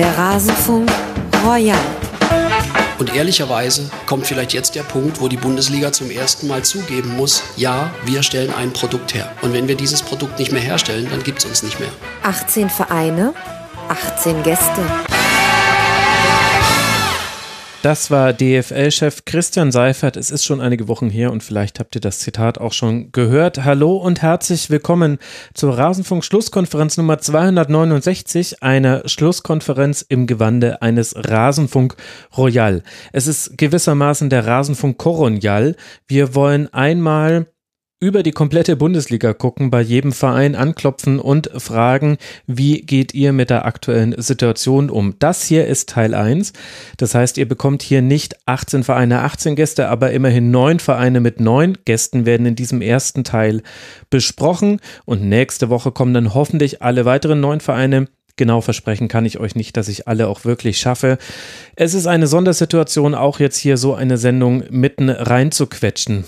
Der Rasenfunk Royal. Und ehrlicherweise kommt vielleicht jetzt der Punkt, wo die Bundesliga zum ersten Mal zugeben muss, ja, wir stellen ein Produkt her. Und wenn wir dieses Produkt nicht mehr herstellen, dann gibt es uns nicht mehr. 18 Vereine, 18 Gäste. Das war DFL-Chef Christian Seifert. Es ist schon einige Wochen her und vielleicht habt ihr das Zitat auch schon gehört. Hallo und herzlich willkommen zur Rasenfunk-Schlusskonferenz Nummer 269, einer Schlusskonferenz im Gewande eines Rasenfunk Royal. Es ist gewissermaßen der Rasenfunk Koronial. Wir wollen einmal über die komplette Bundesliga gucken, bei jedem Verein anklopfen und fragen, wie geht ihr mit der aktuellen Situation um? Das hier ist Teil 1. Das heißt, ihr bekommt hier nicht 18 Vereine, 18 Gäste, aber immerhin neun Vereine mit neun Gästen werden in diesem ersten Teil besprochen und nächste Woche kommen dann hoffentlich alle weiteren neun Vereine Genau versprechen kann ich euch nicht, dass ich alle auch wirklich schaffe. Es ist eine Sondersituation, auch jetzt hier so eine Sendung mitten reinzuquetschen.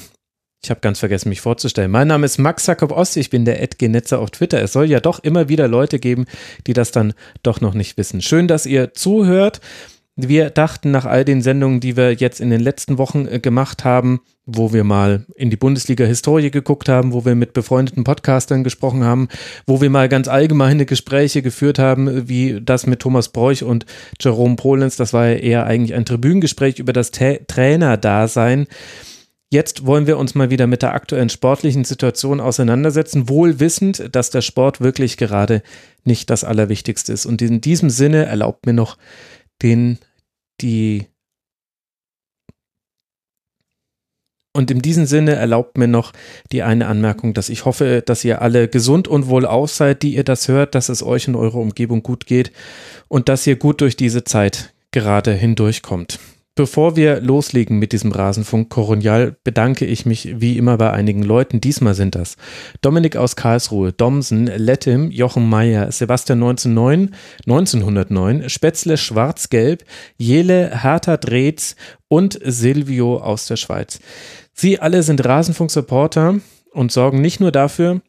Ich habe ganz vergessen, mich vorzustellen. Mein Name ist Max Jakob Ost, ich bin der Edgenetzer auf Twitter. Es soll ja doch immer wieder Leute geben, die das dann doch noch nicht wissen. Schön, dass ihr zuhört. Wir dachten nach all den Sendungen, die wir jetzt in den letzten Wochen äh, gemacht haben, wo wir mal in die Bundesliga-Historie geguckt haben, wo wir mit befreundeten Podcastern gesprochen haben, wo wir mal ganz allgemeine Gespräche geführt haben, wie das mit Thomas Bräuch und Jerome Polenz. Das war ja eher eigentlich ein Tribünengespräch über das Trainer-Dasein. Jetzt wollen wir uns mal wieder mit der aktuellen sportlichen Situation auseinandersetzen, wohl wissend, dass der Sport wirklich gerade nicht das Allerwichtigste ist. Und in diesem Sinne erlaubt mir noch den, die Und in diesem Sinne erlaubt mir noch die eine Anmerkung, dass ich hoffe, dass ihr alle gesund und wohlauf seid, die ihr das hört, dass es euch in eurer Umgebung gut geht und dass ihr gut durch diese Zeit gerade hindurchkommt. Bevor wir loslegen mit diesem Rasenfunk Koronial, bedanke ich mich wie immer bei einigen Leuten. Diesmal sind das Dominik aus Karlsruhe, Domsen, Lettim, Jochen Meyer, Sebastian 1909, 1909, Spätzle Schwarz-Gelb, Jele Hertha Drehtz und Silvio aus der Schweiz. Sie alle sind Rasenfunk-Supporter und sorgen nicht nur dafür,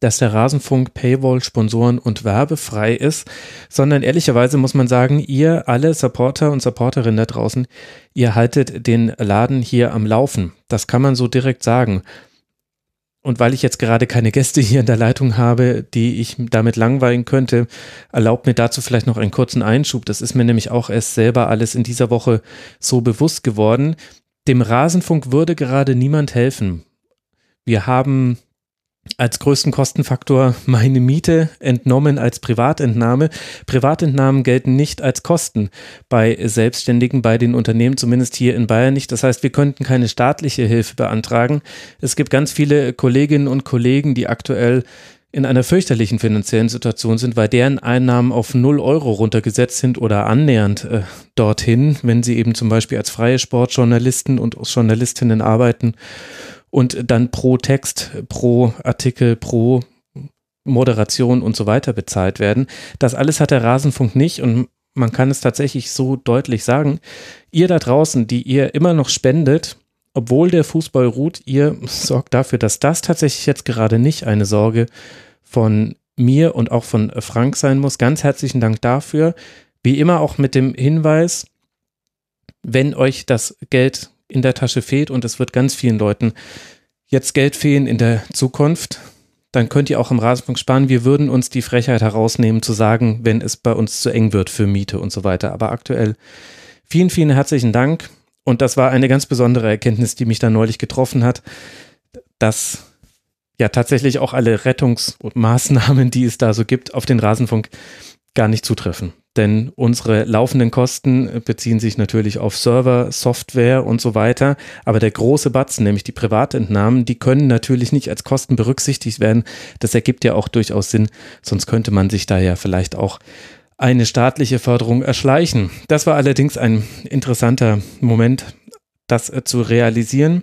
dass der Rasenfunk Paywall, Sponsoren und werbefrei ist, sondern ehrlicherweise muss man sagen, ihr alle Supporter und Supporterinnen da draußen, ihr haltet den Laden hier am Laufen. Das kann man so direkt sagen. Und weil ich jetzt gerade keine Gäste hier in der Leitung habe, die ich damit langweilen könnte, erlaubt mir dazu vielleicht noch einen kurzen Einschub. Das ist mir nämlich auch erst selber alles in dieser Woche so bewusst geworden. Dem Rasenfunk würde gerade niemand helfen. Wir haben als größten Kostenfaktor meine Miete entnommen als Privatentnahme. Privatentnahmen gelten nicht als Kosten bei Selbstständigen, bei den Unternehmen, zumindest hier in Bayern nicht. Das heißt, wir könnten keine staatliche Hilfe beantragen. Es gibt ganz viele Kolleginnen und Kollegen, die aktuell in einer fürchterlichen finanziellen Situation sind, weil deren Einnahmen auf 0 Euro runtergesetzt sind oder annähernd äh, dorthin, wenn sie eben zum Beispiel als freie Sportjournalisten und Journalistinnen arbeiten und dann pro Text, pro Artikel, pro Moderation und so weiter bezahlt werden. Das alles hat der Rasenfunk nicht und man kann es tatsächlich so deutlich sagen. Ihr da draußen, die ihr immer noch spendet, obwohl der Fußball ruht, ihr sorgt dafür, dass das tatsächlich jetzt gerade nicht eine Sorge von mir und auch von Frank sein muss. Ganz herzlichen Dank dafür. Wie immer auch mit dem Hinweis, wenn euch das Geld in der Tasche fehlt und es wird ganz vielen Leuten jetzt Geld fehlen in der Zukunft, dann könnt ihr auch im Rasenfunk sparen. Wir würden uns die Frechheit herausnehmen zu sagen, wenn es bei uns zu eng wird für Miete und so weiter. Aber aktuell vielen, vielen herzlichen Dank. Und das war eine ganz besondere Erkenntnis, die mich da neulich getroffen hat, dass ja tatsächlich auch alle Rettungsmaßnahmen, die es da so gibt, auf den Rasenfunk gar nicht zutreffen denn unsere laufenden Kosten beziehen sich natürlich auf Server, Software und so weiter. Aber der große Batzen, nämlich die Privatentnahmen, die können natürlich nicht als Kosten berücksichtigt werden. Das ergibt ja auch durchaus Sinn, sonst könnte man sich da ja vielleicht auch eine staatliche Förderung erschleichen. Das war allerdings ein interessanter Moment, das zu realisieren.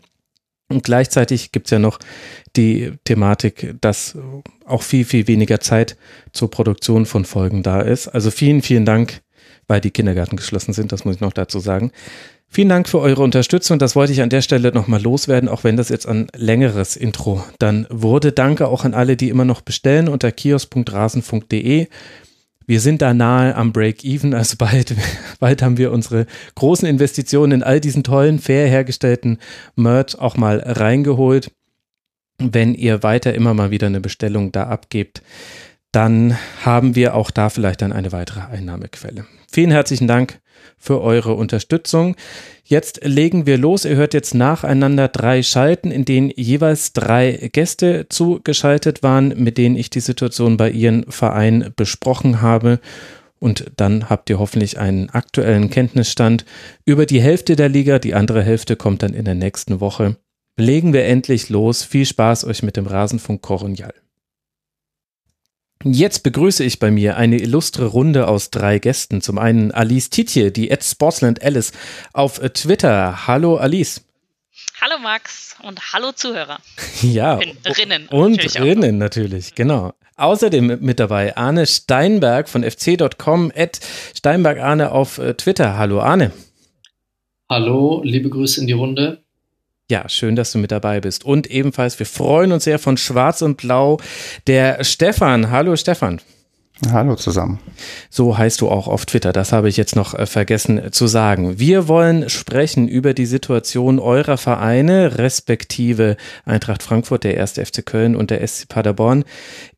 Und gleichzeitig gibt es ja noch die Thematik, dass auch viel, viel weniger Zeit zur Produktion von Folgen da ist. Also vielen, vielen Dank, weil die Kindergärten geschlossen sind, das muss ich noch dazu sagen. Vielen Dank für eure Unterstützung. Das wollte ich an der Stelle nochmal loswerden, auch wenn das jetzt ein längeres Intro dann wurde. Danke auch an alle, die immer noch bestellen unter kiosk.rasen.de. wir sind da nahe am Break-Even, also bald, bald haben wir unsere großen Investitionen in all diesen tollen, fair hergestellten Merch auch mal reingeholt. Wenn ihr weiter immer mal wieder eine Bestellung da abgebt, dann haben wir auch da vielleicht dann eine weitere Einnahmequelle. Vielen herzlichen Dank für eure Unterstützung. Jetzt legen wir los. Ihr hört jetzt nacheinander drei Schalten, in denen jeweils drei Gäste zugeschaltet waren, mit denen ich die Situation bei ihren Verein besprochen habe. Und dann habt ihr hoffentlich einen aktuellen Kenntnisstand über die Hälfte der Liga. Die andere Hälfte kommt dann in der nächsten Woche. Legen wir endlich los. Viel Spaß euch mit dem Rasenfunk Koronial. Jetzt begrüße ich bei mir eine illustre Runde aus drei Gästen. Zum einen Alice Titje, die at Sportsland Alice auf Twitter. Hallo Alice. Hallo Max und hallo Zuhörer. Ja. Rinnen. Und natürlich Rinnen natürlich, genau. Außerdem mit dabei Arne Steinberg von fc.com, at Steinberg Arne auf äh, Twitter. Hallo Arne. Hallo, liebe Grüße in die Runde. Ja, schön, dass du mit dabei bist. Und ebenfalls, wir freuen uns sehr von Schwarz und Blau, der Stefan. Hallo Stefan. Hallo zusammen. So heißt du auch auf Twitter, das habe ich jetzt noch äh, vergessen zu sagen. Wir wollen sprechen über die Situation eurer Vereine, respektive Eintracht Frankfurt, der erste FC Köln und der SC Paderborn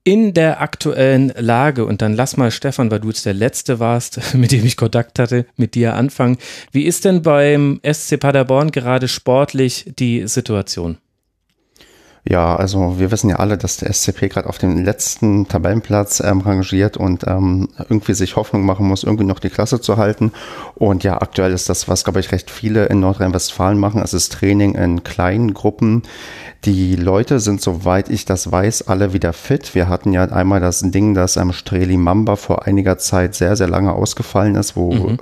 in der aktuellen Lage. Und dann lass mal, Stefan, weil du jetzt der Letzte warst, mit dem ich Kontakt hatte, mit dir anfangen. Wie ist denn beim SC Paderborn gerade sportlich die Situation? Ja, also wir wissen ja alle, dass der SCP gerade auf dem letzten Tabellenplatz ähm, rangiert und ähm, irgendwie sich Hoffnung machen muss, irgendwie noch die Klasse zu halten. Und ja, aktuell ist das, was, glaube ich, recht viele in Nordrhein-Westfalen machen. Es ist Training in kleinen Gruppen. Die Leute sind, soweit ich das weiß, alle wieder fit. Wir hatten ja einmal das Ding, dass ähm, Streli Mamba vor einiger Zeit sehr, sehr lange ausgefallen ist, wo mhm.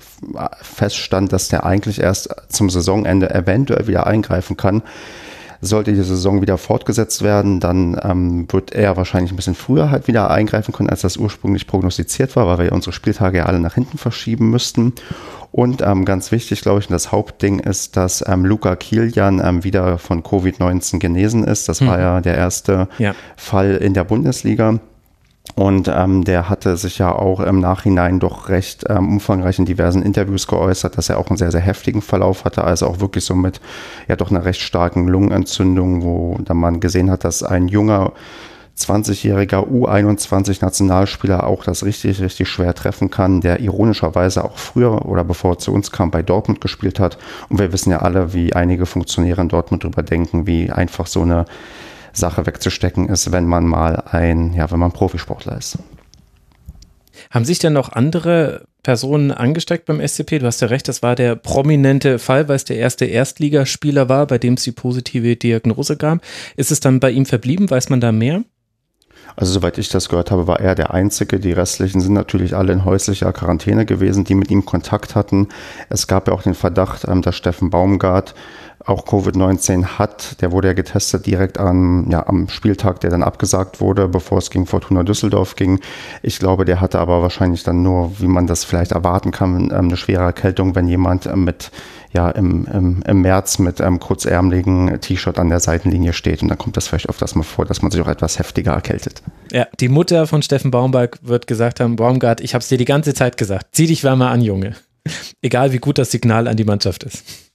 feststand, dass der eigentlich erst zum Saisonende eventuell wieder eingreifen kann. Sollte die Saison wieder fortgesetzt werden, dann ähm, wird er wahrscheinlich ein bisschen früher halt wieder eingreifen können, als das ursprünglich prognostiziert war, weil wir unsere Spieltage ja alle nach hinten verschieben müssten. Und ähm, ganz wichtig, glaube ich, und das Hauptding ist, dass ähm, Luca Kilian ähm, wieder von Covid-19 genesen ist. Das mhm. war ja der erste ja. Fall in der Bundesliga. Und ähm, der hatte sich ja auch im Nachhinein doch recht ähm, umfangreich in diversen Interviews geäußert, dass er auch einen sehr, sehr heftigen Verlauf hatte, also auch wirklich so mit ja doch einer recht starken Lungenentzündung, wo dann man gesehen hat, dass ein junger 20-jähriger U21-Nationalspieler auch das richtig, richtig schwer treffen kann, der ironischerweise auch früher oder bevor er zu uns kam, bei Dortmund gespielt hat. Und wir wissen ja alle, wie einige Funktionäre in Dortmund drüber denken, wie einfach so eine Sache wegzustecken ist, wenn man mal ein, ja, wenn man Profisportler ist. Haben sich denn noch andere Personen angesteckt beim SCP? Du hast ja recht, das war der prominente Fall, weil es der erste Erstligaspieler war, bei dem es die positive Diagnose gab. Ist es dann bei ihm verblieben? Weiß man da mehr? Also soweit ich das gehört habe, war er der Einzige. Die restlichen sind natürlich alle in häuslicher Quarantäne gewesen, die mit ihm Kontakt hatten. Es gab ja auch den Verdacht, ähm, dass Steffen Baumgart auch Covid-19 hat. Der wurde ja getestet direkt am, ja, am Spieltag, der dann abgesagt wurde, bevor es gegen Fortuna Düsseldorf ging. Ich glaube, der hatte aber wahrscheinlich dann nur, wie man das vielleicht erwarten kann, ähm, eine schwere Erkältung, wenn jemand ähm, mit ja, im, im, im März mit einem kurzärmeligen T-Shirt an der Seitenlinie steht. Und dann kommt das vielleicht öfters mal vor, dass man sich auch etwas heftiger erkältet. Ja, die Mutter von Steffen Baumberg wird gesagt haben, Baumgart, ich habe es dir die ganze Zeit gesagt, zieh dich wärmer an, Junge. Egal wie gut das Signal an die Mannschaft ist.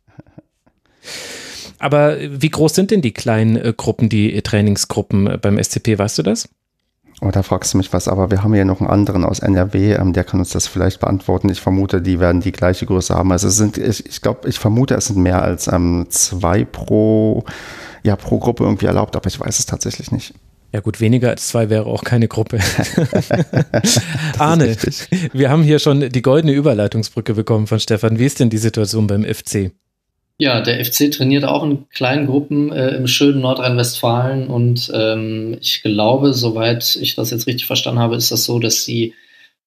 Aber wie groß sind denn die kleinen äh, Gruppen, die Trainingsgruppen äh, beim SCP, weißt du das? Oh, da fragst du mich was, aber wir haben ja noch einen anderen aus NRW, ähm, der kann uns das vielleicht beantworten. Ich vermute, die werden die gleiche Größe haben. Also es sind, ich, ich glaube, ich vermute, es sind mehr als ähm, zwei pro, ja, pro Gruppe irgendwie erlaubt, aber ich weiß es tatsächlich nicht. Ja gut, weniger als zwei wäre auch keine Gruppe. Arne, wir haben hier schon die goldene Überleitungsbrücke bekommen von Stefan. Wie ist denn die Situation beim FC? Ja, der FC trainiert auch in kleinen Gruppen äh, im schönen Nordrhein-Westfalen und ähm, ich glaube, soweit ich das jetzt richtig verstanden habe, ist das so, dass sie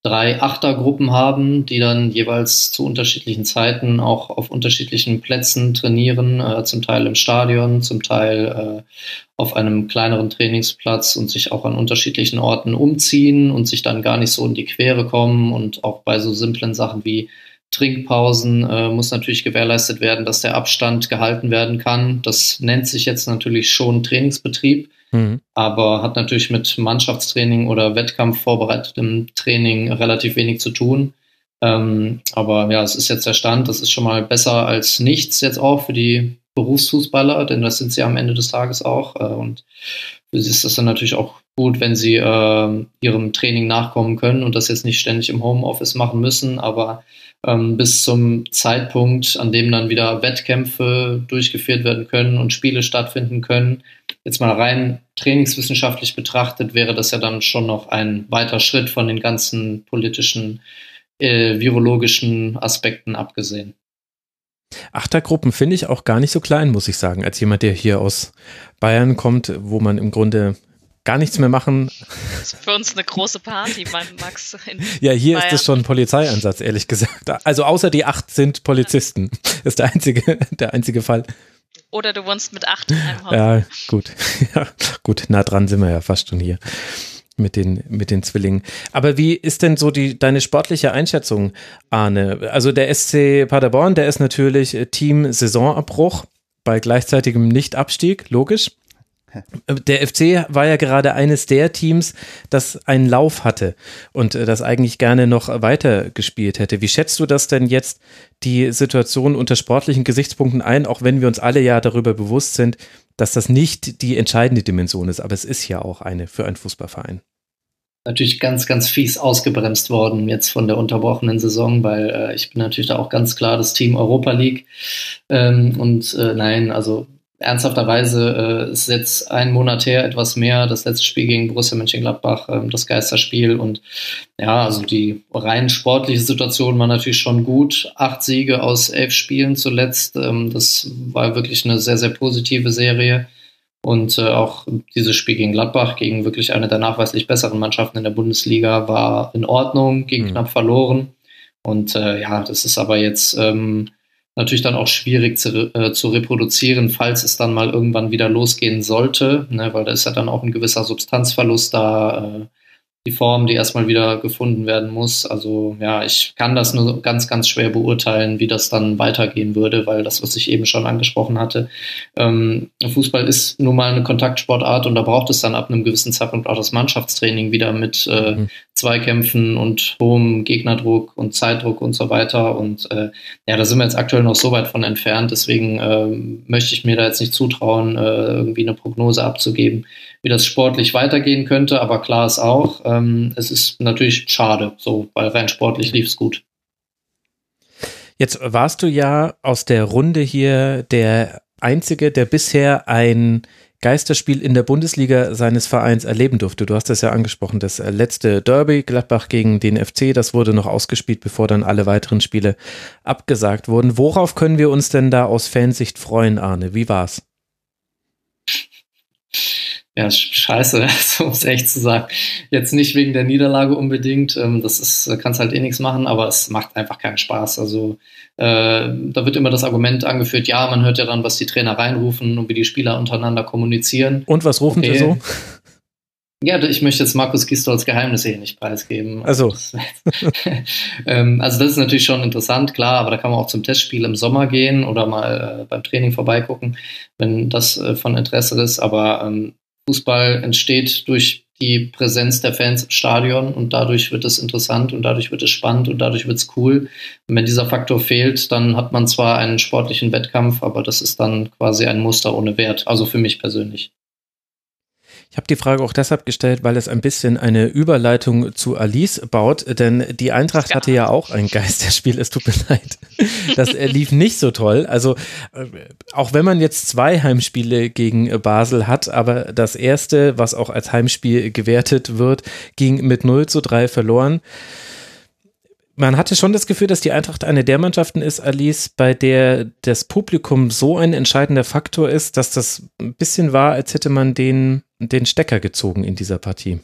drei Achtergruppen haben, die dann jeweils zu unterschiedlichen Zeiten auch auf unterschiedlichen Plätzen trainieren, äh, zum Teil im Stadion, zum Teil äh, auf einem kleineren Trainingsplatz und sich auch an unterschiedlichen Orten umziehen und sich dann gar nicht so in die Quere kommen und auch bei so simplen Sachen wie Trinkpausen äh, muss natürlich gewährleistet werden, dass der Abstand gehalten werden kann. Das nennt sich jetzt natürlich schon Trainingsbetrieb. mhm. aber hat natürlich mit Mannschaftstraining oder Wettkampfvorbereitetem Training relativ wenig zu tun. Ähm, aber ja, es ist jetzt der Stand, das ist schon mal besser als nichts jetzt auch für die Berufsfußballer, denn das sind sie am Ende des Tages auch. Äh, und für sie ist das dann natürlich auch gut, wenn sie äh, ihrem Training nachkommen können und das jetzt nicht ständig im Homeoffice machen müssen, aber ähm, bis zum Zeitpunkt, an dem dann wieder Wettkämpfe durchgeführt werden können und Spiele stattfinden können. Jetzt mal rein trainingswissenschaftlich betrachtet wäre das ja dann schon noch ein weiter Schritt von den ganzen politischen, äh, virologischen Aspekten abgesehen. Achtergruppen finde ich auch gar nicht so klein, muss ich sagen, als jemand, der hier aus Bayern kommt, wo man im Grunde gar nichts mehr machen. Das ist für uns eine große Party, mein Max. ja, hier Bayern. ist es schon ein Polizeieinsatz, ehrlich gesagt. Also außer die acht sind Polizisten. Ja. Ist der einzige, der einzige Fall. Oder du wohnst mit acht in einem Haus. Ja, gut. Ja, gut, nah dran sind wir ja fast schon hier mit den, mit den Zwillingen. Aber wie ist denn so die, deine sportliche Einschätzung, Arne? Also der SC Paderborn, der ist natürlich Team Saisonabbruch bei gleichzeitigem Nichtabstieg, logisch. Der FC war ja gerade eines der Teams, das einen Lauf hatte und äh, das eigentlich gerne noch weiter gespielt hätte. Wie schätzt du das denn jetzt die Situation unter sportlichen Gesichtspunkten ein, auch wenn wir uns alle ja darüber bewusst sind, dass das nicht die entscheidende Dimension ist, aber es ist ja auch eine für einen Fußballverein. Natürlich ganz, ganz fies ausgebremst worden jetzt von der unterbrochenen Saison, weil äh, ich bin natürlich da auch ganz klar das Team Europa League. Ähm, und äh, nein, also ernsthafterweise äh, ist jetzt ein Monat her etwas mehr das letzte Spiel gegen Borussia Mönchengladbach, äh, das Geisterspiel und ja, also die rein sportliche Situation war natürlich schon gut. Acht Siege aus elf Spielen zuletzt, ähm, das war wirklich eine sehr, sehr positive Serie. Und äh, auch dieses Spiel gegen Gladbach, gegen wirklich eine der nachweislich besseren Mannschaften in der Bundesliga, war in Ordnung, ging mhm. knapp verloren. Und äh, ja, das ist aber jetzt ähm, natürlich dann auch schwierig zu, äh, zu reproduzieren, falls es dann mal irgendwann wieder losgehen sollte, ne, weil da ist ja dann auch ein gewisser Substanzverlust da. Äh, die Form, die erstmal wieder gefunden werden muss. Also ja, ich kann das nur ganz, ganz schwer beurteilen, wie das dann weitergehen würde, weil das, was ich eben schon angesprochen hatte, ähm, Fußball ist nun mal eine Kontaktsportart und da braucht es dann ab einem gewissen Zeitpunkt auch das Mannschaftstraining wieder mit äh, mhm. Zweikämpfen und hohem Gegnerdruck und Zeitdruck und so weiter. Und äh, ja, da sind wir jetzt aktuell noch so weit von entfernt. Deswegen äh, möchte ich mir da jetzt nicht zutrauen, äh, irgendwie eine Prognose abzugeben, wie das sportlich weitergehen könnte. Aber klar ist auch, ähm, es ist natürlich schade, so, weil rein sportlich lief es gut. Jetzt warst du ja aus der Runde hier der Einzige, der bisher ein Geisterspiel in der Bundesliga seines Vereins erleben durfte. Du hast das ja angesprochen, das letzte Derby Gladbach gegen den FC, das wurde noch ausgespielt, bevor dann alle weiteren Spiele abgesagt wurden. Worauf können wir uns denn da aus Fansicht freuen, Arne? Wie war's? Ja, scheiße, so um es echt zu sagen. Jetzt nicht wegen der Niederlage unbedingt, ähm, das ist, kannst halt eh nichts machen, aber es macht einfach keinen Spaß. Also äh, da wird immer das Argument angeführt, ja, man hört ja dann, was die Trainer reinrufen und wie die Spieler untereinander kommunizieren. Und was rufen okay. die so? Ja, ich möchte jetzt Markus Gistolz Geheimnisse hier nicht preisgeben. Also. also das ist natürlich schon interessant, klar, aber da kann man auch zum Testspiel im Sommer gehen oder mal äh, beim Training vorbeigucken, wenn das äh, von Interesse ist. Aber ähm, Fußball entsteht durch die Präsenz der Fans im Stadion und dadurch wird es interessant und dadurch wird es spannend und dadurch wird es cool. Und wenn dieser Faktor fehlt, dann hat man zwar einen sportlichen Wettkampf, aber das ist dann quasi ein Muster ohne Wert, also für mich persönlich. Ich habe die Frage auch deshalb gestellt, weil es ein bisschen eine Überleitung zu Alice baut, denn die Eintracht hatte ja auch ein Geisterspiel, es tut mir leid. Das lief nicht so toll. Also äh, auch wenn man jetzt zwei Heimspiele gegen Basel hat, aber das erste, was auch als Heimspiel gewertet wird, ging mit 0 zu 3 verloren man hatte schon das Gefühl, dass die Eintracht eine der Mannschaften ist, Alice, bei der das Publikum so ein entscheidender Faktor ist, dass das ein bisschen war, als hätte man den, den Stecker gezogen in dieser Partie.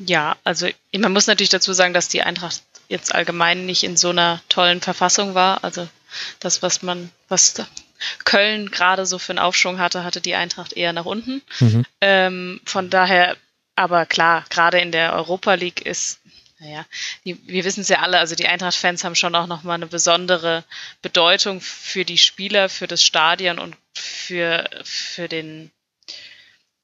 Ja, also man muss natürlich dazu sagen, dass die Eintracht jetzt allgemein nicht in so einer tollen Verfassung war. Also das, was man, was Köln gerade so für einen Aufschwung hatte, hatte die Eintracht eher nach unten. Mhm. Ähm, von daher, aber klar, gerade in der Europa League ist naja, die, wir wissen es ja alle, also die Eintracht-Fans haben schon auch nochmal eine besondere Bedeutung für die Spieler, für das Stadion und für, für den,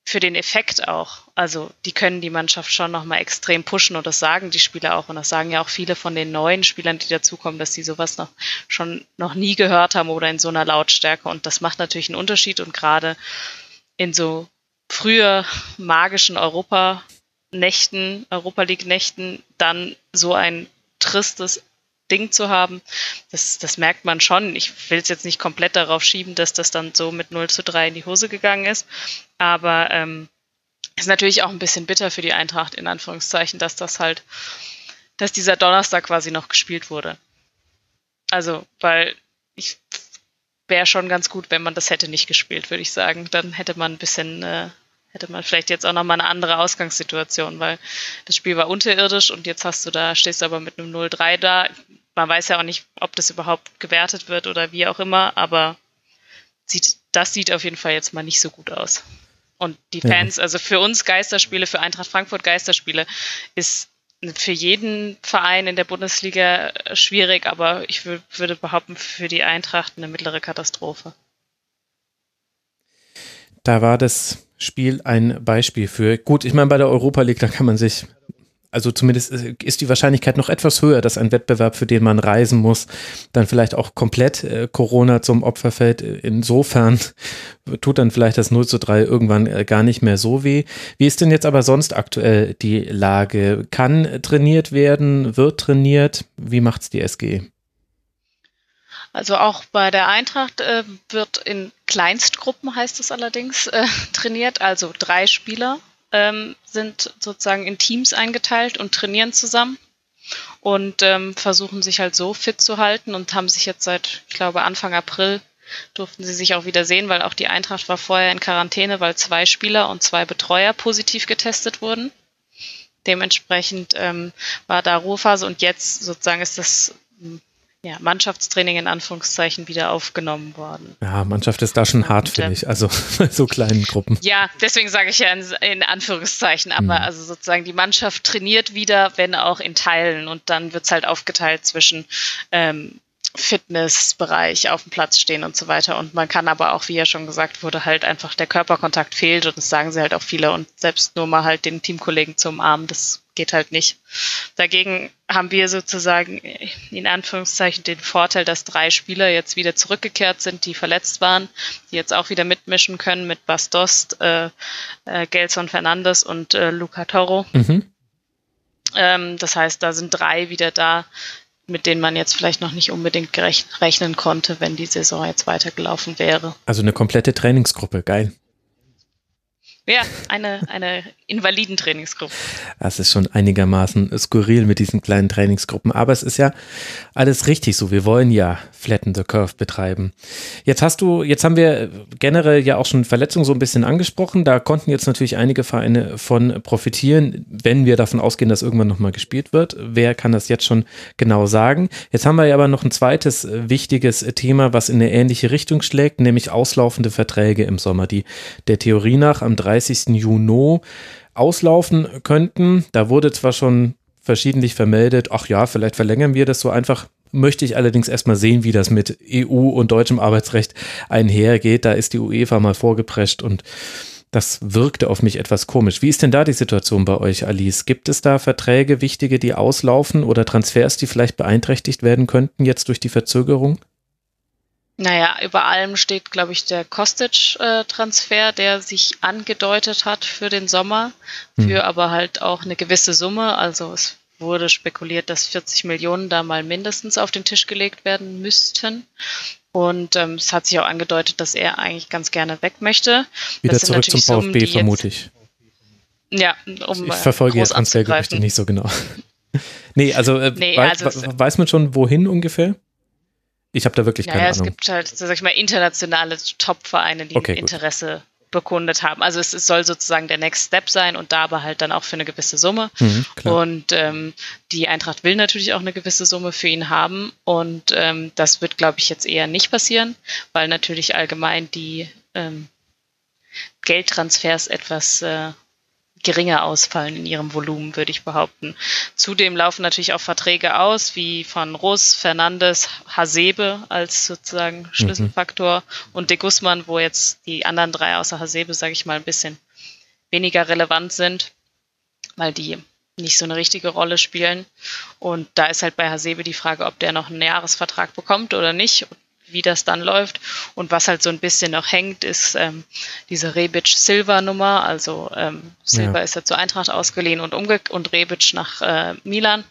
für den Effekt auch. Also die können die Mannschaft schon nochmal extrem pushen und das sagen die Spieler auch und das sagen ja auch viele von den neuen Spielern, die dazukommen, dass sie sowas noch schon noch nie gehört haben oder in so einer Lautstärke und das macht natürlich einen Unterschied und gerade in so früher magischen Europa-Nächten, Europa League-Nächten dann so ein tristes Ding zu haben, das, das merkt man schon. Ich will es jetzt nicht komplett darauf schieben, dass das dann so mit 0 zu 3 in die Hose gegangen ist. Aber ähm, ist natürlich auch ein bisschen bitter für die Eintracht, in Anführungszeichen, dass das halt, dass dieser Donnerstag quasi noch gespielt wurde. Also, weil ich wäre schon ganz gut, wenn man das hätte nicht gespielt, würde ich sagen. Dann hätte man ein bisschen, äh, hätte man vielleicht jetzt auch nochmal eine andere Ausgangssituation, weil das Spiel war unterirdisch und jetzt hast du da, stehst du aber mit einem 0-3 da man weiß ja auch nicht, ob das überhaupt gewertet wird oder wie auch immer, aber sieht, das sieht auf jeden Fall jetzt mal nicht so gut aus. Und die Fans, ja. also für uns Geisterspiele, für Eintracht Frankfurt Geisterspiele, ist für jeden Verein in der Bundesliga schwierig, aber ich würde behaupten, für die Eintracht eine mittlere Katastrophe. Da war das Spiel ein Beispiel für. Gut, ich meine, bei der Europa League, da kann man sich also zumindest ist die Wahrscheinlichkeit noch etwas höher, dass ein Wettbewerb, für den man reisen muss, dann vielleicht auch komplett äh, Corona zum Opfer fällt. Insofern tut dann vielleicht das 0 zu 3 irgendwann äh, gar nicht mehr so weh. Wie ist denn jetzt aber sonst aktuell die Lage? Kann trainiert werden? Wird trainiert? Wie macht's die SG? Also auch bei der Eintracht äh, wird in Kleinstgruppen, heißt es allerdings, äh, trainiert, also drei Spieler ähm, sind sozusagen in Teams eingeteilt und trainieren zusammen und ähm, versuchen sich halt so fit zu halten und haben sich jetzt seit, ich glaube, Anfang April durften sie sich auch wieder sehen, weil auch die Eintracht war vorher in Quarantäne, weil zwei Spieler und zwei Betreuer positiv getestet wurden. Dementsprechend ähm, war da Ruhephase und jetzt sozusagen ist das ja, Mannschaftstraining in Anführungszeichen wieder aufgenommen worden. Ja, Mannschaft ist da schon hart, finde ähm, ich, also bei so kleinen Gruppen. Ja, deswegen sage ich ja in, in Anführungszeichen, aber mhm. also sozusagen die Mannschaft trainiert wieder, wenn auch in Teilen und dann wird es halt aufgeteilt zwischen ähm, Fitnessbereich auf dem Platz stehen und so weiter. Und man kann aber auch, wie ja schon gesagt wurde, halt einfach der Körperkontakt fehlt und das sagen sie halt auch viele und selbst nur mal halt den Teamkollegen zu umarmen, das geht halt nicht. Dagegen haben wir sozusagen in Anführungszeichen den Vorteil, dass drei Spieler jetzt wieder zurückgekehrt sind, die verletzt waren, die jetzt auch wieder mitmischen können mit Bastost, äh, äh, Gelson Fernandes und äh, Luca Toro. Mhm. Ähm, das heißt, da sind drei wieder da, mit denen man jetzt vielleicht noch nicht unbedingt rechnen konnte, wenn die Saison jetzt weitergelaufen wäre. Also eine komplette Trainingsgruppe, geil. Ja, eine, eine Invalidentrainingsgruppe. Das ist schon einigermaßen skurril mit diesen kleinen Trainingsgruppen. Aber es ist ja alles richtig so. Wir wollen ja Flatten the Curve betreiben. Jetzt hast du, jetzt haben wir generell ja auch schon Verletzungen so ein bisschen angesprochen. Da konnten jetzt natürlich einige Vereine von profitieren, wenn wir davon ausgehen, dass irgendwann nochmal gespielt wird. Wer kann das jetzt schon genau sagen? Jetzt haben wir ja aber noch ein zweites wichtiges Thema, was in eine ähnliche Richtung schlägt, nämlich auslaufende Verträge im Sommer, die der Theorie nach am 30. Juni auslaufen könnten. Da wurde zwar schon verschiedentlich vermeldet, ach ja, vielleicht verlängern wir das so einfach. Möchte ich allerdings erstmal sehen, wie das mit EU und deutschem Arbeitsrecht einhergeht. Da ist die UEFA mal vorgeprescht und das wirkte auf mich etwas komisch. Wie ist denn da die Situation bei euch, Alice? Gibt es da Verträge, wichtige, die auslaufen oder Transfers, die vielleicht beeinträchtigt werden könnten jetzt durch die Verzögerung? Naja, über allem steht, glaube ich, der Kostic-Transfer, der sich angedeutet hat für den Sommer, für hm. aber halt auch eine gewisse Summe. Also es wurde spekuliert, dass 40 Millionen da mal mindestens auf den Tisch gelegt werden müssten. Und ähm, es hat sich auch angedeutet, dass er eigentlich ganz gerne weg möchte. Wieder zurück zum VfB, Summen, vermute ich. Ja, um Ich verfolge jetzt Transfergerüchte nicht so genau. nee, also, äh, nee, weiß, also weiß man schon, wohin ungefähr? Ich habe da wirklich naja, keine Ahnung. Es gibt halt, sag ich mal, internationale Top-Vereine, die okay, Interesse gut. bekundet haben. Also es, es, soll sozusagen der Next Step sein und da aber halt dann auch für eine gewisse Summe. Mhm, und ähm, die Eintracht will natürlich auch eine gewisse Summe für ihn haben. Und ähm, das wird, glaube ich, jetzt eher nicht passieren, weil natürlich allgemein die ähm, Geldtransfers etwas äh, geringer ausfallen in ihrem Volumen, würde ich behaupten. Zudem laufen natürlich auch Verträge aus, wie von Ross, Fernandes, Hasebe als sozusagen Schlüsselfaktor mhm. und De Guzman, wo jetzt die anderen drei außer Hasebe, sage ich mal, ein bisschen weniger relevant sind, weil die nicht so eine richtige Rolle spielen. Und da ist halt bei Hasebe die Frage, ob der noch einen Jahresvertrag bekommt oder nicht, wie das dann läuft. Und was halt so ein bisschen noch hängt, ist ähm, diese Rebic-Silva-Nummer. Also ähm, Silva ja. ist ja zur Eintracht ausgeliehen und, umge und Rebic nach äh, Milan.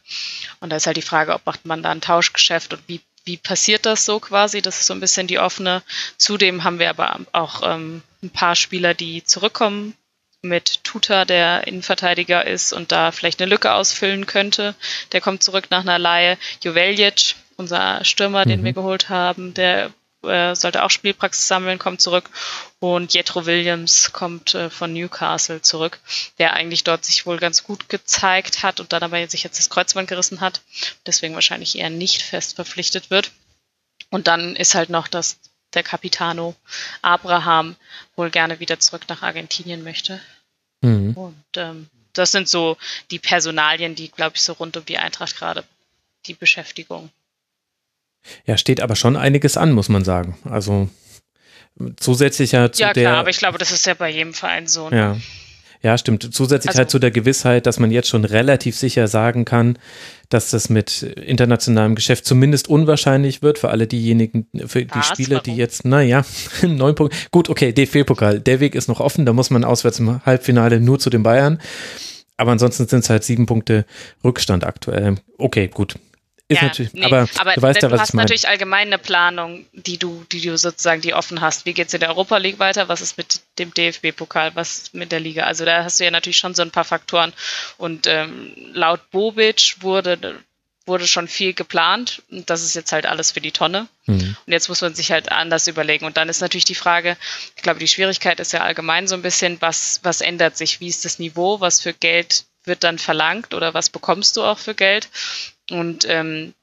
Und da ist halt die Frage, ob macht man da ein Tauschgeschäft und wie, wie passiert das so quasi? Das ist so ein bisschen die offene. Zudem haben wir aber auch ähm, ein paar Spieler, die zurückkommen mit Tuta, der Innenverteidiger ist und da vielleicht eine Lücke ausfüllen könnte. Der kommt zurück nach einer Laie. Joveljic, unser Stürmer, mhm. den wir geholt haben, der äh, sollte auch Spielpraxis sammeln, kommt zurück. Und Jetro Williams kommt äh, von Newcastle zurück, der eigentlich dort sich wohl ganz gut gezeigt hat und dann aber sich jetzt das Kreuzband gerissen hat. Deswegen wahrscheinlich eher nicht fest verpflichtet wird. Und dann ist halt noch das der Capitano Abraham wohl gerne wieder zurück nach Argentinien möchte. Mhm. Und ähm, das sind so die Personalien, die, glaube ich, so rund um die Eintracht gerade die Beschäftigung. Ja, steht aber schon einiges an, muss man sagen. Also zusätzlich ja zu ja, der. Ja, klar, aber ich glaube, das ist ja bei jedem Verein so. Ne? Ja. Ja, stimmt. Zusätzlich also, halt zu der Gewissheit, dass man jetzt schon relativ sicher sagen kann, dass das mit internationalem Geschäft zumindest unwahrscheinlich wird für alle diejenigen, für die Spieler, warum? die jetzt, naja, neun Punkte. Gut, okay, DFB-Pokal. Der Weg ist noch offen, da muss man auswärts im Halbfinale nur zu den Bayern. Aber ansonsten sind es halt sieben Punkte Rückstand aktuell. Okay, gut. Ist ja, natürlich, nee, aber, aber, du weißt ja, was du hast natürlich allgemein eine Planung, die du, die du sozusagen die offen hast. Wie geht es in der Europa League weiter? Was ist mit dem DFB-Pokal? Was ist mit der Liga? Also da hast du ja natürlich schon so ein paar Faktoren. Und ähm, laut Bobic wurde, wurde schon viel geplant. Und das ist jetzt halt alles für die Tonne. Mhm. Und jetzt muss man sich halt anders überlegen. Und dann ist natürlich die Frage, ich glaube, die Schwierigkeit ist ja allgemein so ein bisschen, was, was ändert sich? Wie ist das Niveau? Was für Geld wird dann verlangt oder was bekommst du auch für Geld? Und ähm,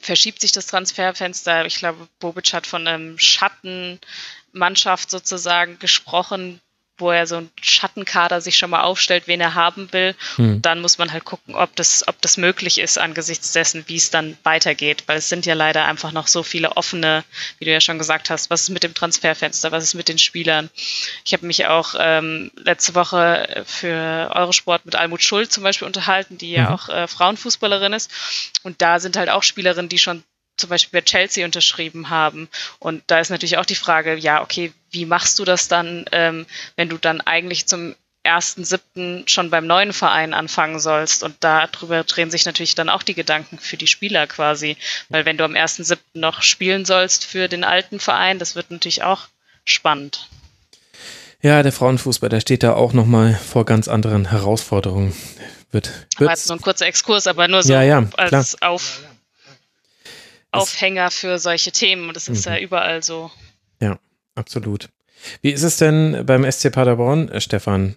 verschiebt sich das Transferfenster. Ich glaube, Bobic hat von einem Schattenmannschaft sozusagen gesprochen, wo er so ein Schattenkader sich schon mal aufstellt, wen er haben will. Hm. Dann muss man halt gucken, ob das, ob das möglich ist angesichts dessen, wie es dann weitergeht. Weil es sind ja leider einfach noch so viele offene, wie du ja schon gesagt hast, was ist mit dem Transferfenster, was ist mit den Spielern. Ich habe mich auch ähm, letzte Woche für Eurosport mit Almut Schuld zum Beispiel unterhalten, die ja mhm. auch äh, Frauenfußballerin ist. Und da sind halt auch Spielerinnen, die schon zum Beispiel bei Chelsea unterschrieben haben. Und da ist natürlich auch die Frage, ja, okay, wie machst du das dann, ähm, wenn du dann eigentlich zum ersten siebten schon beim neuen Verein anfangen sollst. Und darüber drehen sich natürlich dann auch die Gedanken für die Spieler quasi. Weil wenn du am ersten siebten noch spielen sollst für den alten Verein, das wird natürlich auch spannend. Ja, der Frauenfußball, der steht da auch nochmal vor ganz anderen Herausforderungen. Wird, war jetzt nur ein kurzer Exkurs, aber nur so ja, ja, als klar. auf Aufhänger für solche Themen. Und das ist mhm. ja überall so. Ja, absolut. Wie ist es denn beim SC Paderborn, äh, Stefan?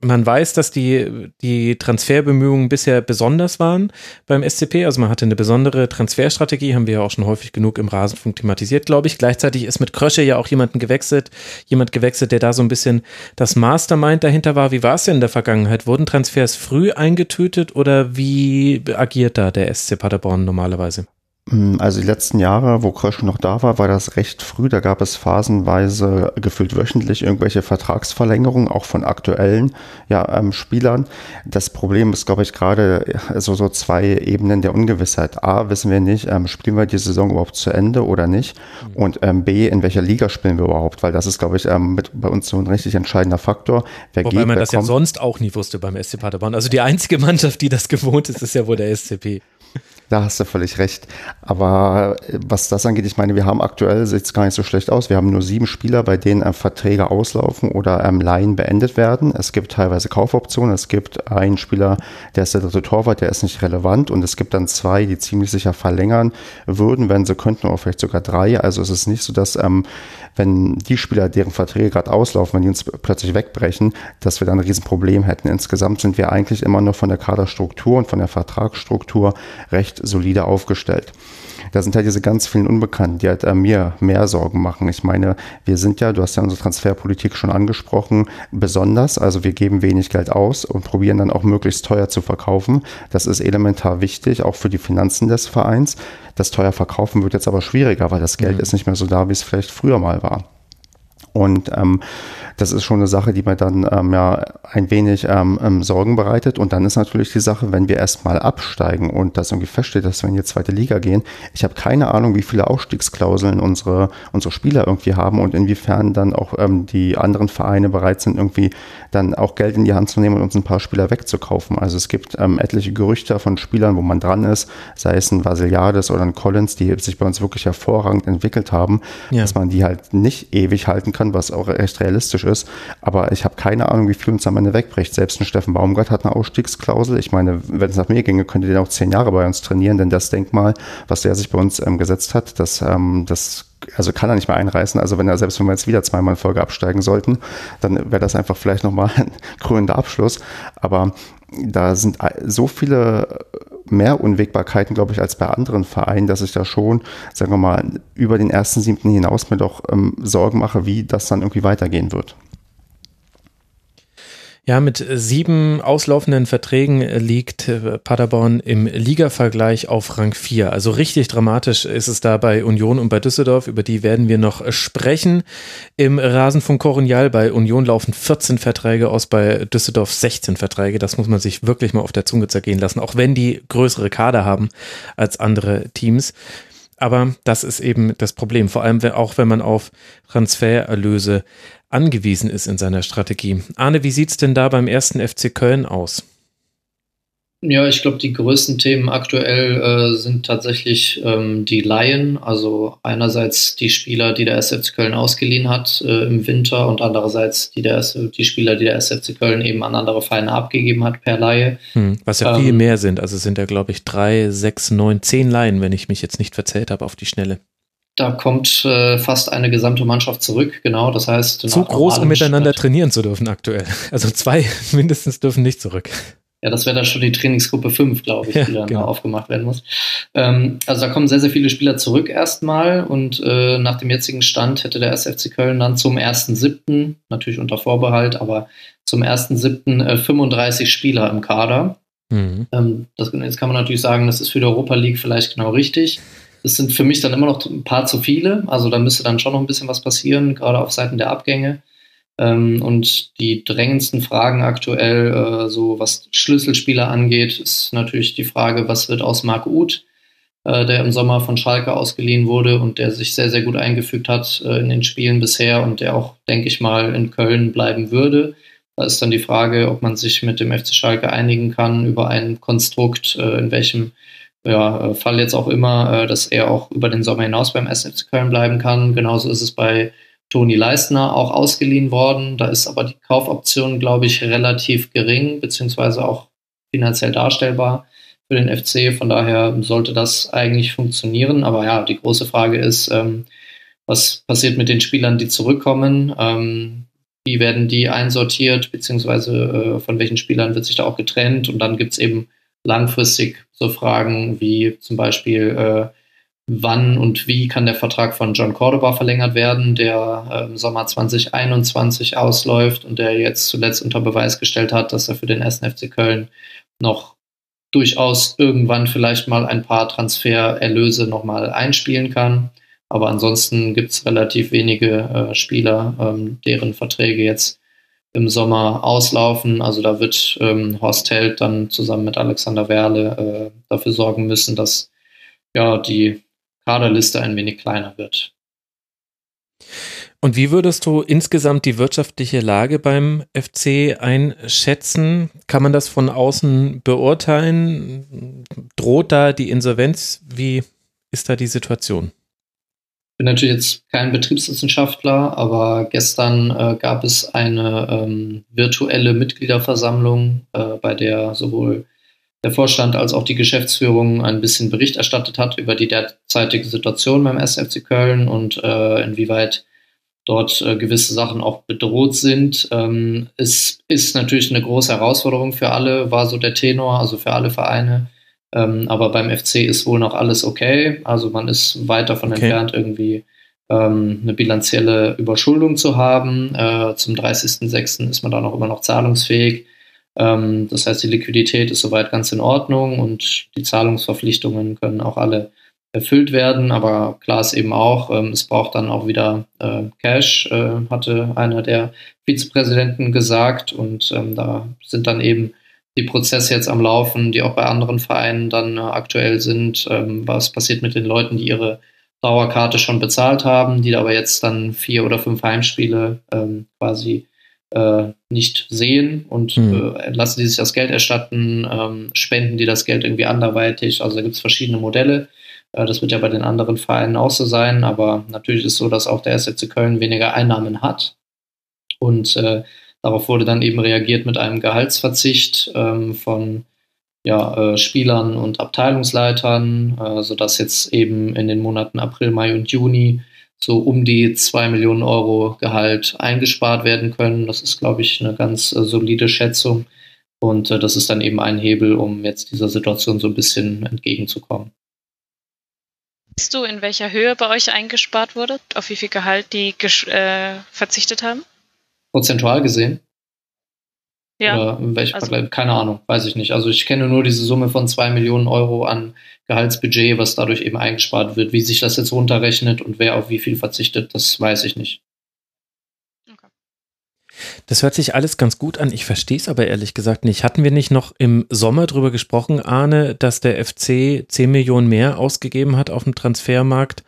Man weiß, dass die, die Transferbemühungen bisher besonders waren beim SCP. Also man hatte eine besondere Transferstrategie, haben wir ja auch schon häufig genug im Rasenfunk thematisiert, glaube ich. Gleichzeitig ist mit Krösche ja auch jemanden gewechselt, jemand gewechselt, der da so ein bisschen das Mastermind dahinter war. Wie war es denn in der Vergangenheit? Wurden Transfers früh eingetötet oder wie agiert da der SC Paderborn normalerweise? Mm, also die letzten Jahre, wo Krösch noch da war, war das recht früh. Da gab es phasenweise gefühlt wöchentlich irgendwelche Vertragsverlängerungen, auch von aktuellen ja, ähm, Spielern. Das Problem ist, glaube ich, gerade also so zwei Ebenen der Ungewissheit. A, wissen wir nicht, ähm, spielen wir die Saison überhaupt zu Ende oder nicht? Mhm. Und ähm, B, in welcher Liga spielen wir überhaupt? Weil das ist, glaube ich, ähm, mit, bei uns so ein richtig entscheidender Faktor. Wer Wobei geht, man das ja sonst auch nie wusste beim SC Paderborn. Also die einzige Mannschaft, die das gewohnt ist, ist ja wohl der SCP. Da hast du völlig recht. Aber äh, was das angeht, ich meine, wir haben aktuell, sieht es gar nicht so schlecht aus. Wir haben nur sieben Spieler, bei denen ähm, Verträge auslaufen oder ähm, Laien beendet werden. Es gibt teilweise Kaufoptionen. Es gibt einen Spieler, der ist der dritte Torwart, der ist nicht relevant. Und es gibt dann zwei, die ziemlich sicher verlängern würden, wenn sie könnten, oder vielleicht sogar drei. Also es ist nicht so, dass ähm, wenn die Spieler, deren Verträge gerade auslaufen, wenn die uns plötzlich wegbrechen, dass wir dann ein Riesenproblem hätten. Insgesamt sind wir eigentlich immer noch von der Kaderstruktur und von der Vertragsstruktur recht solide aufgestellt. Da sind halt diese ganz vielen Unbekannten, die halt äh, mir mehr Sorgen machen. Ich meine, wir sind ja, du hast ja unsere Transferpolitik schon angesprochen, besonders. Also wir geben wenig Geld aus und probieren dann auch möglichst teuer zu verkaufen. Das ist elementar wichtig, auch für die Finanzen des Vereins. Das teuer verkaufen wird jetzt aber schwieriger, weil das Geld mhm. ist nicht mehr so da, wie es vielleicht früher mal war. Und ähm, das ist schon eine Sache, die mir dann ähm, ja ein wenig ähm, ähm, Sorgen bereitet. Und dann ist natürlich die Sache, wenn wir erstmal absteigen und das irgendwie feststeht, dass wir in die zweite Liga gehen. Ich habe keine Ahnung, wie viele Ausstiegsklauseln unsere, unsere Spieler irgendwie haben und inwiefern dann auch ähm, die anderen Vereine bereit sind, irgendwie dann auch Geld in die Hand zu nehmen und uns ein paar Spieler wegzukaufen. Also es gibt ähm, etliche Gerüchte von Spielern, wo man dran ist, sei es ein Vasiliades oder ein Collins, die sich bei uns wirklich hervorragend entwickelt haben, ja. dass man die halt nicht ewig halten kann, was auch recht realistisch ist. Aber ich habe keine Ahnung, wie viel uns am Ende wegbricht. Selbst ein Steffen Baumgart hat eine Ausstiegsklausel. Ich meine, wenn es nach mir ginge, könnte der auch zehn Jahre bei uns trainieren, denn das Denkmal, was der sich bei uns ähm, gesetzt hat, das, ähm, das also kann er nicht mehr einreißen. Also wenn er, selbst wenn wir jetzt wieder zweimal in Folge absteigen sollten, dann wäre das einfach vielleicht nochmal ein krönender Abschluss. Aber da sind so viele mehr Unwägbarkeiten, glaube ich, als bei anderen Vereinen, dass ich da schon, sagen wir mal, über den ersten siebten hinaus mir doch ähm, Sorgen mache, wie das dann irgendwie weitergehen wird. Ja, mit sieben auslaufenden Verträgen liegt äh, Paderborn im Liga-Vergleich auf Rang 4. Also richtig dramatisch ist es da bei Union und bei Düsseldorf. Über die werden wir noch sprechen. Im Rasenfunk Koronial bei Union laufen 14 Verträge aus, bei Düsseldorf 16 Verträge. Das muss man sich wirklich mal auf der Zunge zergehen lassen, auch wenn die größere Kader haben als andere Teams. Aber das ist eben das Problem, vor allem auch wenn man auf Transfererlöse angewiesen ist in seiner Strategie. Arne, wie sieht es denn da beim ersten FC Köln aus? Ja, ich glaube, die größten Themen aktuell äh, sind tatsächlich ähm, die Laien. Also einerseits die Spieler, die der SFC Köln ausgeliehen hat äh, im Winter und andererseits die, der, die Spieler, die der SFC Köln eben an andere Vereine abgegeben hat per Laie. Hm, was ja ähm, viel mehr sind. Also sind ja, glaube ich, drei, sechs, neun, zehn Laien, wenn ich mich jetzt nicht verzählt habe auf die Schnelle. Da kommt äh, fast eine gesamte Mannschaft zurück, genau. Das heißt, zu groß, um miteinander Stadt. trainieren zu dürfen aktuell. Also zwei mindestens dürfen nicht zurück. Ja, das wäre dann schon die Trainingsgruppe 5, glaube ich, ja, die dann genau. aufgemacht werden muss. Ähm, also da kommen sehr, sehr viele Spieler zurück erstmal und äh, nach dem jetzigen Stand hätte der SFC Köln dann zum 1.7., natürlich unter Vorbehalt, aber zum 1.7. Äh, 35 Spieler im Kader. Mhm. Ähm, das, jetzt kann man natürlich sagen, das ist für die Europa League vielleicht genau richtig. Das sind für mich dann immer noch ein paar zu viele. Also da müsste dann schon noch ein bisschen was passieren, gerade auf Seiten der Abgänge. Ähm, und die drängendsten Fragen aktuell, äh, so was Schlüsselspieler angeht, ist natürlich die Frage, was wird aus Marc Uth, äh, der im Sommer von Schalke ausgeliehen wurde und der sich sehr, sehr gut eingefügt hat äh, in den Spielen bisher und der auch, denke ich mal, in Köln bleiben würde. Da ist dann die Frage, ob man sich mit dem FC Schalke einigen kann über ein Konstrukt, äh, in welchem ja, äh, Fall jetzt auch immer, äh, dass er auch über den Sommer hinaus beim SFC Köln bleiben kann. Genauso ist es bei Toni Leistner auch ausgeliehen worden. Da ist aber die Kaufoption, glaube ich, relativ gering, beziehungsweise auch finanziell darstellbar für den FC. Von daher sollte das eigentlich funktionieren. Aber ja, die große Frage ist, ähm, was passiert mit den Spielern, die zurückkommen? Ähm, wie werden die einsortiert, beziehungsweise äh, von welchen Spielern wird sich da auch getrennt? Und dann gibt es eben langfristig so Fragen wie zum Beispiel, äh, wann und wie kann der Vertrag von John Cordoba verlängert werden, der im Sommer 2021 ausläuft und der jetzt zuletzt unter Beweis gestellt hat, dass er für den 1. FC Köln noch durchaus irgendwann vielleicht mal ein paar Transfererlöse nochmal einspielen kann. Aber ansonsten gibt es relativ wenige äh, Spieler, ähm, deren Verträge jetzt im Sommer auslaufen. Also da wird ähm, Horst Held dann zusammen mit Alexander Werle äh, dafür sorgen müssen, dass ja die Kaderliste ein wenig kleiner wird. Und wie würdest du insgesamt die wirtschaftliche Lage beim FC einschätzen? Kann man das von außen beurteilen? Droht da die Insolvenz? Wie ist da die Situation? Bin natürlich jetzt kein Betriebswissenschaftler, aber gestern äh, gab es eine ähm, virtuelle Mitgliederversammlung, äh, bei der sowohl der Vorstand als auch die Geschäftsführung ein bisschen Bericht erstattet hat über die derzeitige Situation beim SFC Köln und äh, inwieweit dort äh, gewisse Sachen auch bedroht sind. Ähm, es ist natürlich eine große Herausforderung für alle, war so der Tenor, also für alle Vereine. Ähm, aber beim FC ist wohl noch alles okay. Also man ist weit davon okay. entfernt, irgendwie ähm, eine bilanzielle Überschuldung zu haben. Äh, zum 30.06. ist man dann auch immer noch zahlungsfähig. Ähm, das heißt, die Liquidität ist soweit ganz in Ordnung und die Zahlungsverpflichtungen können auch alle erfüllt werden. Aber klar ist eben auch, ähm, es braucht dann auch wieder äh, Cash, äh, hatte einer der Vizepräsidenten gesagt. Und ähm, da sind dann eben die Prozesse jetzt am Laufen, die auch bei anderen Vereinen dann äh, aktuell sind. Ähm, was passiert mit den Leuten, die ihre Dauerkarte schon bezahlt haben, die aber jetzt dann vier oder fünf Heimspiele ähm, quasi äh, nicht sehen und mhm. äh, lassen die sich das Geld erstatten, ähm, spenden die das Geld irgendwie anderweitig. Also da gibt es verschiedene Modelle. Äh, das wird ja bei den anderen Vereinen auch so sein, aber natürlich ist es so, dass auch der SFC Köln weniger Einnahmen hat. Und äh, darauf wurde dann eben reagiert mit einem Gehaltsverzicht ähm, von ja, äh, Spielern und Abteilungsleitern, äh, sodass jetzt eben in den Monaten April, Mai und Juni so um die zwei Millionen Euro Gehalt eingespart werden können. Das ist, glaube ich, eine ganz äh, solide Schätzung. Und äh, das ist dann eben ein Hebel, um jetzt dieser Situation so ein bisschen entgegenzukommen. Weißt du, in welcher Höhe bei euch eingespart wurde? Auf wie viel Gehalt die äh, verzichtet haben? Prozentual gesehen? Ja. Oder in welchem also, Vergleich? Keine Ahnung, weiß ich nicht. Also ich kenne nur diese Summe von zwei Millionen Euro an Gehaltsbudget, was dadurch eben eingespart wird. Wie sich das jetzt runterrechnet und wer auf wie viel verzichtet, das weiß ich nicht. Das hört sich alles ganz gut an. Ich verstehe es aber ehrlich gesagt nicht. Hatten wir nicht noch im Sommer darüber gesprochen, Arne, dass der FC 10 Millionen mehr ausgegeben hat auf dem Transfermarkt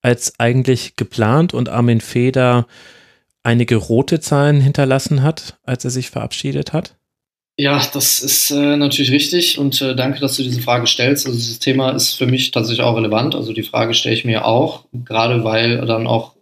als eigentlich geplant und Armin Feder einige rote Zahlen hinterlassen hat, als er sich verabschiedet hat? Ja, das ist äh, natürlich richtig und äh, danke, dass du diese Frage stellst. Also dieses Thema ist für mich tatsächlich auch relevant. Also die Frage stelle ich mir auch, gerade weil dann auch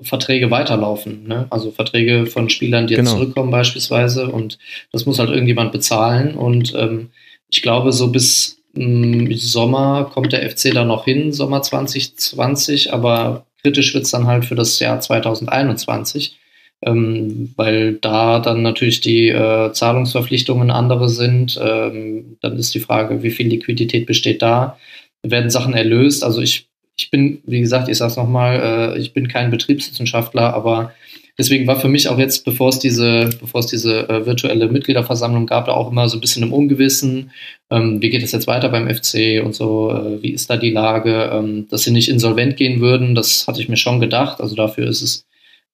Verträge weiterlaufen. Ne? Also Verträge von Spielern, die jetzt genau. zurückkommen beispielsweise und das muss halt irgendjemand bezahlen und ähm, ich glaube, so bis mh, mm, Sommer kommt der FC da noch hin, Sommer 2020, aber kritisch wird es dann halt für das Jahr 2021 ähm, weil da dann natürlich die äh, Zahlungsverpflichtungen andere sind. Ähm, dann ist die Frage, wie viel Liquidität besteht da? Werden Sachen erlöst? Also ich, ich bin, wie gesagt, ich sage es nochmal, äh, ich bin kein Betriebswissenschaftler, aber deswegen war für mich auch jetzt, bevor es diese, bevor es diese äh, virtuelle Mitgliederversammlung gab, da auch immer so ein bisschen im Ungewissen. Ähm, wie geht es jetzt weiter beim FC und so? Äh, wie ist da die Lage? Ähm, dass sie nicht insolvent gehen würden, das hatte ich mir schon gedacht. Also dafür ist es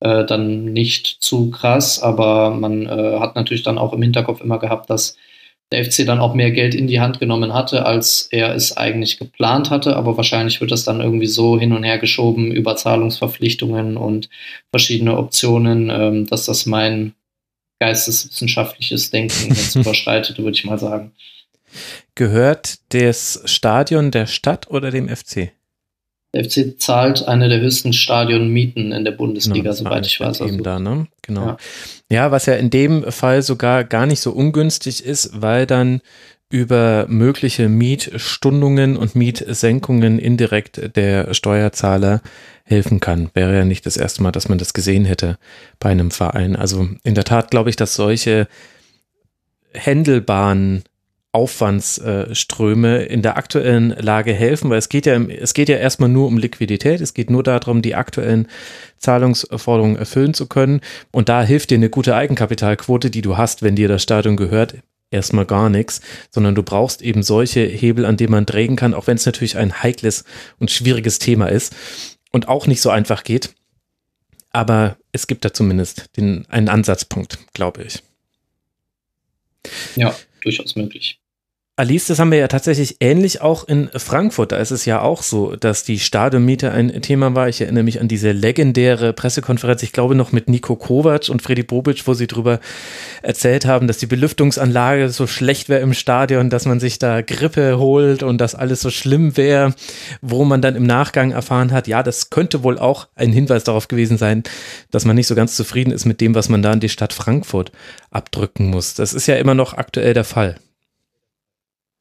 äh, dann nicht zu krass, aber man äh, hat natürlich dann auch im Hinterkopf immer gehabt, dass der FC dann auch mehr Geld in die Hand genommen hatte, als er es eigentlich geplant hatte. Aber wahrscheinlich wird das dann irgendwie so hin und her geschoben über Zahlungsverpflichtungen und verschiedene Optionen, ähm, dass das mein geisteswissenschaftliches Denken jetzt überschreitet, würde ich mal sagen. Gehört das Stadion der Stadt oder dem FC? Der FC zahlt eine der höchsten Stadionmieten in der Bundesliga, genau, soweit ich weiß. Also. Da, ne? Genau. Ja. ja, was ja in dem Fall sogar gar nicht so ungünstig ist, weil dann über mögliche Mietstundungen und Mietsenkungen indirekt der Steuerzahler helfen kann. Wäre ja nicht das erste Mal, dass man das gesehen hätte bei einem Verein. Also in der Tat glaube ich, dass solche händelbaren Aufwandsströme in der aktuellen Lage helfen, weil es geht ja, es geht ja erstmal nur um Liquidität, es geht nur darum, die aktuellen Zahlungsforderungen erfüllen zu können. Und da hilft dir eine gute Eigenkapitalquote, die du hast, wenn dir das Stadion gehört, erstmal gar nichts, sondern du brauchst eben solche Hebel, an denen man drehen kann, auch wenn es natürlich ein heikles und schwieriges Thema ist und auch nicht so einfach geht. Aber es gibt da zumindest den, einen Ansatzpunkt, glaube ich. Ja, durchaus möglich. Alice, das haben wir ja tatsächlich ähnlich auch in Frankfurt. Da ist es ja auch so, dass die Stadionmiete ein Thema war. Ich erinnere mich an diese legendäre Pressekonferenz, ich glaube noch mit Nico Kovac und Freddy Bobic, wo sie darüber erzählt haben, dass die Belüftungsanlage so schlecht wäre im Stadion, dass man sich da Grippe holt und dass alles so schlimm wäre, wo man dann im Nachgang erfahren hat, ja, das könnte wohl auch ein Hinweis darauf gewesen sein, dass man nicht so ganz zufrieden ist mit dem, was man da in die Stadt Frankfurt abdrücken muss. Das ist ja immer noch aktuell der Fall.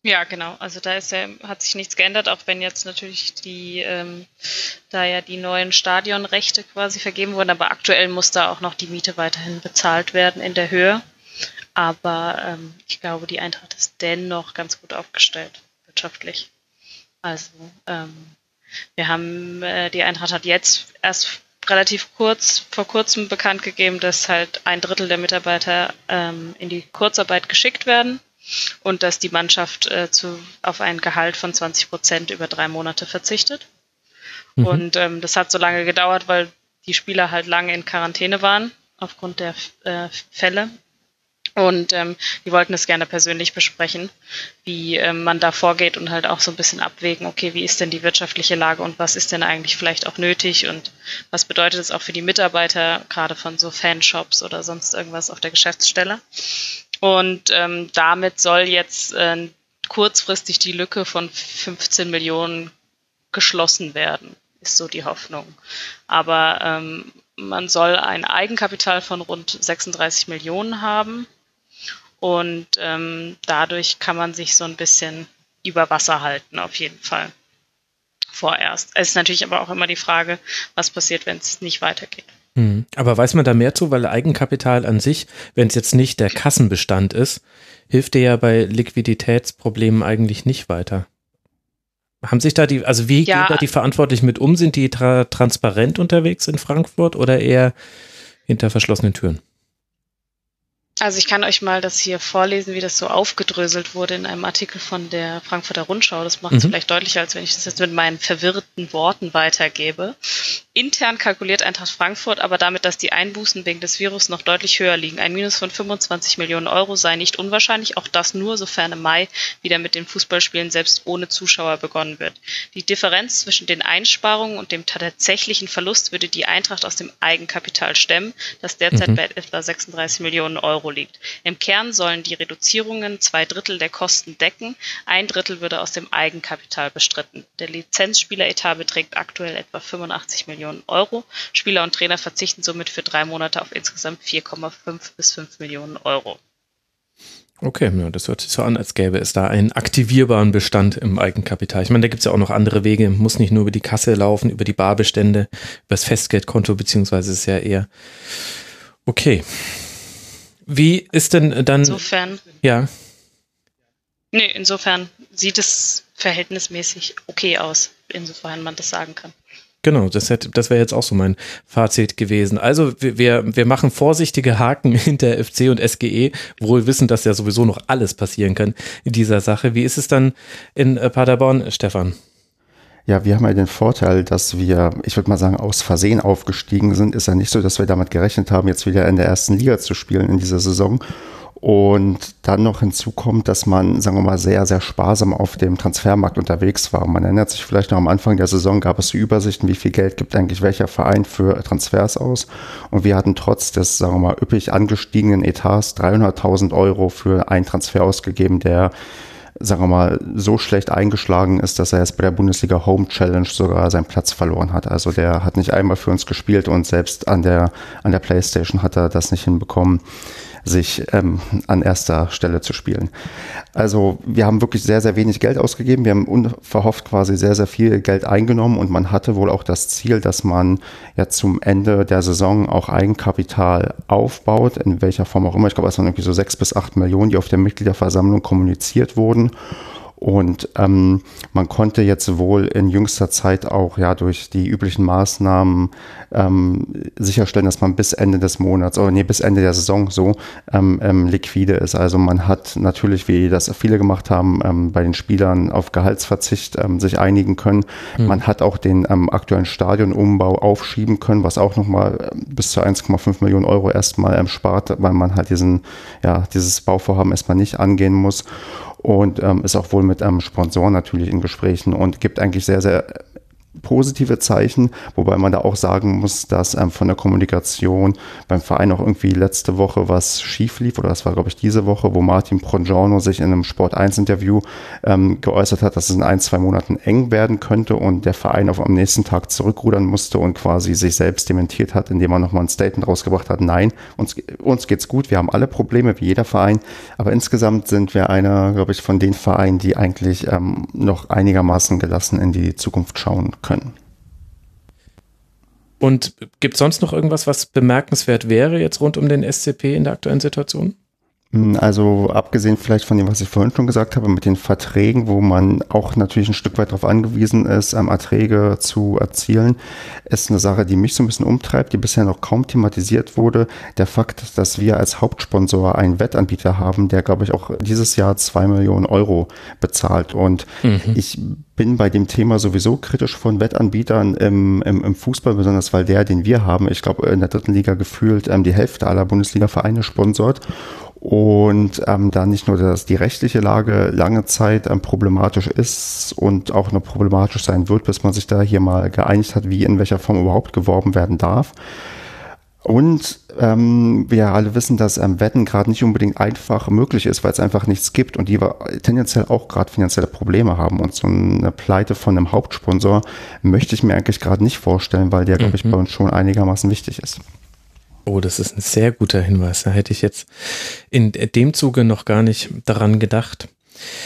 Ja, genau. Also da ist ja, hat sich nichts geändert, auch wenn jetzt natürlich die, ähm, da ja die neuen Stadionrechte quasi vergeben wurden, aber aktuell muss da auch noch die Miete weiterhin bezahlt werden in der Höhe. Aber ähm, ich glaube, die Eintracht ist dennoch ganz gut aufgestellt, wirtschaftlich. Also ähm, wir haben, äh, die Eintracht hat jetzt erst relativ kurz, vor kurzem bekannt gegeben, dass halt ein Drittel der Mitarbeiter ähm, in die Kurzarbeit geschickt werden und dass die Mannschaft äh, zu, auf ein Gehalt von 20 Prozent über drei Monate verzichtet. Mhm. Und ähm, das hat so lange gedauert, weil die Spieler halt lange in Quarantäne waren aufgrund der äh, Fälle. Und ähm, die wollten es gerne persönlich besprechen, wie ähm, man da vorgeht und halt auch so ein bisschen abwägen, okay, wie ist denn die wirtschaftliche Lage und was ist denn eigentlich vielleicht auch nötig und was bedeutet es auch für die Mitarbeiter, gerade von so Fanshops oder sonst irgendwas auf der Geschäftsstelle. Und ähm, damit soll jetzt äh, kurzfristig die Lücke von 15 Millionen geschlossen werden, ist so die Hoffnung. Aber ähm, man soll ein Eigenkapital von rund 36 Millionen haben und ähm, dadurch kann man sich so ein bisschen über Wasser halten, auf jeden Fall. Vorerst. Es ist natürlich aber auch immer die Frage, was passiert, wenn es nicht weitergeht. Hm. Aber weiß man da mehr zu, weil Eigenkapital an sich, wenn es jetzt nicht der Kassenbestand ist, hilft dir ja bei Liquiditätsproblemen eigentlich nicht weiter. Haben sich da die, also wie ja. gehen da die Verantwortlichen mit um? Sind die tra transparent unterwegs in Frankfurt oder eher hinter verschlossenen Türen? Also ich kann euch mal das hier vorlesen, wie das so aufgedröselt wurde in einem Artikel von der Frankfurter Rundschau. Das macht es mhm. vielleicht deutlicher, als wenn ich das jetzt mit meinen verwirrten Worten weitergebe. Intern kalkuliert Eintracht Frankfurt aber damit, dass die Einbußen wegen des Virus noch deutlich höher liegen. Ein Minus von 25 Millionen Euro sei nicht unwahrscheinlich, auch das nur, sofern im Mai wieder mit den Fußballspielen selbst ohne Zuschauer begonnen wird. Die Differenz zwischen den Einsparungen und dem tatsächlichen Verlust würde die Eintracht aus dem Eigenkapital stemmen, das derzeit mhm. bei etwa 36 Millionen Euro liegt. Im Kern sollen die Reduzierungen zwei Drittel der Kosten decken, ein Drittel würde aus dem Eigenkapital bestritten. Der Lizenzspieleretat beträgt aktuell etwa 85 Millionen Euro. Spieler und Trainer verzichten somit für drei Monate auf insgesamt 4,5 bis 5 Millionen Euro. Okay, ja, das hört sich so an, als gäbe es da einen aktivierbaren Bestand im Eigenkapital. Ich meine, da gibt es ja auch noch andere Wege, muss nicht nur über die Kasse laufen, über die Barbestände, über das Festgeldkonto, beziehungsweise ist ja eher. Okay. Wie ist denn dann. Insofern. Ja. Nee, insofern sieht es verhältnismäßig okay aus, insofern man das sagen kann. Genau, das, das wäre jetzt auch so mein Fazit gewesen. Also wir, wir machen vorsichtige Haken hinter FC und SGE, wohl wissen, dass ja sowieso noch alles passieren kann in dieser Sache. Wie ist es dann in äh, Paderborn, Stefan? Ja, wir haben ja den Vorteil, dass wir, ich würde mal sagen, aus Versehen aufgestiegen sind. Ist ja nicht so, dass wir damit gerechnet haben, jetzt wieder in der ersten Liga zu spielen in dieser Saison. Und dann noch hinzu kommt, dass man, sagen wir mal, sehr, sehr sparsam auf dem Transfermarkt unterwegs war. Man erinnert sich vielleicht noch am Anfang der Saison gab es die Übersichten, wie viel Geld gibt eigentlich welcher Verein für Transfers aus. Und wir hatten trotz des, sagen wir mal, üppig angestiegenen Etats 300.000 Euro für einen Transfer ausgegeben, der sagen wir mal, so schlecht eingeschlagen ist, dass er jetzt bei der Bundesliga Home Challenge sogar seinen Platz verloren hat. Also der hat nicht einmal für uns gespielt und selbst an der, an der Playstation hat er das nicht hinbekommen sich ähm, an erster Stelle zu spielen. Also wir haben wirklich sehr, sehr wenig Geld ausgegeben. Wir haben unverhofft quasi sehr, sehr viel Geld eingenommen und man hatte wohl auch das Ziel, dass man ja zum Ende der Saison auch Eigenkapital aufbaut, in welcher Form auch immer. Ich glaube, es waren irgendwie so sechs bis acht Millionen, die auf der Mitgliederversammlung kommuniziert wurden. Und ähm, man konnte jetzt wohl in jüngster Zeit auch ja durch die üblichen Maßnahmen ähm, sicherstellen, dass man bis Ende des Monats oder nee, bis Ende der Saison so ähm, ähm, liquide ist. Also man hat natürlich, wie das viele gemacht haben, ähm, bei den Spielern auf Gehaltsverzicht ähm, sich einigen können. Mhm. Man hat auch den ähm, aktuellen Stadionumbau aufschieben können, was auch nochmal ähm, bis zu 1,5 Millionen Euro erstmal ähm, spart, weil man halt diesen, ja, dieses Bauvorhaben erstmal nicht angehen muss und ähm, ist auch wohl mit einem Sponsor natürlich in Gesprächen und gibt eigentlich sehr, sehr positive Zeichen, wobei man da auch sagen muss, dass ähm, von der Kommunikation beim Verein auch irgendwie letzte Woche was schief lief, oder das war, glaube ich, diese Woche, wo Martin Prongiorno sich in einem Sport 1 Interview ähm, geäußert hat, dass es in ein, zwei Monaten eng werden könnte und der Verein auf am nächsten Tag zurückrudern musste und quasi sich selbst dementiert hat, indem er nochmal ein Statement rausgebracht hat, nein, uns, uns geht's gut, wir haben alle Probleme, wie jeder Verein, aber insgesamt sind wir einer, glaube ich, von den Vereinen, die eigentlich ähm, noch einigermaßen gelassen in die Zukunft schauen können können. Und gibt es sonst noch irgendwas, was bemerkenswert wäre jetzt rund um den SCP in der aktuellen Situation? Hm, also abgesehen vielleicht von dem, was ich vorhin schon gesagt habe, mit den Verträgen, wo man auch natürlich ein Stück weit darauf angewiesen ist, ähm, Erträge zu erzielen, ist eine Sache, die mich so ein bisschen umtreibt, die bisher noch kaum thematisiert wurde. Der Fakt, dass wir als Hauptsponsor einen Wettanbieter haben, der, glaube ich, auch dieses Jahr zwei Millionen Euro bezahlt. Und mhm. ich bin bei dem Thema sowieso kritisch von Wettanbietern im, im, im Fußball, besonders weil der, den wir haben, ich glaube in der dritten Liga gefühlt ähm, die Hälfte aller Bundesliga-Vereine sponsort und ähm, da nicht nur, dass die rechtliche Lage lange Zeit ähm, problematisch ist und auch noch problematisch sein wird, bis man sich da hier mal geeinigt hat, wie in welcher Form überhaupt geworben werden darf. Und ähm, wir alle wissen, dass ähm, Wetten gerade nicht unbedingt einfach möglich ist, weil es einfach nichts gibt und die tendenziell auch gerade finanzielle Probleme haben. Und so eine Pleite von einem Hauptsponsor möchte ich mir eigentlich gerade nicht vorstellen, weil der, glaube ich, mhm. bei uns schon einigermaßen wichtig ist. Oh, das ist ein sehr guter Hinweis. Da hätte ich jetzt in dem Zuge noch gar nicht daran gedacht.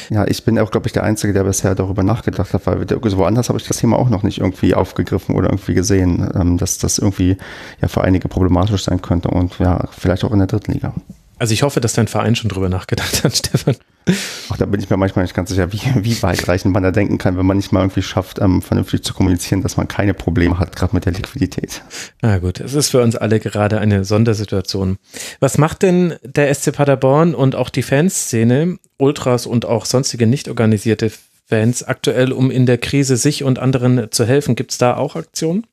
Ja, ich bin auch, glaube ich, der Einzige, der bisher darüber nachgedacht hat, weil woanders habe ich das Thema auch noch nicht irgendwie aufgegriffen oder irgendwie gesehen, ähm, dass das irgendwie ja für einige problematisch sein könnte und ja, vielleicht auch in der dritten Liga. Also ich hoffe, dass dein Verein schon drüber nachgedacht hat, Stefan. Ach, da bin ich mir manchmal nicht ganz sicher, wie, wie weitreichend man da denken kann, wenn man nicht mal irgendwie schafft, ähm, vernünftig zu kommunizieren, dass man keine Probleme hat, gerade mit der Liquidität. Na gut, es ist für uns alle gerade eine Sondersituation. Was macht denn der SC Paderborn und auch die Fanszene, Ultras und auch sonstige nicht organisierte Fans aktuell, um in der Krise sich und anderen zu helfen? Gibt es da auch Aktionen?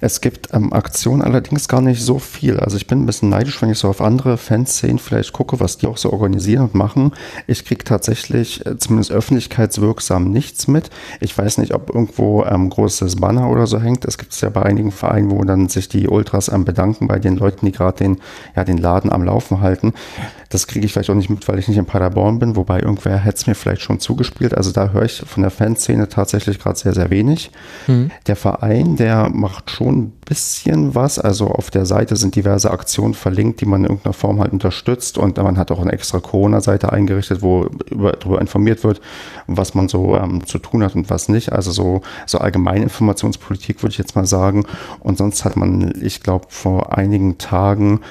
Es gibt ähm, Aktionen allerdings gar nicht so viel. Also ich bin ein bisschen neidisch, wenn ich so auf andere Fanszenen vielleicht gucke, was die auch so organisieren und machen. Ich kriege tatsächlich äh, zumindest öffentlichkeitswirksam nichts mit. Ich weiß nicht, ob irgendwo ähm, großes Banner oder so hängt. Es gibt es ja bei einigen Vereinen, wo dann sich die Ultras ähm, bedanken bei den Leuten, die gerade den, ja, den Laden am Laufen halten. Das kriege ich vielleicht auch nicht mit, weil ich nicht in Paderborn bin, wobei irgendwer hätte es mir vielleicht schon zugespielt. Also da höre ich von der Fanszene tatsächlich gerade sehr, sehr wenig. Mhm. Der Verein, der macht schon ein bisschen was. Also auf der Seite sind diverse Aktionen verlinkt, die man in irgendeiner Form halt unterstützt. Und man hat auch eine extra Corona-Seite eingerichtet, wo über, darüber informiert wird, was man so ähm, zu tun hat und was nicht. Also so, so allgemeine Informationspolitik würde ich jetzt mal sagen. Und sonst hat man, ich glaube, vor einigen Tagen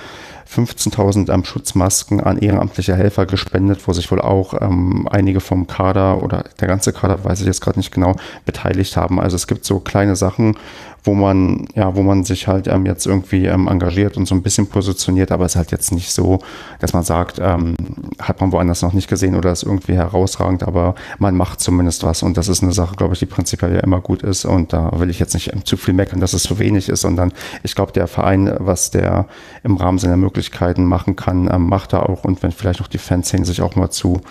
15.000 ähm, Schutzmasken an ehrenamtliche Helfer gespendet, wo sich wohl auch ähm, einige vom Kader oder der ganze Kader, weiß ich jetzt gerade nicht genau, beteiligt haben. Also es gibt so kleine Sachen, wo man, ja, wo man sich halt ähm, jetzt irgendwie ähm, engagiert und so ein bisschen positioniert, aber es ist halt jetzt nicht so, dass man sagt, ähm, hat man woanders noch nicht gesehen oder ist irgendwie herausragend, aber man macht zumindest was und das ist eine Sache, glaube ich, die prinzipiell ja immer gut ist und da will ich jetzt nicht ähm, zu viel meckern, dass es zu wenig ist, sondern ich glaube, der Verein, was der im Rahmen seiner Möglichkeiten machen kann, ähm, macht er auch und wenn vielleicht auch die Fanszene sich auch mal zu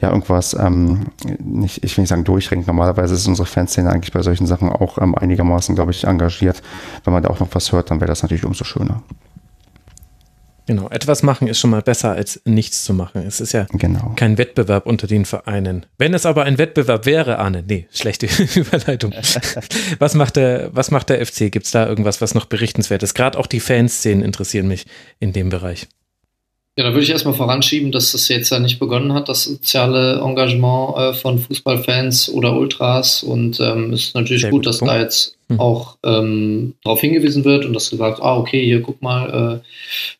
ja irgendwas, ähm, nicht, ich will nicht sagen durchringt. Normalerweise ist unsere Fanszene eigentlich bei solchen Sachen auch ähm, einigermaßen, glaube ich, engagiert. Wenn man da auch noch was hört, dann wäre das natürlich umso schöner. Genau, etwas machen ist schon mal besser als nichts zu machen. Es ist ja genau. kein Wettbewerb unter den Vereinen. Wenn es aber ein Wettbewerb wäre, Arne, nee, schlechte Überleitung. was macht der, was macht der FC? Gibt es da irgendwas, was noch berichtenswert ist? Gerade auch die Fanszenen interessieren mich in dem Bereich. Ja, da würde ich erstmal voranschieben, dass das jetzt ja nicht begonnen hat, das soziale Engagement äh, von Fußballfans oder Ultras. Und ähm, es ist natürlich Sehr gut, dass Punkt. da jetzt mhm. auch ähm, darauf hingewiesen wird und dass gesagt, ah, okay, hier guck mal, äh,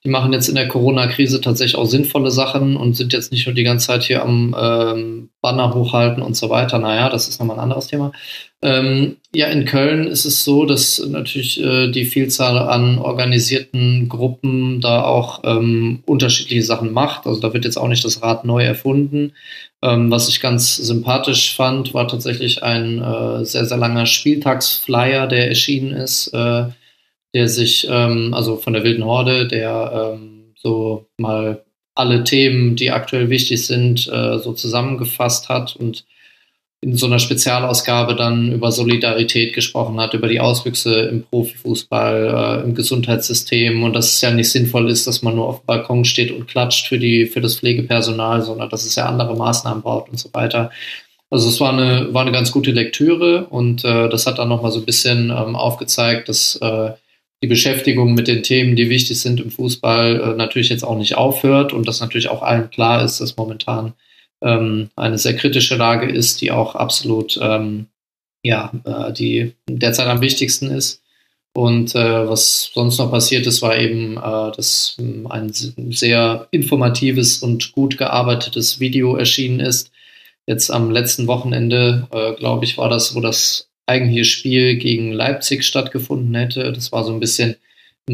die machen jetzt in der Corona-Krise tatsächlich auch sinnvolle Sachen und sind jetzt nicht nur die ganze Zeit hier am ähm, Banner hochhalten und so weiter. Naja, das ist nochmal ein anderes Thema. Ähm, ja, in Köln ist es so, dass natürlich äh, die Vielzahl an organisierten Gruppen da auch ähm, unterschiedliche Sachen macht. Also da wird jetzt auch nicht das Rad neu erfunden. Ähm, was ich ganz sympathisch fand, war tatsächlich ein äh, sehr, sehr langer Spieltagsflyer, der erschienen ist, äh, der sich, ähm, also von der Wilden Horde, der ähm, so mal alle Themen, die aktuell wichtig sind, äh, so zusammengefasst hat und in so einer Spezialausgabe dann über Solidarität gesprochen hat, über die Auswüchse im Profifußball, äh, im Gesundheitssystem und dass es ja nicht sinnvoll ist, dass man nur auf dem Balkon steht und klatscht für, die, für das Pflegepersonal, sondern dass es ja andere Maßnahmen braucht und so weiter. Also es war eine, war eine ganz gute Lektüre und äh, das hat dann nochmal so ein bisschen ähm, aufgezeigt, dass äh, die Beschäftigung mit den Themen, die wichtig sind im Fußball, äh, natürlich jetzt auch nicht aufhört und dass natürlich auch allen klar ist, dass momentan ähm, eine sehr kritische Lage ist, die auch absolut ähm, ja, äh, die derzeit am wichtigsten ist. Und äh, was sonst noch passiert ist, war eben, äh, dass ähm, ein sehr informatives und gut gearbeitetes Video erschienen ist. Jetzt am letzten Wochenende, äh, glaube ich, war das, wo das eigentliche Spiel gegen Leipzig stattgefunden hätte. Das war so ein bisschen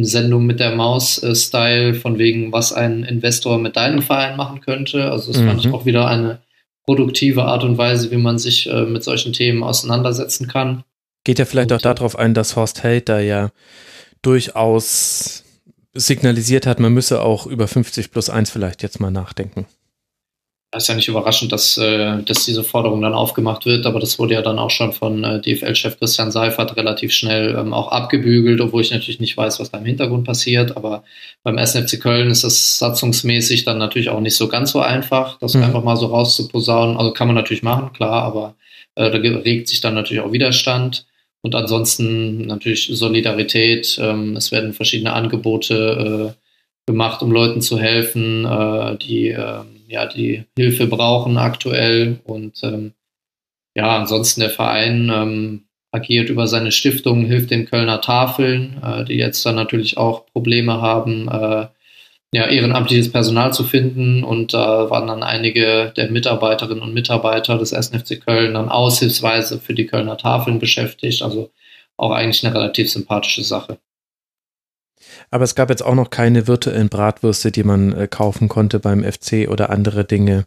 Sendung mit der Maus-Style, von wegen, was ein Investor mit deinem Verein machen könnte. Also das mhm. fand ich mhm. auch wieder eine produktive Art und Weise, wie man sich äh, mit solchen Themen auseinandersetzen kann. Geht ja vielleicht und, auch darauf ein, dass Horst Held da ja durchaus signalisiert hat, man müsse auch über 50 plus 1 vielleicht jetzt mal nachdenken. Das ist ja nicht überraschend, dass, äh, dass diese Forderung dann aufgemacht wird, aber das wurde ja dann auch schon von äh, DFL-Chef Christian Seifert relativ schnell ähm, auch abgebügelt, obwohl ich natürlich nicht weiß, was da im Hintergrund passiert. Aber beim SFC Köln ist das satzungsmäßig dann natürlich auch nicht so ganz so einfach, das mhm. einfach mal so rauszuposaunen. Also kann man natürlich machen, klar, aber äh, da regt sich dann natürlich auch Widerstand. Und ansonsten natürlich Solidarität. Ähm, es werden verschiedene Angebote äh, gemacht, um Leuten zu helfen, äh, die äh, ja die Hilfe brauchen aktuell. Und ähm, ja, ansonsten der Verein ähm, agiert über seine Stiftung, hilft den Kölner Tafeln, äh, die jetzt dann natürlich auch Probleme haben, äh, ja, ehrenamtliches Personal zu finden. Und da waren dann einige der Mitarbeiterinnen und Mitarbeiter des 1. FC Köln dann aushilfsweise für die Kölner Tafeln beschäftigt. Also auch eigentlich eine relativ sympathische Sache. Aber es gab jetzt auch noch keine virtuellen Bratwürste, die man äh, kaufen konnte beim FC oder andere Dinge,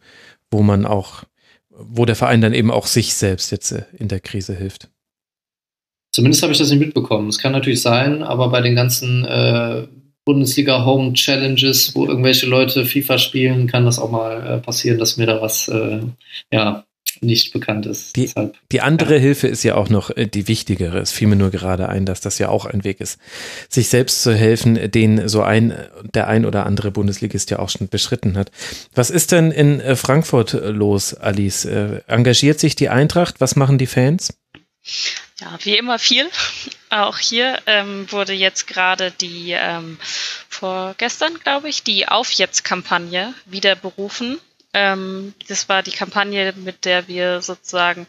wo man auch, wo der Verein dann eben auch sich selbst jetzt äh, in der Krise hilft. Zumindest habe ich das nicht mitbekommen. Es kann natürlich sein, aber bei den ganzen äh, Bundesliga Home Challenges, wo irgendwelche Leute FIFA spielen, kann das auch mal äh, passieren, dass mir da was äh, ja, nicht bekannt ist. Die, Deshalb, die andere ja. Hilfe ist ja auch noch äh, die wichtigere. Es fiel mir nur gerade ein, dass das ja auch ein Weg ist, sich selbst zu helfen, den so ein, der ein oder andere Bundesligist ja auch schon beschritten hat. Was ist denn in äh, Frankfurt los, Alice? Engagiert sich die Eintracht? Was machen die Fans? Ja, wie immer viel. Auch hier ähm, wurde jetzt gerade die ähm, vorgestern, glaube ich, die Auf jetzt-Kampagne wieder berufen. Ähm, das war die Kampagne, mit der wir sozusagen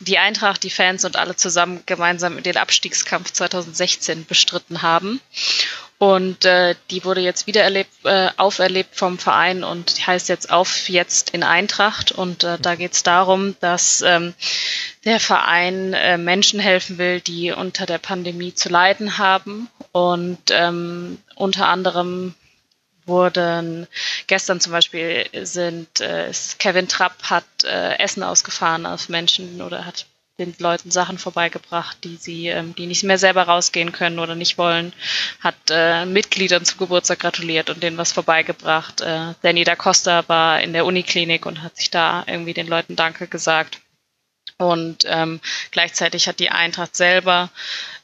die Eintracht, die Fans und alle zusammen gemeinsam den Abstiegskampf 2016 bestritten haben. Und äh, die wurde jetzt wieder erlebt, äh, auferlebt vom Verein und heißt jetzt auf jetzt in Eintracht. Und äh, da geht es darum, dass ähm, der Verein äh, Menschen helfen will, die unter der Pandemie zu leiden haben. Und ähm, unter anderem wurden gestern zum Beispiel sind äh, Kevin Trapp hat äh, Essen ausgefahren auf Menschen oder hat den Leuten Sachen vorbeigebracht, die sie, ähm, die nicht mehr selber rausgehen können oder nicht wollen, hat äh, Mitgliedern zum Geburtstag gratuliert und denen was vorbeigebracht. Äh, Danny da Costa war in der Uniklinik und hat sich da irgendwie den Leuten Danke gesagt. Und ähm, gleichzeitig hat die Eintracht selber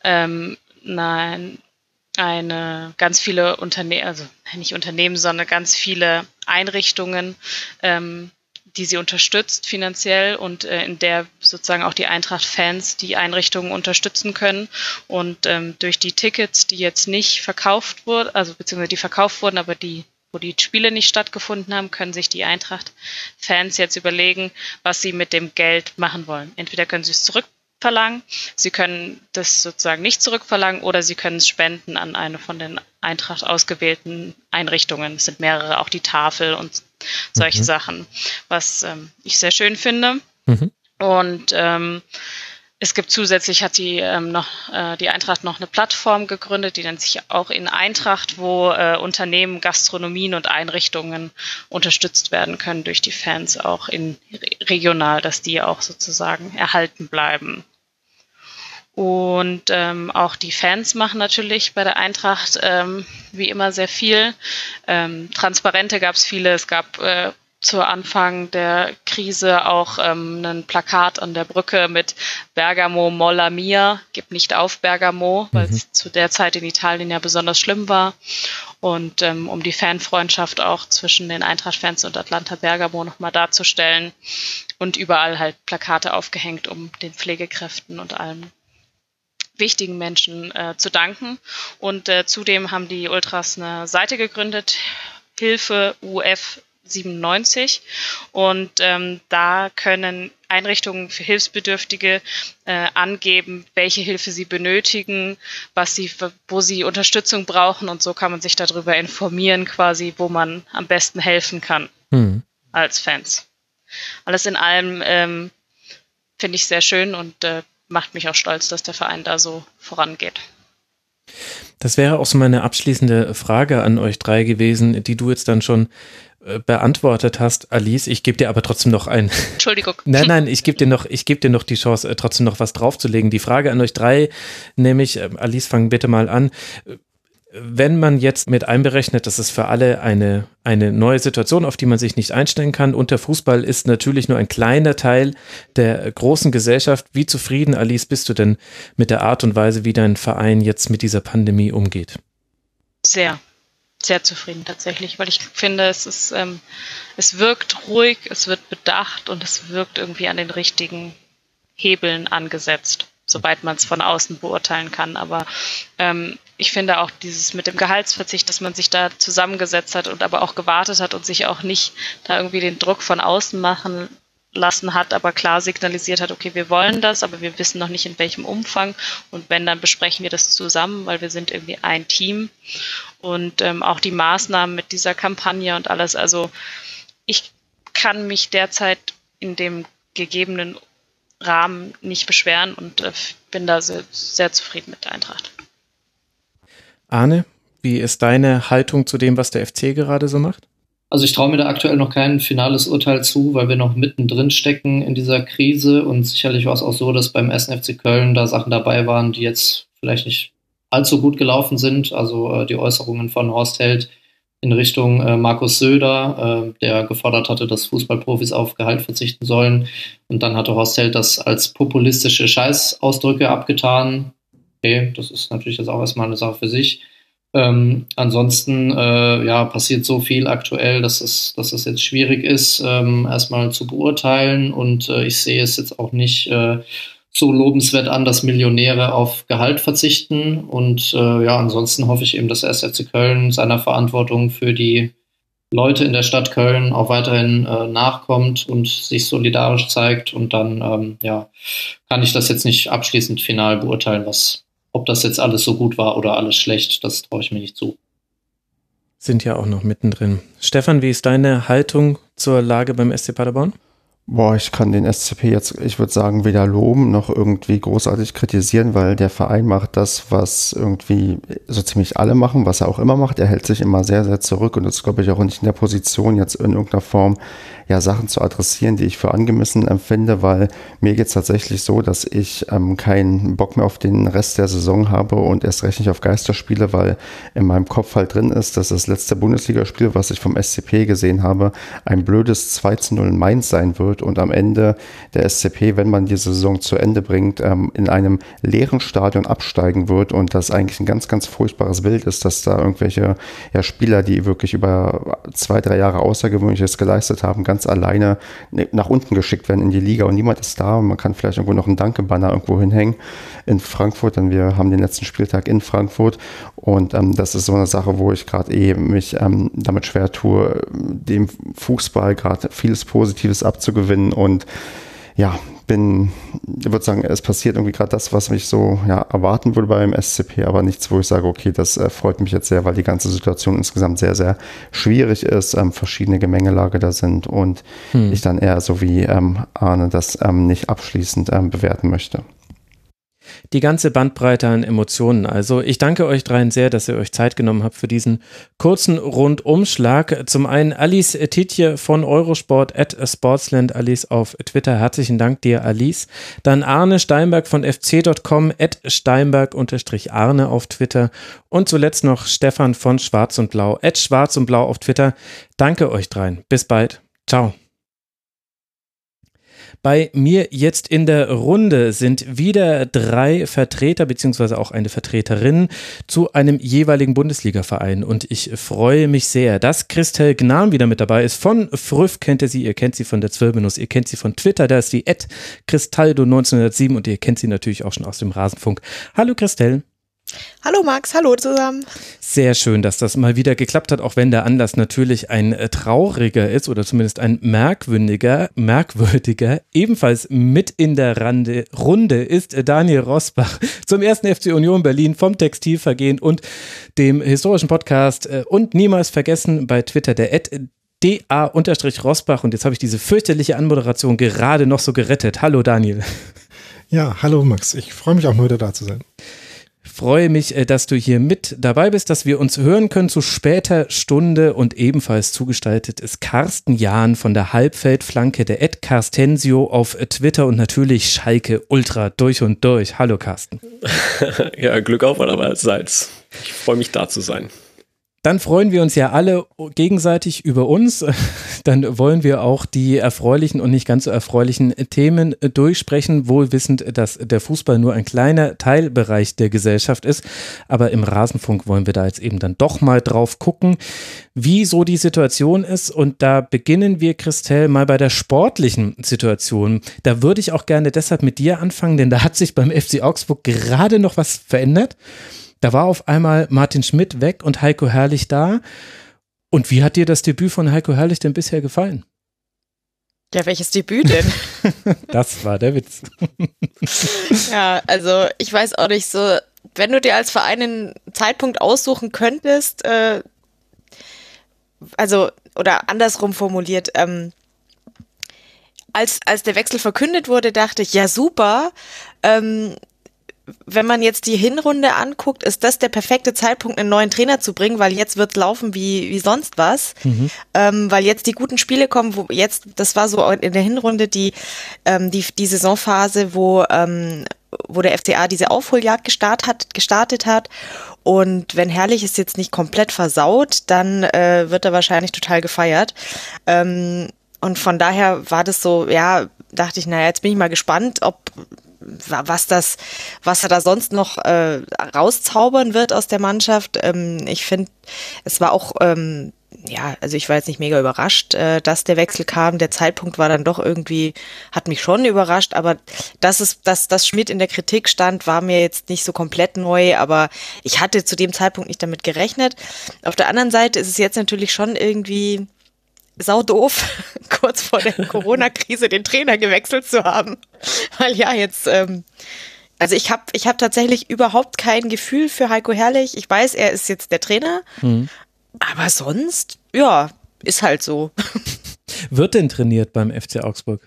ähm, nein, eine ganz viele Unternehmen, also nicht Unternehmen, sondern ganz viele Einrichtungen ähm, die sie unterstützt finanziell und äh, in der sozusagen auch die Eintracht-Fans die Einrichtungen unterstützen können. Und ähm, durch die Tickets, die jetzt nicht verkauft wurden, also beziehungsweise die verkauft wurden, aber die wo die Spiele nicht stattgefunden haben, können sich die Eintracht-Fans jetzt überlegen, was sie mit dem Geld machen wollen. Entweder können sie es zurückverlangen, sie können das sozusagen nicht zurückverlangen oder sie können es spenden an eine von den Eintracht ausgewählten Einrichtungen. Es sind mehrere, auch die Tafel und solche mhm. Sachen, was ähm, ich sehr schön finde. Mhm. Und ähm, es gibt zusätzlich hat die ähm, noch äh, die Eintracht noch eine Plattform gegründet, die nennt sich auch in Eintracht, wo äh, Unternehmen, Gastronomien und Einrichtungen unterstützt werden können durch die Fans auch in regional, dass die auch sozusagen erhalten bleiben. Und ähm, auch die Fans machen natürlich bei der Eintracht ähm, wie immer sehr viel. Ähm, Transparente gab es viele. Es gab äh, zu Anfang der Krise auch ähm, ein Plakat an der Brücke mit Bergamo Molla Mia, gib nicht auf Bergamo, weil es mhm. zu der Zeit in Italien ja besonders schlimm war. Und ähm, um die Fanfreundschaft auch zwischen den Eintracht-Fans und Atlanta Bergamo nochmal darzustellen. Und überall halt Plakate aufgehängt, um den Pflegekräften und allem wichtigen Menschen äh, zu danken. Und äh, zudem haben die Ultras eine Seite gegründet, Hilfe UF 97. Und ähm, da können Einrichtungen für Hilfsbedürftige äh, angeben, welche Hilfe sie benötigen, was sie, wo sie Unterstützung brauchen und so kann man sich darüber informieren, quasi, wo man am besten helfen kann hm. als Fans. Alles in allem ähm, finde ich sehr schön und äh, macht mich auch stolz, dass der Verein da so vorangeht. Das wäre auch so meine abschließende Frage an euch drei gewesen, die du jetzt dann schon beantwortet hast, Alice. Ich gebe dir aber trotzdem noch ein. Entschuldigung. nein, nein, ich gebe dir noch, ich gebe dir noch die Chance, äh, trotzdem noch was draufzulegen. Die Frage an euch drei, nämlich, äh, Alice, fang bitte mal an wenn man jetzt mit einberechnet, dass es für alle eine, eine neue Situation, auf die man sich nicht einstellen kann, und der Fußball ist natürlich nur ein kleiner Teil der großen Gesellschaft. Wie zufrieden, Alice, bist du denn mit der Art und Weise, wie dein Verein jetzt mit dieser Pandemie umgeht? Sehr, sehr zufrieden tatsächlich, weil ich finde, es ist, ähm, es wirkt ruhig, es wird bedacht und es wirkt irgendwie an den richtigen Hebeln angesetzt soweit man es von außen beurteilen kann. Aber ähm, ich finde auch dieses mit dem Gehaltsverzicht, dass man sich da zusammengesetzt hat und aber auch gewartet hat und sich auch nicht da irgendwie den Druck von außen machen lassen hat, aber klar signalisiert hat, okay, wir wollen das, aber wir wissen noch nicht in welchem Umfang und wenn, dann besprechen wir das zusammen, weil wir sind irgendwie ein Team und ähm, auch die Maßnahmen mit dieser Kampagne und alles, also ich kann mich derzeit in dem gegebenen Rahmen nicht beschweren und äh, bin da sehr, sehr zufrieden mit der Eintracht. Arne, wie ist deine Haltung zu dem, was der FC gerade so macht? Also ich traue mir da aktuell noch kein finales Urteil zu, weil wir noch mittendrin stecken in dieser Krise und sicherlich war es auch so, dass beim 1. FC Köln da Sachen dabei waren, die jetzt vielleicht nicht allzu gut gelaufen sind. Also äh, die Äußerungen von Horst Held in Richtung äh, Markus Söder, äh, der gefordert hatte, dass Fußballprofis auf Gehalt verzichten sollen. Und dann hatte Horst Held das als populistische Scheißausdrücke abgetan. Okay, das ist natürlich jetzt auch erstmal eine Sache für sich. Ähm, ansonsten äh, ja, passiert so viel aktuell, dass es, dass es jetzt schwierig ist, ähm, erstmal zu beurteilen. Und äh, ich sehe es jetzt auch nicht äh, so lobenswert an, dass Millionäre auf Gehalt verzichten. Und äh, ja, ansonsten hoffe ich eben, dass der SFC Köln seiner Verantwortung für die Leute in der Stadt Köln auch weiterhin äh, nachkommt und sich solidarisch zeigt. Und dann ähm, ja, kann ich das jetzt nicht abschließend final beurteilen, was, ob das jetzt alles so gut war oder alles schlecht. Das traue ich mir nicht zu. Sind ja auch noch mittendrin. Stefan, wie ist deine Haltung zur Lage beim SC Paderborn? Boah, ich kann den SCP jetzt, ich würde sagen, weder loben noch irgendwie großartig kritisieren, weil der Verein macht das, was irgendwie so ziemlich alle machen, was er auch immer macht. Er hält sich immer sehr, sehr zurück und ist, glaube ich, auch nicht in der Position, jetzt in irgendeiner Form ja Sachen zu adressieren, die ich für angemessen empfinde, weil mir geht es tatsächlich so, dass ich ähm, keinen Bock mehr auf den Rest der Saison habe und erst recht nicht auf Geisterspiele, weil in meinem Kopf halt drin ist, dass das letzte Bundesligaspiel, was ich vom SCP gesehen habe, ein blödes 2 zu 0 in Mainz sein wird und am Ende der SCP, wenn man die Saison zu Ende bringt, ähm, in einem leeren Stadion absteigen wird und das eigentlich ein ganz, ganz furchtbares Bild ist, dass da irgendwelche ja, Spieler, die wirklich über zwei, drei Jahre Außergewöhnliches geleistet haben, ganz alleine nach unten geschickt werden in die Liga. Und niemand ist da. Und man kann vielleicht irgendwo noch einen Danke-Banner irgendwo hinhängen in Frankfurt, denn wir haben den letzten Spieltag in Frankfurt. Und ähm, das ist so eine Sache, wo ich gerade eh mich ähm, damit schwer tue, dem Fußball gerade vieles Positives abzugewinnen. Und ja, bin, ich würde sagen, es passiert irgendwie gerade das, was mich so ja, erwarten würde beim SCP, aber nichts, wo ich sage, okay, das äh, freut mich jetzt sehr, weil die ganze Situation insgesamt sehr, sehr schwierig ist, ähm, verschiedene Gemengelage da sind und hm. ich dann eher so wie ähm, Arne das ähm, nicht abschließend ähm, bewerten möchte die ganze Bandbreite an Emotionen. Also ich danke euch dreien sehr, dass ihr euch Zeit genommen habt für diesen kurzen Rundumschlag. Zum einen Alice Titje von Eurosport at Sportsland Alice auf Twitter. Herzlichen Dank dir, Alice. Dann Arne Steinberg von fc.com at Steinberg-Arne auf Twitter. Und zuletzt noch Stefan von Schwarz und Blau at Schwarz und Blau auf Twitter. Danke euch dreien. Bis bald. Ciao. Bei mir jetzt in der Runde sind wieder drei Vertreter beziehungsweise auch eine Vertreterin zu einem jeweiligen Bundesligaverein und ich freue mich sehr, dass Christel Gnam wieder mit dabei ist. Von Früff kennt ihr sie, ihr kennt sie von der Zwölminus, ihr kennt sie von Twitter, da ist die Ed Cristaldo 1907 und ihr kennt sie natürlich auch schon aus dem Rasenfunk. Hallo Christel. Hallo Max, hallo zusammen. Sehr schön, dass das mal wieder geklappt hat, auch wenn der Anlass natürlich ein äh, trauriger ist oder zumindest ein merkwürdiger, merkwürdiger. Ebenfalls mit in der Rande, Runde ist äh, Daniel Rosbach zum ersten FC Union Berlin vom Textilvergehen und dem historischen Podcast äh, und niemals vergessen bei Twitter der Ad da-rosbach und jetzt habe ich diese fürchterliche Anmoderation gerade noch so gerettet. Hallo Daniel. Ja, hallo Max. Ich freue mich auch mal wieder da zu sein freue mich, äh, dass du hier mit dabei bist, dass wir uns hören können zu später Stunde und ebenfalls zugestaltet ist Carsten Jahn von der Halbfeldflanke der Ed Carstensio auf Twitter und natürlich Schalke Ultra durch und durch. Hallo Carsten. ja, Glück auf allerseits. Ich freue mich da zu sein. Dann freuen wir uns ja alle gegenseitig über uns. Dann wollen wir auch die erfreulichen und nicht ganz so erfreulichen Themen durchsprechen, wohl wissend, dass der Fußball nur ein kleiner Teilbereich der Gesellschaft ist. Aber im Rasenfunk wollen wir da jetzt eben dann doch mal drauf gucken, wie so die Situation ist. Und da beginnen wir, Christelle, mal bei der sportlichen Situation. Da würde ich auch gerne deshalb mit dir anfangen, denn da hat sich beim FC Augsburg gerade noch was verändert. Da war auf einmal Martin Schmidt weg und Heiko Herrlich da. Und wie hat dir das Debüt von Heiko Herrlich denn bisher gefallen? Ja, welches Debüt denn? das war der Witz. ja, also ich weiß auch nicht so, wenn du dir als Verein einen Zeitpunkt aussuchen könntest, äh, also oder andersrum formuliert, ähm, als, als der Wechsel verkündet wurde, dachte ich, ja super, ähm, wenn man jetzt die Hinrunde anguckt, ist das der perfekte Zeitpunkt, einen neuen Trainer zu bringen, weil jetzt wird laufen wie, wie sonst was. Mhm. Ähm, weil jetzt die guten Spiele kommen, wo jetzt, das war so in der Hinrunde die, ähm, die, die Saisonphase, wo, ähm, wo der FCA diese Aufholjagd gestartet hat, gestartet hat. Und wenn Herrlich ist jetzt nicht komplett versaut, dann äh, wird er wahrscheinlich total gefeiert. Ähm, und von daher war das so, ja, dachte ich, naja, jetzt bin ich mal gespannt, ob was das, was er da sonst noch äh, rauszaubern wird aus der Mannschaft. Ähm, ich finde, es war auch ähm, ja, also ich war jetzt nicht mega überrascht, äh, dass der Wechsel kam. Der Zeitpunkt war dann doch irgendwie, hat mich schon überrascht, aber dass es, dass, dass Schmidt in der Kritik stand, war mir jetzt nicht so komplett neu, aber ich hatte zu dem Zeitpunkt nicht damit gerechnet. Auf der anderen Seite ist es jetzt natürlich schon irgendwie, sau doof, kurz vor der Corona-Krise den Trainer gewechselt zu haben. Weil ja, jetzt, ähm, also ich habe ich hab tatsächlich überhaupt kein Gefühl für Heiko Herrlich. Ich weiß, er ist jetzt der Trainer, mhm. aber sonst, ja, ist halt so. Wird denn trainiert beim FC Augsburg?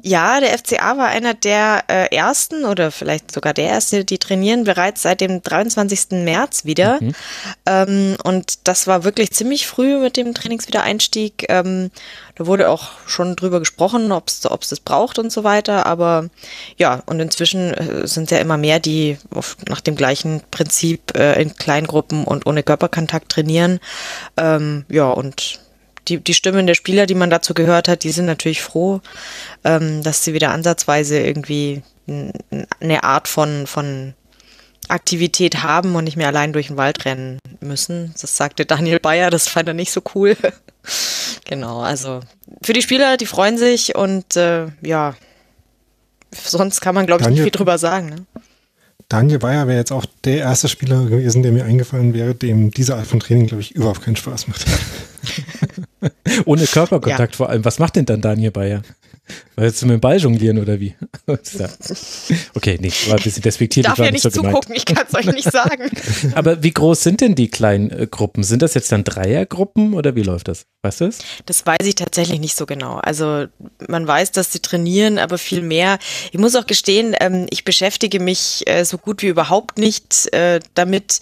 Ja, der FCA war einer der äh, ersten oder vielleicht sogar der erste, die trainieren bereits seit dem 23. März wieder. Mhm. Ähm, und das war wirklich ziemlich früh mit dem Trainingswiedereinstieg. Ähm, da wurde auch schon drüber gesprochen, ob es das braucht und so weiter. Aber ja, und inzwischen äh, sind ja immer mehr, die auf, nach dem gleichen Prinzip äh, in Kleingruppen und ohne Körperkontakt trainieren. Ähm, ja, und die, die Stimmen der Spieler, die man dazu gehört hat, die sind natürlich froh, ähm, dass sie wieder ansatzweise irgendwie eine Art von, von Aktivität haben und nicht mehr allein durch den Wald rennen müssen. Das sagte Daniel Bayer, das fand er nicht so cool. genau, also für die Spieler, die freuen sich und äh, ja, sonst kann man, glaube ich, nicht viel drüber sagen. Ne? Daniel Bayer wäre jetzt auch der erste Spieler gewesen, der mir eingefallen wäre, dem diese Art von Training, glaube ich, überhaupt keinen Spaß macht. Ohne Körperkontakt ja. vor allem. Was macht denn dann Daniel Bayer? Weil jetzt mit dem Ball jonglieren oder wie? okay, nee, war ein bisschen despektierlich. Ich darf ja nicht so zugucken, ich kann es euch nicht sagen. Aber wie groß sind denn die kleinen äh, Gruppen? Sind das jetzt dann Dreiergruppen oder wie läuft das? Weißt du es? Das weiß ich tatsächlich nicht so genau. Also man weiß, dass sie trainieren, aber viel mehr. Ich muss auch gestehen, ähm, ich beschäftige mich äh, so gut wie überhaupt nicht äh, damit,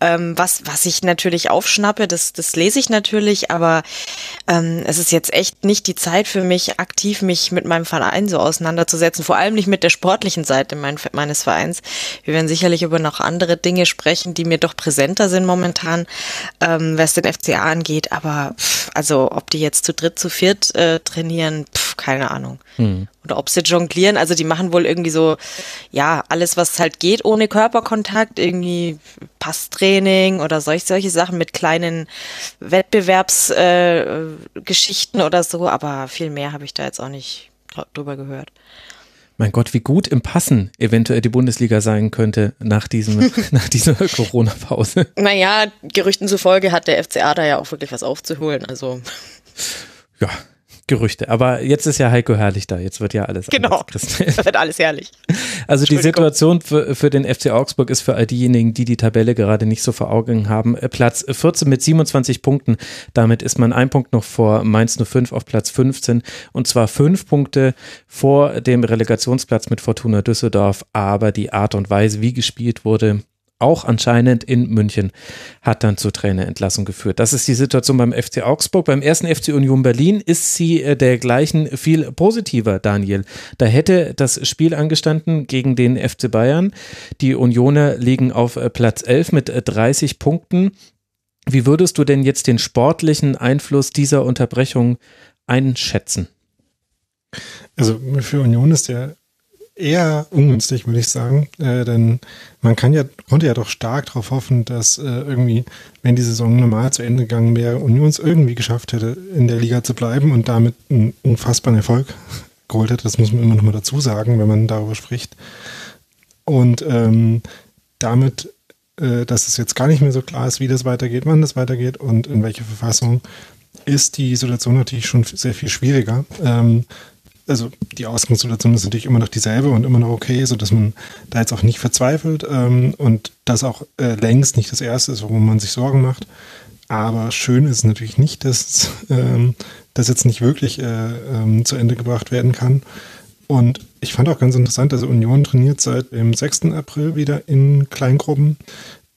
ähm, was, was ich natürlich aufschnappe. Das, das lese ich natürlich, aber ähm, es ist jetzt echt nicht die Zeit für mich, aktiv mich mit meinem Verein so auseinanderzusetzen, vor allem nicht mit der sportlichen Seite mein, meines Vereins. Wir werden sicherlich über noch andere Dinge sprechen, die mir doch präsenter sind momentan, ähm, was den FCA angeht, aber pff, also ob die jetzt zu dritt, zu viert äh, trainieren, pff, keine Ahnung. Hm. Oder ob sie jonglieren, also die machen wohl irgendwie so, ja, alles, was halt geht ohne Körperkontakt, irgendwie Passtraining oder solch, solche Sachen mit kleinen Wettbewerbsgeschichten äh, oder so, aber viel mehr habe ich da jetzt auch nicht drüber gehört Mein Gott, wie gut im Passen eventuell die Bundesliga sein könnte nach, diesem, nach dieser Corona-Pause. Naja, Gerüchten zufolge hat der FCA da ja auch wirklich was aufzuholen. Also. Ja, Gerüchte. Aber jetzt ist ja Heiko Herrlich da. Jetzt wird ja alles genau. anders. Genau. wird alles herrlich. Also die Situation für, für den FC Augsburg ist für all diejenigen, die die Tabelle gerade nicht so vor Augen haben, äh, Platz 14 mit 27 Punkten. Damit ist man ein Punkt noch vor Mainz 05 auf Platz 15 und zwar fünf Punkte vor dem Relegationsplatz mit Fortuna Düsseldorf. Aber die Art und Weise, wie gespielt wurde, auch anscheinend in München, hat dann zur Trainerentlassung geführt. Das ist die Situation beim FC Augsburg. Beim ersten FC Union Berlin ist sie äh, dergleichen viel positiver, Daniel. Da hätte das Spiel angestanden gegen den FC Bayern. Die Unioner liegen auf äh, Platz 11 mit 30 äh, Punkten. Wie würdest du denn jetzt den sportlichen Einfluss dieser Unterbrechung einschätzen? Also für Union ist der eher ungünstig, würde ich sagen. Äh, denn man kann ja, konnte ja doch stark darauf hoffen, dass äh, irgendwie, wenn die Saison normal zu Ende gegangen wäre, Union es irgendwie geschafft hätte, in der Liga zu bleiben und damit einen unfassbaren Erfolg geholt hätte. Das muss man immer noch mal dazu sagen, wenn man darüber spricht. Und ähm, damit, äh, dass es jetzt gar nicht mehr so klar ist, wie das weitergeht, wann das weitergeht und in welche Verfassung, ist die Situation natürlich schon sehr viel schwieriger. Ähm, also die Ausgangssituation ist natürlich immer noch dieselbe und immer noch okay, sodass man da jetzt auch nicht verzweifelt ähm, und das auch äh, längst nicht das Erste ist, worum man sich Sorgen macht. Aber schön ist natürlich nicht, dass ähm, das jetzt nicht wirklich äh, ähm, zu Ende gebracht werden kann. Und ich fand auch ganz interessant, dass Union trainiert seit dem 6. April wieder in Kleingruppen.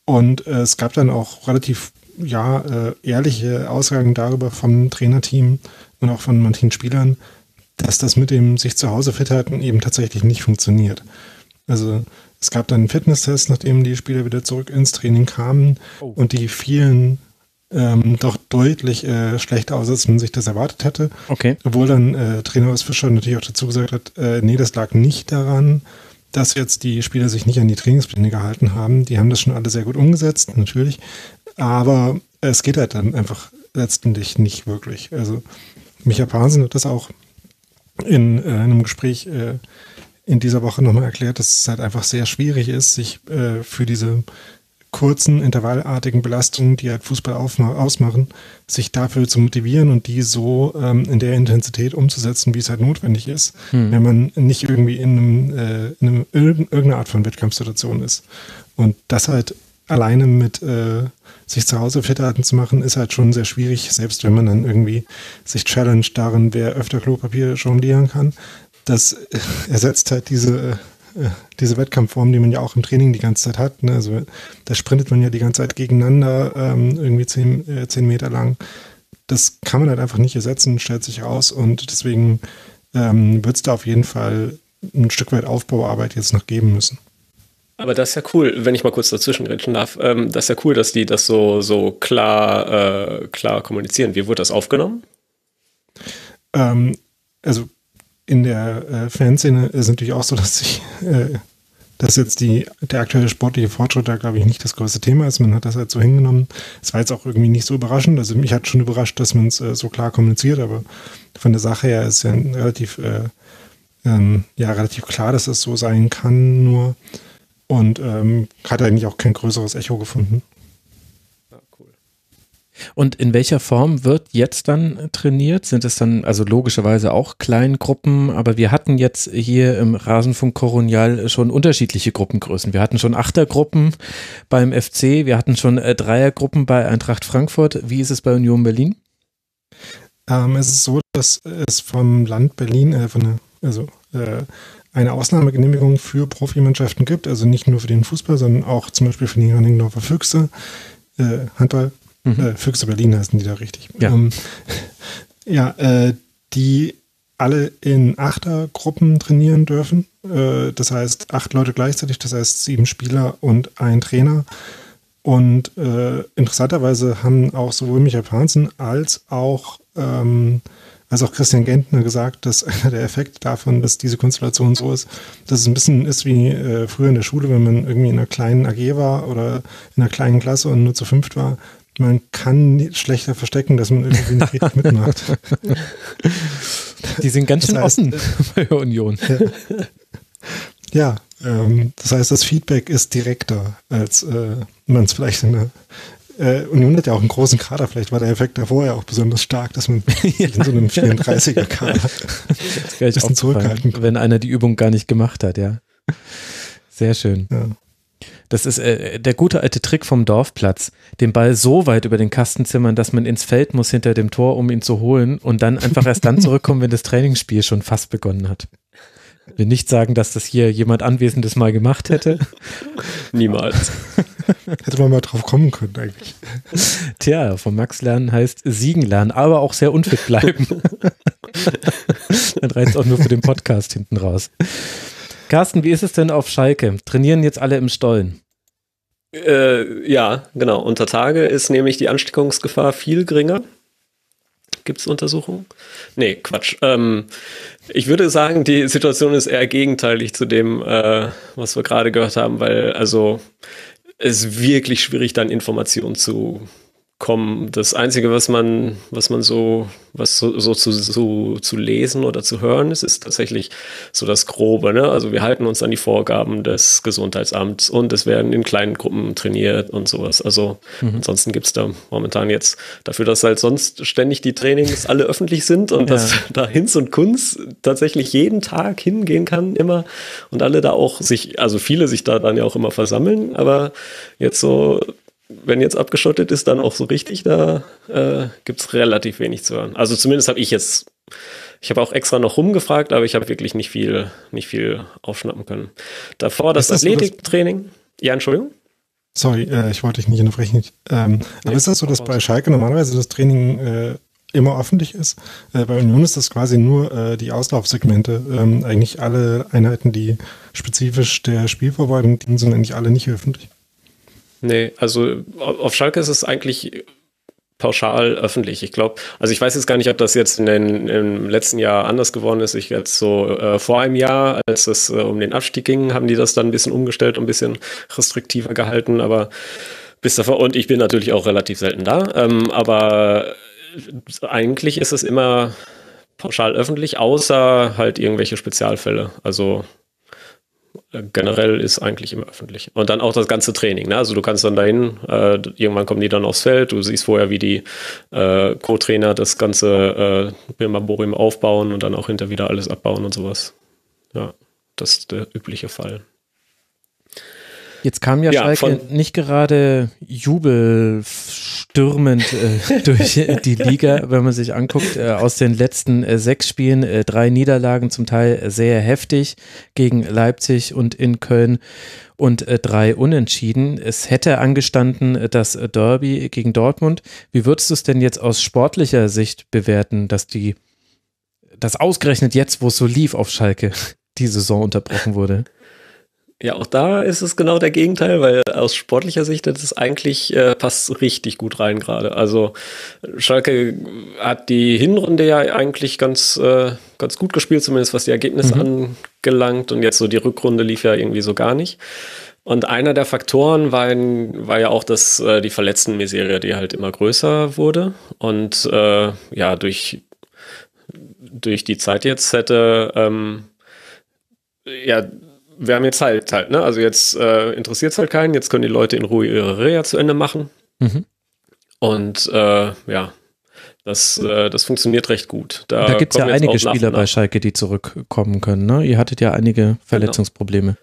Und äh, es gab dann auch relativ ja, äh, ehrliche Aussagen darüber vom Trainerteam und auch von manchen Spielern, dass das mit dem sich zu Hause fit halten eben tatsächlich nicht funktioniert. Also es gab dann einen Fitnesstest, nachdem die Spieler wieder zurück ins Training kamen oh. und die fielen ähm, doch deutlich äh, schlechter aus, als man sich das erwartet hätte. Okay. Obwohl dann äh, Trainer aus Fischer natürlich auch dazu gesagt hat, äh, nee, das lag nicht daran, dass jetzt die Spieler sich nicht an die Trainingspläne gehalten haben. Die haben das schon alle sehr gut umgesetzt, natürlich. Aber es geht halt dann einfach letztendlich nicht wirklich. Also Micha Pansen hat das auch in äh, einem Gespräch äh, in dieser Woche nochmal erklärt, dass es halt einfach sehr schwierig ist, sich äh, für diese kurzen, intervallartigen Belastungen, die halt Fußball ausmachen, sich dafür zu motivieren und die so ähm, in der Intensität umzusetzen, wie es halt notwendig ist, hm. wenn man nicht irgendwie in, einem, äh, in einem, irgendeiner Art von Wettkampfsituation ist. Und das halt alleine mit äh, sich zu Hause fit halten zu machen, ist halt schon sehr schwierig, selbst wenn man dann irgendwie sich challenge darin, wer öfter Klopapier jonglieren kann. Das äh, ersetzt halt diese, äh, diese Wettkampfform, die man ja auch im Training die ganze Zeit hat. Ne? Also da sprintet man ja die ganze Zeit gegeneinander, ähm, irgendwie zehn, äh, zehn Meter lang. Das kann man halt einfach nicht ersetzen, stellt sich raus und deswegen ähm, wird es da auf jeden Fall ein Stück weit Aufbauarbeit jetzt noch geben müssen. Aber das ist ja cool, wenn ich mal kurz dazwischen reden darf. Ähm, das ist ja cool, dass die das so, so klar, äh, klar kommunizieren. Wie wurde das aufgenommen? Ähm, also in der äh, Fanszene ist es natürlich auch so, dass sich, äh, dass jetzt die, der aktuelle sportliche Fortschritt da, glaube ich, nicht das größte Thema ist. Man hat das halt so hingenommen. Es war jetzt auch irgendwie nicht so überraschend. Also mich hat schon überrascht, dass man es äh, so klar kommuniziert, aber von der Sache her ist ja relativ, äh, ähm, ja, relativ klar, dass es so sein kann. Nur und ähm, hat eigentlich auch kein größeres Echo gefunden. Cool. Und in welcher Form wird jetzt dann trainiert? Sind es dann also logischerweise auch Kleingruppen, aber wir hatten jetzt hier im Rasenfunk Koronial schon unterschiedliche Gruppengrößen. Wir hatten schon Achtergruppen beim FC, wir hatten schon äh, Dreiergruppen bei Eintracht Frankfurt. Wie ist es bei Union Berlin? Ähm, es ist so, dass es vom Land Berlin, äh, von der, also äh, eine Ausnahmegenehmigung für Profimannschaften gibt, also nicht nur für den Fußball, sondern auch zum Beispiel für die Reinigendorfer Füchse, äh, Handball, mhm. äh, Füchse Berlin heißen die da richtig. Ja, ähm, ja äh, die alle in Achtergruppen trainieren dürfen. Äh, das heißt, acht Leute gleichzeitig, das heißt sieben Spieler und ein Trainer. Und äh, interessanterweise haben auch sowohl Michael Pansen als auch ähm, also auch Christian Gentner gesagt, dass einer der Effekte davon, dass diese Konstellation so ist, dass es ein bisschen ist wie äh, früher in der Schule, wenn man irgendwie in einer kleinen AG war oder in einer kleinen Klasse und nur zu fünft war. Man kann schlechter verstecken, dass man irgendwie nicht richtig mitmacht. Die sind ganz schön das heißt, offen bei der Union. Ja, ähm, das heißt, das Feedback ist direkter, als äh, man es vielleicht in der äh, Union hat ja auch einen großen Kader, vielleicht war der Effekt davor ja auch besonders stark, dass man ja. in so einem 34er-Kader ein bisschen zurückhalten kann. Wenn einer die Übung gar nicht gemacht hat, ja. Sehr schön. Ja. Das ist äh, der gute alte Trick vom Dorfplatz. Den Ball so weit über den Kasten zimmern, dass man ins Feld muss hinter dem Tor, um ihn zu holen und dann einfach erst dann zurückkommen, wenn das Trainingsspiel schon fast begonnen hat. Ich will nicht sagen, dass das hier jemand Anwesendes mal gemacht hätte. Niemals. Hätte man mal drauf kommen können eigentlich. Tja, von Max lernen heißt siegen lernen, aber auch sehr unfit bleiben. Dann reicht auch nur für den Podcast hinten raus. Carsten, wie ist es denn auf Schalke? Trainieren jetzt alle im Stollen? Äh, ja, genau. Unter Tage ist nämlich die Ansteckungsgefahr viel geringer. Gibt es Untersuchungen? Nee, Quatsch. Ähm, ich würde sagen, die Situation ist eher gegenteilig zu dem, äh, was wir gerade gehört haben, weil also es ist wirklich schwierig, dann Informationen zu kommen. Das Einzige, was man, was man so, was so, so zu, so zu lesen oder zu hören ist, ist tatsächlich so das Grobe. Ne? Also wir halten uns an die Vorgaben des Gesundheitsamts und es werden in kleinen Gruppen trainiert und sowas. Also mhm. ansonsten gibt's da momentan jetzt dafür, dass halt sonst ständig die Trainings alle öffentlich sind und ja. dass da Hinz und Kunz tatsächlich jeden Tag hingehen kann, immer und alle da auch sich, also viele sich da dann ja auch immer versammeln, aber jetzt so wenn jetzt abgeschottet ist, dann auch so richtig, da äh, gibt es relativ wenig zu hören. Also zumindest habe ich jetzt, ich habe auch extra noch rumgefragt, aber ich habe wirklich nicht viel, nicht viel aufschnappen können. Davor das, das Athletiktraining. So, ja, Entschuldigung. Sorry, äh, ich wollte dich nicht unterbrechen. Ähm, nee, aber ist das so, dass bei Schalke normalerweise das Training äh, immer öffentlich ist? Äh, bei Union ist das quasi nur äh, die Auslaufsegmente. Ähm, eigentlich alle Einheiten, die spezifisch der Spielvorbereitung dienen, sind eigentlich alle nicht öffentlich. Nee, also auf Schalke ist es eigentlich pauschal öffentlich. Ich glaube, also ich weiß jetzt gar nicht, ob das jetzt in den, im letzten Jahr anders geworden ist. Ich jetzt so äh, vor einem Jahr, als es äh, um den Abstieg ging, haben die das dann ein bisschen umgestellt und ein bisschen restriktiver gehalten, aber bis davor, und ich bin natürlich auch relativ selten da, ähm, aber eigentlich ist es immer pauschal öffentlich, außer halt irgendwelche Spezialfälle. Also generell ist eigentlich immer öffentlich. Und dann auch das ganze Training. Ne? Also du kannst dann dahin, äh, irgendwann kommen die dann aufs Feld, du siehst vorher, wie die äh, Co-Trainer das ganze äh, Birmamborium aufbauen und dann auch hinter wieder alles abbauen und sowas. Ja, das ist der übliche Fall. Jetzt kam ja, ja Schalke nicht gerade jubelstürmend äh, durch die Liga, wenn man sich anguckt. Äh, aus den letzten äh, sechs Spielen äh, drei Niederlagen, zum Teil sehr heftig gegen Leipzig und in Köln und äh, drei Unentschieden. Es hätte angestanden äh, das Derby gegen Dortmund. Wie würdest du es denn jetzt aus sportlicher Sicht bewerten, dass die, das ausgerechnet jetzt, wo es so lief auf Schalke, die Saison unterbrochen wurde? Ja, auch da ist es genau der Gegenteil, weil aus sportlicher Sicht ist es eigentlich äh, passt richtig gut rein gerade. Also Schalke hat die Hinrunde ja eigentlich ganz äh, ganz gut gespielt, zumindest was die Ergebnisse mhm. angelangt und jetzt so die Rückrunde lief ja irgendwie so gar nicht. Und einer der Faktoren war, war ja auch, dass äh, die Verletzten-Miserie, die halt immer größer wurde und äh, ja durch durch die Zeit jetzt hätte ähm, ja wir haben jetzt halt halt, ne? Also jetzt äh, interessiert es halt keinen, jetzt können die Leute in Ruhe ihre Reha zu Ende machen. Mhm. Und äh, ja, das, äh, das funktioniert recht gut. Da, da gibt es ja einige Spieler bei Schalke, die zurückkommen können. Ne? Ihr hattet ja einige genau. Verletzungsprobleme. Genau.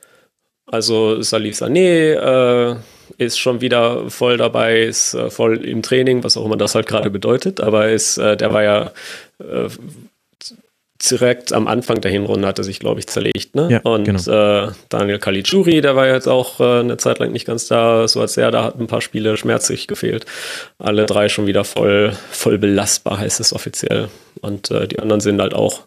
Also Salif Sané äh, ist schon wieder voll dabei, ist äh, voll im Training, was auch immer das halt gerade bedeutet. Aber ist, äh, der war ja äh, direkt am Anfang der Hinrunde hat er sich, glaube ich, zerlegt. Ne? Ja, und genau. äh, Daniel Caligiuri, der war jetzt auch äh, eine Zeit lang nicht ganz da. So als er, da hat ein paar Spiele schmerzlich gefehlt. Alle drei schon wieder voll, voll belastbar, heißt es offiziell. Und äh, die anderen sind halt auch,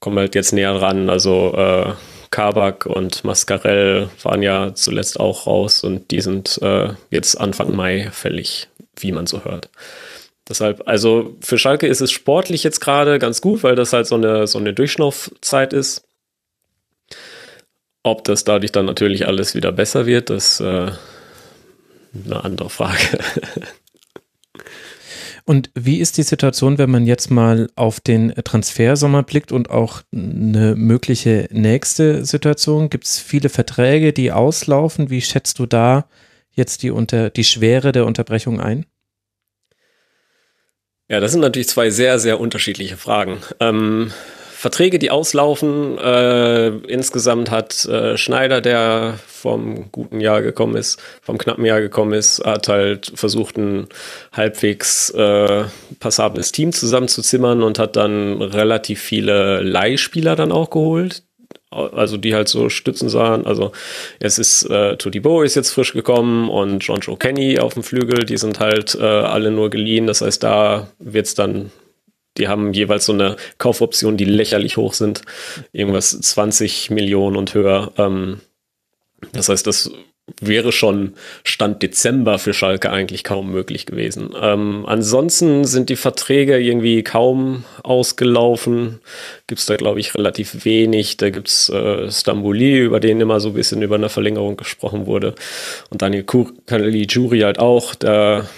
kommen halt jetzt näher ran. Also äh, Kabak und Mascarell waren ja zuletzt auch raus und die sind äh, jetzt Anfang Mai fällig, wie man so hört. Deshalb, also für Schalke ist es sportlich jetzt gerade ganz gut, weil das halt so eine, so eine Durchschnaufzeit ist. Ob das dadurch dann natürlich alles wieder besser wird, das ist äh, eine andere Frage. Und wie ist die Situation, wenn man jetzt mal auf den Transfersommer blickt und auch eine mögliche nächste Situation? Gibt es viele Verträge, die auslaufen? Wie schätzt du da jetzt die, unter, die Schwere der Unterbrechung ein? Ja, das sind natürlich zwei sehr, sehr unterschiedliche Fragen. Ähm, Verträge, die auslaufen. Äh, insgesamt hat äh, Schneider, der vom guten Jahr gekommen ist, vom knappen Jahr gekommen ist, hat halt versucht, ein halbwegs äh, passables Team zusammenzuzimmern und hat dann relativ viele Leihspieler dann auch geholt, also die halt so Stützen sahen. Also es ist äh, Tutti Bo ist jetzt frisch gekommen und John Joe Kenny auf dem Flügel, die sind halt äh, alle nur geliehen. Das heißt, da wird es dann die haben jeweils so eine Kaufoption, die lächerlich hoch sind. Irgendwas 20 Millionen und höher. Ähm, das heißt, das wäre schon Stand Dezember für Schalke eigentlich kaum möglich gewesen. Ähm, ansonsten sind die Verträge irgendwie kaum ausgelaufen. Gibt es da, glaube ich, relativ wenig. Da gibt es äh, Stambouli, über den immer so ein bisschen über eine Verlängerung gesprochen wurde. Und Daniel Caligiuri halt auch. Da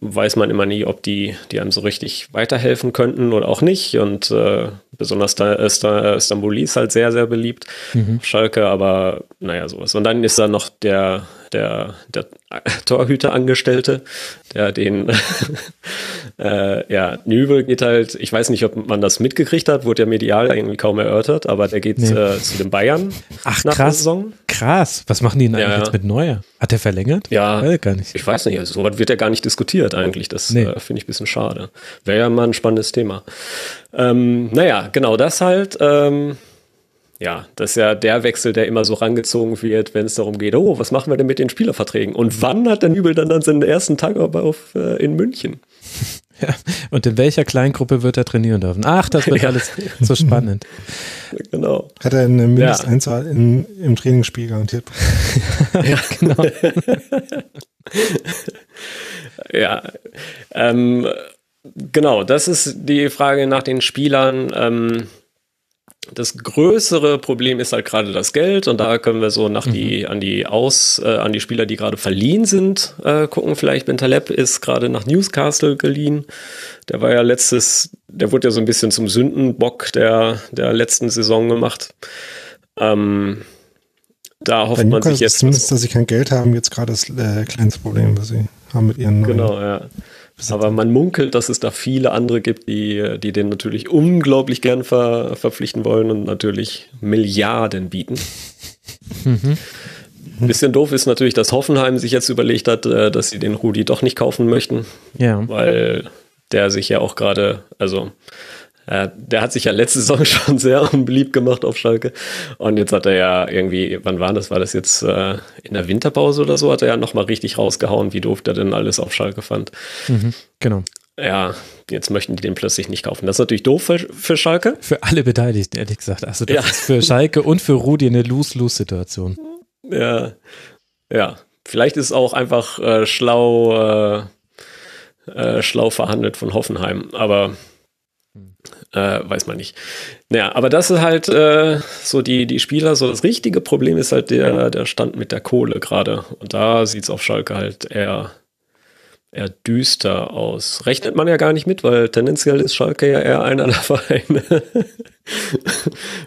weiß man immer nie, ob die, die einem so richtig weiterhelfen könnten oder auch nicht. Und äh, besonders da, äh, Stambuli ist halt sehr, sehr beliebt. Mhm. Schalke, aber naja, sowas. Und dann ist da noch der, der, der Torhüterangestellte, der den, äh, ja, Nübel geht halt, ich weiß nicht, ob man das mitgekriegt hat, wurde ja medial irgendwie kaum erörtert, aber der geht nee. äh, zu den Bayern Ach, nach krass, der Saison. Krass, was machen die denn eigentlich ja. jetzt mit Neuer? Hat er verlängert? Ja, weiß gar nicht. Ich weiß nicht, also sowas wird ja gar nicht diskutiert eigentlich, das nee. äh, finde ich ein bisschen schade. Wäre ja mal ein spannendes Thema. Ähm, naja, genau das halt. Ähm, ja, das ist ja der Wechsel, der immer so rangezogen wird, wenn es darum geht, oh, was machen wir denn mit den Spielerverträgen? Und wann hat der Nübel dann, dann seinen ersten Tag auf, äh, in München? Ja, und in welcher Kleingruppe wird er trainieren dürfen? Ach, das wird ja. alles so spannend. Genau. Hat er eine Mindesteinzahl ja. in, im Trainingsspiel garantiert? ja, genau. ja, ähm, genau, das ist die Frage nach den Spielern. Ähm, das größere Problem ist halt gerade das Geld und da können wir so nach mhm. die an die aus äh, an die Spieler, die gerade verliehen sind, äh, gucken. Vielleicht Bentaleb ist gerade nach Newcastle geliehen. Der war ja letztes, der wurde ja so ein bisschen zum Sündenbock der der letzten Saison gemacht. Ähm, da hofft man sich jetzt zumindest, dass sie kein Geld haben, jetzt gerade das äh, kleinste Problem, was sie haben mit ihren neuen Genau, ja. Aber man munkelt, dass es da viele andere gibt, die, die den natürlich unglaublich gern ver, verpflichten wollen und natürlich Milliarden bieten. Mhm. Bisschen doof ist natürlich, dass Hoffenheim sich jetzt überlegt hat, äh, dass sie den Rudi doch nicht kaufen möchten. Ja. Weil der sich ja auch gerade, also äh, der hat sich ja letzte Saison schon sehr unbeliebt gemacht auf Schalke. Und jetzt hat er ja irgendwie, wann war das? War das jetzt äh, in der Winterpause oder so? Hat er ja nochmal richtig rausgehauen, wie doof der denn alles auf Schalke fand. Mhm, genau. Ja, jetzt möchten die den plötzlich nicht kaufen. Das ist natürlich doof für, für Schalke. Für alle Beteiligten, ehrlich gesagt. Also das ja. ist für Schalke und für Rudi eine Lose-Lose-Situation. Ja, ja. Vielleicht ist es auch einfach äh, schlau, äh, äh, schlau verhandelt von Hoffenheim. Aber äh, weiß man nicht. Naja, aber das ist halt äh, so die, die Spieler, so das richtige Problem ist halt der, der Stand mit der Kohle gerade. Und da sieht es auf Schalke halt eher eher düster aus. Rechnet man ja gar nicht mit, weil tendenziell ist Schalke ja eher einer der Vereine.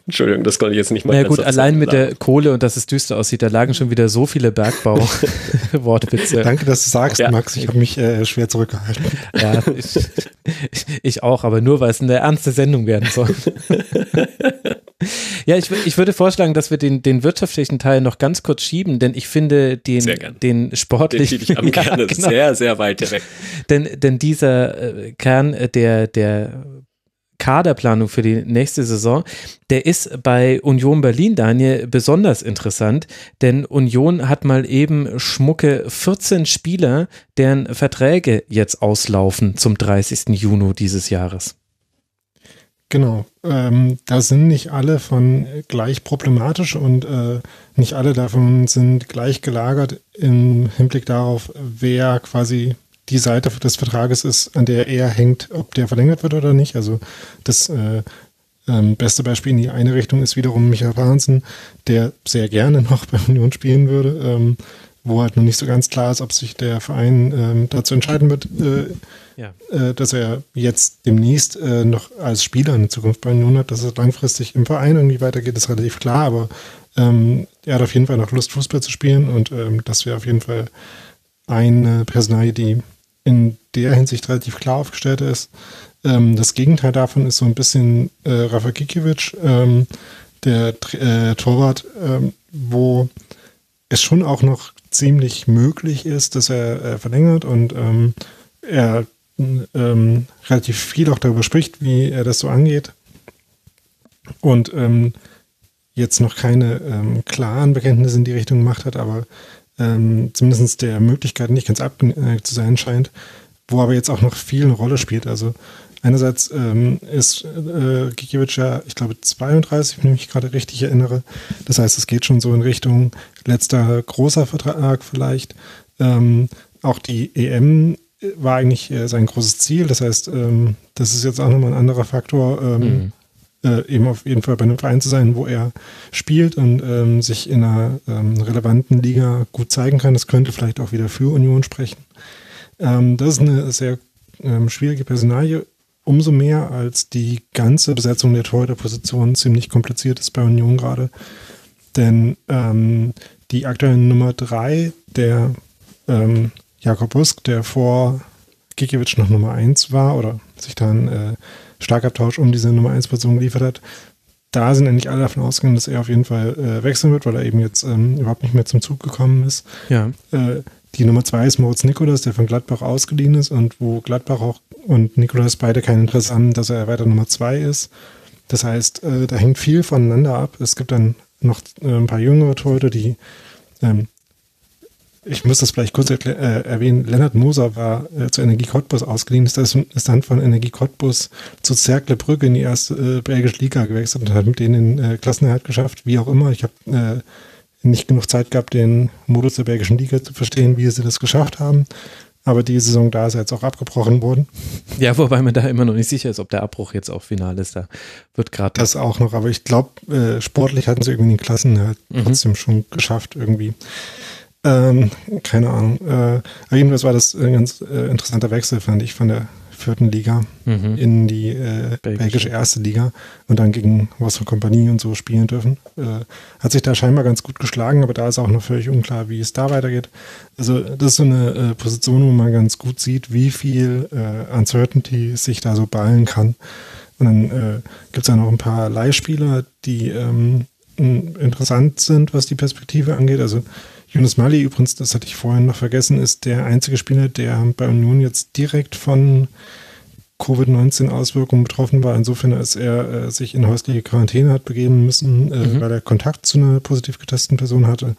Entschuldigung, das konnte ich jetzt nicht mal. Na ja, gut, allein mit der Kohle und dass es düster aussieht, da lagen schon wieder so viele Bergbau-Wortwitze. Danke, dass du sagst, ja. Max. Ich habe mich äh, schwer zurückgehalten. Ja, ich, ich, auch, aber nur, weil es eine ernste Sendung werden soll. ja, ich, ich würde vorschlagen, dass wir den, den wirtschaftlichen Teil noch ganz kurz schieben, denn ich finde den, den sportlichen. Den ich am ja, gerne genau. sehr, sehr weit weg. Denn, denn dieser äh, Kern der, der Kaderplanung für die nächste Saison, der ist bei Union Berlin, Daniel, besonders interessant, denn Union hat mal eben schmucke 14 Spieler, deren Verträge jetzt auslaufen zum 30. Juni dieses Jahres. Genau, ähm, da sind nicht alle von gleich problematisch und äh, nicht alle davon sind gleich gelagert im Hinblick darauf, wer quasi die Seite des Vertrages ist, an der er hängt, ob der verlängert wird oder nicht. Also das äh, ähm, beste Beispiel in die eine Richtung ist wiederum Michael Pahnsen, der sehr gerne noch bei Union spielen würde. Ähm, wo halt noch nicht so ganz klar ist, ob sich der Verein ähm, dazu entscheiden wird, äh, ja. äh, dass er jetzt demnächst äh, noch als Spieler eine Zukunft bei Union hat. Dass es langfristig im Verein irgendwie weitergeht, ist relativ klar, aber ähm, er hat auf jeden Fall noch Lust, Fußball zu spielen und ähm, das wäre auf jeden Fall eine Personalie, die in der Hinsicht relativ klar aufgestellt ist. Ähm, das Gegenteil davon ist so ein bisschen äh, Rafa Kikiewicz, ähm, der äh, Torwart, ähm, wo es schon auch noch ziemlich möglich ist, dass er äh, verlängert und ähm, er ähm, relativ viel auch darüber spricht, wie er das so angeht. Und ähm, jetzt noch keine ähm, klaren Bekenntnisse in die Richtung gemacht hat, aber ähm, zumindest der Möglichkeit nicht ganz abgeneigt zu sein scheint, wo aber jetzt auch noch viel eine Rolle spielt. Also einerseits ähm, ist äh, Gikiewicz ja, ich glaube, 32, wenn ich mich gerade richtig erinnere. Das heißt, es geht schon so in Richtung letzter großer Vertrag vielleicht. Ähm, auch die EM war eigentlich äh, sein großes Ziel. Das heißt, ähm, das ist jetzt auch nochmal ein anderer Faktor, ähm, mhm äh, eben auf jeden Fall bei einem Verein zu sein, wo er spielt und ähm, sich in einer ähm, relevanten Liga gut zeigen kann. Das könnte vielleicht auch wieder für Union sprechen. Ähm, das ist eine sehr ähm, schwierige Personalie. Umso mehr, als die ganze Besetzung der Torhüterposition ziemlich kompliziert ist bei Union gerade. Denn ähm, die aktuelle Nummer 3, der ähm, Jakob Busk, der vor Gikiewicz noch Nummer 1 war oder sich dann äh, Schlagabtausch um diese Nummer 1 Position geliefert hat. Da sind eigentlich alle davon ausgegangen, dass er auf jeden Fall äh, wechseln wird, weil er eben jetzt ähm, überhaupt nicht mehr zum Zug gekommen ist. Ja. Äh, die Nummer 2 ist Moritz Nikolas, der von Gladbach ausgeliehen ist und wo Gladbach auch und Nikolas beide kein Interesse haben, dass er weiter Nummer 2 ist. Das heißt, äh, da hängt viel voneinander ab. Es gibt dann noch äh, ein paar jüngere Torhüter, die ähm, ich muss das vielleicht kurz äh, erwähnen, Lennart Moser war äh, zur Energie Cottbus ausgeliehen, ist, ist dann von Energie Cottbus zu Zerkle Brücke in die erste äh, belgische Liga gewechselt und hat mit denen den äh, Klassenerhalt geschafft, wie auch immer. Ich habe äh, nicht genug Zeit gehabt, den Modus der belgischen Liga zu verstehen, wie sie das geschafft haben. Aber die Saison da ist jetzt auch abgebrochen worden. Ja, wobei man da immer noch nicht sicher ist, ob der Abbruch jetzt auch final ist. Da wird gerade. Das auch noch, aber ich glaube, äh, sportlich hatten sie irgendwie den Klassenerhalt mhm. trotzdem schon geschafft irgendwie. Ähm, keine Ahnung. Äh, jedenfalls war das ein ganz äh, interessanter Wechsel, fand ich, von der vierten Liga mhm. in die äh, belgische erste Liga und dann gegen Wasser Kompanie und so spielen dürfen. Äh, hat sich da scheinbar ganz gut geschlagen, aber da ist auch noch völlig unklar, wie es da weitergeht. Also das ist so eine äh, Position, wo man ganz gut sieht, wie viel äh, Uncertainty sich da so ballen kann. Und dann äh, gibt es ja noch ein paar Leihspieler, die ähm, interessant sind, was die Perspektive angeht. Also Yunus Mali übrigens, das hatte ich vorhin noch vergessen, ist der einzige Spieler, der bei Union jetzt direkt von Covid-19-Auswirkungen betroffen war, insofern als er äh, sich in häusliche Quarantäne hat begeben müssen, äh, mhm. weil er Kontakt zu einer positiv getesteten Person hatte.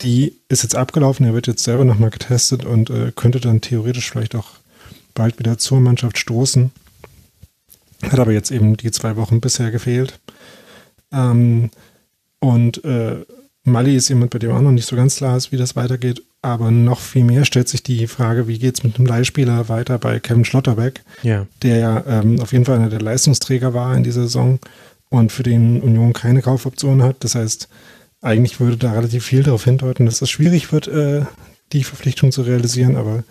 Die ist jetzt abgelaufen, er wird jetzt selber nochmal getestet und äh, könnte dann theoretisch vielleicht auch bald wieder zur Mannschaft stoßen. Hat aber jetzt eben die zwei Wochen bisher gefehlt. Ähm, und äh, Mali ist jemand, bei dem auch noch nicht so ganz klar ist, wie das weitergeht. Aber noch viel mehr stellt sich die Frage, wie geht es mit einem Leihspieler weiter bei Kevin Schlotterbeck, ja. der ja ähm, auf jeden Fall einer der Leistungsträger war in dieser Saison und für den Union keine Kaufoption hat. Das heißt, eigentlich würde da relativ viel darauf hindeuten, dass es schwierig wird, äh, die Verpflichtung zu realisieren. Aber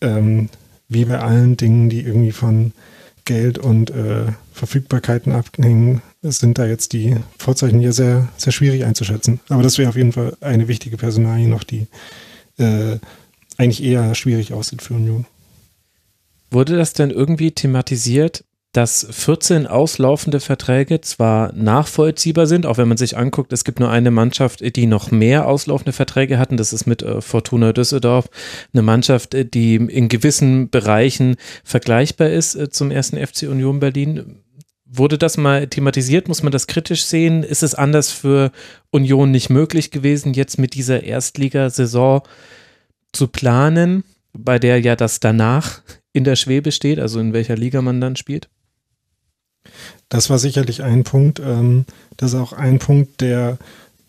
ähm, wie bei allen Dingen, die irgendwie von Geld und äh, Verfügbarkeiten abhängen, sind da jetzt die Vorzeichen hier sehr, sehr schwierig einzuschätzen. Aber das wäre auf jeden Fall eine wichtige Personalie noch, die äh, eigentlich eher schwierig aussieht für Union. Wurde das denn irgendwie thematisiert, dass 14 auslaufende Verträge zwar nachvollziehbar sind, auch wenn man sich anguckt, es gibt nur eine Mannschaft, die noch mehr auslaufende Verträge hatten, das ist mit äh, Fortuna Düsseldorf, eine Mannschaft, die in gewissen Bereichen vergleichbar ist äh, zum ersten FC Union Berlin. Wurde das mal thematisiert? Muss man das kritisch sehen? Ist es anders für Union nicht möglich gewesen, jetzt mit dieser Erstligasaison zu planen, bei der ja das danach in der Schwebe steht, also in welcher Liga man dann spielt? Das war sicherlich ein Punkt. Ähm, das ist auch ein Punkt, der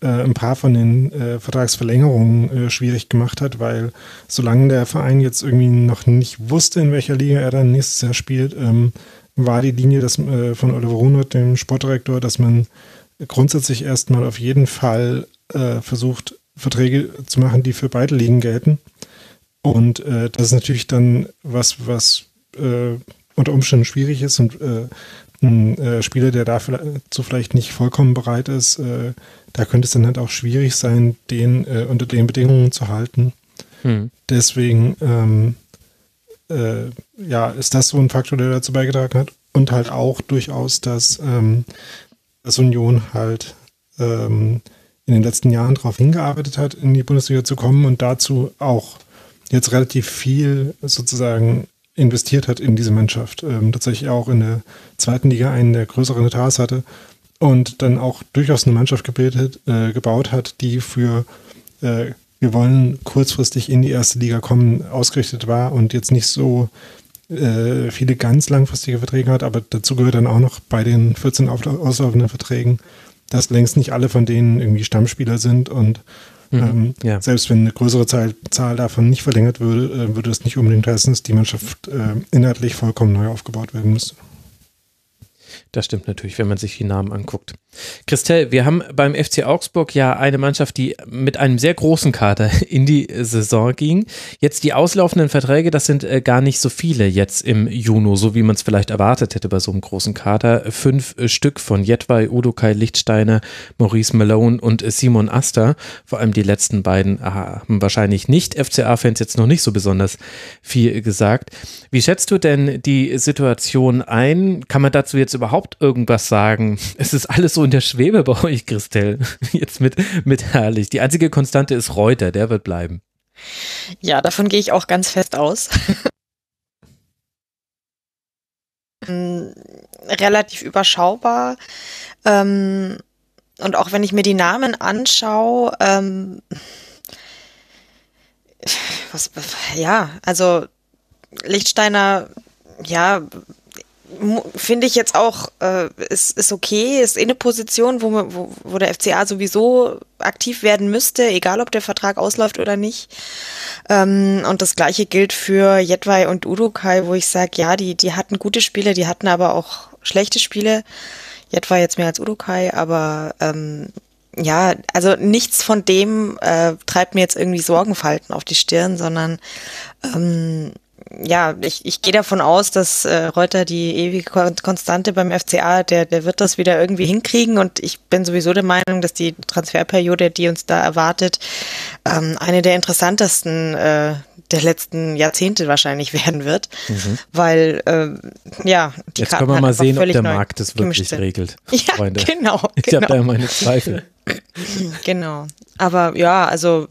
äh, ein paar von den äh, Vertragsverlängerungen äh, schwierig gemacht hat, weil solange der Verein jetzt irgendwie noch nicht wusste, in welcher Liga er dann nächstes Jahr spielt, ähm, war die Linie dass, von Oliver Runert, dem Sportdirektor, dass man grundsätzlich erstmal auf jeden Fall versucht, Verträge zu machen, die für beide Ligen gelten. Und äh, das ist natürlich dann was, was äh, unter Umständen schwierig ist und äh, ein äh, Spieler, der dazu vielleicht nicht vollkommen bereit ist, äh, da könnte es dann halt auch schwierig sein, den äh, unter den Bedingungen zu halten. Hm. Deswegen ähm, äh, ja, ist das so ein Faktor, der dazu beigetragen hat. Und halt auch durchaus, dass, ähm, dass Union halt ähm, in den letzten Jahren darauf hingearbeitet hat, in die Bundesliga zu kommen und dazu auch jetzt relativ viel sozusagen investiert hat in diese Mannschaft. Ähm, tatsächlich auch in der zweiten Liga einen der größeren Etats hatte und dann auch durchaus eine Mannschaft gebildet, äh, gebaut hat, die für äh, wir wollen kurzfristig in die erste Liga kommen, ausgerichtet war und jetzt nicht so äh, viele ganz langfristige Verträge hat, aber dazu gehört dann auch noch bei den 14 auslaufenden Verträgen, dass längst nicht alle von denen irgendwie Stammspieler sind und Mhm, ähm, ja. Selbst wenn eine größere Zahl, Zahl davon nicht verlängert würde, äh, würde es nicht unbedingt heißen, dass die Mannschaft äh, inhaltlich vollkommen neu aufgebaut werden müsste. Das stimmt natürlich, wenn man sich die Namen anguckt. Christel, wir haben beim FC Augsburg ja eine Mannschaft, die mit einem sehr großen Kader in die Saison ging. Jetzt die auslaufenden Verträge, das sind äh, gar nicht so viele jetzt im Juni, so wie man es vielleicht erwartet hätte bei so einem großen Kader. Fünf äh, Stück von Jedwai, Udokai Lichtsteiner, Maurice Malone und Simon Aster. Vor allem die letzten beiden haben wahrscheinlich nicht FCA-Fans jetzt noch nicht so besonders viel gesagt. Wie schätzt du denn die Situation ein? Kann man dazu jetzt überhaupt überhaupt irgendwas sagen? Es ist alles so in der Schwebe bei euch, Christelle. Jetzt mit, mit herrlich. Die einzige Konstante ist Reuter, der wird bleiben. Ja, davon gehe ich auch ganz fest aus. Ähm, relativ überschaubar. Ähm, und auch wenn ich mir die Namen anschaue, ähm, was, ja, also Lichtsteiner, ja, finde ich jetzt auch, äh, ist, ist okay, ist in eine Position, wo, wo, wo der FCA sowieso aktiv werden müsste, egal ob der Vertrag ausläuft oder nicht. Ähm, und das gleiche gilt für Jedwai und Udokai, wo ich sage, ja, die, die hatten gute Spiele, die hatten aber auch schlechte Spiele. Jedwai jetzt mehr als Udokai, aber ähm, ja, also nichts von dem äh, treibt mir jetzt irgendwie Sorgenfalten auf die Stirn, sondern ähm, ja, ich, ich gehe davon aus, dass äh, Reuter die ewige Konstante beim FCA, der, der wird das wieder irgendwie hinkriegen und ich bin sowieso der Meinung, dass die Transferperiode, die uns da erwartet, ähm, eine der interessantesten äh, der letzten Jahrzehnte wahrscheinlich werden wird, mhm. weil äh, ja, die Jetzt Karten können wir mal sehen, ob der Markt das wirklich regelt. Ja, Freunde. genau. Ich genau. habe da meine Zweifel. Genau. Aber ja, also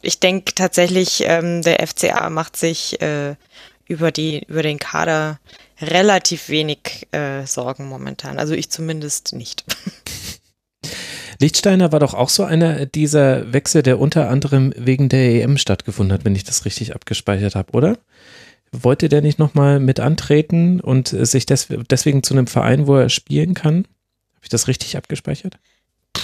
ich denke tatsächlich, ähm, der FCA macht sich äh, über, die, über den Kader relativ wenig äh, Sorgen momentan. Also ich zumindest nicht. Lichtsteiner war doch auch so einer dieser Wechsel, der unter anderem wegen der EM stattgefunden hat, wenn ich das richtig abgespeichert habe, oder? Wollte der nicht nochmal mit antreten und sich des deswegen zu einem Verein, wo er spielen kann? Habe ich das richtig abgespeichert?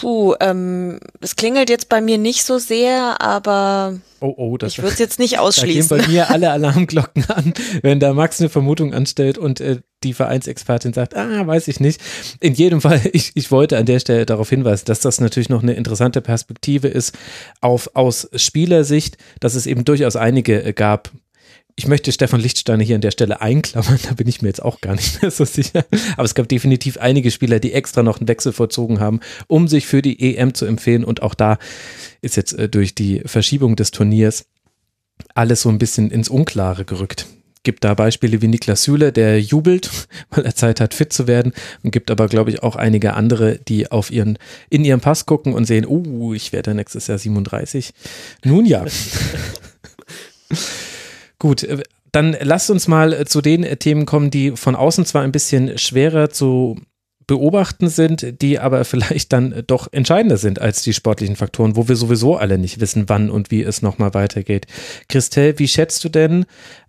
Puh, ähm, es klingelt jetzt bei mir nicht so sehr, aber oh, oh, das, ich würde es jetzt nicht ausschließen. Da gehen bei mir alle Alarmglocken an, wenn da Max eine Vermutung anstellt und äh, die Vereinsexpertin sagt, ah, weiß ich nicht. In jedem Fall, ich, ich wollte an der Stelle darauf hinweisen, dass das natürlich noch eine interessante Perspektive ist auf, aus Spielersicht, dass es eben durchaus einige äh, gab, ich möchte Stefan Lichtsteiner hier an der Stelle einklammern, da bin ich mir jetzt auch gar nicht mehr so sicher. Aber es gab definitiv einige Spieler, die extra noch einen Wechsel vollzogen haben, um sich für die EM zu empfehlen. Und auch da ist jetzt äh, durch die Verschiebung des Turniers alles so ein bisschen ins Unklare gerückt. Gibt da Beispiele wie Niklas Süle, der jubelt, weil er Zeit hat, fit zu werden. Und gibt aber, glaube ich, auch einige andere, die auf ihren, in ihren Pass gucken und sehen, uh, ich werde nächstes Jahr 37. Nun ja. Gut, äh, dann lasst uns mal äh, zu den äh, Themen kommen, die von außen zwar ein bisschen schwerer zu beobachten sind, die aber vielleicht dann doch entscheidender sind als die sportlichen Faktoren, wo wir sowieso alle nicht wissen, wann und wie es nochmal weitergeht. Christelle, wie schätzt du denn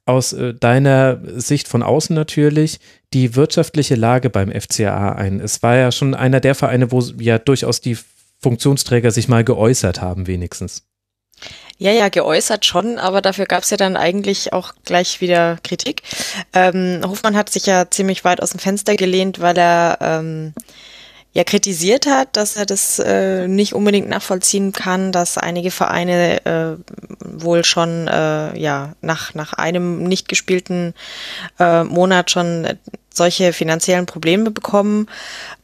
aus deiner Sicht von außen natürlich die wirtschaftliche Lage beim FCA ein? Es war ja schon einer der Vereine, wo ja durchaus die Funktionsträger sich mal geäußert haben, wenigstens. Ja, ja, geäußert schon, aber dafür gab es ja dann eigentlich auch gleich wieder Kritik. Ähm, Hofmann hat sich ja ziemlich weit aus dem Fenster gelehnt, weil er ähm, ja kritisiert hat, dass er das äh, nicht unbedingt nachvollziehen kann, dass einige Vereine äh, wohl schon äh, ja nach nach einem nicht gespielten äh, Monat schon solche finanziellen Probleme bekommen.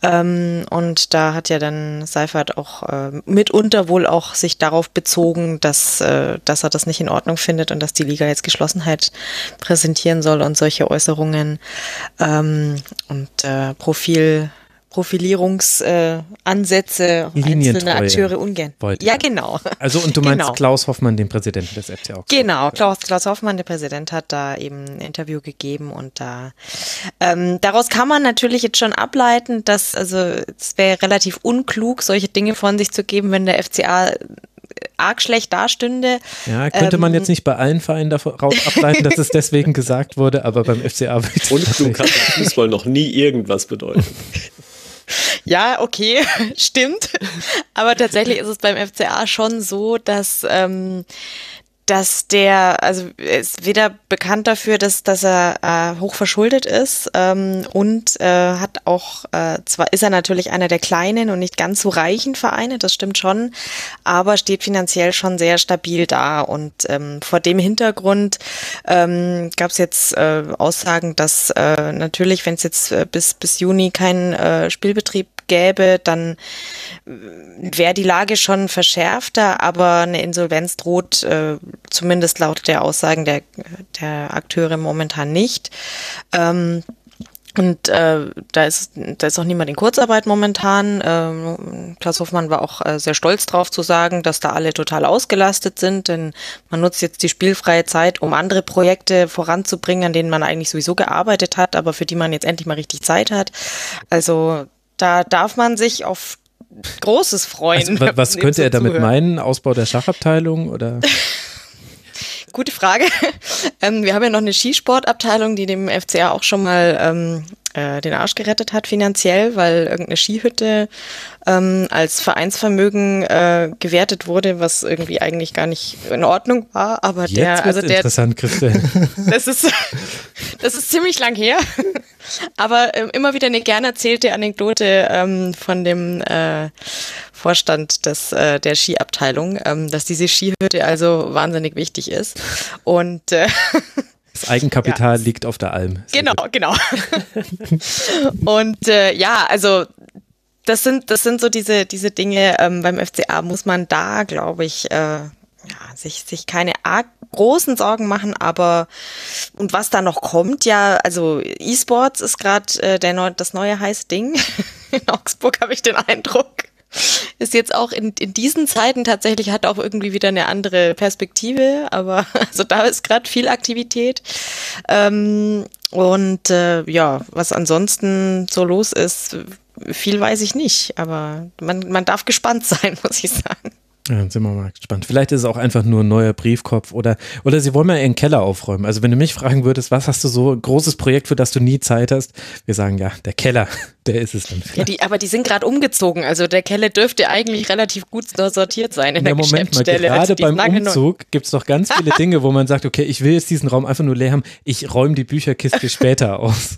Ähm, und da hat ja dann Seifert auch äh, mitunter wohl auch sich darauf bezogen, dass, äh, dass er das nicht in Ordnung findet und dass die Liga jetzt Geschlossenheit präsentieren soll und solche Äußerungen ähm, und äh, Profil Profilierungsansätze äh, einzelne Akteure ungern. Ja, genau. Also und du meinst genau. Klaus Hoffmann, den Präsidenten des FC Augsburg. Genau, Klaus, Klaus Hoffmann, der Präsident, hat da eben ein Interview gegeben und da ähm, daraus kann man natürlich jetzt schon ableiten, dass also es wäre relativ unklug, solche Dinge von sich zu geben, wenn der FCA arg schlecht dastünde. Ja, könnte ähm, man jetzt nicht bei allen Vereinen daraus ableiten, dass es deswegen gesagt wurde, aber beim FCA wird Unklug hat im Fußball noch nie irgendwas bedeutet. Ja, okay, stimmt. Aber tatsächlich ist es beim FCA schon so, dass ähm, dass der, also ist weder bekannt dafür, dass, dass er äh, hoch verschuldet ist ähm, und äh, hat auch, äh, zwar ist er natürlich einer der kleinen und nicht ganz so reichen Vereine, das stimmt schon, aber steht finanziell schon sehr stabil da. Und ähm, vor dem Hintergrund ähm, gab es jetzt äh, Aussagen, dass äh, natürlich, wenn es jetzt äh, bis, bis Juni keinen äh, Spielbetrieb gäbe, dann äh, wäre die Lage schon verschärfter, aber eine Insolvenz droht äh, zumindest laut der Aussagen der, der Akteure momentan nicht. Ähm, und äh, da ist da ist auch niemand in Kurzarbeit momentan. Ähm, Klaus Hoffmann war auch äh, sehr stolz drauf zu sagen, dass da alle total ausgelastet sind, denn man nutzt jetzt die spielfreie Zeit, um andere Projekte voranzubringen, an denen man eigentlich sowieso gearbeitet hat, aber für die man jetzt endlich mal richtig Zeit hat. Also da darf man sich auf Großes freuen. Also, was könnte er damit zuhören. meinen? Ausbau der Schachabteilung oder? Gute Frage. Ähm, wir haben ja noch eine Skisportabteilung, die dem FCA auch schon mal ähm, äh, den Arsch gerettet hat finanziell, weil irgendeine Skihütte ähm, als Vereinsvermögen äh, gewertet wurde, was irgendwie eigentlich gar nicht in Ordnung war. Aber Jetzt der, also der, interessant, Christian. das ist, das ist ziemlich lang her. Aber äh, immer wieder eine gern erzählte Anekdote ähm, von dem äh, Vorstand des, äh, der Skiabteilung, ähm, dass diese Skihütte also wahnsinnig wichtig ist. Und äh, das Eigenkapital ja. liegt auf der Alm. Sehr genau, gut. genau. Und äh, ja, also das sind, das sind so diese, diese Dinge, ähm, beim FCA muss man da, glaube ich, äh, ja, sich, sich keine arg großen Sorgen machen, aber und was da noch kommt, ja, also E-Sports ist gerade äh, der neu, das neue heiße Ding. In Augsburg habe ich den Eindruck. Ist jetzt auch in, in diesen Zeiten tatsächlich hat auch irgendwie wieder eine andere Perspektive, aber also da ist gerade viel Aktivität. Ähm, und äh, ja, was ansonsten so los ist, viel weiß ich nicht, aber man, man darf gespannt sein, muss ich sagen. Ja, dann sind wir mal gespannt. Vielleicht ist es auch einfach nur ein neuer Briefkopf oder, oder sie wollen mal ihren Keller aufräumen. Also wenn du mich fragen würdest, was hast du so ein großes Projekt, für das du nie Zeit hast? Wir sagen ja, der Keller, der ist es dann. Ja, die, aber die sind gerade umgezogen. Also der Keller dürfte eigentlich relativ gut sortiert sein in ja, der Moment mal, gerade also beim Umzug gibt es doch ganz viele Dinge, wo man sagt, okay, ich will jetzt diesen Raum einfach nur leer haben. Ich räume die Bücherkiste später aus.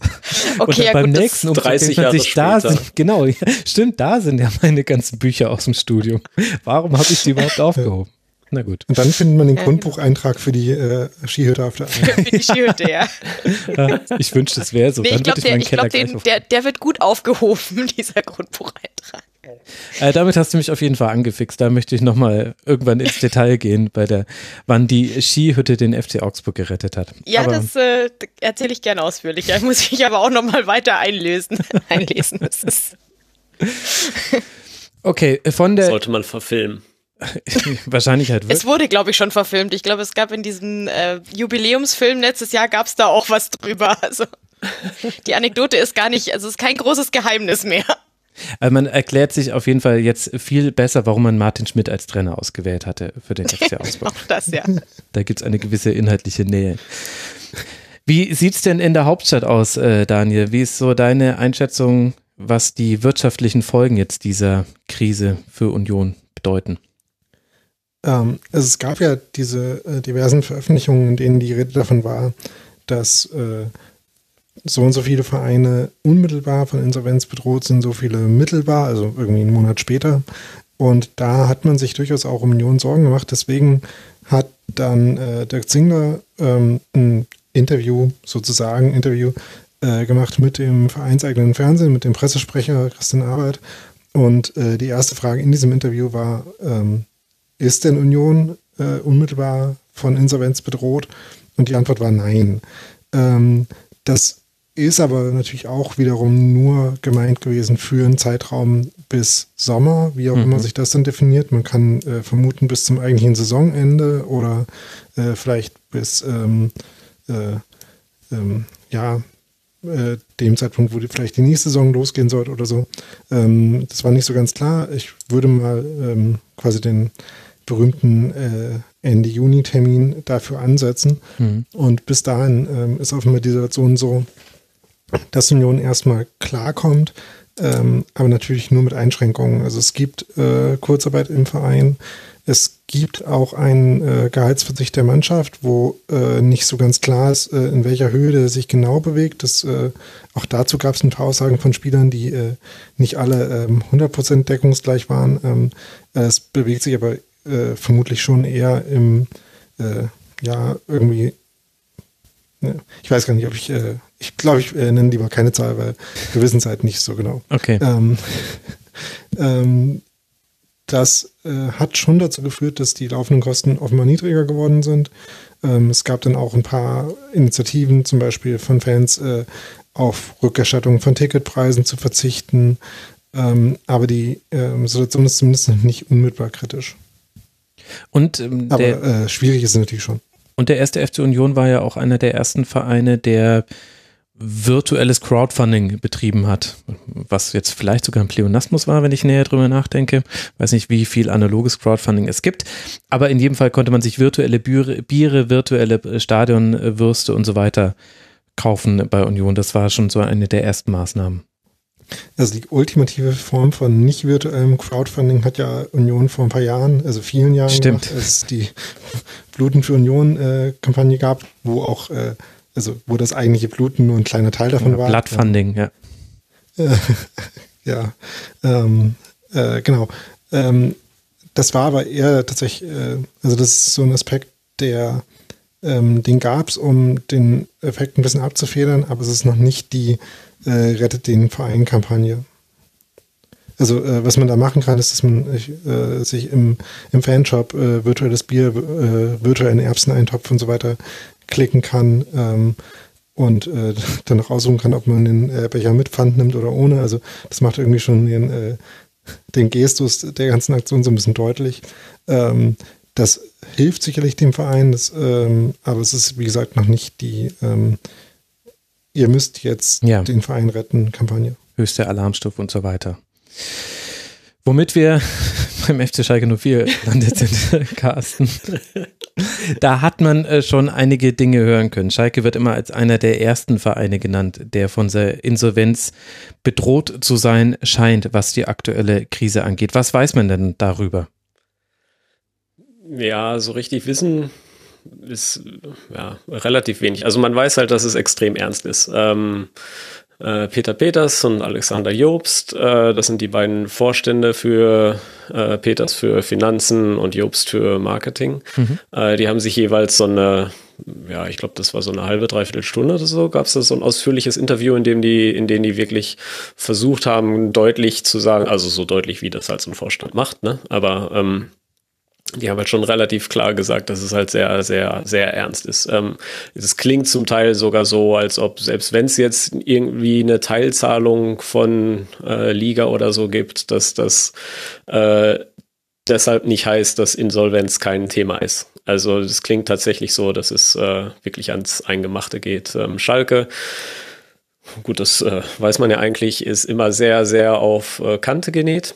Okay, und ja, beim gut, nächsten Umzug 30 Jahre sich, da sind, genau, ja, stimmt, da sind ja meine ganzen Bücher aus dem Studium. Warum habe ich die überhaupt aufgehoben? Na gut. Und dann findet man den ja, Grundbucheintrag für die äh, Skihütte auf der einen. für die Skihütte, ja. ich wünschte, es wäre so. Nee, ich glaube, der, glaub, der, der wird gut aufgehoben, dieser Grundbucheintrag. Äh, damit hast du mich auf jeden Fall angefixt. Da möchte ich nochmal irgendwann ins Detail gehen, bei der, wann die Skihütte den FC Augsburg gerettet hat. Ja, aber, das äh, erzähle ich gerne ausführlicher. Muss ich aber auch nochmal weiter einlesen. einlesen. okay, von der. Sollte man verfilmen. Wahrscheinlich halt wirklich. Es wurde, glaube ich, schon verfilmt. Ich glaube, es gab in diesem äh, Jubiläumsfilm letztes Jahr gab es da auch was drüber. Also die Anekdote ist gar nicht, also es ist kein großes Geheimnis mehr. Also man erklärt sich auf jeden Fall jetzt viel besser, warum man Martin Schmidt als Trainer ausgewählt hatte für den FC Ausbau. auch das, ja. Da gibt es eine gewisse inhaltliche Nähe. Wie sieht es denn in der Hauptstadt aus, äh, Daniel? Wie ist so deine Einschätzung, was die wirtschaftlichen Folgen jetzt dieser Krise für Union bedeuten? Ähm, also es gab ja diese äh, diversen Veröffentlichungen, in denen die Rede davon war, dass äh, so und so viele Vereine unmittelbar von Insolvenz bedroht sind, so viele mittelbar, also irgendwie einen Monat später. Und da hat man sich durchaus auch um Union Sorgen gemacht. Deswegen hat dann äh, Dirk Zingler ähm, ein Interview, sozusagen Interview, äh, gemacht mit dem vereinseigenen Fernsehen, mit dem Pressesprecher Christian Arbeit. Und äh, die erste Frage in diesem Interview war, ähm, ist denn Union äh, unmittelbar von Insolvenz bedroht? Und die Antwort war nein. Ähm, das ist aber natürlich auch wiederum nur gemeint gewesen für einen Zeitraum bis Sommer, wie auch mhm. immer sich das dann definiert. Man kann äh, vermuten bis zum eigentlichen Saisonende oder äh, vielleicht bis ähm, äh, ähm, ja, äh, dem Zeitpunkt, wo die, vielleicht die nächste Saison losgehen sollte oder so. Ähm, das war nicht so ganz klar. Ich würde mal ähm, quasi den berühmten äh, Ende Juni-Termin dafür ansetzen. Mhm. Und bis dahin ähm, ist offenbar die Situation so, dass Union erstmal klarkommt, ähm, aber natürlich nur mit Einschränkungen. Also es gibt äh, Kurzarbeit im Verein. Es gibt auch einen äh, Gehaltsverzicht der Mannschaft, wo äh, nicht so ganz klar ist, äh, in welcher Höhe der sich genau bewegt. Das, äh, auch dazu gab es ein paar Aussagen von Spielern, die äh, nicht alle ähm, 100% deckungsgleich waren. Ähm, es bewegt sich aber äh, vermutlich schon eher im, ja, irgendwie, ne, ich weiß gar nicht, ob ich ich glaube, ich äh, nenne lieber keine Zahl, weil wir wissen es halt nicht so genau. Okay. Ähm, ähm, das äh, hat schon dazu geführt, dass die laufenden Kosten offenbar niedriger geworden sind. Ähm, es gab dann auch ein paar Initiativen, zum Beispiel von Fans, äh, auf Rückerstattung von Ticketpreisen zu verzichten. Ähm, aber die ähm, Situation ist zumindest nicht unmittelbar kritisch. Und ähm, aber äh, schwierig ist es natürlich schon. Und der erste FC Union war ja auch einer der ersten Vereine, der virtuelles Crowdfunding betrieben hat, was jetzt vielleicht sogar ein Pleonasmus war, wenn ich näher drüber nachdenke. Weiß nicht, wie viel analoges Crowdfunding es gibt, aber in jedem Fall konnte man sich virtuelle Biere, Biere virtuelle Stadionwürste und so weiter kaufen bei Union. Das war schon so eine der ersten Maßnahmen. Also die ultimative Form von nicht virtuellem Crowdfunding hat ja Union vor ein paar Jahren, also vielen Jahren Stimmt. gemacht, als die Bluten für Union äh, Kampagne gab, wo auch äh, also wo das eigentliche Bluten nur ein kleiner Teil davon war. Bloodfunding, ja. ja, ähm, äh, genau. Ähm, das war aber eher tatsächlich, äh, also das ist so ein Aspekt, der, ähm, den gab es, um den Effekt ein bisschen abzufedern, aber es ist noch nicht die äh, Rettet den Verein-Kampagne. Also äh, was man da machen kann, ist, dass man äh, sich im, im Fanshop äh, virtuelles Bier, äh, virtuellen Erbseneintopf und so weiter klicken kann ähm, und äh, dann auch aussuchen kann, ob man den äh, Becher mit Pfand nimmt oder ohne. Also das macht irgendwie schon den, den Gestus der ganzen Aktion so ein bisschen deutlich. Ähm, das hilft sicherlich dem Verein, das, ähm, aber es ist, wie gesagt, noch nicht die ähm, Ihr müsst jetzt ja. den Verein retten Kampagne. Höchste Alarmstufe und so weiter. Womit wir beim FC Schalke 04 landet sind, Carsten. Da hat man äh, schon einige Dinge hören können. Schalke wird immer als einer der ersten Vereine genannt, der von der Insolvenz bedroht zu sein scheint, was die aktuelle Krise angeht. Was weiß man denn darüber? Ja, so richtig wissen ist ja relativ wenig. Also man weiß halt, dass es extrem ernst ist. Ähm, äh, Peter Peters und Alexander Jobst. Äh, das sind die beiden Vorstände für äh, Peters für Finanzen und Jobst für Marketing. Mhm. Äh, die haben sich jeweils so eine, ja, ich glaube, das war so eine halbe, dreiviertel Stunde oder so, gab es so ein ausführliches Interview, in dem die, in dem die wirklich versucht haben, deutlich zu sagen, also so deutlich, wie das halt so ein Vorstand macht, ne? Aber ähm, die haben halt schon relativ klar gesagt, dass es halt sehr, sehr, sehr ernst ist. Ähm, es klingt zum Teil sogar so, als ob selbst wenn es jetzt irgendwie eine Teilzahlung von äh, Liga oder so gibt, dass das äh, deshalb nicht heißt, dass Insolvenz kein Thema ist. Also es klingt tatsächlich so, dass es äh, wirklich ans Eingemachte geht. Ähm, Schalke gut, das äh, weiß man ja eigentlich, ist immer sehr, sehr auf äh, Kante genäht.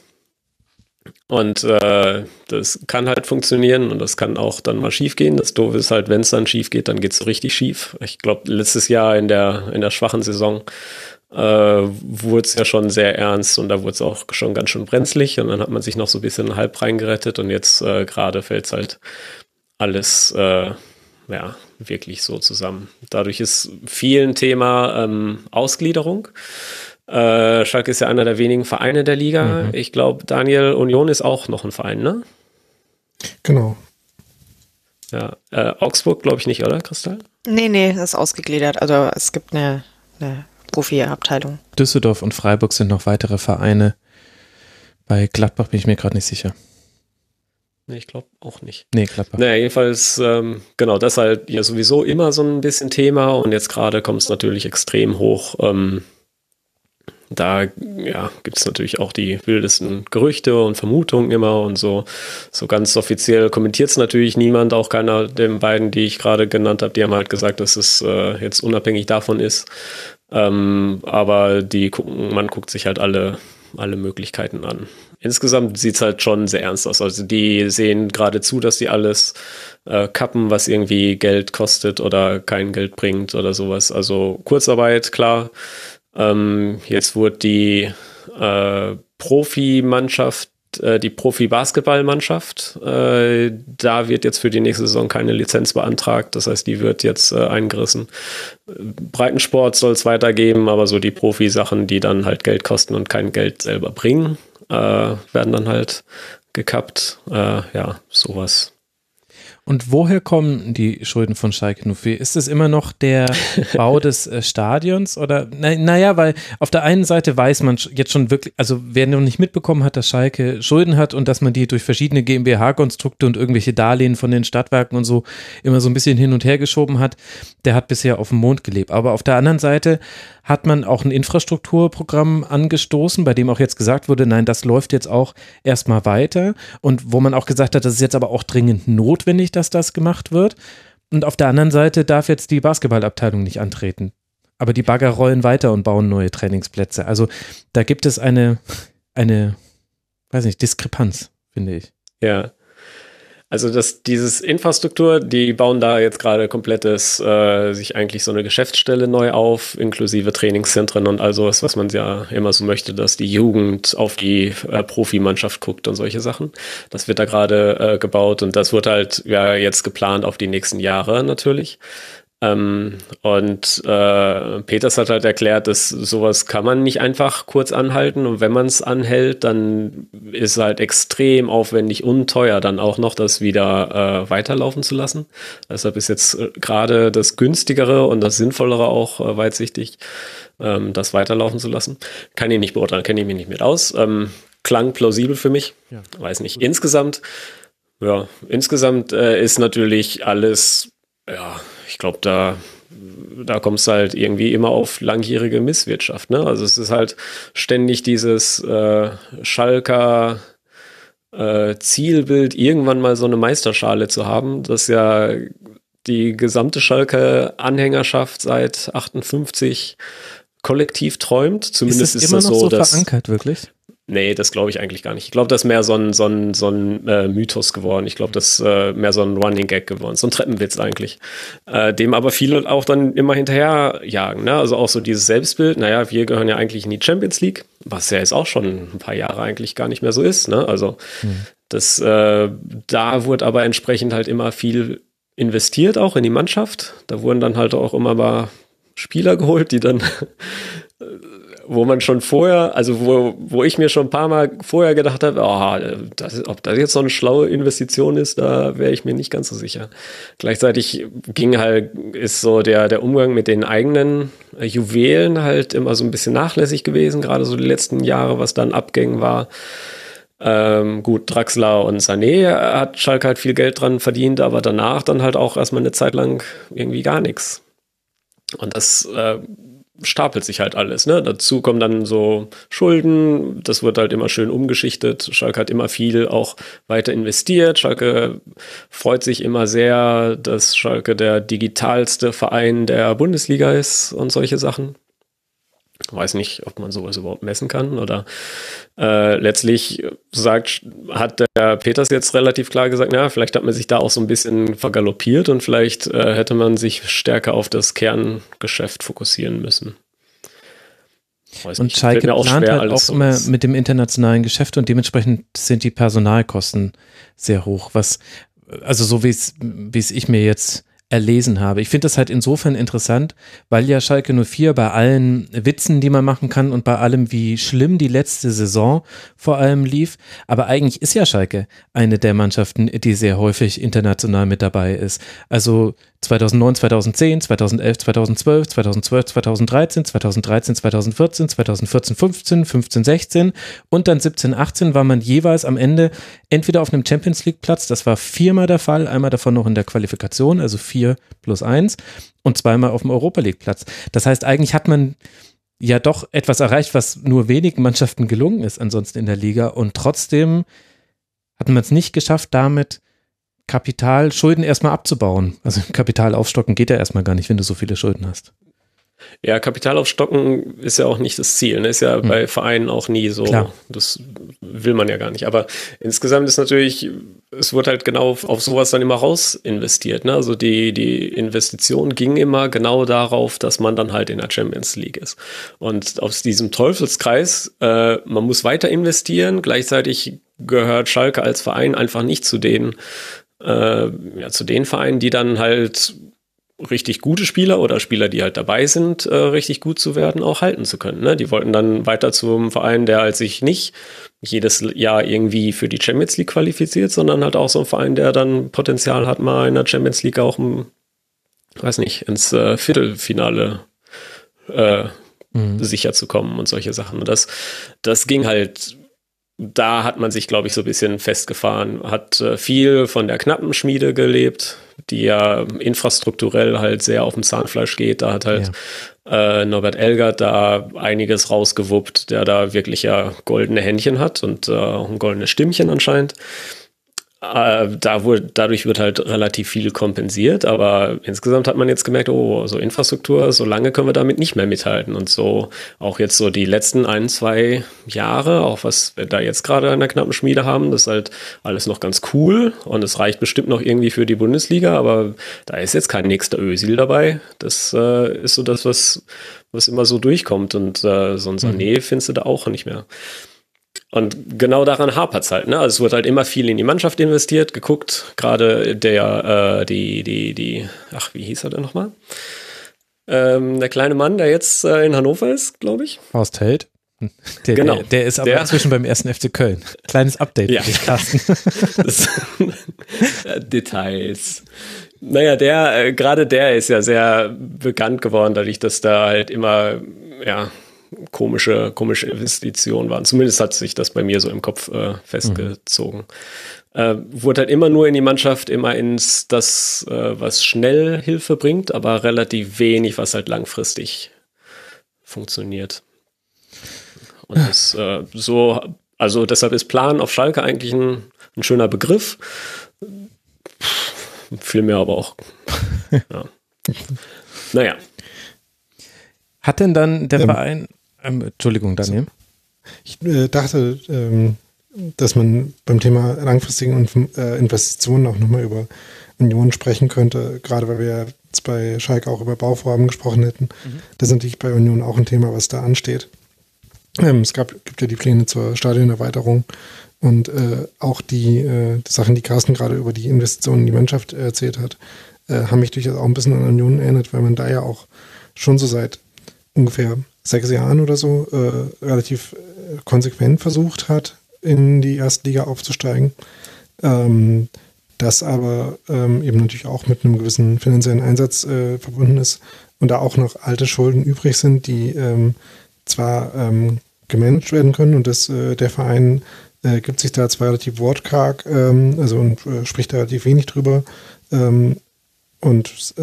Und äh, das kann halt funktionieren und das kann auch dann mal schief gehen. Das Doofe ist halt, wenn es dann schief geht, dann geht es richtig schief. Ich glaube, letztes Jahr in der, in der schwachen Saison äh, wurde es ja schon sehr ernst und da wurde es auch schon ganz schön brenzlig und dann hat man sich noch so ein bisschen halb reingerettet und jetzt äh, gerade fällt es halt alles, äh, ja, wirklich so zusammen. Dadurch ist viel ein Thema ähm, Ausgliederung. Äh, Schalke ist ja einer der wenigen Vereine der Liga. Mhm. Ich glaube, Daniel Union ist auch noch ein Verein, ne? Genau. Ja, äh, Augsburg glaube ich nicht, oder, Kristall? Nee, nee, das ist ausgegliedert. Also es gibt eine, eine Profi-Abteilung. Düsseldorf und Freiburg sind noch weitere Vereine. Bei Gladbach bin ich mir gerade nicht sicher. Nee, ich glaube auch nicht. Nee, Gladbach. Naja, jedenfalls, ähm, genau, das ist halt ja sowieso immer so ein bisschen Thema und jetzt gerade kommt es natürlich extrem hoch. Ähm, da ja, gibt es natürlich auch die wildesten Gerüchte und Vermutungen immer und so. So ganz offiziell kommentiert es natürlich niemand, auch keiner der beiden, die ich gerade genannt habe, die haben halt gesagt, dass es äh, jetzt unabhängig davon ist. Ähm, aber die gucken, man guckt sich halt alle, alle Möglichkeiten an. Insgesamt sieht es halt schon sehr ernst aus. Also die sehen gerade zu, dass die alles äh, kappen, was irgendwie Geld kostet oder kein Geld bringt oder sowas. Also Kurzarbeit, klar, ähm, jetzt wurde die äh, Profimannschaft, äh, die Profi-Basketballmannschaft, äh, da wird jetzt für die nächste Saison keine Lizenz beantragt. Das heißt, die wird jetzt äh, eingerissen. Breitensport soll es weitergeben, aber so die Profisachen, die dann halt Geld kosten und kein Geld selber bringen, äh, werden dann halt gekappt. Äh, ja, sowas. Und woher kommen die Schulden von Schalke 04? Ist es immer noch der Bau des äh, Stadions oder na, naja, weil auf der einen Seite weiß man jetzt schon wirklich, also wer noch nicht mitbekommen hat, dass Schalke Schulden hat und dass man die durch verschiedene GmbH-Konstrukte und irgendwelche Darlehen von den Stadtwerken und so immer so ein bisschen hin und her geschoben hat, der hat bisher auf dem Mond gelebt. Aber auf der anderen Seite hat man auch ein Infrastrukturprogramm angestoßen, bei dem auch jetzt gesagt wurde, nein, das läuft jetzt auch erstmal weiter und wo man auch gesagt hat, das ist jetzt aber auch dringend notwendig, dass das gemacht wird. Und auf der anderen Seite darf jetzt die Basketballabteilung nicht antreten. Aber die Bagger rollen weiter und bauen neue Trainingsplätze. Also da gibt es eine, eine, weiß nicht, Diskrepanz, finde ich. Ja. Also dass dieses Infrastruktur, die bauen da jetzt gerade komplettes, äh, sich eigentlich so eine Geschäftsstelle neu auf, inklusive Trainingszentren und all sowas, was man ja immer so möchte, dass die Jugend auf die äh, Profimannschaft guckt und solche Sachen. Das wird da gerade äh, gebaut und das wird halt ja jetzt geplant auf die nächsten Jahre natürlich. Ähm, und äh, Peters hat halt erklärt, dass sowas kann man nicht einfach kurz anhalten und wenn man es anhält, dann ist es halt extrem aufwendig und teuer, dann auch noch das wieder äh, weiterlaufen zu lassen. Deshalb ist jetzt äh, gerade das günstigere und das sinnvollere auch äh, weitsichtig, ähm, das weiterlaufen zu lassen. Kann ich nicht beurteilen, kenne ich mich nicht mit aus. Ähm, klang plausibel für mich, ja. weiß nicht. Insgesamt, ja, insgesamt äh, ist natürlich alles, ja, ich glaube, da, da kommst du halt irgendwie immer auf langjährige Misswirtschaft. Ne? Also es ist halt ständig dieses äh, Schalker äh, Zielbild, irgendwann mal so eine Meisterschale zu haben, das ja die gesamte Schalke Anhängerschaft seit 58 kollektiv träumt. Zumindest ist, das ist immer das so, so dass verankert, wirklich? Nee, das glaube ich eigentlich gar nicht. Ich glaube, das ist mehr so ein, so ein, so ein äh, Mythos geworden. Ich glaube, das ist äh, mehr so ein Running Gag geworden. So ein Treppenwitz eigentlich. Äh, dem aber viele auch dann immer hinterher jagen. Ne? Also auch so dieses Selbstbild. Naja, wir gehören ja eigentlich in die Champions League, was ja jetzt auch schon ein paar Jahre eigentlich gar nicht mehr so ist. Ne? Also mhm. das, äh, da wurde aber entsprechend halt immer viel investiert, auch in die Mannschaft. Da wurden dann halt auch immer mal Spieler geholt, die dann wo man schon vorher, also wo, wo ich mir schon ein paar Mal vorher gedacht habe, oh, das, ob das jetzt so eine schlaue Investition ist, da wäre ich mir nicht ganz so sicher. Gleichzeitig ging halt, ist so der, der Umgang mit den eigenen Juwelen halt immer so ein bisschen nachlässig gewesen, gerade so die letzten Jahre, was dann Abgängen war. Ähm, gut, Draxler und Sané hat Schalke halt viel Geld dran verdient, aber danach dann halt auch erstmal eine Zeit lang irgendwie gar nichts. Und das äh, stapelt sich halt alles. Ne? Dazu kommen dann so Schulden, das wird halt immer schön umgeschichtet. Schalke hat immer viel auch weiter investiert. Schalke freut sich immer sehr, dass Schalke der digitalste Verein der Bundesliga ist und solche Sachen. Weiß nicht, ob man sowas überhaupt messen kann. Oder äh, letztlich sagt, hat der Peters jetzt relativ klar gesagt, ja, vielleicht hat man sich da auch so ein bisschen vergaloppiert und vielleicht äh, hätte man sich stärker auf das Kerngeschäft fokussieren müssen. Weiß und nicht, Schalke auch plant schwer, halt auch immer mit dem internationalen Geschäft und dementsprechend sind die Personalkosten sehr hoch, was also so wie es wie es ich mir jetzt erlesen habe. Ich finde das halt insofern interessant, weil ja Schalke 04 bei allen Witzen, die man machen kann und bei allem, wie schlimm die letzte Saison vor allem lief, aber eigentlich ist ja Schalke eine der Mannschaften, die sehr häufig international mit dabei ist. Also 2009, 2010, 2011, 2012, 2012, 2013, 2013, 2014, 2014, 15, 15, 16 und dann 17, 18 war man jeweils am Ende entweder auf einem Champions League Platz, das war viermal der Fall, einmal davon noch in der Qualifikation, also vier plus eins und zweimal auf dem Europa League Platz. Das heißt, eigentlich hat man ja doch etwas erreicht, was nur wenigen Mannschaften gelungen ist ansonsten in der Liga und trotzdem hat man es nicht geschafft, damit Kapital, Schulden erstmal abzubauen. Also Kapital aufstocken geht ja erstmal gar nicht, wenn du so viele Schulden hast. Ja, Kapital aufstocken ist ja auch nicht das Ziel. Ne? Ist ja mhm. bei Vereinen auch nie so. Klar. Das will man ja gar nicht. Aber insgesamt ist natürlich, es wird halt genau auf, auf sowas dann immer raus investiert. Ne? Also die, die Investition ging immer genau darauf, dass man dann halt in der Champions League ist. Und aus diesem Teufelskreis, äh, man muss weiter investieren, gleichzeitig gehört Schalke als Verein einfach nicht zu den äh, ja, zu den Vereinen, die dann halt richtig gute Spieler oder Spieler, die halt dabei sind, äh, richtig gut zu werden, auch halten zu können. Ne? Die wollten dann weiter zum Verein, der halt sich nicht jedes Jahr irgendwie für die Champions League qualifiziert, sondern halt auch so ein Verein, der dann Potenzial hat, mal in der Champions League auch, im, weiß nicht, ins äh, Viertelfinale äh, mhm. sicher zu kommen und solche Sachen. Und das, das ging halt da hat man sich, glaube ich, so ein bisschen festgefahren, hat äh, viel von der knappen Schmiede gelebt, die ja infrastrukturell halt sehr auf dem Zahnfleisch geht. Da hat halt ja. äh, Norbert Elgert da einiges rausgewuppt, der da wirklich ja goldene Händchen hat und äh, auch ein goldenes Stimmchen anscheinend. Äh, da wurde, dadurch wird halt relativ viel kompensiert, aber insgesamt hat man jetzt gemerkt, oh, so Infrastruktur, so lange können wir damit nicht mehr mithalten. Und so auch jetzt so die letzten ein, zwei Jahre, auch was wir da jetzt gerade an der knappen Schmiede haben, das ist halt alles noch ganz cool und es reicht bestimmt noch irgendwie für die Bundesliga, aber da ist jetzt kein nächster Ösil dabei. Das äh, ist so das, was, was immer so durchkommt und äh, so ein Sané mhm. findest du da auch nicht mehr. Und genau daran hapert es halt. Ne? Also es wird halt immer viel in die Mannschaft investiert, geguckt. Gerade der, äh, die, die, die, ach, wie hieß er denn nochmal? Ähm, der kleine Mann, der jetzt äh, in Hannover ist, glaube ich. Horst Held. Der, genau. Der, der ist aber der, inzwischen beim ersten FC Köln. Kleines Update ja. für dich, Carsten. Das, Details. Naja, der, äh, gerade der ist ja sehr bekannt geworden, dadurch, dass da halt immer, ja, komische, komische Investitionen waren. Zumindest hat sich das bei mir so im Kopf äh, festgezogen. Mhm. Äh, wurde halt immer nur in die Mannschaft, immer ins das, äh, was schnell Hilfe bringt, aber relativ wenig, was halt langfristig funktioniert. Und das äh, so, also deshalb ist Plan auf Schalke eigentlich ein, ein schöner Begriff. Viel mehr aber auch. ja. Naja. Hat denn dann der ähm, Verein ähm, Entschuldigung, Daniel. Ich äh, dachte, ähm, dass man beim Thema langfristigen äh, Investitionen auch nochmal über Union sprechen könnte, gerade weil wir jetzt bei Schalke auch über Bauvorhaben gesprochen hätten. Mhm. Das ist natürlich bei Union auch ein Thema, was da ansteht. Ähm, es gab, gibt ja die Pläne zur Stadionerweiterung und äh, auch die, äh, die, Sachen, die Carsten gerade über die Investitionen in die Mannschaft erzählt hat, äh, haben mich durchaus auch ein bisschen an Union erinnert, weil man da ja auch schon so seit ungefähr sechs Jahren oder so äh, relativ äh, konsequent versucht hat, in die erste Liga aufzusteigen. Ähm, das aber ähm, eben natürlich auch mit einem gewissen finanziellen Einsatz äh, verbunden ist und da auch noch alte Schulden übrig sind, die ähm, zwar ähm, gemanagt werden können und das, äh, der Verein äh, gibt sich da zwar relativ wortkarg, ähm, also und äh, spricht da relativ wenig drüber ähm, und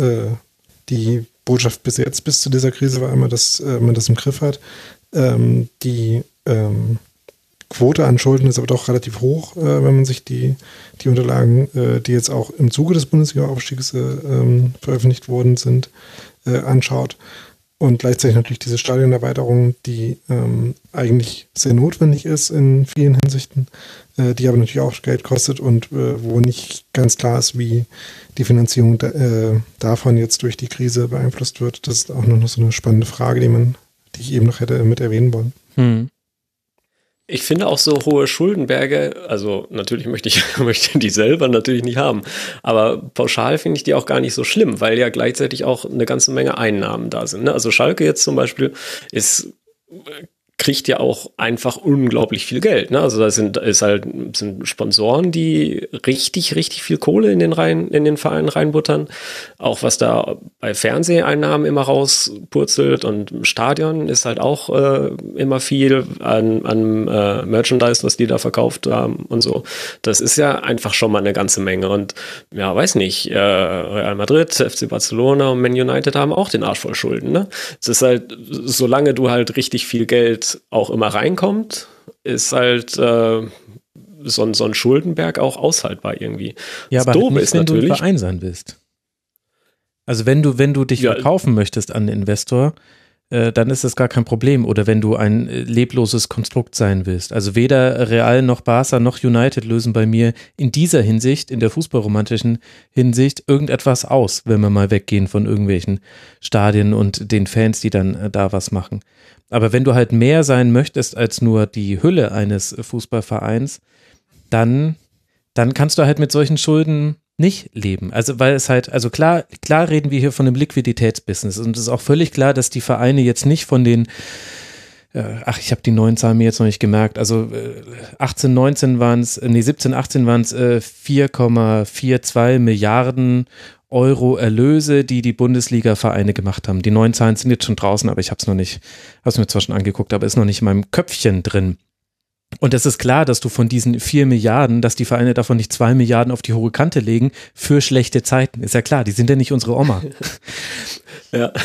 die Botschaft bis jetzt, bis zu dieser Krise, war immer, dass äh, man das im Griff hat. Ähm, die ähm, Quote an Schulden ist aber doch relativ hoch, äh, wenn man sich die, die Unterlagen, äh, die jetzt auch im Zuge des Bundesliga-Aufstiegs äh, ähm, veröffentlicht worden sind, äh, anschaut. Und gleichzeitig natürlich diese Stadionerweiterung, die ähm, eigentlich sehr notwendig ist in vielen Hinsichten, äh, die aber natürlich auch Geld kostet und äh, wo nicht ganz klar ist, wie die Finanzierung da, äh, davon jetzt durch die Krise beeinflusst wird. Das ist auch noch so eine spannende Frage, die man, die ich eben noch hätte mit erwähnen wollen. Hm. Ich finde auch so hohe Schuldenberge, also natürlich möchte ich möchte die selber natürlich nicht haben, aber pauschal finde ich die auch gar nicht so schlimm, weil ja gleichzeitig auch eine ganze Menge Einnahmen da sind. Ne? Also Schalke jetzt zum Beispiel ist kriegt ja auch einfach unglaublich viel Geld. Ne? Also da sind, ist halt, sind Sponsoren, die richtig, richtig viel Kohle in den, rein, in den Verein reinbuttern. Auch was da bei Fernseheinnahmen immer rauspurzelt und im Stadion ist halt auch äh, immer viel an, an äh, Merchandise, was die da verkauft haben und so. Das ist ja einfach schon mal eine ganze Menge. Und ja, weiß nicht, äh, Real Madrid, FC Barcelona und Man United haben auch den Arsch voll Schulden. Ne? Es ist halt, solange du halt richtig viel Geld auch immer reinkommt, ist halt äh, so, ein, so ein Schuldenberg auch aushaltbar irgendwie. Ja, das aber Doofe nicht, ist wenn natürlich, du ein Verein sein willst. Also wenn du, wenn du dich ja, verkaufen möchtest an den Investor, äh, dann ist das gar kein Problem. Oder wenn du ein äh, lebloses Konstrukt sein willst. Also weder Real noch Barca noch United lösen bei mir in dieser Hinsicht, in der fußballromantischen Hinsicht, irgendetwas aus, wenn wir mal weggehen von irgendwelchen Stadien und den Fans, die dann äh, da was machen. Aber wenn du halt mehr sein möchtest als nur die Hülle eines Fußballvereins, dann, dann kannst du halt mit solchen Schulden nicht leben. Also weil es halt, also klar, klar reden wir hier von einem Liquiditätsbusiness und es ist auch völlig klar, dass die Vereine jetzt nicht von den äh, ach, ich habe die neuen Zahlen mir jetzt noch nicht gemerkt. Also 18, 19 waren es, nee, 17, 18 waren es 4,42 Milliarden Euro Erlöse, die die Bundesliga-Vereine gemacht haben. Die neuen Zahlen sind jetzt schon draußen, aber ich habe es noch nicht, habe es mir zwar schon angeguckt, aber ist noch nicht in meinem Köpfchen drin. Und es ist klar, dass du von diesen vier Milliarden, dass die Vereine davon nicht zwei Milliarden auf die hohe Kante legen für schlechte Zeiten. Ist ja klar, die sind ja nicht unsere Oma. ja.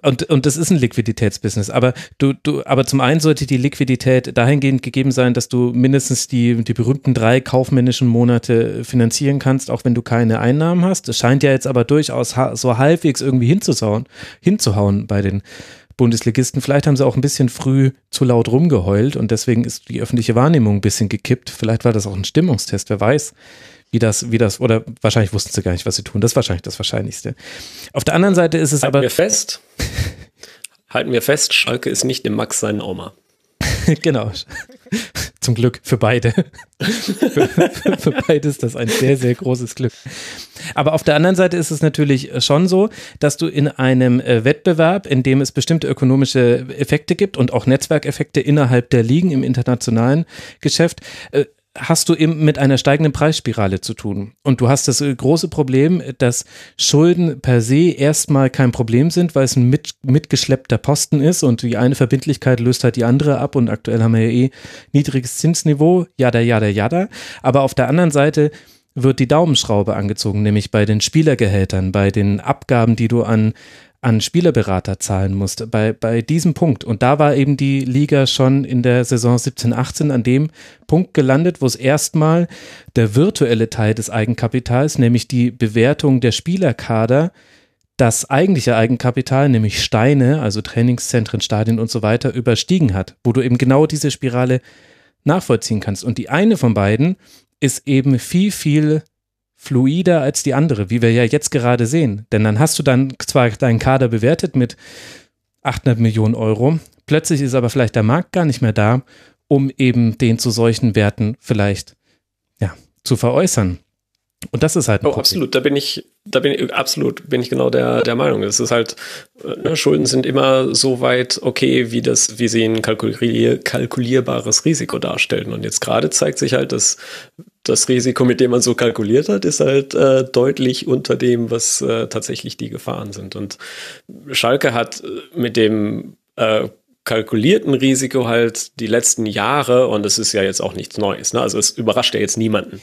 Und, und das ist ein Liquiditätsbusiness. Aber du, du, aber zum einen sollte die Liquidität dahingehend gegeben sein, dass du mindestens die, die berühmten drei kaufmännischen Monate finanzieren kannst, auch wenn du keine Einnahmen hast. Das scheint ja jetzt aber durchaus so halbwegs irgendwie hinzusauen, hinzuhauen bei den Bundesligisten. Vielleicht haben sie auch ein bisschen früh zu laut rumgeheult und deswegen ist die öffentliche Wahrnehmung ein bisschen gekippt. Vielleicht war das auch ein Stimmungstest, wer weiß, wie das, wie das, oder wahrscheinlich wussten sie gar nicht, was sie tun. Das ist wahrscheinlich das Wahrscheinlichste. Auf der anderen Seite ist es Halten aber. Wir fest. Halten wir fest, Schalke ist nicht dem Max seine Oma. genau. Zum Glück für beide. für, für, beide ist das ein sehr, sehr großes Glück. Aber auf der anderen Seite ist es natürlich schon so, dass du in einem äh, Wettbewerb, in dem es bestimmte ökonomische Effekte gibt und auch Netzwerkeffekte innerhalb der Ligen im internationalen Geschäft, äh, hast du eben mit einer steigenden Preisspirale zu tun. Und du hast das äh, große Problem, dass Schulden per se erstmal kein Problem sind, weil es ein mit, mitgeschleppter Posten ist und die eine Verbindlichkeit löst halt die andere ab und aktuell haben wir ja eh niedriges Zinsniveau, jada, jada, jada. Aber auf der anderen Seite wird die Daumenschraube angezogen, nämlich bei den Spielergehältern, bei den Abgaben, die du an an Spielerberater zahlen musste, bei, bei diesem Punkt. Und da war eben die Liga schon in der Saison 17, 18 an dem Punkt gelandet, wo es erstmal der virtuelle Teil des Eigenkapitals, nämlich die Bewertung der Spielerkader, das eigentliche Eigenkapital, nämlich Steine, also Trainingszentren, Stadien und so weiter, überstiegen hat, wo du eben genau diese Spirale nachvollziehen kannst. Und die eine von beiden ist eben viel, viel fluider als die andere, wie wir ja jetzt gerade sehen. Denn dann hast du dann zwar deinen Kader bewertet mit 800 Millionen Euro, plötzlich ist aber vielleicht der Markt gar nicht mehr da, um eben den zu solchen Werten vielleicht ja, zu veräußern. Und das ist halt oh, absolut, da bin ich, da bin ich, absolut, bin ich genau der, der Meinung. Es ist halt, ne, Schulden sind immer so weit okay, wie das, wie sie ein kalkulier, kalkulierbares Risiko darstellen. Und jetzt gerade zeigt sich halt, dass das Risiko, mit dem man so kalkuliert hat, ist halt äh, deutlich unter dem, was äh, tatsächlich die Gefahren sind. Und Schalke hat äh, mit dem äh, kalkulierten Risiko halt die letzten Jahre, und es ist ja jetzt auch nichts Neues, ne? also es überrascht ja jetzt niemanden,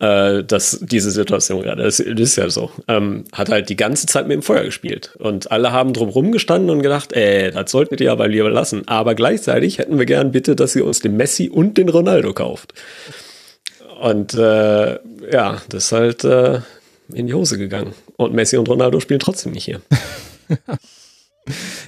ja. äh, dass diese Situation gerade, das, ist ja so, ähm, hat halt die ganze Zeit mit dem Feuer gespielt. Und alle haben drumherum gestanden und gedacht, ey, das solltet ihr aber lieber lassen. Aber gleichzeitig hätten wir gern bitte, dass ihr uns den Messi und den Ronaldo kauft. Und äh, ja, das ist halt äh, in die Hose gegangen. Und Messi und Ronaldo spielen trotzdem nicht hier.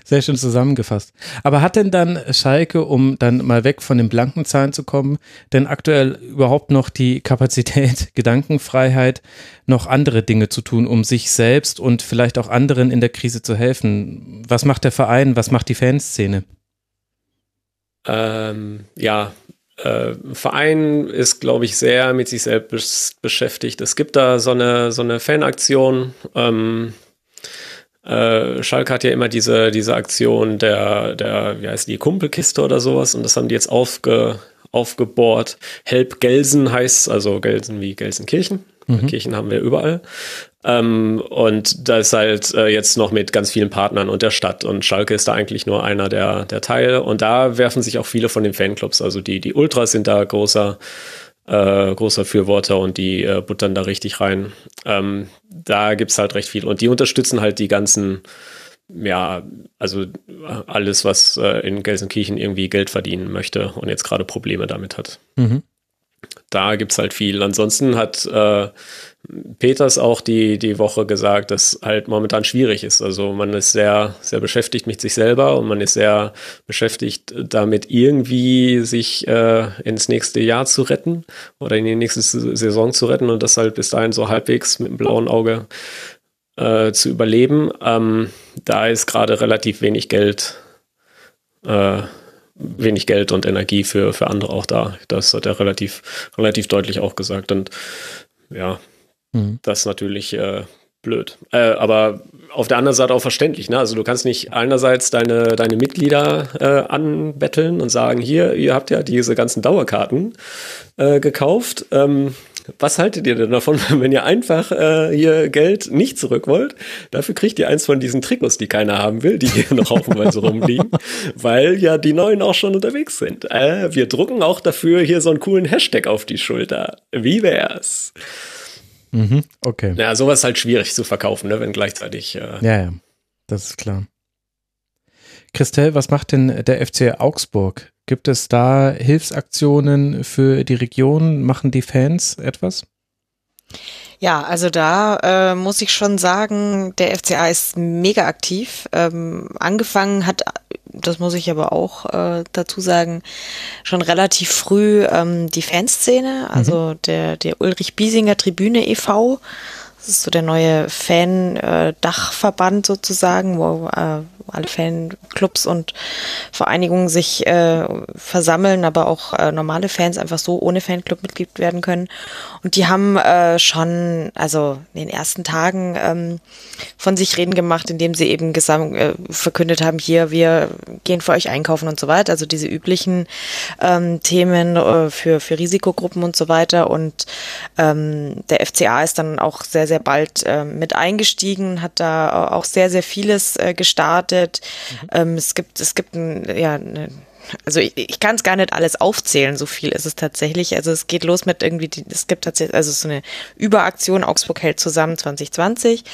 Sehr schön zusammengefasst. Aber hat denn dann Schalke, um dann mal weg von den blanken Zahlen zu kommen, denn aktuell überhaupt noch die Kapazität, Gedankenfreiheit, noch andere Dinge zu tun, um sich selbst und vielleicht auch anderen in der Krise zu helfen? Was macht der Verein? Was macht die Fanszene? ähm, ja, äh, Verein ist, glaube ich, sehr mit sich selbst beschäftigt. Es gibt da so eine, so eine Fanaktion. Ähm, äh, Schalke hat ja immer diese, diese Aktion der, der, wie heißt die, Kumpelkiste oder sowas und das haben die jetzt aufge, aufgebohrt. Help Gelsen heißt, also Gelsen wie Gelsenkirchen. Mhm. Kirchen haben wir überall. Ähm, und da ist halt äh, jetzt noch mit ganz vielen Partnern und der Stadt und Schalke ist da eigentlich nur einer der, der Teile. Und da werfen sich auch viele von den Fanclubs, also die, die Ultras sind da großer, äh, großer Fürworter und die äh, buttern da richtig rein. Ähm, da gibt's halt recht viel. Und die unterstützen halt die ganzen, ja, also alles, was äh, in Gelsenkirchen irgendwie Geld verdienen möchte und jetzt gerade Probleme damit hat. Mhm da gibt's halt viel. Ansonsten hat äh, Peters auch die, die Woche gesagt, dass halt momentan schwierig ist. Also man ist sehr, sehr beschäftigt mit sich selber und man ist sehr beschäftigt damit, irgendwie sich äh, ins nächste Jahr zu retten oder in die nächste Saison zu retten und das halt bis dahin so halbwegs mit dem blauen Auge äh, zu überleben. Ähm, da ist gerade relativ wenig Geld äh, wenig Geld und Energie für, für andere auch da. Das hat er relativ, relativ deutlich auch gesagt. Und ja, mhm. das ist natürlich äh, blöd. Äh, aber auf der anderen Seite auch verständlich. Ne? Also du kannst nicht einerseits deine, deine Mitglieder äh, anbetteln und sagen, hier, ihr habt ja diese ganzen Dauerkarten äh, gekauft. Ähm, was haltet ihr denn davon, wenn ihr einfach äh, hier Geld nicht zurück wollt? Dafür kriegt ihr eins von diesen Trikots, die keiner haben will, die hier noch haufenweise rumliegen, weil ja die neuen auch schon unterwegs sind. Äh, wir drucken auch dafür hier so einen coolen Hashtag auf die Schulter. Wie wär's? Mhm, okay. Ja, sowas ist halt schwierig zu verkaufen, ne, wenn gleichzeitig. Äh ja, ja, das ist klar. Christelle, was macht denn der FC Augsburg? Gibt es da Hilfsaktionen für die Region? Machen die Fans etwas? Ja, also da äh, muss ich schon sagen, der FCA ist mega aktiv. Ähm, angefangen hat, das muss ich aber auch äh, dazu sagen, schon relativ früh ähm, die Fanszene, also mhm. der, der Ulrich Biesinger Tribüne e.V., das ist so der neue Fan-Dachverband sozusagen, wo äh, alle Fanclubs und Vereinigungen sich äh, versammeln, aber auch äh, normale Fans einfach so ohne Fanclub Mitglied werden können. Und die haben äh, schon, also in den ersten Tagen ähm, von sich reden gemacht, indem sie eben äh, verkündet haben, hier, wir gehen für euch einkaufen und so weiter. Also diese üblichen ähm, Themen äh, für, für Risikogruppen und so weiter. Und ähm, der FCA ist dann auch sehr, sehr bald äh, mit eingestiegen, hat da auch sehr, sehr vieles äh, gestartet. Mhm. Ähm, es gibt, es gibt ein, ja, eine also ich, ich kann es gar nicht alles aufzählen, so viel ist es tatsächlich. Also es geht los mit irgendwie, die, es gibt tatsächlich, also so eine Überaktion, Augsburg hält zusammen 2020.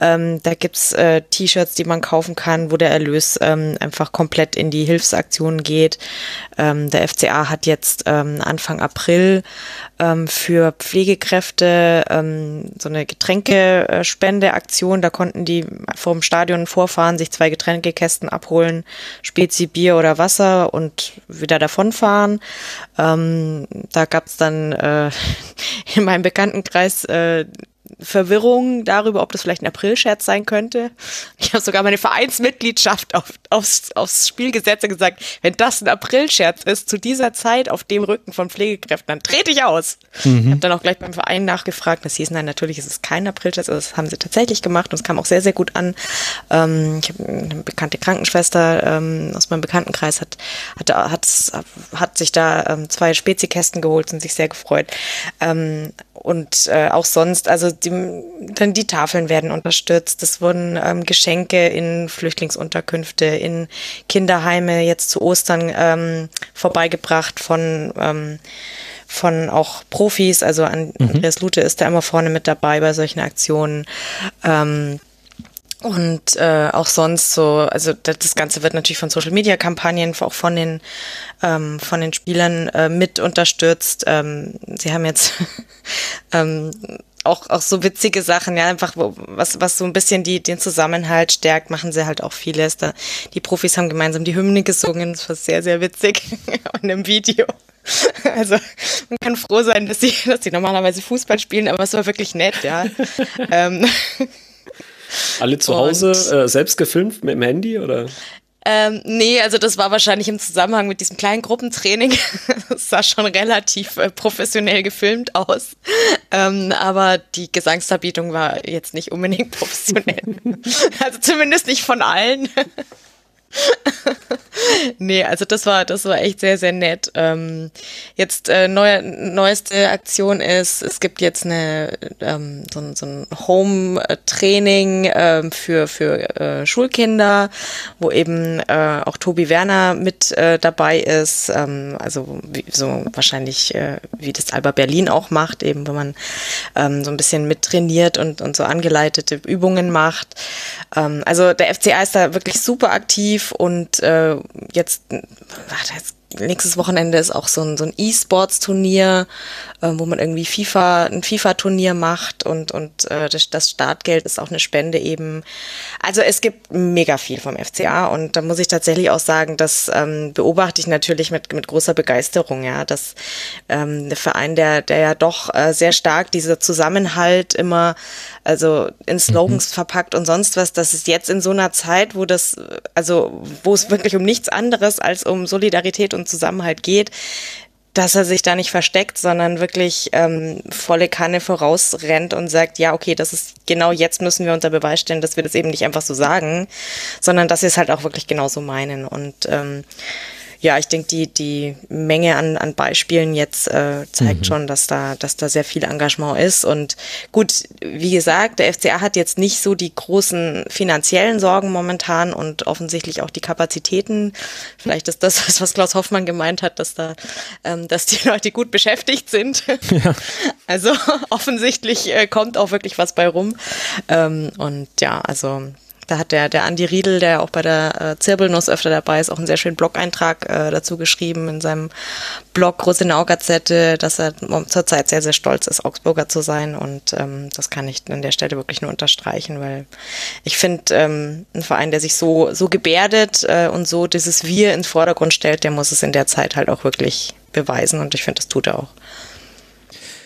Ähm, da gibt's äh, T-Shirts, die man kaufen kann, wo der Erlös ähm, einfach komplett in die Hilfsaktionen geht. Ähm, der FCA hat jetzt ähm, Anfang April ähm, für Pflegekräfte ähm, so eine Getränkespendeaktion. Da konnten die vor dem Stadion vorfahren, sich zwei Getränkekästen abholen, Spezi Bier oder Wasser und wieder davonfahren. Ähm, da gab's dann äh, in meinem Bekanntenkreis äh, Verwirrung darüber, ob das vielleicht ein Aprilscherz sein könnte. Ich habe sogar meine Vereinsmitgliedschaft auf, aufs, aufs Spiel gesetzt und gesagt, wenn das ein Aprilscherz ist, zu dieser Zeit auf dem Rücken von Pflegekräften, dann trete ich aus. Mhm. Ich habe dann auch gleich beim Verein nachgefragt. Das hieß, nein, natürlich ist es kein Aprilscherz. Also das haben sie tatsächlich gemacht und es kam auch sehr, sehr gut an. Ähm, ich habe eine bekannte Krankenschwester ähm, aus meinem Bekanntenkreis, hat, hat, hat, hat sich da ähm, zwei Spezikästen geholt und sich sehr gefreut. Ähm, und äh, auch sonst, also die, dann die Tafeln werden unterstützt. Es wurden ähm, Geschenke in Flüchtlingsunterkünfte, in Kinderheime jetzt zu Ostern ähm, vorbeigebracht von ähm, von auch Profis. Also mhm. Andreas Lute ist da immer vorne mit dabei bei solchen Aktionen. Ähm, und äh, auch sonst so, also das Ganze wird natürlich von Social Media Kampagnen, auch von den ähm, von den Spielern äh, mit unterstützt. Ähm, sie haben jetzt ähm, auch, auch so witzige Sachen, ja, einfach, wo, was, was so ein bisschen die, den Zusammenhalt stärkt, machen sie halt auch vieles. Da, die Profis haben gemeinsam die Hymne gesungen, das war sehr, sehr witzig in einem Video. Also man kann froh sein, dass sie, dass sie normalerweise Fußball spielen, aber es war wirklich nett, ja. ähm, alle zu Hause äh, selbst gefilmt mit dem Handy oder? Ähm, nee, also das war wahrscheinlich im Zusammenhang mit diesem kleinen Gruppentraining. das sah schon relativ äh, professionell gefilmt aus. Ähm, aber die Gesangsdarbietung war jetzt nicht unbedingt professionell. also zumindest nicht von allen. nee, also das war, das war echt sehr, sehr nett. Ähm, jetzt äh, neue, neueste Aktion ist, es gibt jetzt eine ähm, so, so ein Home-Training ähm, für, für äh, Schulkinder, wo eben äh, auch Tobi Werner mit äh, dabei ist. Ähm, also wie, so wahrscheinlich, äh, wie das Alba Berlin auch macht, eben, wo man ähm, so ein bisschen mittrainiert und, und so angeleitete Übungen macht. Ähm, also der FCA ist da wirklich super aktiv und äh, jetzt, warte, jetzt nächstes Wochenende ist auch so ein, so ein E-Sports-Turnier, äh, wo man irgendwie FIFA, ein FIFA-Turnier macht und, und äh, das, das Startgeld ist auch eine Spende eben. Also es gibt mega viel vom FCA und da muss ich tatsächlich auch sagen, das ähm, beobachte ich natürlich mit, mit großer Begeisterung, ja, dass ähm, der Verein, der, der ja doch äh, sehr stark dieser Zusammenhalt immer also in Slogans mhm. verpackt und sonst was, dass es jetzt in so einer Zeit, wo das, also wo es wirklich um nichts anderes als um Solidarität und Zusammenhalt geht, dass er sich da nicht versteckt, sondern wirklich ähm, volle Kanne vorausrennt und sagt, ja, okay, das ist genau jetzt müssen wir unter Beweis stellen, dass wir das eben nicht einfach so sagen, sondern dass wir es halt auch wirklich genauso meinen. Und ähm, ja, ich denke, die, die Menge an, an Beispielen jetzt äh, zeigt mhm. schon, dass da, dass da sehr viel Engagement ist. Und gut, wie gesagt, der FCA hat jetzt nicht so die großen finanziellen Sorgen momentan und offensichtlich auch die Kapazitäten. Vielleicht ist das, was Klaus Hoffmann gemeint hat, dass da, ähm, dass die Leute gut beschäftigt sind. Ja. Also offensichtlich äh, kommt auch wirklich was bei rum. Ähm, und ja, also da hat der, der Andi Riedel, der auch bei der äh, Zirbelnuss öfter dabei ist, auch einen sehr schönen Blog-Eintrag äh, dazu geschrieben in seinem Blog Rosenau Gazette, dass er zurzeit sehr, sehr stolz ist, Augsburger zu sein. Und ähm, das kann ich an der Stelle wirklich nur unterstreichen, weil ich finde, ähm, ein Verein, der sich so, so gebärdet äh, und so dieses Wir ins Vordergrund stellt, der muss es in der Zeit halt auch wirklich beweisen. Und ich finde, das tut er auch.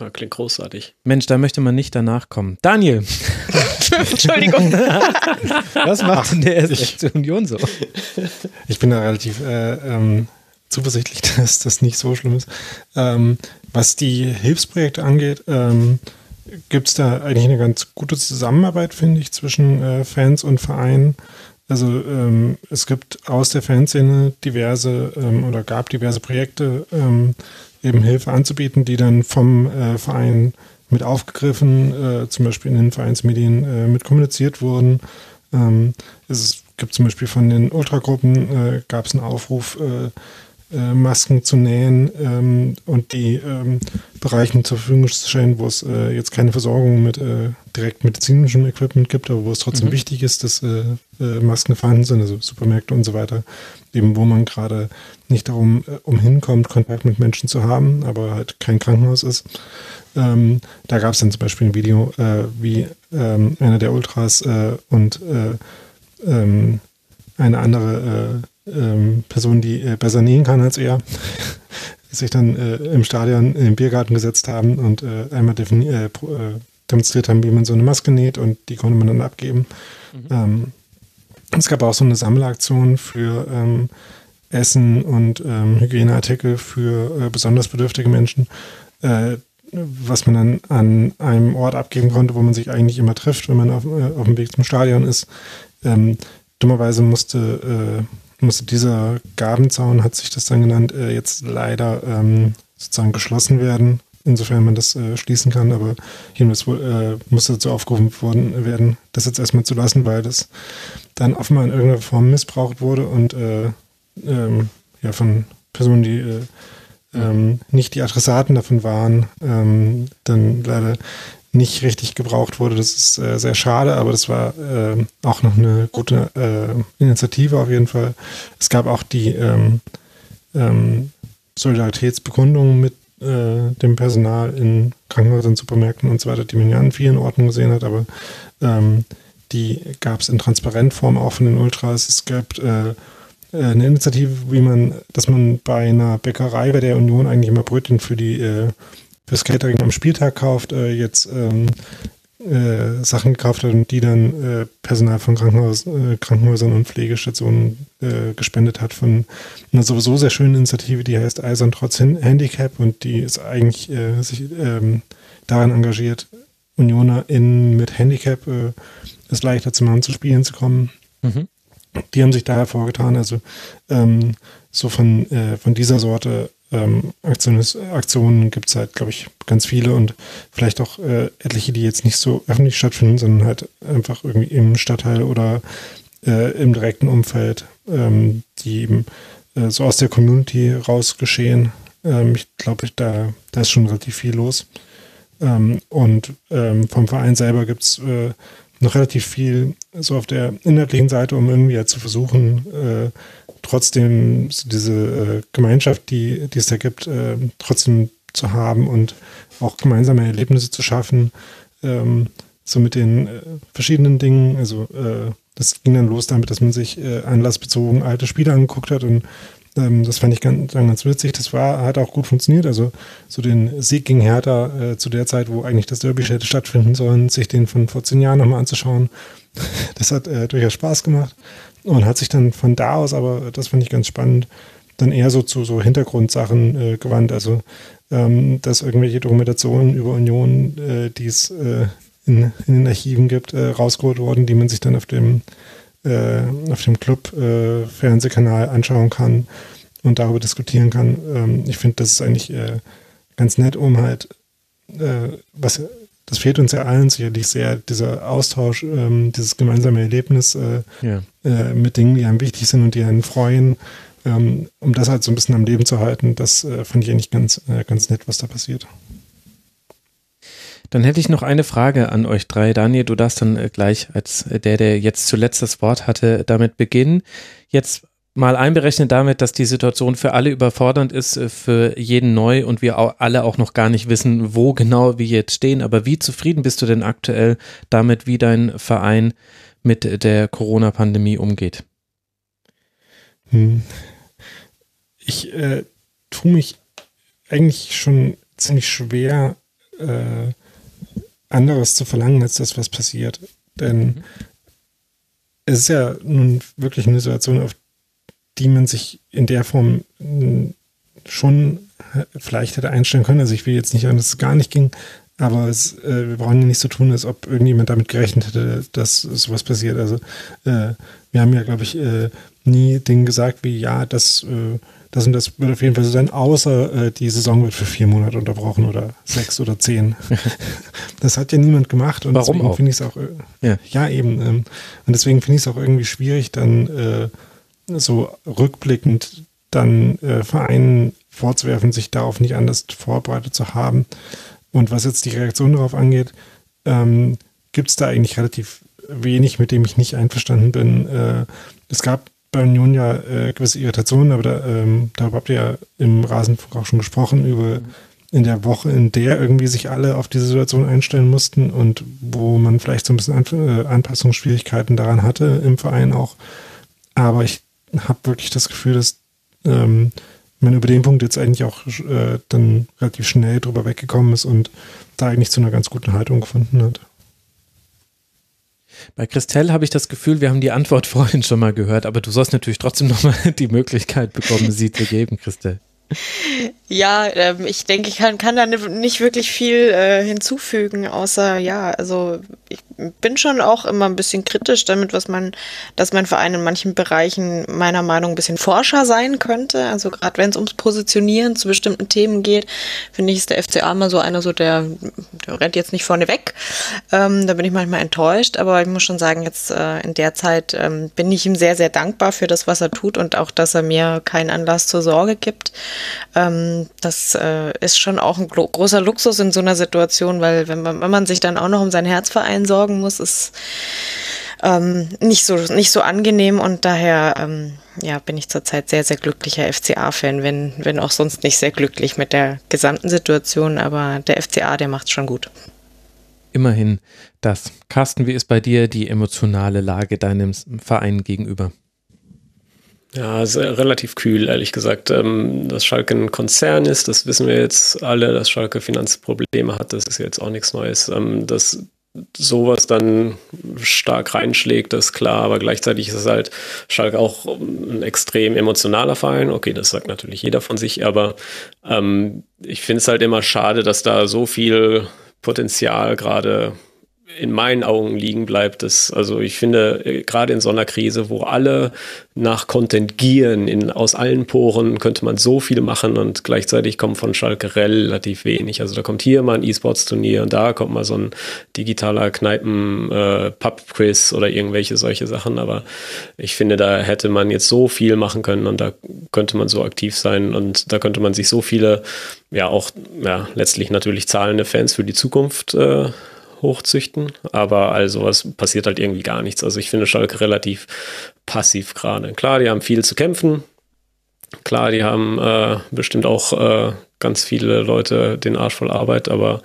Ja, klingt großartig. Mensch, da möchte man nicht danach kommen. Daniel. Entschuldigung. Was macht denn der erste Union so? Ich bin da relativ äh, ähm, zuversichtlich, dass das nicht so schlimm ist. Ähm, was die Hilfsprojekte angeht, ähm, gibt es da eigentlich eine ganz gute Zusammenarbeit, finde ich, zwischen äh, Fans und Vereinen. Also ähm, es gibt aus der Fanszene diverse ähm, oder gab diverse Projekte, ähm, eben Hilfe anzubieten, die dann vom äh, Verein mit aufgegriffen, äh, zum Beispiel in den Vereinsmedien äh, mit kommuniziert wurden. Ähm, es gibt zum Beispiel von den Ultragruppen, äh, gab es einen Aufruf, äh, äh, Masken zu nähen ähm, und die ähm, Bereichen zur Verfügung zu stellen, wo es äh, jetzt keine Versorgung mit direkt medizinischem Equipment gibt, aber wo es trotzdem mhm. wichtig ist, dass Masken vorhanden sind, also Supermärkte und so weiter, eben wo man gerade nicht darum umhinkommt, Kontakt mit Menschen zu haben, aber halt kein Krankenhaus ist. Ähm, da gab es dann zum Beispiel ein Video, wie ähm, einer der Ultras und ähm, eine andere ähm, Person, die äh, besser nähen kann als er, sich dann äh, im Stadion im Biergarten gesetzt haben und äh, einmal äh, äh, demonstriert haben, wie man so eine Maske näht und die konnte man dann abgeben. Mhm. Ähm, es gab auch so eine Sammelaktion für ähm, Essen und Hygieneartikel für äh, besonders bedürftige Menschen, was man dann an einem Ort abgeben konnte, wo man sich eigentlich immer trifft, wenn man auf, auf dem Weg zum Stadion ist. Ähm, dummerweise musste musste dieser Gabenzaun, hat sich das dann genannt, äh, jetzt leider ähm, sozusagen geschlossen werden, insofern man das äh, schließen kann. Aber jedenfalls äh, musste dazu aufgerufen worden werden, das jetzt erstmal zu lassen, weil das dann offenbar in irgendeiner Form missbraucht wurde und äh, ähm, ja, von Personen, die äh, ähm, nicht die Adressaten davon waren, ähm, dann leider nicht richtig gebraucht wurde. Das ist äh, sehr schade, aber das war äh, auch noch eine gute äh, Initiative auf jeden Fall. Es gab auch die ähm, ähm, Solidaritätsbekundung mit äh, dem Personal in Krankenhäusern, Supermärkten und so weiter, die man ja an vielen Orten gesehen hat, aber ähm, die gab es in Transparentform auch von den Ultras. Es gab eine Initiative, wie man, dass man bei einer Bäckerei bei der Union eigentlich immer Brötchen für die fürs Catering am Spieltag kauft, äh, jetzt ähm, äh, Sachen gekauft hat und die dann äh, Personal von Krankenhaus, äh, Krankenhäusern und Pflegestationen äh, gespendet hat von einer sowieso sehr schönen Initiative, die heißt Eisern trotz Handicap und die ist eigentlich äh, sich ähm, daran engagiert, UnionerInnen mit Handicap äh, es leichter zu machen, zu Spielen zu kommen. Mhm. Die haben sich da hervorgetan. Also ähm, so von, äh, von dieser Sorte ähm, Aktionen gibt es halt, glaube ich, ganz viele und vielleicht auch äh, etliche, die jetzt nicht so öffentlich stattfinden, sondern halt einfach irgendwie im Stadtteil oder äh, im direkten Umfeld, ähm, die eben äh, so aus der Community raus geschehen. Ähm, ich glaube, da, da ist schon relativ viel los. Ähm, und ähm, vom Verein selber gibt es äh, noch relativ viel so auf der inhaltlichen Seite, um irgendwie ja zu versuchen, äh, trotzdem diese äh, Gemeinschaft, die, die es da gibt, äh, trotzdem zu haben und auch gemeinsame Erlebnisse zu schaffen, ähm, so mit den äh, verschiedenen Dingen. Also äh, das ging dann los damit, dass man sich äh, anlassbezogen alte Spiele angeguckt hat und ähm, das fand ich ganz, ganz witzig. Das war, hat auch gut funktioniert. Also so den Sieg gegen Hertha äh, zu der Zeit, wo eigentlich das Derby hätte stattfinden sollen, sich den von vor zehn Jahren nochmal anzuschauen, das hat äh, durchaus Spaß gemacht und hat sich dann von da aus, aber das fand ich ganz spannend, dann eher so zu so Hintergrundsachen äh, gewandt. Also ähm, dass irgendwelche Dokumentationen über Union, äh, die es äh, in, in, den Archiven gibt, äh, rausgeholt wurden, die man sich dann auf dem äh, auf dem Club äh, Fernsehkanal anschauen kann und darüber diskutieren kann. Ähm, ich finde, das ist eigentlich äh, ganz nett, um halt, äh, was das fehlt uns ja allen sicherlich sehr, dieser Austausch, ähm, dieses gemeinsame Erlebnis äh, ja. äh, mit Dingen, die einem wichtig sind und die einen freuen, ähm, um das halt so ein bisschen am Leben zu halten. Das äh, fand ich eigentlich ganz, äh, ganz nett, was da passiert. Dann hätte ich noch eine Frage an euch drei. Daniel, du darfst dann äh, gleich als äh, der, der jetzt zuletzt das Wort hatte, damit beginnen. Jetzt mal einberechnet damit, dass die Situation für alle überfordernd ist, äh, für jeden neu und wir auch alle auch noch gar nicht wissen, wo genau wir jetzt stehen. Aber wie zufrieden bist du denn aktuell damit, wie dein Verein mit der Corona-Pandemie umgeht? Hm. Ich äh, tue mich eigentlich schon ziemlich schwer, äh, anderes zu verlangen als das, was passiert. Denn mhm. es ist ja nun wirklich eine Situation, auf die man sich in der Form hm, schon vielleicht hätte einstellen können. Also ich will jetzt nicht sagen, dass es gar nicht ging, aber es, äh, wir brauchen ja nicht so tun, als ob irgendjemand damit gerechnet hätte, dass sowas passiert. Also äh, wir haben ja, glaube ich, äh, nie Dinge gesagt wie, ja, das äh, das und das wird auf jeden Fall so sein, außer äh, die Saison wird für vier Monate unterbrochen oder sechs oder zehn. das hat ja niemand gemacht und Warum deswegen finde ich es auch, äh, ja. ja. eben, ähm, und deswegen finde ich es auch irgendwie schwierig, dann äh, so rückblickend dann äh, Vereinen vorzuwerfen, sich darauf nicht anders vorbereitet zu haben. Und was jetzt die Reaktion darauf angeht, ähm, gibt es da eigentlich relativ wenig, mit dem ich nicht einverstanden bin. Äh, es gab bei Union ja äh, gewisse Irritationen, aber da, ähm, darüber habt ihr ja im Rasenfunk auch schon gesprochen, über in der Woche, in der irgendwie sich alle auf diese Situation einstellen mussten und wo man vielleicht so ein bisschen An äh, Anpassungsschwierigkeiten daran hatte im Verein auch. Aber ich habe wirklich das Gefühl, dass ähm, man über den Punkt jetzt eigentlich auch äh, dann relativ schnell drüber weggekommen ist und da eigentlich zu einer ganz guten Haltung gefunden hat. Bei Christelle habe ich das Gefühl, wir haben die Antwort vorhin schon mal gehört, aber du sollst natürlich trotzdem nochmal die Möglichkeit bekommen, sie zu geben, Christelle. Ja, ähm, ich denke, ich kann, kann da nicht wirklich viel äh, hinzufügen, außer ja, also ich bin schon auch immer ein bisschen kritisch damit, was man, dass mein Verein in manchen Bereichen meiner Meinung ein bisschen forscher sein könnte. Also gerade wenn es ums Positionieren zu bestimmten Themen geht, finde ich, ist der FCA immer so einer, so der, der rennt jetzt nicht vorne weg. Ähm, da bin ich manchmal enttäuscht, aber ich muss schon sagen, jetzt äh, in der Zeit ähm, bin ich ihm sehr, sehr dankbar für das, was er tut und auch, dass er mir keinen Anlass zur Sorge gibt. Ähm, das äh, ist schon auch ein großer Luxus in so einer Situation, weil wenn man, wenn man sich dann auch noch um sein Herzverein sorgen muss, ist ähm, nicht so nicht so angenehm und daher ähm, ja bin ich zurzeit sehr sehr glücklicher FCA-Fan, wenn wenn auch sonst nicht sehr glücklich mit der gesamten Situation, aber der FCA der macht schon gut. Immerhin das. Carsten, wie ist bei dir die emotionale Lage deinem Verein gegenüber? Ja, sehr, relativ kühl, ehrlich gesagt. Ähm, dass Schalke ein Konzern ist, das wissen wir jetzt alle, dass Schalke Finanzprobleme hat, das ist jetzt auch nichts Neues. Ähm, das sowas dann stark reinschlägt, das ist klar, aber gleichzeitig ist es halt Schalke auch ein extrem emotionaler Verein. Okay, das sagt natürlich jeder von sich, aber ähm, ich finde es halt immer schade, dass da so viel Potenzial gerade in meinen Augen liegen bleibt. Das, also ich finde, äh, gerade in so einer Krise, wo alle nach Content gieren, in, aus allen Poren könnte man so viel machen und gleichzeitig kommt von Schalke relativ wenig. Also da kommt hier mal ein E-Sports-Turnier und da kommt mal so ein digitaler Kneipen-Pub-Quiz äh, oder irgendwelche solche Sachen. Aber ich finde, da hätte man jetzt so viel machen können und da könnte man so aktiv sein und da könnte man sich so viele, ja auch ja, letztlich natürlich zahlende Fans für die Zukunft äh, hochzüchten, aber also was passiert halt irgendwie gar nichts. Also ich finde Schalke relativ passiv gerade. Klar, die haben viel zu kämpfen. Klar, die haben äh, bestimmt auch äh, ganz viele Leute den Arsch voll Arbeit, aber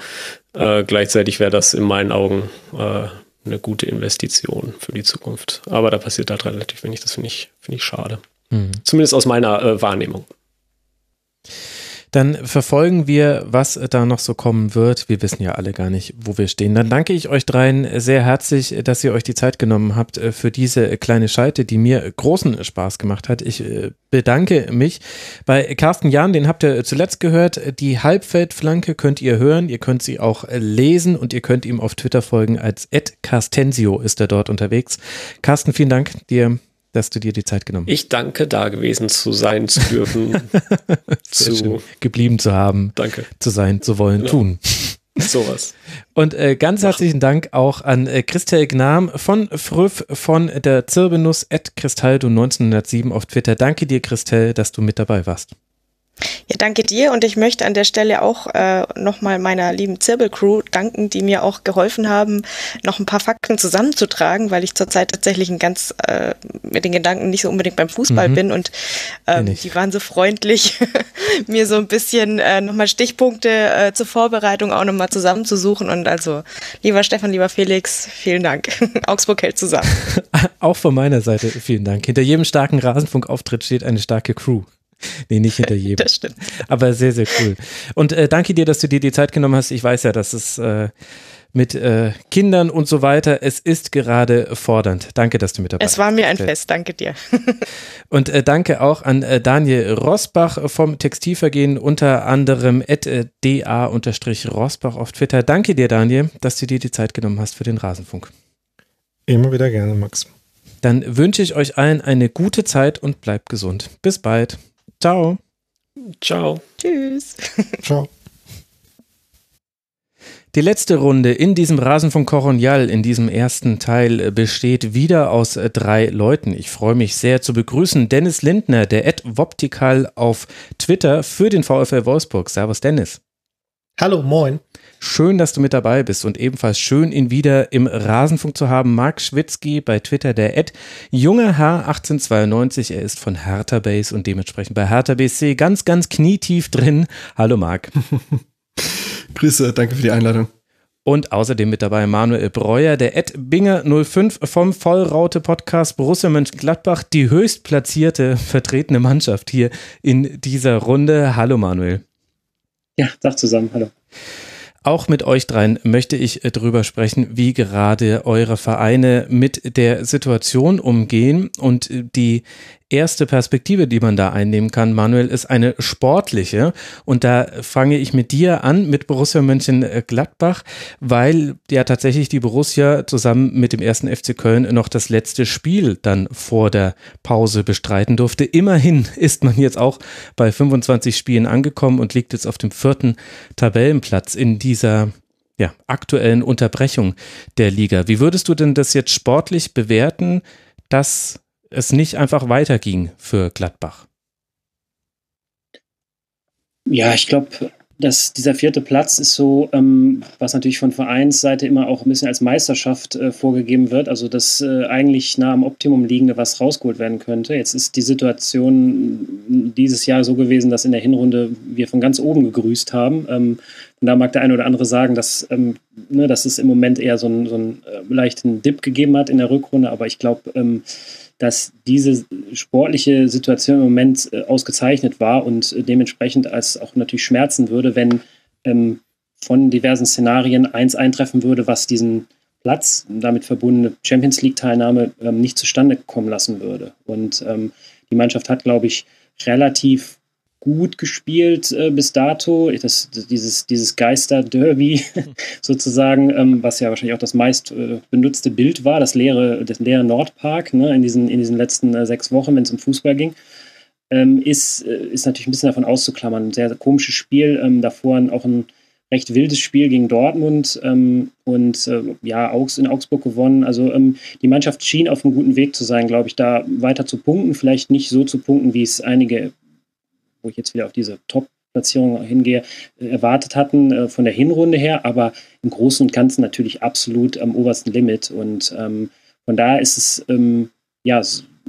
äh, gleichzeitig wäre das in meinen Augen äh, eine gute Investition für die Zukunft. Aber da passiert halt relativ wenig. Das finde ich, finde ich schade. Mhm. Zumindest aus meiner äh, Wahrnehmung. Dann verfolgen wir, was da noch so kommen wird. Wir wissen ja alle gar nicht, wo wir stehen. Dann danke ich euch dreien sehr herzlich, dass ihr euch die Zeit genommen habt äh, für diese kleine Schalte, die mir großen Spaß gemacht hat. Ich äh, bedanke mich bei Carsten Jahn, den habt ihr zuletzt gehört. Die Halbfeldflanke könnt ihr hören, ihr könnt sie auch lesen und ihr könnt ihm auf Twitter folgen als Ed Carstensio ist er dort unterwegs. Carsten, vielen Dank dir dass du dir die Zeit genommen hast. Ich danke, da gewesen zu sein, zu dürfen, zu geblieben zu haben, danke. zu sein, zu wollen, genau. tun. Sowas. Und äh, ganz herzlichen Dank auch an äh, Christel Gnam von Früff von der Zirbenus at Cristaldo 1907 auf Twitter. Danke dir, Christel, dass du mit dabei warst. Ja, danke dir und ich möchte an der Stelle auch äh, nochmal meiner lieben Zirbel-Crew danken, die mir auch geholfen haben, noch ein paar Fakten zusammenzutragen, weil ich zurzeit tatsächlich ein ganz äh, mit den Gedanken nicht so unbedingt beim Fußball mhm. bin und ähm, die waren so freundlich, mir so ein bisschen äh, nochmal Stichpunkte äh, zur Vorbereitung auch nochmal zusammenzusuchen und also lieber Stefan, lieber Felix, vielen Dank. Augsburg hält zusammen. auch von meiner Seite vielen Dank. Hinter jedem starken Rasenfunkauftritt steht eine starke Crew. Nee, nicht hinter jedem. Das stimmt. Aber sehr, sehr cool. Und äh, danke dir, dass du dir die Zeit genommen hast. Ich weiß ja, dass es äh, mit äh, Kindern und so weiter, es ist gerade fordernd. Danke, dass du mit dabei bist. Es war mir ein Fest, danke dir. und äh, danke auch an äh, Daniel Rosbach vom Textilvergehen, unter anderem at äh, da-rosbach auf Twitter. Danke dir, Daniel, dass du dir die Zeit genommen hast für den Rasenfunk. Immer wieder gerne, Max. Dann wünsche ich euch allen eine gute Zeit und bleibt gesund. Bis bald. Ciao. Ciao. Tschüss. Ciao. Die letzte Runde in diesem Rasenfunk Coronial, in diesem ersten Teil, besteht wieder aus drei Leuten. Ich freue mich sehr zu begrüßen Dennis Lindner, der Ed Woptikal auf Twitter für den VfL Wolfsburg. Servus Dennis. Hallo, moin. Schön, dass du mit dabei bist und ebenfalls schön, ihn wieder im Rasenfunk zu haben. Marc Schwitzky bei Twitter, der Ad junger Herr 1892. Er ist von Hertha Base und dementsprechend bei Hertha BC ganz, ganz knietief drin. Hallo Marc. Grüße, danke für die Einladung. Und außerdem mit dabei Manuel Breuer, der Ed Binger 05 vom Vollraute Podcast Borussia Mönchengladbach, die höchst platzierte vertretene Mannschaft hier in dieser Runde. Hallo Manuel. Ja, Tag zusammen, hallo. Auch mit euch dreien möchte ich äh, drüber sprechen, wie gerade eure Vereine mit der Situation umgehen und äh, die erste Perspektive, die man da einnehmen kann, Manuel, ist eine sportliche. Und da fange ich mit dir an, mit Borussia Mönchengladbach, weil ja tatsächlich die Borussia zusammen mit dem ersten FC Köln noch das letzte Spiel dann vor der Pause bestreiten durfte. Immerhin ist man jetzt auch bei 25 Spielen angekommen und liegt jetzt auf dem vierten Tabellenplatz in dieser ja, aktuellen Unterbrechung der Liga. Wie würdest du denn das jetzt sportlich bewerten, dass es nicht einfach weiterging für Gladbach? Ja, ich glaube, dass dieser vierte Platz ist so, ähm, was natürlich von Vereinsseite immer auch ein bisschen als Meisterschaft äh, vorgegeben wird, also das äh, eigentlich nah am Optimum liegende, was rausgeholt werden könnte. Jetzt ist die Situation dieses Jahr so gewesen, dass in der Hinrunde wir von ganz oben gegrüßt haben. Ähm, und da mag der eine oder andere sagen, dass, ähm, ne, dass es im Moment eher so einen, so einen äh, leichten Dip gegeben hat in der Rückrunde, aber ich glaube, ähm, dass diese sportliche Situation im Moment äh, ausgezeichnet war und äh, dementsprechend als auch natürlich schmerzen würde, wenn ähm, von diversen Szenarien eins eintreffen würde, was diesen Platz, damit verbundene Champions League-Teilnahme ähm, nicht zustande kommen lassen würde. Und ähm, die Mannschaft hat, glaube ich, relativ gut gespielt äh, bis dato. Das, dieses, dieses Geister-Derby sozusagen, ähm, was ja wahrscheinlich auch das meist äh, benutzte Bild war, das leere, das leere Nordpark ne, in, diesen, in diesen letzten äh, sechs Wochen, wenn es um Fußball ging, ähm, ist, äh, ist natürlich ein bisschen davon auszuklammern. Ein sehr, komisches Spiel. Ähm, davor auch ein recht wildes Spiel gegen Dortmund ähm, und äh, ja, Augs in Augsburg gewonnen. Also ähm, die Mannschaft schien auf einem guten Weg zu sein, glaube ich, da weiter zu punkten. Vielleicht nicht so zu punkten, wie es einige, wo ich jetzt wieder auf diese Top-Platzierung hingehe, äh, erwartet hatten äh, von der Hinrunde her, aber im Großen und Ganzen natürlich absolut am obersten Limit. Und ähm, von daher ist es, ähm, ja,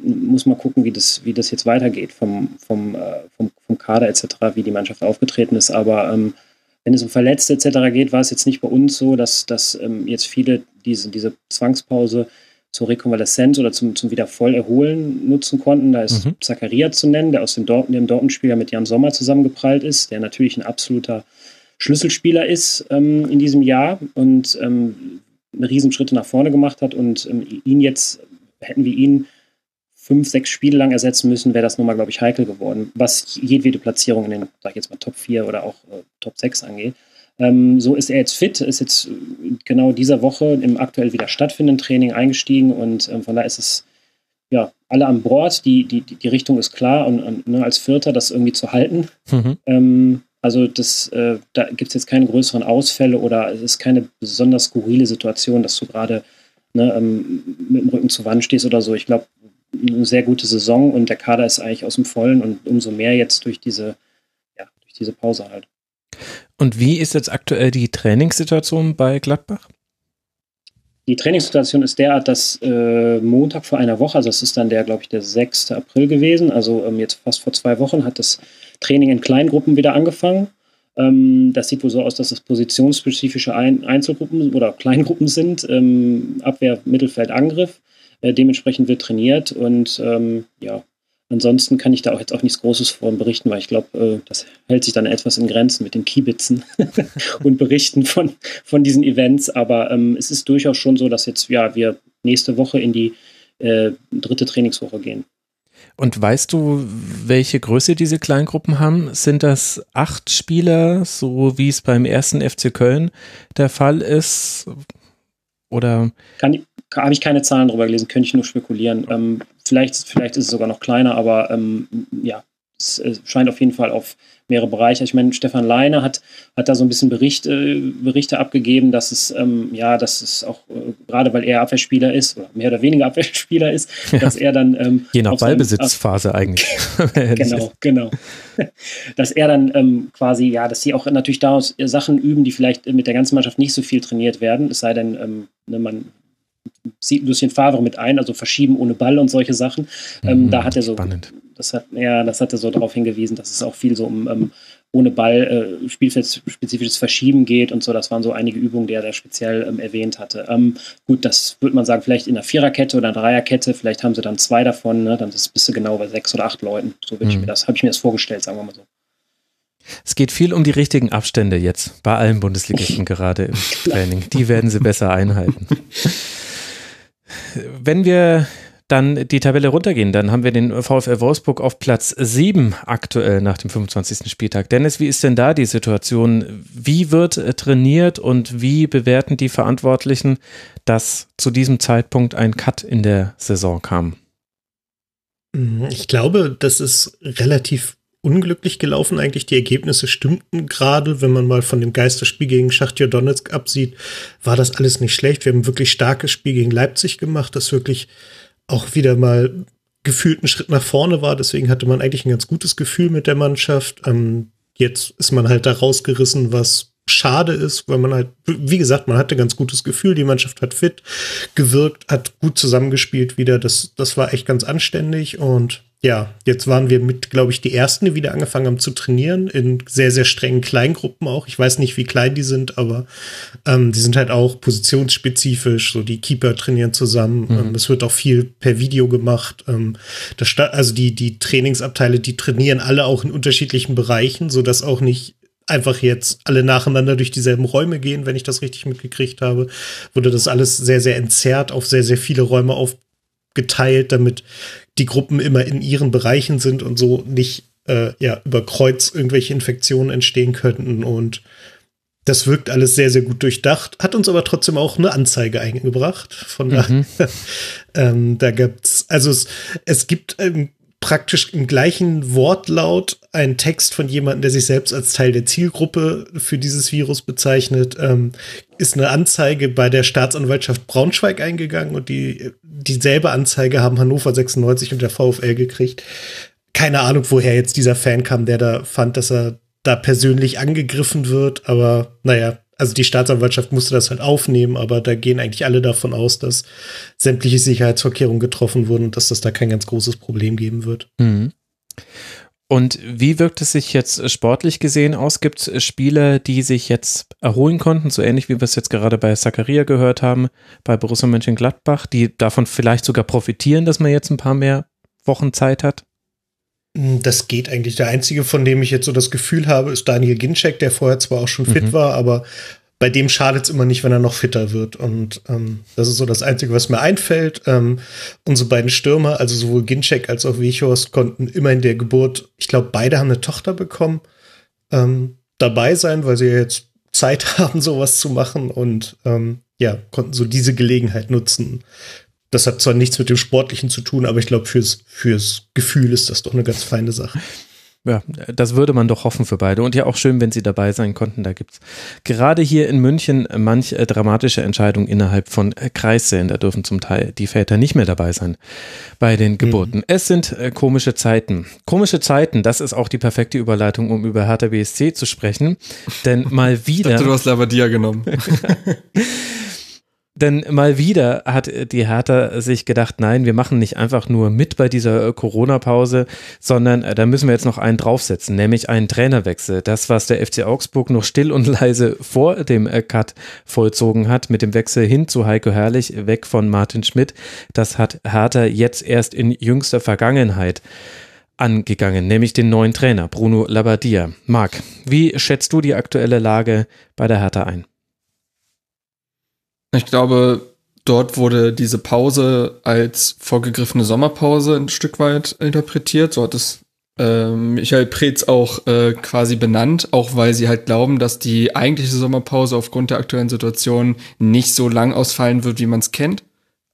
muss man gucken, wie das, wie das jetzt weitergeht vom, vom, äh, vom, vom Kader etc., wie die Mannschaft aufgetreten ist. Aber ähm, wenn es um Verletzte etc. geht, war es jetzt nicht bei uns so, dass, dass ähm, jetzt viele diese, diese Zwangspause zur Rekonvaleszenz oder zum, zum wieder Vollerholen nutzen konnten. Da ist mhm. Zakaria zu nennen, der aus dem, Dortmund, dem Dortmund-Spieler mit Jan Sommer zusammengeprallt ist, der natürlich ein absoluter Schlüsselspieler ist ähm, in diesem Jahr und ähm, Riesenschritte nach vorne gemacht hat und ähm, ihn jetzt, hätten wir ihn fünf, sechs Spiele lang ersetzen müssen, wäre das nochmal, glaube ich, heikel geworden, was jedwede Platzierung in den, sag ich jetzt mal, Top 4 oder auch äh, Top 6 angeht. Ähm, so ist er jetzt fit, ist jetzt äh, genau dieser Woche im aktuell wieder stattfindenden Training eingestiegen und ähm, von da ist es ja alle an Bord. Die, die, die Richtung ist klar und, und ne, als Vierter das irgendwie zu halten. Mhm. Ähm, also das, äh, da gibt es jetzt keine größeren Ausfälle oder es ist keine besonders skurrile Situation, dass du gerade ne, ähm, mit dem Rücken zur Wand stehst oder so. Ich glaube, eine sehr gute Saison und der Kader ist eigentlich aus dem Vollen und umso mehr jetzt durch diese, ja, durch diese Pause halt. Und wie ist jetzt aktuell die Trainingssituation bei Gladbach? Die Trainingssituation ist derart, dass äh, Montag vor einer Woche, also das ist dann der, glaube ich, der 6. April gewesen, also ähm, jetzt fast vor zwei Wochen, hat das Training in Kleingruppen wieder angefangen. Ähm, das sieht wohl so aus, dass es positionsspezifische Ein Einzelgruppen oder Kleingruppen sind. Ähm, Abwehr, Mittelfeld, Angriff. Äh, dementsprechend wird trainiert und ähm, ja, ansonsten kann ich da auch jetzt auch nichts Großes von berichten, weil ich glaube, äh, das hält sich dann etwas in Grenzen mit den Kiebitzen und Berichten von, von diesen Events. Aber ähm, es ist durchaus schon so, dass jetzt ja wir nächste Woche in die äh, dritte Trainingswoche gehen. Und weißt du, welche Größe diese Kleingruppen haben? Sind das acht Spieler, so wie es beim ersten FC Köln der Fall ist? Oder? Kann, habe ich keine Zahlen drüber gelesen, könnte ich nur spekulieren. Ähm, vielleicht, vielleicht ist es sogar noch kleiner, aber ähm, ja, es, scheint auf jeden Fall auf mehrere Bereiche. Ich meine, Stefan Leine hat, hat da so ein bisschen Bericht, äh, Berichte abgegeben, dass es, ähm, ja, dass es auch, äh, gerade weil er Abwehrspieler ist, oder mehr oder weniger Abwehrspieler ist, ja. dass er dann. Ähm, Je nach Ballbesitzphase seinem, eigentlich. genau, genau. dass er dann ähm, quasi, ja, dass sie auch natürlich daraus Sachen üben, die vielleicht mit der ganzen Mannschaft nicht so viel trainiert werden, es sei denn, ähm, ne, man sieht Lucien Favre mit ein, also verschieben ohne Ball und solche Sachen. Ähm, mhm, da hat er so, spannend. das hat, ja, das hat er so darauf hingewiesen, dass es auch viel so um ähm, ohne Ball äh, spielfeldspezifisches Verschieben geht und so. Das waren so einige Übungen, die er da speziell ähm, erwähnt hatte. Ähm, gut, das würde man sagen, vielleicht in einer Viererkette oder einer Dreierkette, vielleicht haben sie dann zwei davon, ne? dann bist du genau bei sechs oder acht Leuten. So würde mhm. ich mir das, habe ich mir das vorgestellt, sagen wir mal so. Es geht viel um die richtigen Abstände jetzt bei allen Bundesligisten gerade im Training. Die werden sie besser einhalten. Wenn wir dann die Tabelle runtergehen, dann haben wir den VfL Wolfsburg auf Platz 7 aktuell nach dem 25. Spieltag. Dennis, wie ist denn da die Situation? Wie wird trainiert und wie bewerten die Verantwortlichen, dass zu diesem Zeitpunkt ein Cut in der Saison kam? Ich glaube, das ist relativ unglücklich gelaufen eigentlich. Die Ergebnisse stimmten gerade, wenn man mal von dem Geisterspiel gegen Schachtja Donetsk absieht, war das alles nicht schlecht. Wir haben wirklich starkes Spiel gegen Leipzig gemacht, das wirklich auch wieder mal gefühlt ein Schritt nach vorne war. Deswegen hatte man eigentlich ein ganz gutes Gefühl mit der Mannschaft. Ähm, jetzt ist man halt da rausgerissen, was schade ist, weil man halt, wie gesagt, man hatte ganz gutes Gefühl, die Mannschaft hat fit gewirkt, hat gut zusammengespielt wieder. Das, das war echt ganz anständig und ja, jetzt waren wir mit, glaube ich, die ersten, die wieder angefangen haben zu trainieren, in sehr, sehr strengen Kleingruppen auch. Ich weiß nicht, wie klein die sind, aber ähm, die sind halt auch positionsspezifisch. So die Keeper trainieren zusammen. Mhm. Ähm, es wird auch viel per Video gemacht. Ähm, das, also die, die Trainingsabteile, die trainieren alle auch in unterschiedlichen Bereichen, sodass auch nicht einfach jetzt alle nacheinander durch dieselben Räume gehen, wenn ich das richtig mitgekriegt habe, wurde das alles sehr, sehr entzerrt auf sehr, sehr viele Räume aufgeteilt, damit die Gruppen immer in ihren Bereichen sind und so nicht äh, ja, über Kreuz irgendwelche Infektionen entstehen könnten. Und das wirkt alles sehr, sehr gut durchdacht, hat uns aber trotzdem auch eine Anzeige eingebracht. Von mhm. da, ähm, da gibt's, also es, es gibt ähm, praktisch im gleichen Wortlaut einen Text von jemandem, der sich selbst als Teil der Zielgruppe für dieses Virus bezeichnet, ähm, ist eine Anzeige bei der Staatsanwaltschaft Braunschweig eingegangen und die dieselbe Anzeige haben Hannover 96 und der VfL gekriegt keine Ahnung, woher jetzt dieser Fan kam, der da fand, dass er da persönlich angegriffen wird. Aber naja, also die Staatsanwaltschaft musste das halt aufnehmen, aber da gehen eigentlich alle davon aus, dass sämtliche Sicherheitsvorkehrungen getroffen wurden und dass das da kein ganz großes Problem geben wird. Mhm. Und wie wirkt es sich jetzt sportlich gesehen aus? Gibt es Spieler, die sich jetzt erholen konnten, so ähnlich wie wir es jetzt gerade bei Zakaria gehört haben, bei Borussia Mönchengladbach, die davon vielleicht sogar profitieren, dass man jetzt ein paar mehr Wochen Zeit hat? Hm, das geht eigentlich. Der einzige, von dem ich jetzt so das Gefühl habe, ist Daniel Ginczek, der vorher zwar auch schon fit mhm. war, aber bei dem schadet es immer nicht, wenn er noch fitter wird. Und ähm, das ist so das Einzige, was mir einfällt. Ähm, unsere beiden Stürmer, also sowohl Ginczek als auch Wichhorst, konnten immer in der Geburt, ich glaube, beide haben eine Tochter bekommen, ähm, dabei sein, weil sie ja jetzt Zeit haben, sowas zu machen und ähm, ja, konnten so diese Gelegenheit nutzen, das hat zwar nichts mit dem Sportlichen zu tun, aber ich glaube, fürs, fürs Gefühl ist das doch eine ganz feine Sache. Ja, das würde man doch hoffen für beide. Und ja auch schön, wenn sie dabei sein konnten. Da gibt es gerade hier in München manch äh, dramatische Entscheidungen innerhalb von äh, Kreissälen. Da dürfen zum Teil die Väter nicht mehr dabei sein bei den Geburten. Mhm. Es sind äh, komische Zeiten. Komische Zeiten, das ist auch die perfekte Überleitung, um über Hertha BSC zu sprechen. Denn mal wieder. ich dachte, du hast Labadia genommen. Denn mal wieder hat die Hertha sich gedacht, nein, wir machen nicht einfach nur mit bei dieser Corona-Pause, sondern äh, da müssen wir jetzt noch einen draufsetzen, nämlich einen Trainerwechsel. Das, was der FC Augsburg noch still und leise vor dem äh, Cut vollzogen hat, mit dem Wechsel hin zu Heiko Herrlich, weg von Martin Schmidt, das hat Hertha jetzt erst in jüngster Vergangenheit angegangen, nämlich den neuen Trainer, Bruno Labbadia. Marc, wie schätzt du die aktuelle Lage bei der Hertha ein? Ich glaube, dort wurde diese Pause als vorgegriffene Sommerpause ein Stück weit interpretiert. So hat es äh, Michael Preetz auch äh, quasi benannt, auch weil sie halt glauben, dass die eigentliche Sommerpause aufgrund der aktuellen Situation nicht so lang ausfallen wird, wie man es kennt.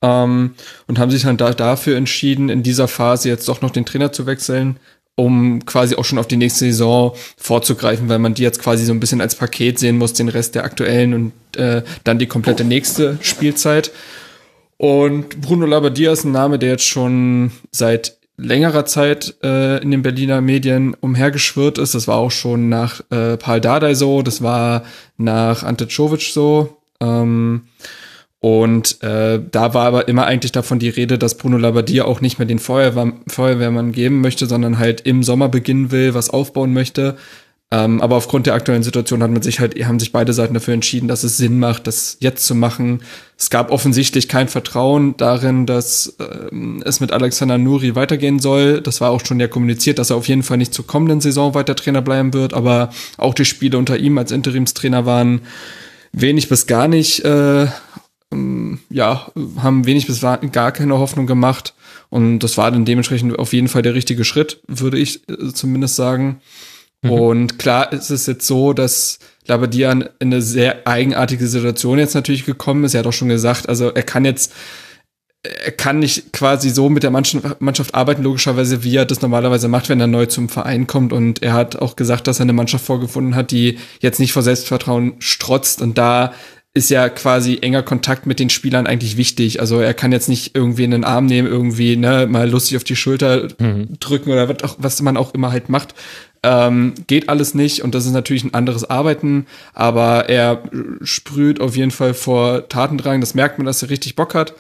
Ähm, und haben sich dann da, dafür entschieden, in dieser Phase jetzt doch noch den Trainer zu wechseln, um quasi auch schon auf die nächste Saison vorzugreifen, weil man die jetzt quasi so ein bisschen als Paket sehen muss, den Rest der aktuellen und äh, dann die komplette nächste Spielzeit. Und Bruno Labbadia ist ein Name, der jetzt schon seit längerer Zeit äh, in den Berliner Medien umhergeschwirrt ist. Das war auch schon nach äh, Paul Dardai so, das war nach Ante Czovic so. Ähm, und äh, da war aber immer eigentlich davon die Rede, dass Bruno Labbadia auch nicht mehr den Feuerwehr Feuerwehrmann geben möchte, sondern halt im Sommer beginnen will, was aufbauen möchte. Ähm, aber aufgrund der aktuellen Situation hat man sich halt, haben sich beide Seiten dafür entschieden, dass es Sinn macht, das jetzt zu machen. Es gab offensichtlich kein Vertrauen darin, dass ähm, es mit Alexander Nuri weitergehen soll. Das war auch schon ja kommuniziert, dass er auf jeden Fall nicht zur kommenden Saison weiter Trainer bleiben wird. Aber auch die Spiele unter ihm als Interimstrainer waren wenig bis gar nicht äh, ja, haben wenig bis gar keine Hoffnung gemacht. Und das war dann dementsprechend auf jeden Fall der richtige Schritt, würde ich äh, zumindest sagen. Mhm. Und klar ist es jetzt so, dass Labadia in eine sehr eigenartige Situation jetzt natürlich gekommen ist. Er hat auch schon gesagt, also er kann jetzt, er kann nicht quasi so mit der Mannschaft arbeiten, logischerweise, wie er das normalerweise macht, wenn er neu zum Verein kommt. Und er hat auch gesagt, dass er eine Mannschaft vorgefunden hat, die jetzt nicht vor Selbstvertrauen strotzt. Und da ist ja quasi enger Kontakt mit den Spielern eigentlich wichtig. Also er kann jetzt nicht irgendwie in den Arm nehmen, irgendwie ne, mal lustig auf die Schulter mhm. drücken oder was, auch, was man auch immer halt macht. Ähm, geht alles nicht und das ist natürlich ein anderes Arbeiten, aber er sprüht auf jeden Fall vor Tatendrang. Das merkt man, dass er richtig Bock hat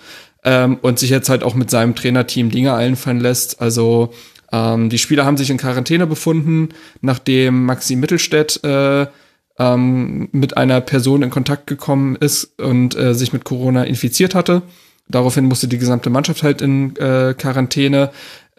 ähm, und sich jetzt halt auch mit seinem Trainerteam Dinge einfallen lässt. Also ähm, die Spieler haben sich in Quarantäne befunden, nachdem Maxi Mittelstädt äh, ähm, mit einer Person in Kontakt gekommen ist und äh, sich mit Corona infiziert hatte. Daraufhin musste die gesamte Mannschaft halt in äh, Quarantäne.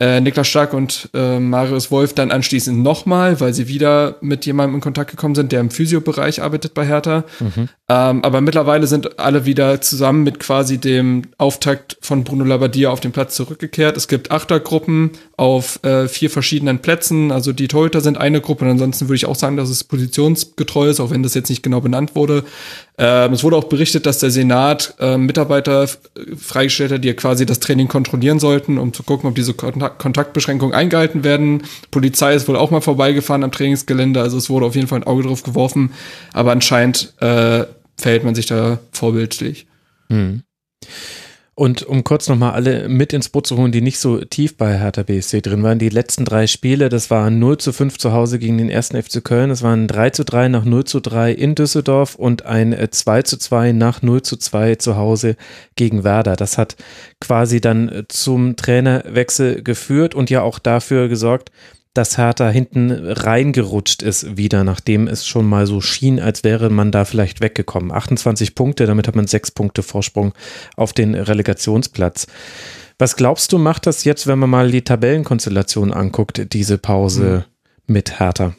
Äh, Niklas Stark und äh, Marius Wolf dann anschließend nochmal, weil sie wieder mit jemandem in Kontakt gekommen sind, der im Physiobereich arbeitet bei Hertha. Mhm. Ähm, aber mittlerweile sind alle wieder zusammen mit quasi dem Auftakt von Bruno Labbadia auf den Platz zurückgekehrt. Es gibt Achtergruppen auf äh, vier verschiedenen Plätzen. Also die Torhüter sind eine Gruppe und ansonsten würde ich auch sagen, dass es positionsgetreu ist, auch wenn das jetzt nicht genau benannt wurde. Ähm, es wurde auch berichtet, dass der Senat äh, Mitarbeiter freigestellt hat, die quasi das Training kontrollieren sollten, um zu gucken, ob diese Kontakt Kontaktbeschränkungen eingehalten werden. Polizei ist wohl auch mal vorbeigefahren am Trainingsgelände, also es wurde auf jeden Fall ein Auge drauf geworfen, aber anscheinend äh, verhält man sich da vorbildlich. Hm. Und um kurz nochmal alle mit ins Boot zu holen, die nicht so tief bei Hertha BSC drin waren, die letzten drei Spiele, das waren 0 zu 5 zu Hause gegen den ersten FC Köln, das waren 3 zu 3 nach 0 zu 3 in Düsseldorf und ein 2 äh, zu 2 nach 0 zu 2 zu Hause gegen Werder. Das hat quasi dann äh, zum Trainerwechsel geführt und ja auch dafür gesorgt, dass Hertha hinten reingerutscht ist wieder, nachdem es schon mal so schien, als wäre man da vielleicht weggekommen. 28 Punkte, damit hat man sechs Punkte Vorsprung auf den Relegationsplatz. Was glaubst du, macht das jetzt, wenn man mal die Tabellenkonstellation anguckt, diese Pause mhm. mit Hertha?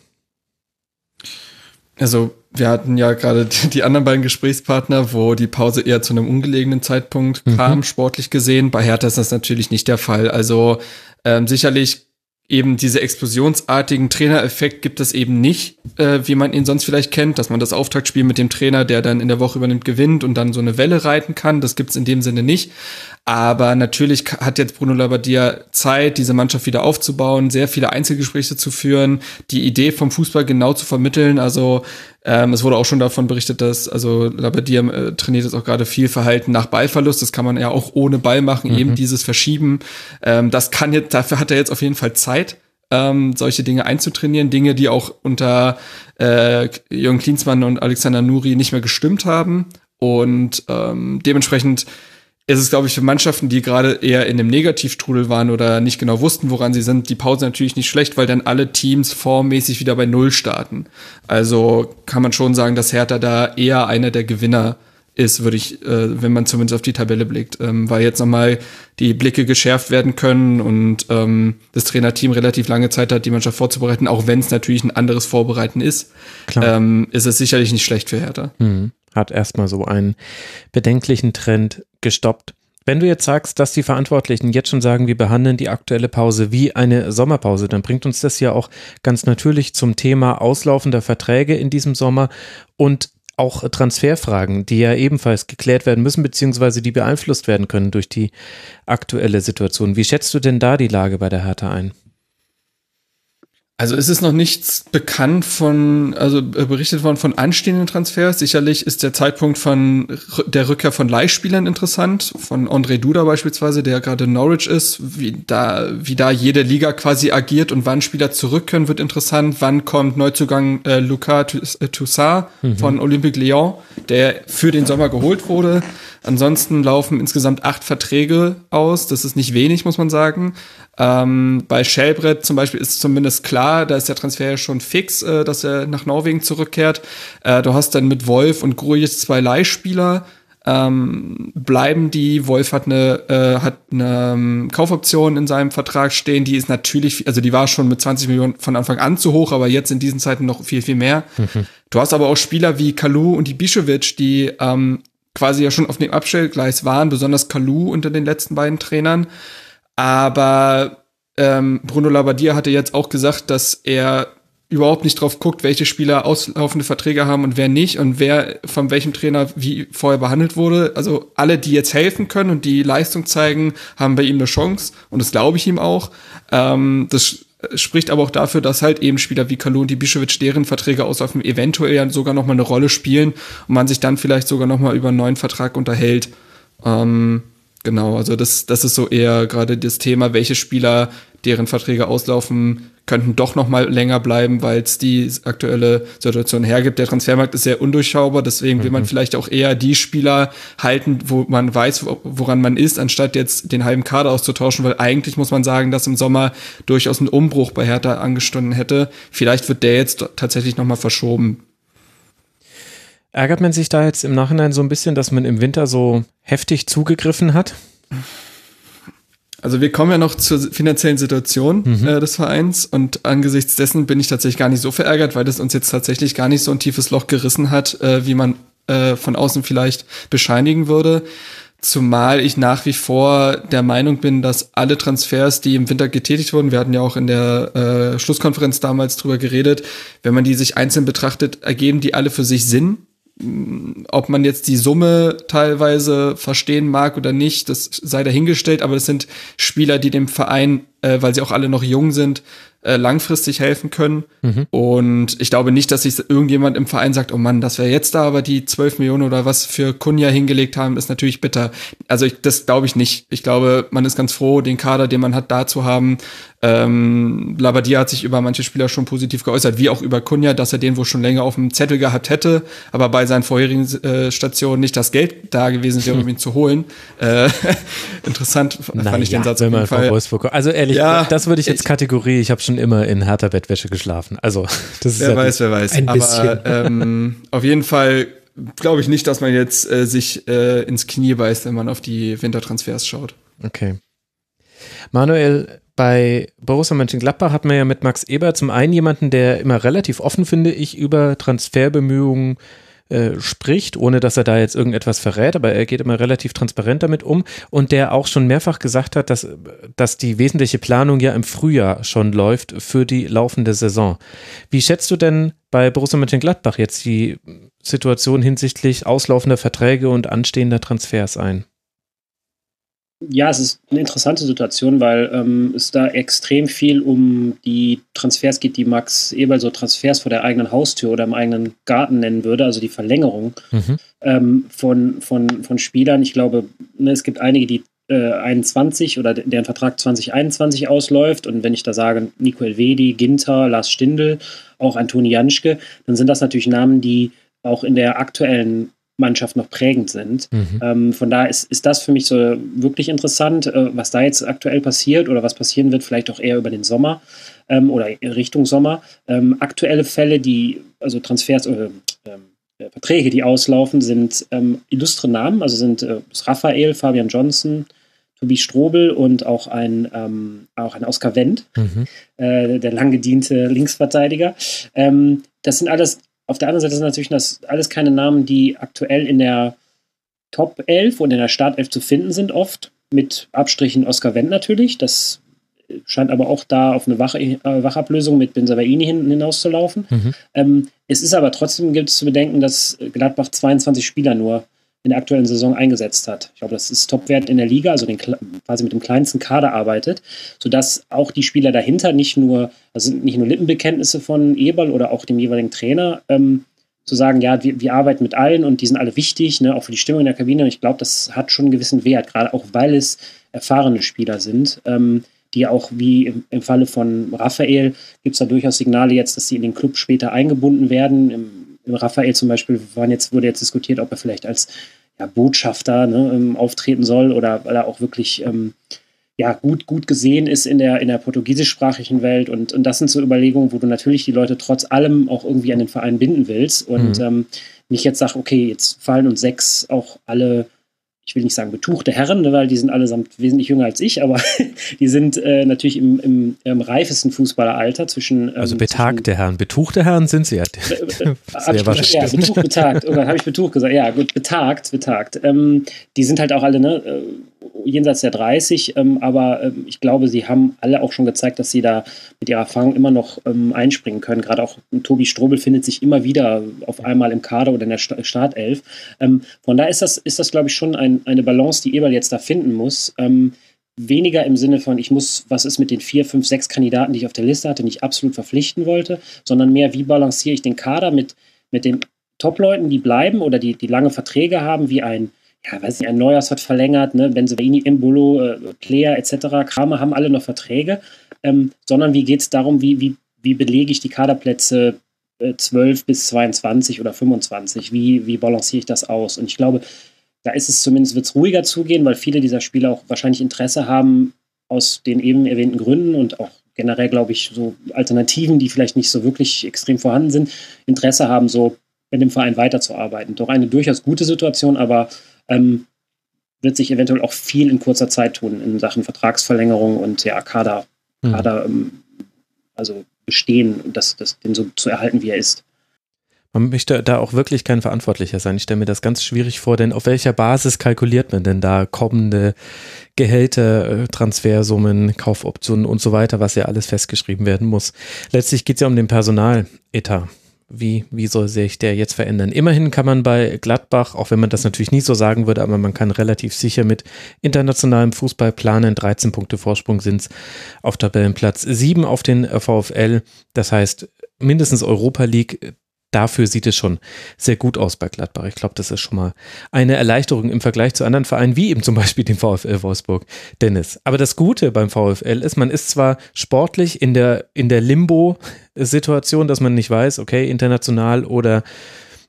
Also wir hatten ja gerade die anderen beiden Gesprächspartner, wo die Pause eher zu einem ungelegenen Zeitpunkt mhm. kam, sportlich gesehen. Bei Hertha ist das natürlich nicht der Fall. Also ähm, sicherlich eben diese explosionsartigen Trainereffekt gibt es eben nicht, äh, wie man ihn sonst vielleicht kennt, dass man das Auftaktspiel mit dem Trainer, der dann in der Woche übernimmt, gewinnt und dann so eine Welle reiten kann. Das gibt es in dem Sinne nicht. Aber natürlich hat jetzt Bruno Labbadia Zeit, diese Mannschaft wieder aufzubauen, sehr viele Einzelgespräche zu führen, die Idee vom Fußball genau zu vermitteln. Also ähm, es wurde auch schon davon berichtet, dass also Labbadia äh, trainiert jetzt auch gerade viel Verhalten nach Ballverlust. Das kann man ja auch ohne Ball machen, mhm. eben dieses Verschieben. Ähm, das kann jetzt, dafür hat er jetzt auf jeden Fall Zeit. Ähm, solche Dinge einzutrainieren, Dinge, die auch unter äh, Jürgen Klinsmann und Alexander Nuri nicht mehr gestimmt haben. Und ähm, dementsprechend ist es, glaube ich, für Mannschaften, die gerade eher in dem Negativstrudel waren oder nicht genau wussten, woran sie sind, die Pause natürlich nicht schlecht, weil dann alle Teams formmäßig wieder bei Null starten. Also kann man schon sagen, dass Hertha da eher einer der Gewinner ist, würde ich, äh, wenn man zumindest auf die Tabelle blickt, ähm, weil jetzt nochmal die Blicke geschärft werden können und ähm, das Trainerteam relativ lange Zeit hat, die Mannschaft vorzubereiten, auch wenn es natürlich ein anderes Vorbereiten ist, ähm, ist es sicherlich nicht schlecht für Hertha. Mhm hat erstmal so einen bedenklichen Trend gestoppt. Wenn du jetzt sagst, dass die Verantwortlichen jetzt schon sagen, wir behandeln die aktuelle Pause wie eine Sommerpause, dann bringt uns das ja auch ganz natürlich zum Thema auslaufender Verträge in diesem Sommer und auch Transferfragen, die ja ebenfalls geklärt werden müssen, beziehungsweise die beeinflusst werden können durch die aktuelle Situation. Wie schätzt du denn da die Lage bei der Hertha ein? Also es ist noch nichts bekannt von, also äh, berichtet worden von anstehenden Transfers. Sicherlich ist der Zeitpunkt von der Rückkehr von Leihspielern interessant, von André Duda beispielsweise, der gerade in Norwich ist, wie da, wie da jede Liga quasi agiert und wann Spieler zurück können, wird interessant. Wann kommt Neuzugang äh, Lucas äh, Toussaint mhm. von Olympique Lyon, der für den Sommer geholt wurde. Ansonsten laufen insgesamt acht Verträge aus. Das ist nicht wenig, muss man sagen. Ähm, bei Schellbrett zum Beispiel ist zumindest klar, da ist der Transfer ja schon fix, äh, dass er nach Norwegen zurückkehrt. Äh, du hast dann mit Wolf und Grujic zwei Leihspieler. Ähm, bleiben die. Wolf hat eine, äh, hat eine ähm, Kaufoption in seinem Vertrag stehen, die ist natürlich, also die war schon mit 20 Millionen von Anfang an zu hoch, aber jetzt in diesen Zeiten noch viel, viel mehr. Mhm. Du hast aber auch Spieler wie Kalu und die Bischewitsch, die ähm, quasi ja schon auf dem Abstellgleis waren, besonders Kalu unter den letzten beiden Trainern. Aber ähm, Bruno Labbadia hatte jetzt auch gesagt, dass er überhaupt nicht drauf guckt, welche Spieler auslaufende Verträge haben und wer nicht und wer von welchem Trainer wie vorher behandelt wurde. Also alle, die jetzt helfen können und die Leistung zeigen, haben bei ihm eine Chance und das glaube ich ihm auch. Ähm, das spricht aber auch dafür, dass halt eben Spieler wie Kalu und die Bischewitsch deren Verträge auslaufen, eventuell ja sogar noch mal eine Rolle spielen und man sich dann vielleicht sogar noch mal über einen neuen Vertrag unterhält. Ähm, genau, also das, das ist so eher gerade das Thema, welche Spieler, deren Verträge auslaufen, könnten doch noch mal länger bleiben, weil es die aktuelle Situation hergibt. Der Transfermarkt ist sehr undurchschaubar, deswegen will man mhm. vielleicht auch eher die Spieler halten, wo man weiß, woran man ist, anstatt jetzt den halben Kader auszutauschen, weil eigentlich muss man sagen, dass im Sommer durchaus ein Umbruch bei Hertha angestunden hätte. Vielleicht wird der jetzt tatsächlich noch mal verschoben. Ärgert man sich da jetzt im Nachhinein so ein bisschen, dass man im Winter so heftig zugegriffen hat? Also wir kommen ja noch zur finanziellen Situation Mhm. äh, des Vereins und angesichts dessen bin ich tatsächlich gar nicht so verärgert, weil das uns jetzt tatsächlich gar nicht so ein tiefes Loch gerissen hat, äh, wie man äh, von außen vielleicht bescheinigen würde. Zumal ich nach wie vor der Meinung bin, dass alle Transfers, die im Winter getätigt wurden, wir hatten ja auch in der äh, Schlusskonferenz damals drüber geredet, wenn man die sich einzeln betrachtet, ergeben die alle für sich Sinn ob man jetzt die Summe teilweise verstehen mag oder nicht, das sei dahingestellt, aber das sind Spieler, die dem Verein, äh, weil sie auch alle noch jung sind, äh, langfristig helfen können. Mhm. Und ich glaube nicht, dass sich irgendjemand im Verein sagt, oh Mann, dass wir jetzt da aber die 12 Millionen oder was für Kunja hingelegt haben, ist natürlich bitter. Also ich, das glaube ich nicht. Ich glaube, man ist ganz froh, den Kader, den man hat, da zu haben. Ähm, Labadia hat sich über manche Spieler schon positiv geäußert, wie auch über Kunja, dass er den wohl schon länger auf dem Zettel gehabt hätte, aber bei seinen vorherigen äh, Stationen nicht das Geld da gewesen wäre, um ihn zu holen. Äh, interessant fand Naja, ich den Satz wenn auf man Fall. Wolfsburg. Also ehrlich, Ja, das würde ich jetzt Kategorie, ich habe schon immer in harter Bettwäsche geschlafen. Also das ist Wer ja weiß, wer weiß. Ein Aber bisschen. ähm, auf jeden Fall glaube ich nicht, dass man jetzt äh, sich äh, ins Knie beißt, wenn man auf die Wintertransfers schaut. Okay. Manuel, bei Borussia Mönchengladbach hat man ja mit Max Eber zum einen jemanden, der immer relativ offen, finde ich, über Transferbemühungen äh, spricht, ohne dass er da jetzt irgendetwas verrät, aber er geht immer relativ transparent damit um und der auch schon mehrfach gesagt hat, dass, dass die wesentliche Planung ja im Frühjahr schon läuft für die laufende Saison. Wie schätzt du denn bei Borussia Mönchengladbach jetzt die Situation hinsichtlich auslaufender Verträge und anstehender Transfers ein? Ja, es ist eine interessante Situation, weil ähm, es da extrem viel um die Transfers geht, die Max Eberl so Transfers vor der eigenen Haustür oder im eigenen Garten nennen würde, also die Verlängerung Mhm. ähm, von, von, von Spielern. Ich glaube, ne, es gibt einige, die äh, 21 oder de- deren Vertrag 2021 ausläuft. Und wenn ich da sage, Nico Elvedi, Ginter, Lars Stindl, auch Antoni Janschke, dann sind das natürlich Namen, die auch in der aktuellen Mannschaft noch prägend sind. Mhm. Ähm, von daher ist, ist das für mich so wirklich interessant, äh, was da jetzt aktuell passiert oder was passieren wird, vielleicht auch eher über den Sommer ähm, oder Richtung Sommer. Ähm, aktuelle Fälle, die, also Transfers oder ähm, äh, Verträge, die auslaufen, sind ähm, illustre Namen, also sind äh, Raphael, Fabian Johnson, Tobi Strobel und auch ein, ähm, auch ein Oscar Wendt Mhm. äh, der lang gediente Linksverteidiger. Ähm, das sind alles, auf der anderen Seite sind natürlich das alles keine Namen, die aktuell in der Top 11 und in der Startelf zu finden sind, oft. Mit Abstrichen Oscar Wendt natürlich. Das scheint aber auch da auf eine Wache, äh, Wachablösung mit Benzabaini hin, hinauszulaufen. Mhm. Ähm, es ist aber trotzdem gibt es zu bedenken, dass Gladbach 22 Spieler nur in der aktuellen Saison eingesetzt hat. Ich glaube, das ist Topwert in der Liga, also den, quasi mit dem kleinsten Kader arbeitet, sodass auch die Spieler dahinter nicht nur, also nicht nur Lippenbekenntnisse von Eberl oder auch dem jeweiligen Trainer, ähm, zu sagen, ja, wir, wir arbeiten mit allen und die sind alle wichtig, ne, auch für die Stimmung in der Kabine. Und ich glaube, das hat schon einen gewissen Wert, gerade auch weil es erfahrene Spieler sind, ähm, die auch wie im, im Falle von Raphael gibt es da durchaus Signale jetzt, dass sie in den Club später eingebunden werden. Im Raphael zum Beispiel jetzt, wurde jetzt diskutiert, ob er vielleicht als ja, Botschafter ne, ähm, auftreten soll oder weil er auch wirklich ähm, ja, gut, gut gesehen ist in der, in der portugiesischsprachigen Welt. Und, und das sind so Überlegungen, wo du natürlich die Leute trotz allem auch irgendwie an den Verein binden willst und Mhm. ähm, nicht jetzt sagst, okay, jetzt fallen uns sechs auch alle, ich will nicht sagen betuchte Herren, weil die sind allesamt wesentlich jünger als ich, aber die sind äh, natürlich im, im, im reifesten Fußballeralter zwischen. Ähm, Also betagte Herren. Betuchte Herren sind sie ja. Hab Sehr ich, wahrscheinlich. ja, betucht, betagt. Irgendwann habe ich betucht gesagt. Ja, gut, betagt, betagt. Ähm, die sind halt auch alle ne, äh, jenseits der 30, ähm, aber ähm, ich glaube, sie haben alle auch schon gezeigt, dass sie da mit ihrer Erfahrung immer noch ähm, einspringen können. Gerade auch Tobi Strobel findet sich immer wieder auf einmal im Kader oder in der Sta- Startelf. Ähm, von daher ist das, ist das glaube ich, schon ein, eine Balance, die Eberl jetzt da finden muss. Ähm, weniger im Sinne von, ich muss, was ist mit den vier, fünf, sechs Kandidaten, die ich auf der Liste hatte, nicht absolut verpflichten wollte, sondern mehr, wie balanciere ich den Kader mit, mit den Top-Leuten, die bleiben oder die, die lange Verträge haben, wie ein, ja, weiß nicht, ein Neuers hat verlängert, ne, Benzebaini, Embolo, äh, Player etc., Kramer haben alle noch Verträge, ähm, sondern wie geht es darum, wie, wie, wie belege ich die Kaderplätze äh, 12 bis 22 oder 25, wie, wie balanciere ich das aus? Und ich glaube, da ist es zumindest, wird es ruhiger zugehen, weil viele dieser Spieler auch wahrscheinlich Interesse haben, aus den eben erwähnten Gründen und auch generell, glaube ich, so Alternativen, die vielleicht nicht so wirklich extrem vorhanden sind, Interesse haben, so in dem Verein weiterzuarbeiten. Doch eine durchaus gute Situation, aber ähm, wird sich eventuell auch viel in kurzer Zeit tun in Sachen Vertragsverlängerung und ja, Kader, Mhm. Kader ähm, also bestehen und das, das, den so zu erhalten, wie er ist. Man möchte da auch wirklich kein Verantwortlicher sein. Ich stelle mir das ganz schwierig vor, denn auf welcher Basis kalkuliert man denn da kommende Gehälter, äh, Transfersummen, Kaufoptionen und so weiter, was ja alles festgeschrieben werden muss. Letztlich geht es ja um den Personaletat. Wie, wie soll sich der jetzt verändern? Immerhin kann man bei Gladbach, auch wenn man das natürlich nie so sagen würde, aber man kann relativ sicher mit internationalem Fußball planen. 13 Punkte Vorsprung sind es auf Tabellenplatz 7 auf den VfL. Das heißt, mindestens Europa League dafür sieht es schon sehr gut aus bei Gladbach. Ich glaube, das ist schon mal eine Erleichterung im Vergleich zu anderen Vereinen, wie eben zum Beispiel dem VfL Wolfsburg. Dennis. Aber das Gute beim VfL ist, man ist zwar sportlich in der, in der Limbo-Situation, dass man nicht weiß, okay, international oder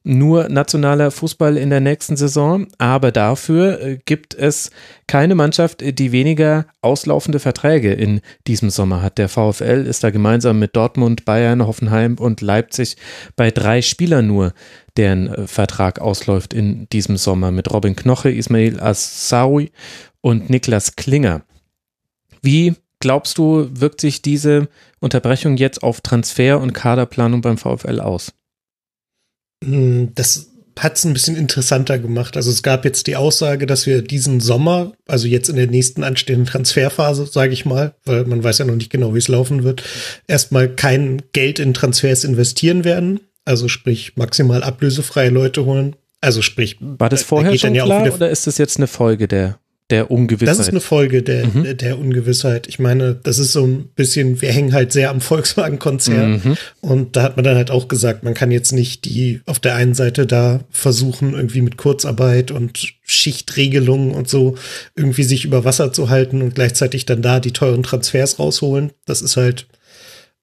nur nationaler Fußball in der nächsten Saison, aber dafür äh, gibt es keine Mannschaft, äh, die weniger auslaufende Verträge in diesem Sommer hat. Der VfL ist da gemeinsam mit Dortmund, Bayern, Hoffenheim und Leipzig bei drei Spielern nur, deren äh, Vertrag ausläuft in diesem Sommer mit Robin Knoche, Ismail Assaoui und Niklas Klinger. Wie glaubst du, wirkt sich diese Unterbrechung jetzt auf Transfer- und Kaderplanung beim VfL aus? Hm, Das hat es ein bisschen interessanter gemacht. Also es gab jetzt die Aussage, dass wir diesen Sommer, also jetzt in der nächsten anstehenden Transferphase, sage ich mal, weil man weiß ja noch nicht genau, wie es laufen wird, erstmal kein Geld in Transfers investieren werden. Also sprich maximal ablösefreie Leute holen. Also sprich, War das da vorher geht schon dann ja klar oder ist das jetzt eine Folge der, der Ungewissheit? Das ist eine Folge der, Mhm. der Ungewissheit. Ich meine, das ist so ein bisschen, wir hängen halt sehr am Volkswagen-Konzern. Mhm. Und da hat man dann halt auch gesagt, man kann jetzt nicht die auf der einen Seite da versuchen, irgendwie mit Kurzarbeit und Schichtregelungen und so irgendwie sich über Wasser zu halten und gleichzeitig dann da die teuren Transfers rausholen. Das ist halt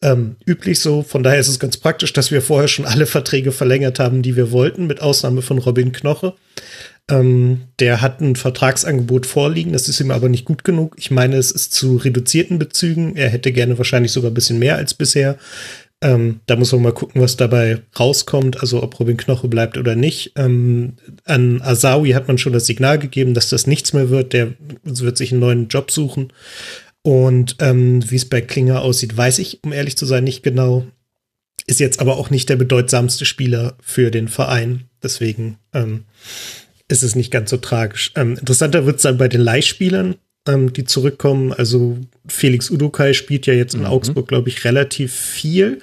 ähm, üblich so. Von daher ist es ganz praktisch, dass wir vorher schon alle Verträge verlängert haben, die wir wollten, mit Ausnahme von Robin Knoche. Ähm, der hat ein Vertragsangebot vorliegen, das ist ihm aber nicht gut genug. Ich meine, es ist zu reduzierten Bezügen. Er hätte gerne wahrscheinlich sogar ein bisschen mehr als bisher. Ähm, da muss man mal gucken, was dabei rauskommt, also ob Robin Knoche bleibt oder nicht. Ähm, an Asawi hat man schon das Signal gegeben, dass das nichts mehr wird. Der wird sich einen neuen Job suchen. Und ähm, wie es bei Klinger aussieht, weiß ich, um ehrlich zu sein, nicht genau. Ist jetzt aber auch nicht der bedeutsamste Spieler für den Verein. Deswegen ähm, ist es nicht ganz so tragisch. Ähm, interessanter wird es dann bei den Leihspielern, ähm, die zurückkommen. Also Felix Udokai spielt ja jetzt in Augsburg, glaube ich, relativ viel.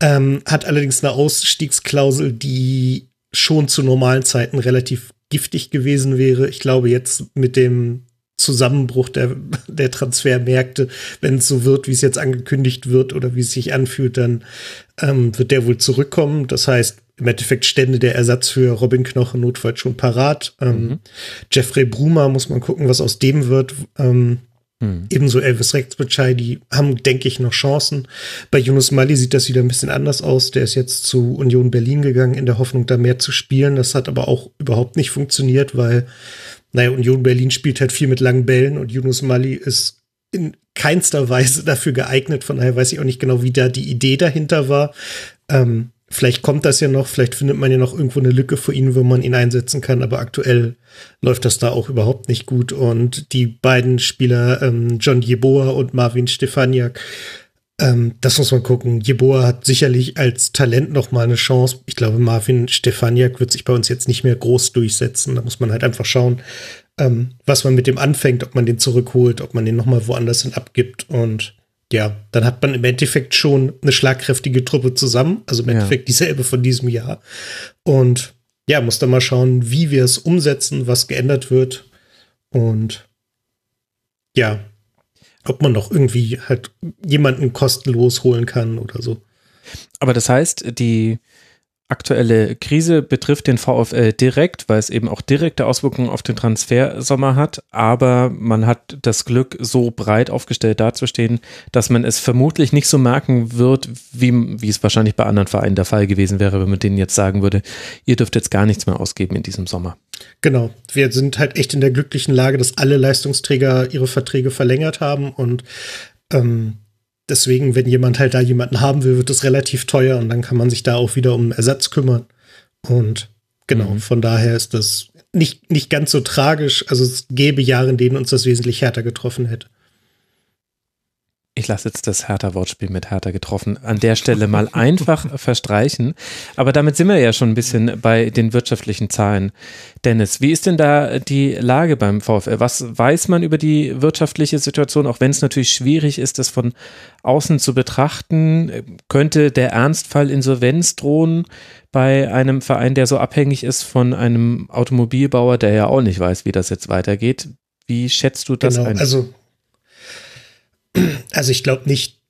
Ähm, hat allerdings eine Ausstiegsklausel, die schon zu normalen Zeiten relativ giftig gewesen wäre. Ich glaube, jetzt mit dem Zusammenbruch der, der Transfermärkte, wenn es so wird, wie es jetzt angekündigt wird oder wie es sich anfühlt, dann ähm, wird der wohl zurückkommen. Das heißt, im Endeffekt stände der Ersatz für Robin Knoche notfalls schon parat. Ähm, Jeffrey Brumer muss man gucken, was aus dem wird. Ähm, Hm. Ebenso Elvis Rechtsbitschei, die haben, denke ich, noch Chancen. Bei Yunus Mali sieht das wieder ein bisschen anders aus. Der ist jetzt zu Union Berlin gegangen, in der Hoffnung, da mehr zu spielen. Das hat aber auch überhaupt nicht funktioniert, weil, naja, Union Berlin spielt halt viel mit langen Bällen und Yunus Mali ist in keinster Weise dafür geeignet. Von daher weiß ich auch nicht genau, wie da die Idee dahinter war. Ähm, vielleicht kommt das ja noch, vielleicht findet man ja noch irgendwo eine Lücke für ihn, wo man ihn einsetzen kann, aber aktuell läuft das da auch überhaupt nicht gut. Und die beiden Spieler, ähm, John Jeboa und Marvin Stefaniak, ähm, das muss man gucken. Jeboa hat sicherlich als Talent noch mal eine Chance. Ich glaube, Marvin Stefaniak wird sich bei uns jetzt nicht mehr groß durchsetzen. Da muss man halt einfach schauen, ähm, was man mit dem anfängt, ob man den zurückholt, ob man den noch mal woanders hin abgibt und ja, dann hat man im Endeffekt schon eine schlagkräftige Truppe zusammen, also im Ja. Endeffekt dieselbe von diesem Jahr. Und ja, muss dann mal schauen, wie wir es umsetzen, was geändert wird. Und ja, ob man noch irgendwie halt jemanden kostenlos holen kann oder so. Aber das heißt, die aktuelle Krise betrifft den VfL direkt, weil es eben auch direkte Auswirkungen auf den Transfersommer hat. Aber man hat das Glück, so breit aufgestellt dazustehen, dass man es vermutlich nicht so merken wird, wie, wie es wahrscheinlich bei anderen Vereinen der Fall gewesen wäre, wenn man denen jetzt sagen würde, ihr dürft jetzt gar nichts mehr ausgeben in diesem Sommer. Genau, wir sind halt echt in der glücklichen Lage, dass alle Leistungsträger ihre Verträge verlängert haben und ähm, deswegen, wenn jemand halt da jemanden haben will, wird es relativ teuer und dann kann man sich da auch wieder um Ersatz kümmern. Und genau. Mhm. Von daher ist das nicht, nicht ganz so tragisch. Also es gäbe Jahre, in denen uns das wesentlich härter getroffen hätte. Ich lasse jetzt das Hertha-Wortspiel mit Hertha getroffen an der Stelle mal einfach verstreichen. Aber damit sind wir ja schon ein bisschen bei den wirtschaftlichen Zahlen. Dennis, wie ist denn da die Lage beim VfL? Was weiß man über die wirtschaftliche Situation, auch wenn es natürlich schwierig ist, das von außen zu betrachten? Könnte der Ernstfall Insolvenz drohen bei einem Verein, der so abhängig ist von einem Automobilbauer, der ja auch nicht weiß, wie das jetzt weitergeht? Wie schätzt du das genau, ein? also also ich glaube nicht,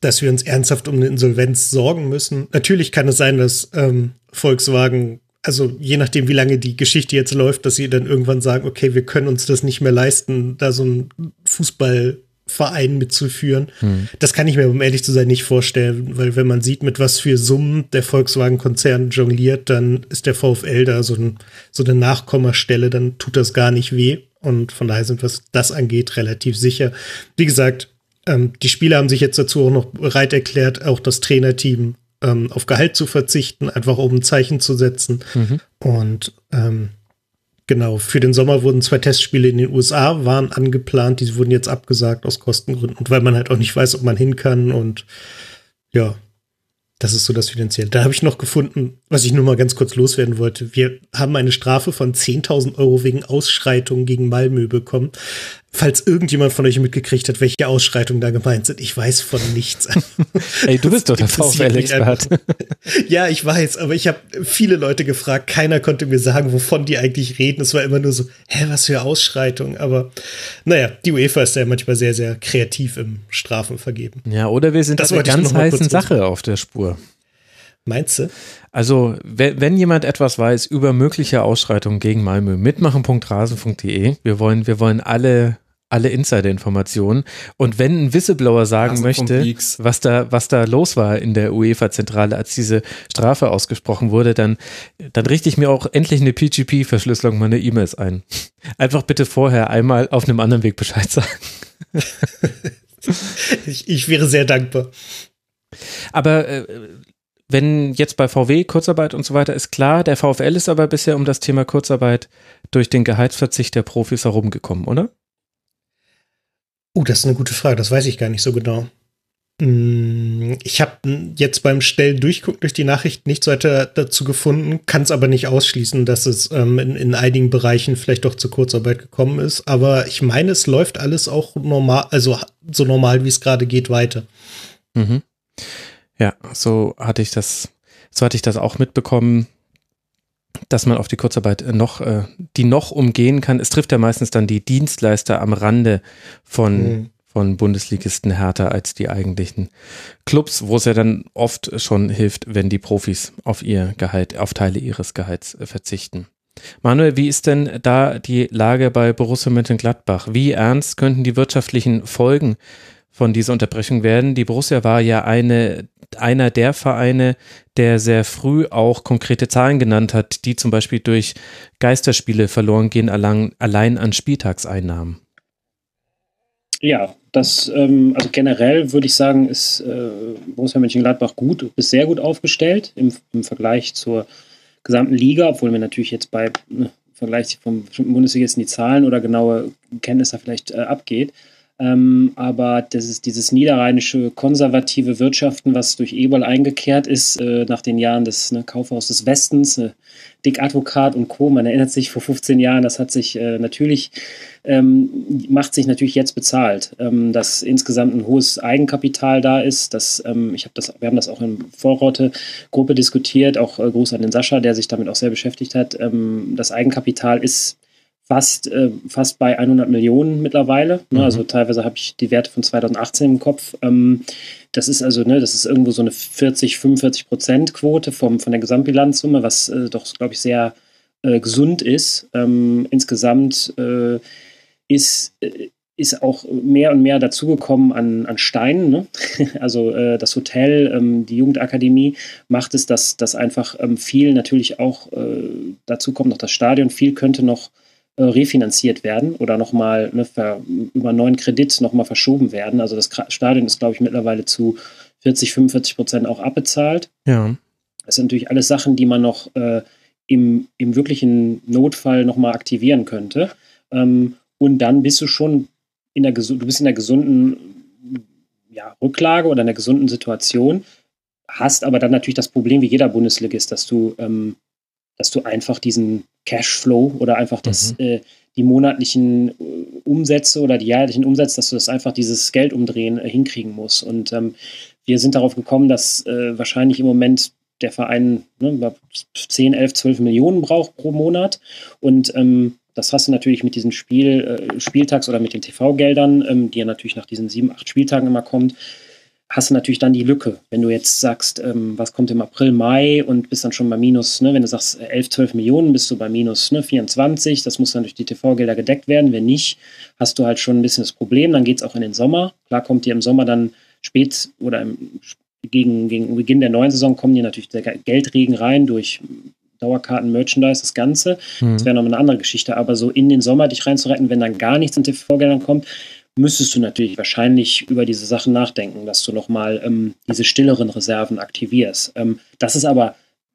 dass wir uns ernsthaft um eine Insolvenz sorgen müssen. Natürlich kann es sein, dass ähm, Volkswagen, also je nachdem, wie lange die Geschichte jetzt läuft, dass sie dann irgendwann sagen, okay, wir können uns das nicht mehr leisten, da so ein Fußballverein mitzuführen. Hm. Das kann ich mir, um ehrlich zu sein, nicht vorstellen, weil wenn man sieht, mit was für Summen der Volkswagen-Konzern jongliert, dann ist der VfL da so, ein, so eine Nachkommastelle, dann tut das gar nicht weh. Und von daher sind wir, was das angeht, relativ sicher. Wie gesagt, ähm, die Spieler haben sich jetzt dazu auch noch bereit erklärt, auch das Trainerteam ähm, auf Gehalt zu verzichten, einfach um ein Zeichen zu setzen. Mhm. Und ähm, genau, für den Sommer wurden zwei Testspiele in den USA, waren angeplant, die wurden jetzt abgesagt aus Kostengründen und weil man halt auch nicht weiß, ob man hin kann und ja, das ist so das Finanzielle. Da habe ich noch gefunden, was ich nur mal ganz kurz loswerden wollte. Wir haben eine Strafe von 10.000 Euro wegen Ausschreitungen gegen Malmö bekommen. Falls irgendjemand von euch mitgekriegt hat, welche Ausschreitungen da gemeint sind, ich weiß von nichts. Ey, du bist doch der VfL-Experte. ja, ich weiß, aber ich habe viele Leute gefragt. Keiner konnte mir sagen, wovon die eigentlich reden. Es war immer nur so, hä, was für Ausschreitungen. Aber naja, die UEFA ist ja manchmal sehr, sehr kreativ im Strafen vergeben. Ja, oder wir sind Das einer ich ganz heißen Sache auf der Spur. Meinst du? Also, wenn, wenn jemand etwas weiß über mögliche Ausschreitungen gegen Malmö, mitmachen.rasen.de. Wir wollen, wir wollen alle, alle Insider-Informationen. Und wenn ein Whistleblower sagen Rasenfunk möchte, was da, was da los war in der UEFA-Zentrale, als diese Strafe ausgesprochen wurde, dann, dann richte ich mir auch endlich eine PGP-Verschlüsselung meiner E-Mails ein. Einfach bitte vorher einmal auf einem anderen Weg Bescheid sagen. Ich, ich wäre sehr dankbar. Aber äh, wenn jetzt bei VW Kurzarbeit und so weiter ist klar, der VfL ist aber bisher um das Thema Kurzarbeit durch den Gehaltsverzicht der Profis herumgekommen, oder? Oh, das ist eine gute Frage. Das weiß ich gar nicht so genau. Hm, Ich habe jetzt beim Stellen durchgucken durch die Nachrichten nichts weiter dazu gefunden, kann es aber nicht ausschließen, dass es ähm, in, in einigen Bereichen vielleicht doch zur Kurzarbeit gekommen ist. Aber ich meine, es läuft alles auch normal, also so normal, wie es gerade geht, weiter. Mhm. Ja, so hatte ich das, so hatte ich das auch mitbekommen, dass man auf die Kurzarbeit äh, noch, äh, die noch umgehen kann. Es trifft ja meistens dann die Dienstleister am Rande von, Mhm. von Bundesligisten härter als die eigentlichen Clubs, wo es ja dann oft schon hilft, wenn die Profis auf ihr Gehalt, auf Teile ihres Gehalts äh, verzichten. Manuel, wie ist denn da die Lage bei Borussia Mönchengladbach? Wie ernst könnten die wirtschaftlichen Folgen von dieser Unterbrechung werden? Die Borussia war ja eine, einer der Vereine, der sehr früh auch konkrete Zahlen genannt hat, die zum Beispiel durch Geisterspiele verloren gehen, allein, an Spieltagseinnahmen. Ja, das, ähm, also generell würde ich sagen, ist äh, Borussia Mönchengladbach gut bis sehr gut aufgestellt im, im Vergleich zur gesamten Liga, obwohl mir natürlich jetzt bei ne, Vergleich vom bestimmten Bundesligisten die Zahlen oder genaue Kenntnisse vielleicht äh, abgeht. Ähm, aber das ist dieses niederrheinische konservative Wirtschaften, was durch Eberl eingekehrt ist, äh, nach den Jahren des ne, Kaufhaus des Westens, äh, Dick Advokat und Co. Man erinnert sich vor 15 Jahren, das hat sich äh, natürlich, ähm, macht sich natürlich jetzt bezahlt, ähm, dass insgesamt ein hohes Eigenkapital da ist. Dass, ähm, ich habe das, wir haben das auch in Vorrotte-Gruppe diskutiert, auch äh, Gruß an den Sascha, der sich damit auch sehr beschäftigt hat. Ähm, das Eigenkapital ist fast, äh, fast bei 100 Millionen mittlerweile. Ne? Mhm. Also teilweise habe ich die Werte von 2018 im Kopf. Ähm, das ist also, ne, das ist irgendwo so eine 40, 45 Prozent Quote vom, von der Gesamtbilanzsumme, was äh, doch, glaube ich, sehr äh, gesund ist. Ähm, insgesamt äh, ist, äh, ist auch mehr und mehr dazugekommen an, an Steinen. Ne? Also äh, das Hotel, ähm, die Jugendakademie macht es, dass, dass einfach ähm, viel natürlich auch äh, dazu kommt, noch das Stadion, viel könnte noch äh, refinanziert werden oder nochmal ne, ver- über neuen Kredit nochmal verschoben werden. Also das Stadion ist, glaube ich, mittlerweile zu 40, 45 Prozent auch abbezahlt. Ja. Das sind natürlich alles Sachen, die man noch äh, im, im wirklichen Notfall nochmal aktivieren könnte. Ähm, und dann bist du schon in der, du bist in der gesunden ja, Rücklage oder in der gesunden Situation, hast aber dann natürlich das Problem wie jeder Bundesligist, dass du, ähm, dass du einfach diesen Cashflow oder einfach das, mhm. äh, die monatlichen äh, Umsätze oder die jährlichen Umsätze, dass du das einfach dieses Geld umdrehen äh, hinkriegen musst. Und ähm, wir sind darauf gekommen, dass äh, wahrscheinlich im Moment der Verein ne, 10, 11, 12 Millionen braucht pro Monat. Und ähm, das hast du natürlich mit diesen Spiel, äh, Spieltags- oder mit den TV-Geldern, ähm, die ja natürlich nach diesen sieben, acht Spieltagen immer kommt, hast du natürlich dann die Lücke. Wenn du jetzt sagst, ähm, was kommt im April, Mai und bist dann schon bei minus, ne, wenn du sagst 11, 12 Millionen, bist du bei minus ne, 24. Das muss dann durch die TV-Gelder gedeckt werden. Wenn nicht, hast du halt schon ein bisschen das Problem. Dann geht es auch in den Sommer. Klar kommt dir im Sommer dann spät oder im, gegen, gegen Beginn der neuen Saison kommen dir natürlich der Geldregen rein durch Dauerkarten, Merchandise, das Ganze. Mhm. Das wäre nochmal eine andere Geschichte. Aber so in den Sommer dich reinzuretten, wenn dann gar nichts in TV-Geldern kommt, müsstest du natürlich wahrscheinlich über diese Sachen nachdenken, dass du nochmal ähm, diese stilleren Reserven aktivierst. Ähm, das ist aber,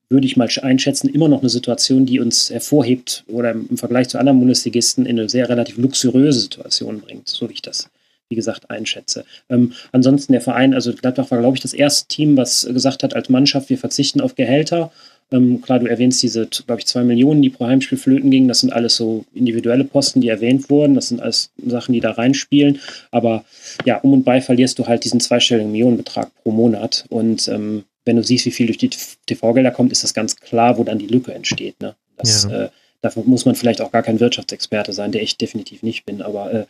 würde ich mal einschätzen, immer noch eine Situation, die uns hervorhebt oder im Vergleich zu anderen Bundesligisten in eine sehr relativ luxuriöse Situation bringt, so wie ich das wie gesagt, einschätze. Ähm, ansonsten der Verein, also Gladbach war, glaube ich, das erste Team, was gesagt hat, als Mannschaft, wir verzichten auf Gehälter ähm, klar, du erwähnst diese, glaube ich, zwei Millionen, die pro Heimspiel flöten gingen. Das sind alles so individuelle Posten, die erwähnt wurden. Das sind alles Sachen, die da reinspielen. Aber ja, um und bei verlierst du halt diesen zweistelligen Millionenbetrag pro Monat. Und ähm, wenn du siehst, wie viel durch die TV-Gelder kommt, ist das ganz klar, wo dann die Lücke entsteht. Ne? Das, ja. äh, dafür muss man vielleicht auch gar kein Wirtschaftsexperte sein, der ich definitiv nicht bin, aber äh,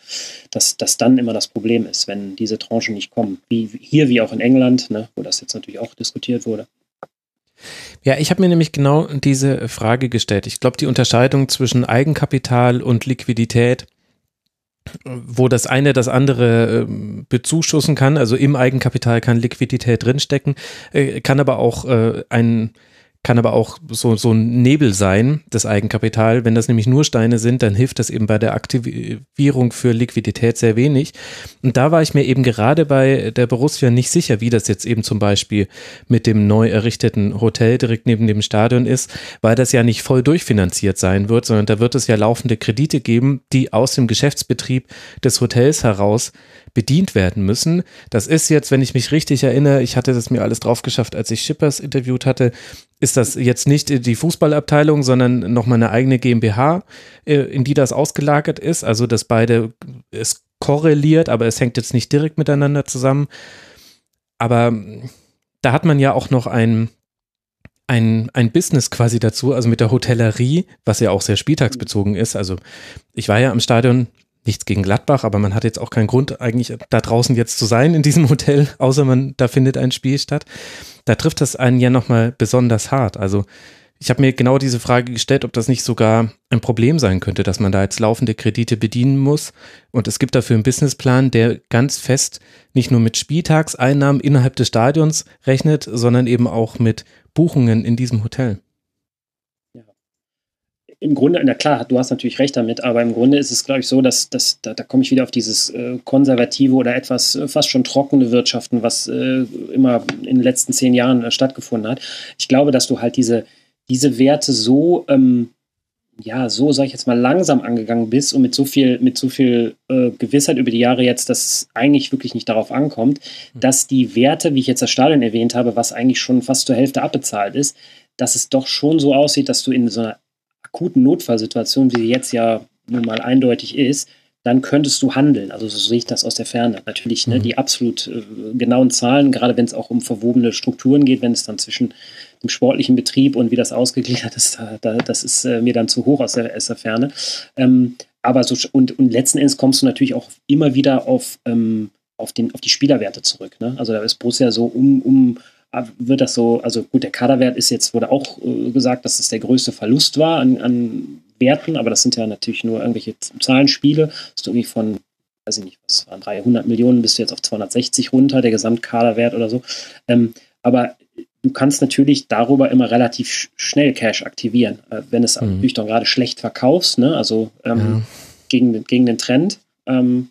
dass das dann immer das Problem ist, wenn diese Tranchen nicht kommen. Wie hier wie auch in England, ne, wo das jetzt natürlich auch diskutiert wurde. Ja, ich habe mir nämlich genau diese Frage gestellt. Ich glaube, die Unterscheidung zwischen Eigenkapital und Liquidität, wo das eine das andere äh, bezuschussen kann, also im Eigenkapital kann Liquidität drinstecken, äh, kann aber auch äh, ein kann aber auch so, so ein Nebel sein, das Eigenkapital. Wenn das nämlich nur Steine sind, dann hilft das eben bei der Aktivierung für Liquidität sehr wenig. Und da war ich mir eben gerade bei der Borussia nicht sicher, wie das jetzt eben zum Beispiel mit dem neu errichteten Hotel direkt neben dem Stadion ist, weil das ja nicht voll durchfinanziert sein wird, sondern da wird es ja laufende Kredite geben, die aus dem Geschäftsbetrieb des Hotels heraus bedient werden müssen. Das ist jetzt, wenn ich mich richtig erinnere, ich hatte das mir alles drauf geschafft, als ich Schippers interviewt hatte, ist das jetzt nicht die Fußballabteilung, sondern nochmal eine eigene GmbH, äh, in die das ausgelagert ist. Also, dass beide, es korreliert, aber es hängt jetzt nicht direkt miteinander zusammen. Aber da hat man ja auch noch ein, ein, ein Business quasi dazu, also mit der Hotellerie, was ja auch sehr spieltagsbezogen ist. Also ich war ja am Stadion nichts gegen Gladbach, aber man hat jetzt auch keinen Grund, eigentlich da draußen jetzt zu sein in diesem Hotel, außer man, da findet ein Spiel statt. Da trifft das einen ja nochmal besonders hart. Also ich habe mir genau diese Frage gestellt, ob das nicht sogar ein Problem sein könnte, dass man da jetzt laufende Kredite bedienen muss. Und es gibt dafür einen Businessplan, der ganz fest nicht nur mit Spieltagseinnahmen innerhalb des Stadions rechnet, sondern eben auch mit Buchungen in diesem Hotel im Grunde, na klar, du hast natürlich recht damit, aber im Grunde ist es, glaube ich, so, dass, dass da, da komme ich wieder auf dieses äh, konservative oder etwas äh, fast schon trockene Wirtschaften, was äh, immer in den letzten zehn Jahren äh, stattgefunden hat. Ich glaube, dass du halt diese, diese Werte so, ähm, ja, so, sage ich jetzt mal, langsam angegangen bist und mit so viel, mit so viel äh, Gewissheit über die Jahre jetzt, dass es eigentlich wirklich nicht darauf ankommt, hm. dass die Werte, wie ich jetzt das Stadion erwähnt habe, was eigentlich schon fast zur Hälfte abbezahlt ist, dass es doch schon so aussieht, dass du in so einer akuten Notfallsituation, wie sie jetzt ja nun mal eindeutig ist, dann könntest du handeln. Also so sehe ich das aus der Ferne. Natürlich ne, mhm. die absolut äh, genauen Zahlen, gerade wenn es auch um verwobene Strukturen geht, wenn es dann zwischen dem sportlichen Betrieb und wie das ausgegliedert ist, da, das ist äh, mir dann zu hoch aus der, aus der Ferne. Ähm, aber so, und, und letzten Endes kommst du natürlich auch immer wieder auf, ähm, auf, den, auf die Spielerwerte zurück. Ne? Also da ist Borussia so um, um wird das so, also gut, der Kaderwert ist jetzt, wurde auch äh, gesagt, dass es der größte Verlust war an, an Werten, aber das sind ja natürlich nur irgendwelche Zahlenspiele. Das ist irgendwie von, weiß ich nicht, was waren 300 Millionen, bist du jetzt auf 260 runter, der Gesamtkaderwert oder so. Ähm, aber du kannst natürlich darüber immer relativ schnell Cash aktivieren, äh, wenn es mhm. natürlich dann gerade schlecht verkaufst, ne? also ähm, ja. gegen, gegen den Trend. Ähm,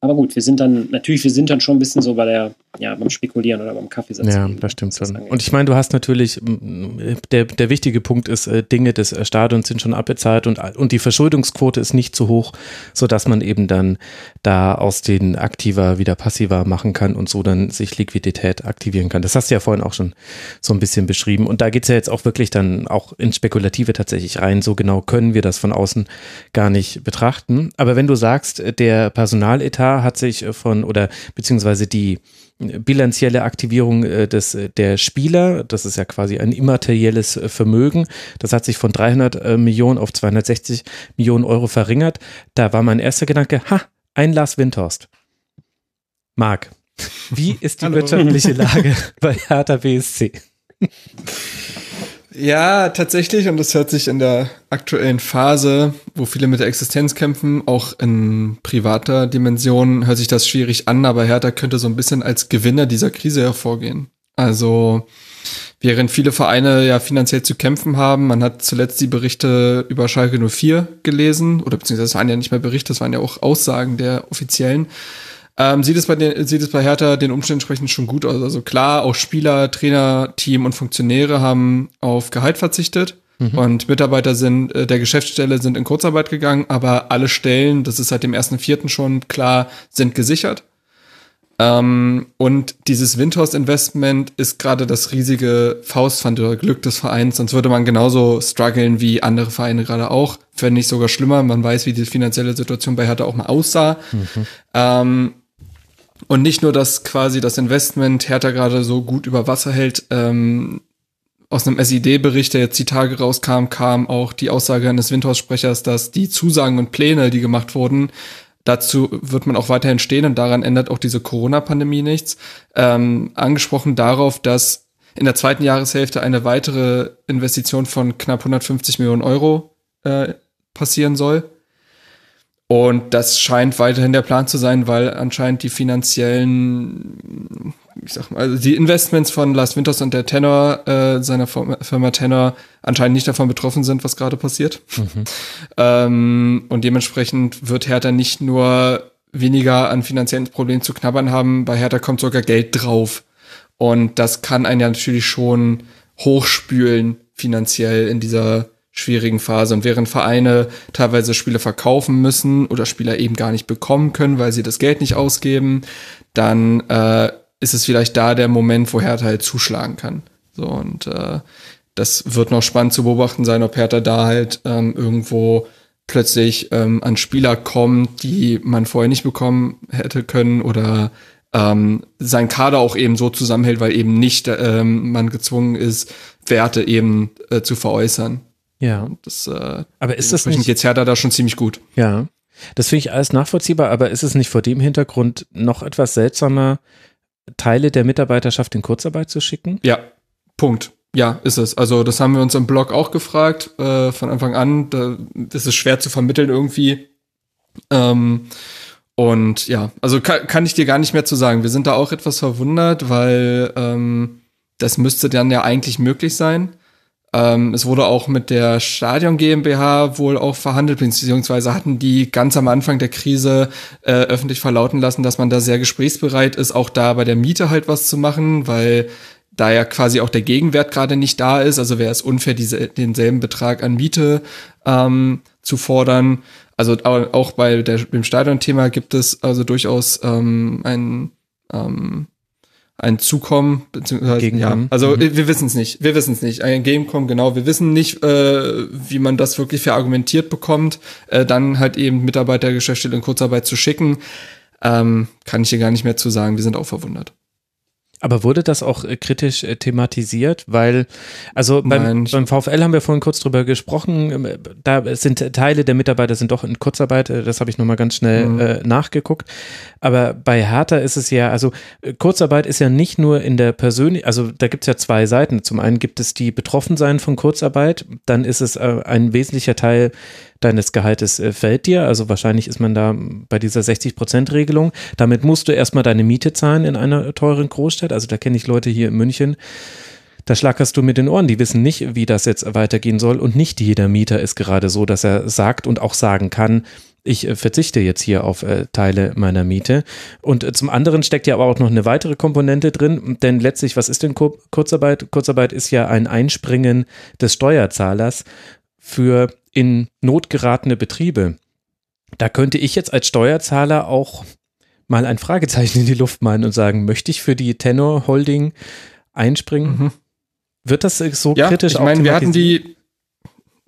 aber gut, wir sind dann, natürlich, wir sind dann schon ein bisschen so bei der ja, beim Spekulieren oder beim Kaffeesatz. Ja, das stimmt schon. Und ich meine, du hast natürlich, der, der wichtige Punkt ist, äh, Dinge des äh, Stadions sind schon abbezahlt und, und die Verschuldungsquote ist nicht zu hoch, sodass man eben dann da aus den aktiver wieder passiver machen kann und so dann sich Liquidität aktivieren kann. Das hast du ja vorhin auch schon so ein bisschen beschrieben. Und da geht's ja jetzt auch wirklich dann auch ins Spekulative tatsächlich rein. So genau können wir das von außen gar nicht betrachten. Aber wenn du sagst, der Personaletat hat sich von oder beziehungsweise die bilanzielle Aktivierung äh, des, äh, der Spieler, das ist ja quasi ein immaterielles äh, Vermögen, das hat sich von 300 Millionen auf 260 Millionen Euro verringert. Da war mein erster Gedanke, ha, ein Lars Windhorst. Marc, wie ist die wirtschaftliche Lage bei Hertha BSC? Ja, tatsächlich, und das hört sich in der aktuellen Phase, wo viele mit der Existenz kämpfen, auch in privater Dimension, hört sich das schwierig an, aber Hertha könnte so ein bisschen als Gewinner dieser Krise hervorgehen. Also, während viele Vereine ja finanziell zu kämpfen haben, man hat zuletzt die Berichte über Schalke 04 gelesen, oder beziehungsweise es waren ja nicht mehr Berichte, das waren ja auch Aussagen der Offiziellen, ähm, sieht, es bei den, sieht es bei Hertha den Umständen entsprechend schon gut aus. Also klar, auch Spieler, Trainer, Team und Funktionäre haben auf Gehalt verzichtet. Mhm. Und Mitarbeiter sind äh, der Geschäftsstelle sind in Kurzarbeit gegangen, aber alle Stellen, das ist seit dem ersten Vierten schon klar, sind gesichert. Ähm, und dieses Windhorst-Investment ist gerade das riesige Faustpfand oder Glück des Vereins, sonst würde man genauso strugglen wie andere Vereine gerade auch. Wenn nicht sogar schlimmer, man weiß, wie die finanzielle Situation bei Hertha auch mal aussah. Mhm. Ähm, und nicht nur, dass quasi das Investment Hertha gerade so gut über Wasser hält, ähm, aus einem SID-Bericht, der jetzt die Tage rauskam, kam auch die Aussage eines Windhorst-Sprechers, dass die Zusagen und Pläne, die gemacht wurden, dazu wird man auch weiterhin stehen und daran ändert auch diese Corona-Pandemie nichts, ähm, angesprochen darauf, dass in der zweiten Jahreshälfte eine weitere Investition von knapp 150 Millionen Euro äh, passieren soll. Und das scheint weiterhin der Plan zu sein, weil anscheinend die finanziellen, ich sag mal, also die Investments von Lars Winters und der Tenor, äh, seiner Firma Tenor, anscheinend nicht davon betroffen sind, was gerade passiert. Mhm. Ähm, und dementsprechend wird Hertha nicht nur weniger an finanziellen Problemen zu knabbern haben, bei Hertha kommt sogar Geld drauf. Und das kann einen ja natürlich schon hochspülen finanziell in dieser schwierigen Phase. Und während Vereine teilweise Spiele verkaufen müssen oder Spieler eben gar nicht bekommen können, weil sie das Geld nicht ausgeben, dann äh, ist es vielleicht da der Moment, wo Hertha halt zuschlagen kann. So und äh, das wird noch spannend zu beobachten sein, ob Hertha da halt ähm, irgendwo plötzlich ähm, an Spieler kommt, die man vorher nicht bekommen hätte können oder ähm, sein Kader auch eben so zusammenhält, weil eben nicht ähm, man gezwungen ist, Werte eben äh, zu veräußern. Ja. Das, äh, aber ist das nicht jetzt Hertha da schon ziemlich gut? Ja. Das finde ich alles nachvollziehbar, aber ist es nicht vor dem Hintergrund noch etwas seltsamer, Teile der Mitarbeiterschaft in Kurzarbeit zu schicken? Ja, Punkt. Ja, ist es. Also das haben wir uns im Blog auch gefragt äh, von Anfang an. Da, das ist schwer zu vermitteln irgendwie. Ähm, und ja, also kann, kann ich dir gar nicht mehr zu sagen. Wir sind da auch etwas verwundert, weil ähm, das müsste dann ja eigentlich möglich sein. Ähm, es wurde auch mit der Stadion GmbH wohl auch verhandelt, beziehungsweise hatten die ganz am Anfang der Krise äh, öffentlich verlauten lassen, dass man da sehr gesprächsbereit ist, auch da bei der Miete halt was zu machen, weil da ja quasi auch der Gegenwert gerade nicht da ist. Also wäre es unfair, diese, denselben Betrag an Miete ähm, zu fordern. Also auch bei der, dem Stadion-Thema gibt es also durchaus ähm, ein ähm, ein Zukommen, beziehungsweise ja, also mhm. wir wissen es nicht, wir wissen es nicht. Ein Gamecom, genau, wir wissen nicht, äh, wie man das wirklich verargumentiert bekommt, äh, dann halt eben Mitarbeiter der Geschäftsstelle in Kurzarbeit zu schicken, ähm, kann ich hier gar nicht mehr zu sagen. Wir sind auch verwundert. Aber wurde das auch äh, kritisch äh, thematisiert? Weil, also beim, beim, VfL haben wir vorhin kurz drüber gesprochen, ähm, da sind Teile der Mitarbeiter sind doch in Kurzarbeit, äh, das habe ich nochmal ganz schnell mhm. nachgeguckt. Aber bei Hertha ist es ja, also Kurzarbeit ist ja nicht nur in der persönlichen, also da gibt es ja zwei Seiten. Zum einen gibt es die Betroffensein von Kurzarbeit, dann ist es ein wesentlicher Teil deines Gehaltes fällt dir. Also wahrscheinlich ist man da bei dieser 60-Prozent-Regelung. Damit musst du erstmal deine Miete zahlen in einer teuren Großstadt. Also da kenne ich Leute hier in München. Da schlackerst du mit den Ohren. Die wissen nicht, wie das jetzt weitergehen soll. Und nicht jeder Mieter ist gerade so, dass er sagt und auch sagen kann, ich äh, verzichte jetzt hier auf äh, Teile meiner Miete. Und äh, zum anderen steckt ja aber auch noch eine weitere Komponente drin, denn letztlich, was ist denn Kur Kurzarbeit? Kurzarbeit ist ja ein Einspringen des Steuerzahlers für in Not geratene Betriebe. Da könnte ich jetzt als Steuerzahler auch mal ein Fragezeichen in die Luft malen und sagen, möchte ich für die Tenor Holding einspringen? Mhm. Wird das äh, so ja, kritisch ich meine, wir hatten die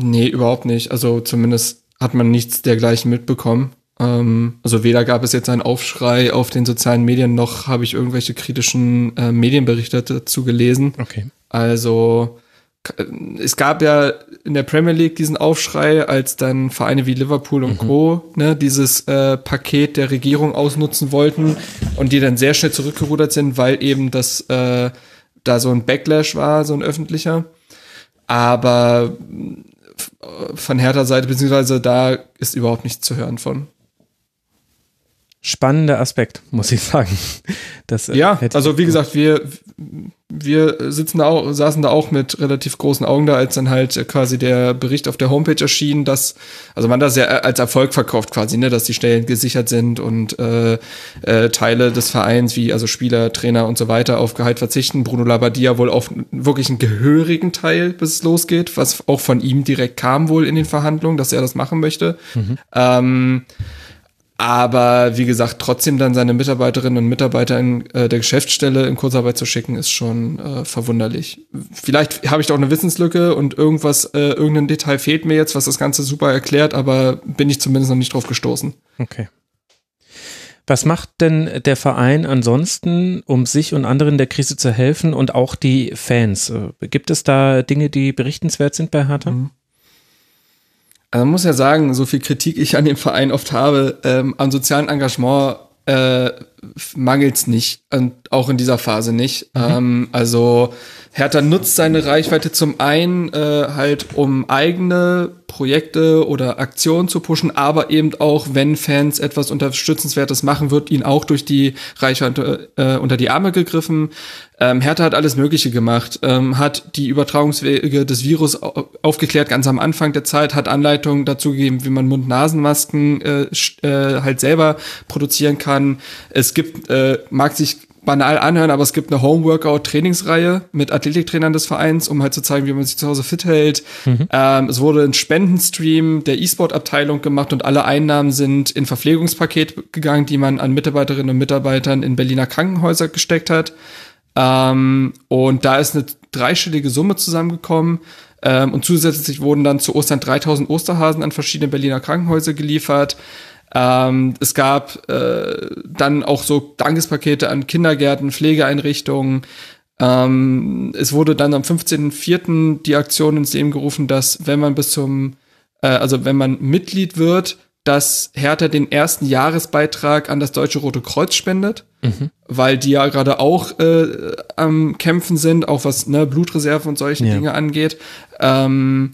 Nee, überhaupt nicht. Also zumindest hat man nichts dergleichen mitbekommen. Ähm, also weder gab es jetzt einen Aufschrei auf den sozialen Medien, noch habe ich irgendwelche kritischen äh, Medienberichte dazu gelesen. Okay. Also es gab ja in der Premier League diesen Aufschrei, als dann Vereine wie Liverpool und mhm. Co. Ne, dieses äh, Paket der Regierung ausnutzen wollten und die dann sehr schnell zurückgerudert sind, weil eben das äh, da so ein Backlash war, so ein öffentlicher. Aber von Hertha Seite, beziehungsweise da ist überhaupt nichts zu hören von. Spannender Aspekt, muss ich sagen. Das, äh, ja, also wie gesagt, wir, wir sitzen da auch, saßen da auch mit relativ großen Augen da, als dann halt quasi der Bericht auf der Homepage erschien, dass, also man das ja als Erfolg verkauft quasi, ne, dass die Stellen gesichert sind und äh, äh, Teile des Vereins, wie also Spieler, Trainer und so weiter, auf Gehalt verzichten. Bruno Labbadia wohl auf wirklich einen gehörigen Teil, bis es losgeht, was auch von ihm direkt kam wohl in den Verhandlungen, dass er das machen möchte. Mhm. Ähm, aber wie gesagt, trotzdem dann seine Mitarbeiterinnen und Mitarbeiter in äh, der Geschäftsstelle in Kurzarbeit zu schicken, ist schon äh, verwunderlich. Vielleicht habe ich da auch eine Wissenslücke und irgendwas, äh, irgendein Detail fehlt mir jetzt, was das Ganze super erklärt, aber bin ich zumindest noch nicht drauf gestoßen. Okay. Was macht denn der Verein ansonsten, um sich und anderen in der Krise zu helfen und auch die Fans? Äh, gibt es da Dinge, die berichtenswert sind bei Hertha? Mhm. Also man muss ja sagen, so viel Kritik ich an dem Verein oft habe, ähm, am sozialen Engagement äh, mangelt's nicht und auch in dieser Phase nicht. Mhm. Ähm, also Hertha nutzt seine Reichweite zum einen äh, halt, um eigene Projekte oder Aktionen zu pushen, aber eben auch, wenn Fans etwas Unterstützenswertes machen, wird ihnen auch durch die Reichweite äh, unter die Arme gegriffen. Ähm, Hertha hat alles Mögliche gemacht, ähm, hat die Übertragungswege des Virus aufgeklärt ganz am Anfang der Zeit, hat Anleitungen dazu gegeben, wie man Mund-Nasen-Masken äh, äh, halt selber produzieren kann. Es gibt, äh, mag sich banal anhören, aber es gibt eine Home-Workout-Trainingsreihe mit Athletiktrainern des Vereins, um halt zu zeigen, wie man sich zu Hause fit hält. Mhm. Ähm, es wurde ein Spendenstream der E-Sport-Abteilung gemacht und alle Einnahmen sind in Verpflegungspaket gegangen, die man an Mitarbeiterinnen und Mitarbeitern in Berliner Krankenhäuser gesteckt hat. Ähm, und da ist eine dreistellige Summe zusammengekommen. Ähm, und zusätzlich wurden dann zu Ostern 3000 Osterhasen an verschiedene Berliner Krankenhäuser geliefert. Ähm, es gab äh, dann auch so Dankespakete an Kindergärten, Pflegeeinrichtungen. Ähm, es wurde dann am 15.04. die Aktion ins Leben gerufen, dass wenn man bis zum, äh, also wenn man Mitglied wird, dass Hertha den ersten Jahresbeitrag an das Deutsche Rote Kreuz spendet, mhm. weil die ja gerade auch äh, am Kämpfen sind, auch was ne, Blutreserven und solche ja. Dinge angeht. Ähm,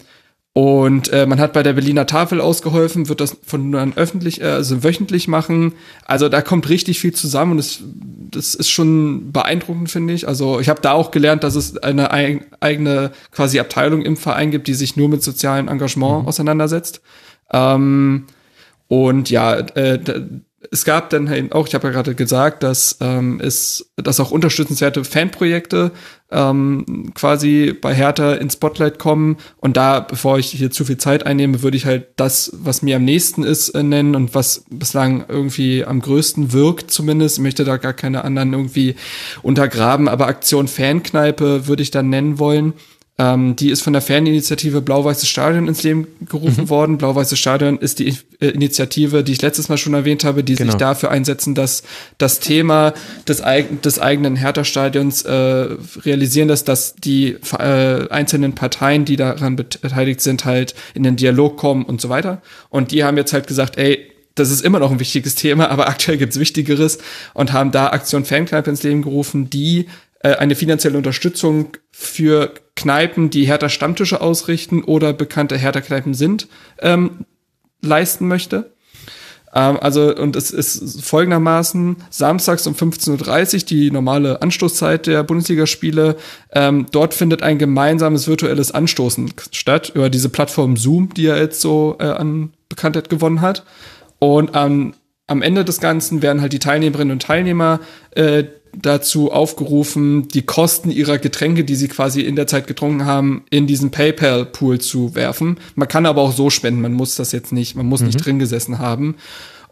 und äh, man hat bei der Berliner Tafel ausgeholfen, wird das von nun an öffentlich, äh, also wöchentlich machen. Also da kommt richtig viel zusammen und das, das ist schon beeindruckend, finde ich. Also ich habe da auch gelernt, dass es eine eig eigene quasi Abteilung im Verein gibt, die sich nur mit sozialem Engagement mhm. auseinandersetzt. Ähm, und ja, äh, es gab dann halt auch, ich habe ja gerade gesagt, dass ähm, es, dass auch unterstützenswerte Fanprojekte ähm, quasi bei Hertha ins Spotlight kommen. Und da, bevor ich hier zu viel Zeit einnehme, würde ich halt das, was mir am nächsten ist, äh, nennen und was bislang irgendwie am größten wirkt, zumindest. Ich möchte da gar keine anderen irgendwie untergraben, aber Aktion Fankneipe würde ich dann nennen wollen. Ähm, die ist von der Faninitiative Blau-Weißes Stadion ins Leben gerufen mhm. worden. Blau-Weißes Stadion ist die äh, Initiative, die ich letztes Mal schon erwähnt habe, die genau. sich dafür einsetzen, dass das Thema des, eig des eigenen Hertha-Stadions äh, realisieren lässt, dass die äh, einzelnen Parteien, die daran beteiligt sind, halt in den Dialog kommen und so weiter. Und die haben jetzt halt gesagt, ey, das ist immer noch ein wichtiges Thema, aber aktuell gibt's Wichtigeres und haben da Aktion Fankneipe ins Leben gerufen, die äh, eine finanzielle Unterstützung für Kneipen, die Hertha Stammtische ausrichten oder bekannte Hertha Kneipen sind, ähm, leisten möchte. Ähm, also, und es ist folgendermaßen, samstags um 15.30 Uhr, die normale Anstoßzeit der Bundesligaspiele, ähm, dort findet ein gemeinsames virtuelles Anstoßen statt über diese Plattform Zoom, die ja jetzt so äh, an Bekanntheit gewonnen hat. Und ähm, am Ende des Ganzen werden halt die Teilnehmerinnen und Teilnehmer äh, dazu aufgerufen, die Kosten ihrer Getränke, die sie quasi in der Zeit getrunken haben, in diesen PayPal-Pool zu werfen. Man kann aber auch so spenden, man muss das jetzt nicht, man muss mhm. nicht drin gesessen haben.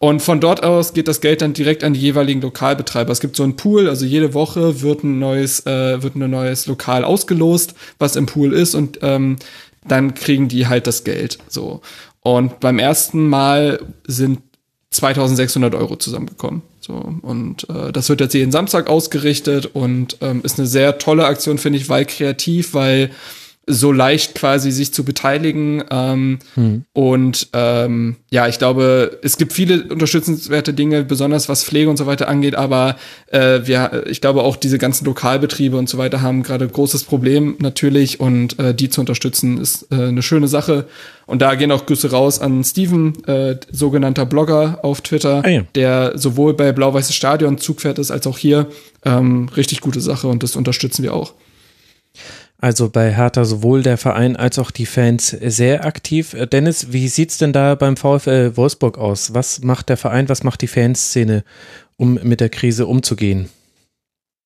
Und von dort aus geht das Geld dann direkt an die jeweiligen Lokalbetreiber. Es gibt so einen Pool, also jede Woche wird ein neues, äh, wird ein neues Lokal ausgelost, was im Pool ist, und ähm, dann kriegen die halt das Geld. So. Und beim ersten Mal sind 2600 Euro zusammengekommen. So, und äh, das wird jetzt jeden Samstag ausgerichtet und ähm, ist eine sehr tolle Aktion, finde ich, weil kreativ, weil so leicht quasi sich zu beteiligen. Ähm, hm. Und ähm, ja, ich glaube, es gibt viele unterstützenswerte Dinge, besonders was Pflege und so weiter angeht, aber äh, wir, ich glaube auch diese ganzen Lokalbetriebe und so weiter haben gerade großes Problem natürlich und äh, die zu unterstützen ist äh, eine schöne Sache. Und da gehen auch Grüße raus an Steven, äh, sogenannter Blogger auf Twitter, ah, ja. der sowohl bei Blau-Weißes Stadion Zugpferd ist als auch hier. Ähm, richtig gute Sache und das unterstützen wir auch. Also bei Hertha sowohl der Verein als auch die Fans sehr aktiv. Äh, Dennis, wie sieht's denn da beim VfL Wolfsburg aus? Was macht der Verein, was macht die Fanszene, um mit der Krise umzugehen?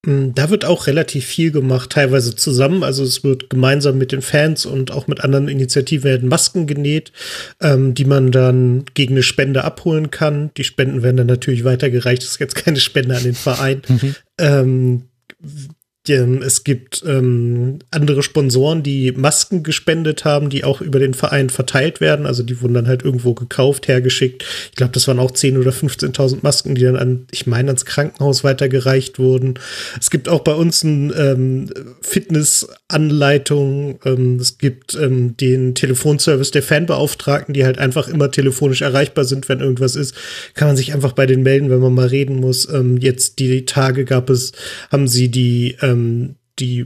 Mm, da wird auch relativ viel gemacht, teilweise zusammen. Also es wird gemeinsam mit den Fans und auch mit anderen Initiativen werden Masken genäht, ähm, die man dann gegen eine Spende abholen kann. Die Spenden werden dann natürlich weitergereicht. Das ist jetzt keine Spende an den Verein. Mhm. Ähm, ähm, es gibt ähm, andere Sponsoren, die Masken gespendet haben, die auch über den Verein verteilt werden. Also die wurden dann halt irgendwo gekauft, hergeschickt. Ich glaube, das waren auch 10.000 oder 15.000 Masken, die dann an, ich meine, ans Krankenhaus weitergereicht wurden. Es gibt auch bei uns eine ähm, Fitnessanleitung. Ähm, es gibt ähm, den Telefonservice der Fanbeauftragten, die halt einfach immer telefonisch erreichbar sind, wenn irgendwas ist. Kann man sich einfach bei denen melden, wenn man mal reden muss. Ähm, jetzt die Tage gab es, haben sie die ähm, ähm, die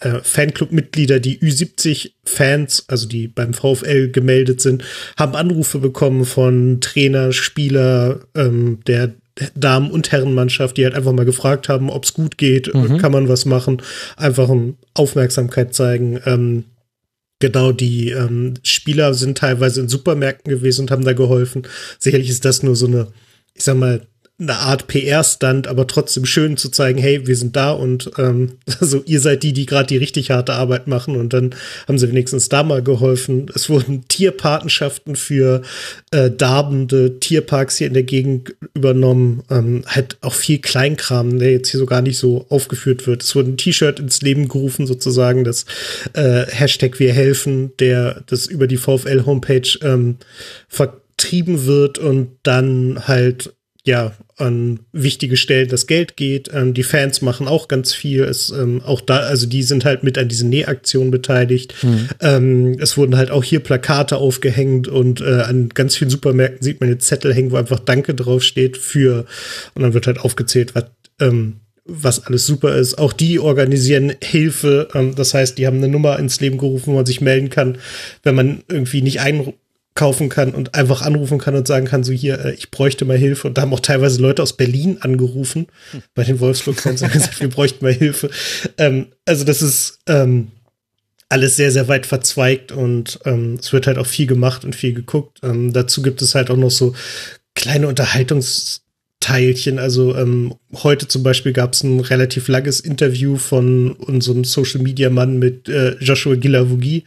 äh, Fanclub-Mitglieder, die Ü70-Fans, also die beim VfL gemeldet sind, haben Anrufe bekommen von Trainer, Spieler ähm, der Damen- und Herrenmannschaft, die halt einfach mal gefragt haben, ob es gut geht, mhm. kann man was machen, einfach um Aufmerksamkeit zeigen. Ähm, genau, die ähm, Spieler sind teilweise in Supermärkten gewesen und haben da geholfen. Sicherlich ist das nur so eine, ich sag mal, eine Art PR-Stand, aber trotzdem schön zu zeigen, hey, wir sind da und ähm, also ihr seid die, die gerade die richtig harte Arbeit machen und dann haben sie wenigstens da mal geholfen. Es wurden Tierpatenschaften für äh, darbende Tierparks hier in der Gegend übernommen, ähm, halt auch viel Kleinkram, der jetzt hier so gar nicht so aufgeführt wird. Es wurde ein T-Shirt ins Leben gerufen, sozusagen, das äh, Hashtag Wir helfen, der das über die VfL-Homepage ähm, vertrieben wird und dann halt ja, an wichtige Stellen das Geld geht. Ähm, die Fans machen auch ganz viel. Es, ähm, auch da, also die sind halt mit an diesen Nähaktionen beteiligt. Mhm. Ähm, es wurden halt auch hier Plakate aufgehängt und äh, an ganz vielen Supermärkten sieht man jetzt Zettel hängen, wo einfach Danke draufsteht für, und dann wird halt aufgezählt, was, ähm, was alles super ist. Auch die organisieren Hilfe. Ähm, das heißt, die haben eine Nummer ins Leben gerufen, wo man sich melden kann, wenn man irgendwie nicht ein kaufen kann und einfach anrufen kann und sagen kann, so hier, äh, ich bräuchte mal Hilfe. Und da haben auch teilweise Leute aus Berlin angerufen hm. bei den Wolfsburg-Fans und gesagt, wir bräuchten mal Hilfe. Ähm, also das ist ähm, alles sehr, sehr weit verzweigt und ähm, es wird halt auch viel gemacht und viel geguckt. Ähm, dazu gibt es halt auch noch so kleine Unterhaltungsteilchen. Also ähm, heute zum Beispiel gab es ein relativ langes Interview von unserem Social Media Mann mit äh, Joshua Gilavogi,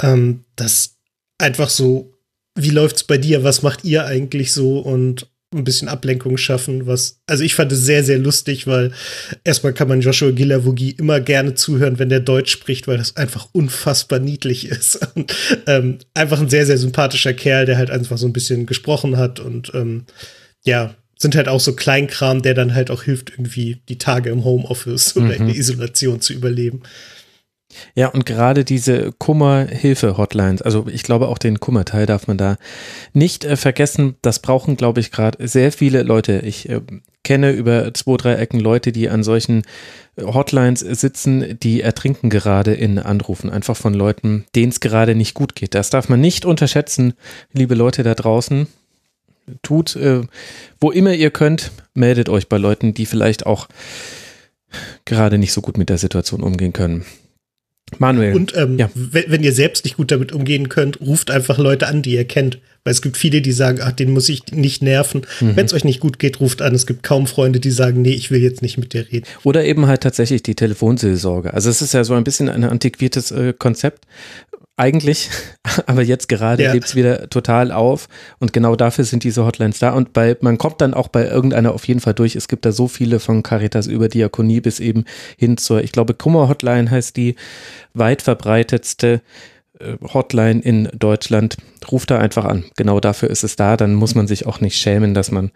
ähm, das einfach so wie läuft's bei dir? Was macht ihr eigentlich so? Und ein bisschen Ablenkung schaffen, was, also ich fand es sehr, sehr lustig, weil erstmal kann man Joshua Gilavogi immer gerne zuhören, wenn der Deutsch spricht, weil das einfach unfassbar niedlich ist. Und, ähm, einfach ein sehr, sehr sympathischer Kerl, der halt einfach so ein bisschen gesprochen hat und ähm, ja, sind halt auch so Kleinkram, der dann halt auch hilft, irgendwie die Tage im Homeoffice mhm. oder in der Isolation zu überleben. Ja, und gerade diese Kummerhilfe-Hotlines, also ich glaube auch den Kummerteil darf man da nicht äh, vergessen. Das brauchen, glaube ich, gerade sehr viele Leute. Ich äh, kenne über zwei, drei Ecken Leute, die an solchen äh, Hotlines sitzen, die ertrinken gerade in Anrufen, einfach von Leuten, denen es gerade nicht gut geht. Das darf man nicht unterschätzen, liebe Leute da draußen. Tut, äh, wo immer ihr könnt, meldet euch bei Leuten, die vielleicht auch gerade nicht so gut mit der Situation umgehen können. Manuel. Und ähm, ja. wenn, ihr selbst nicht gut damit umgehen könnt, ruft einfach Leute an, die ihr kennt. Weil es gibt viele, die sagen, ach, den muss ich nicht nerven. Mhm. Wenn es euch nicht gut geht, ruft an. Es gibt kaum Freunde, die sagen, nee, ich will jetzt nicht mit dir reden. Oder eben halt tatsächlich die Telefonseelsorge. Also es ist ja so ein bisschen ein antiquiertes äh, Konzept, eigentlich, aber jetzt gerade ja. es wieder total auf und genau dafür sind diese Hotlines da und bei, man kommt dann auch bei irgendeiner auf jeden Fall durch. Es gibt da so viele von Caritas über Diakonie bis eben hin zur, ich glaube, Kummer-Hotline heißt die weit verbreitetste äh, Hotline in Deutschland. Ruft da einfach an. Genau dafür ist es da. Dann muss man sich auch nicht schämen, dass man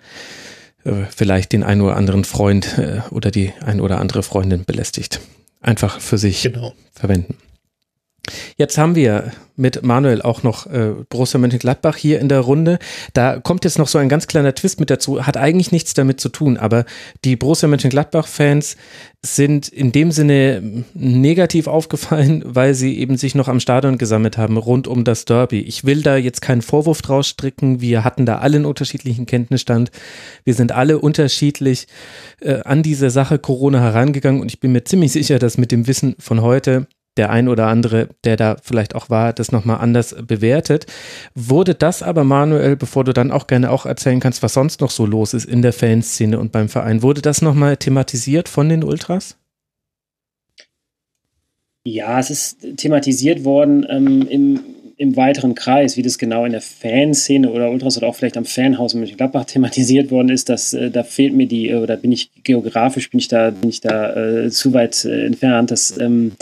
äh, vielleicht den einen oder anderen Freund äh, oder die ein oder andere Freundin belästigt. Einfach für sich genau. verwenden. Jetzt haben wir mit Manuel auch noch äh, Borussia Mönchengladbach hier in der Runde. Da kommt jetzt noch so ein ganz kleiner Twist mit dazu, hat eigentlich nichts damit zu tun, aber die Borussia Mönchengladbach-Fans sind in dem Sinne negativ aufgefallen, weil sie eben sich noch am Stadion gesammelt haben rund um das Derby. Ich will da jetzt keinen Vorwurf draus stricken. Wir hatten da alle einen unterschiedlichen Kenntnisstand. Wir sind alle unterschiedlich äh, an diese Sache Corona herangegangen und ich bin mir ziemlich sicher, dass mit dem Wissen von heute der ein oder andere, der da vielleicht auch war, das nochmal anders bewertet. Wurde das aber, Manuel, bevor du dann auch gerne auch erzählen kannst, was sonst noch so los ist in der Fanszene und beim Verein, wurde das nochmal thematisiert von den Ultras? Ja, es ist thematisiert worden ähm, im, im weiteren Kreis, wie das genau in der Fanszene oder Ultras oder auch vielleicht am Fanhaus in Mönchengladbach thematisiert worden ist, dass äh, da fehlt mir die, oder bin ich geografisch, bin ich da, bin ich da äh, zu weit äh, entfernt, dass ähm,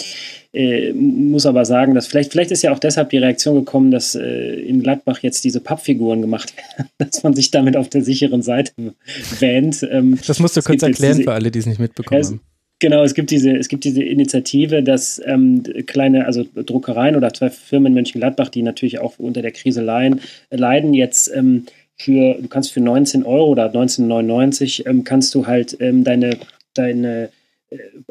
äh, muss aber sagen, dass vielleicht, vielleicht ist ja auch deshalb die Reaktion gekommen, dass äh, in Gladbach jetzt diese Pappfiguren gemacht werden, dass man sich damit auf der sicheren Seite wähnt. Ähm, das musst du kurz erklären diese, für alle, die es nicht mitbekommen haben. Genau, es gibt diese, es gibt diese Initiative, dass ähm, kleine, also Druckereien oder zwei Firmen in Mönchengladbach, die natürlich auch unter der Krise leiden, leiden jetzt ähm, für, du kannst für 19 Euro oder 19,99 ähm, kannst du halt ähm, deine, deine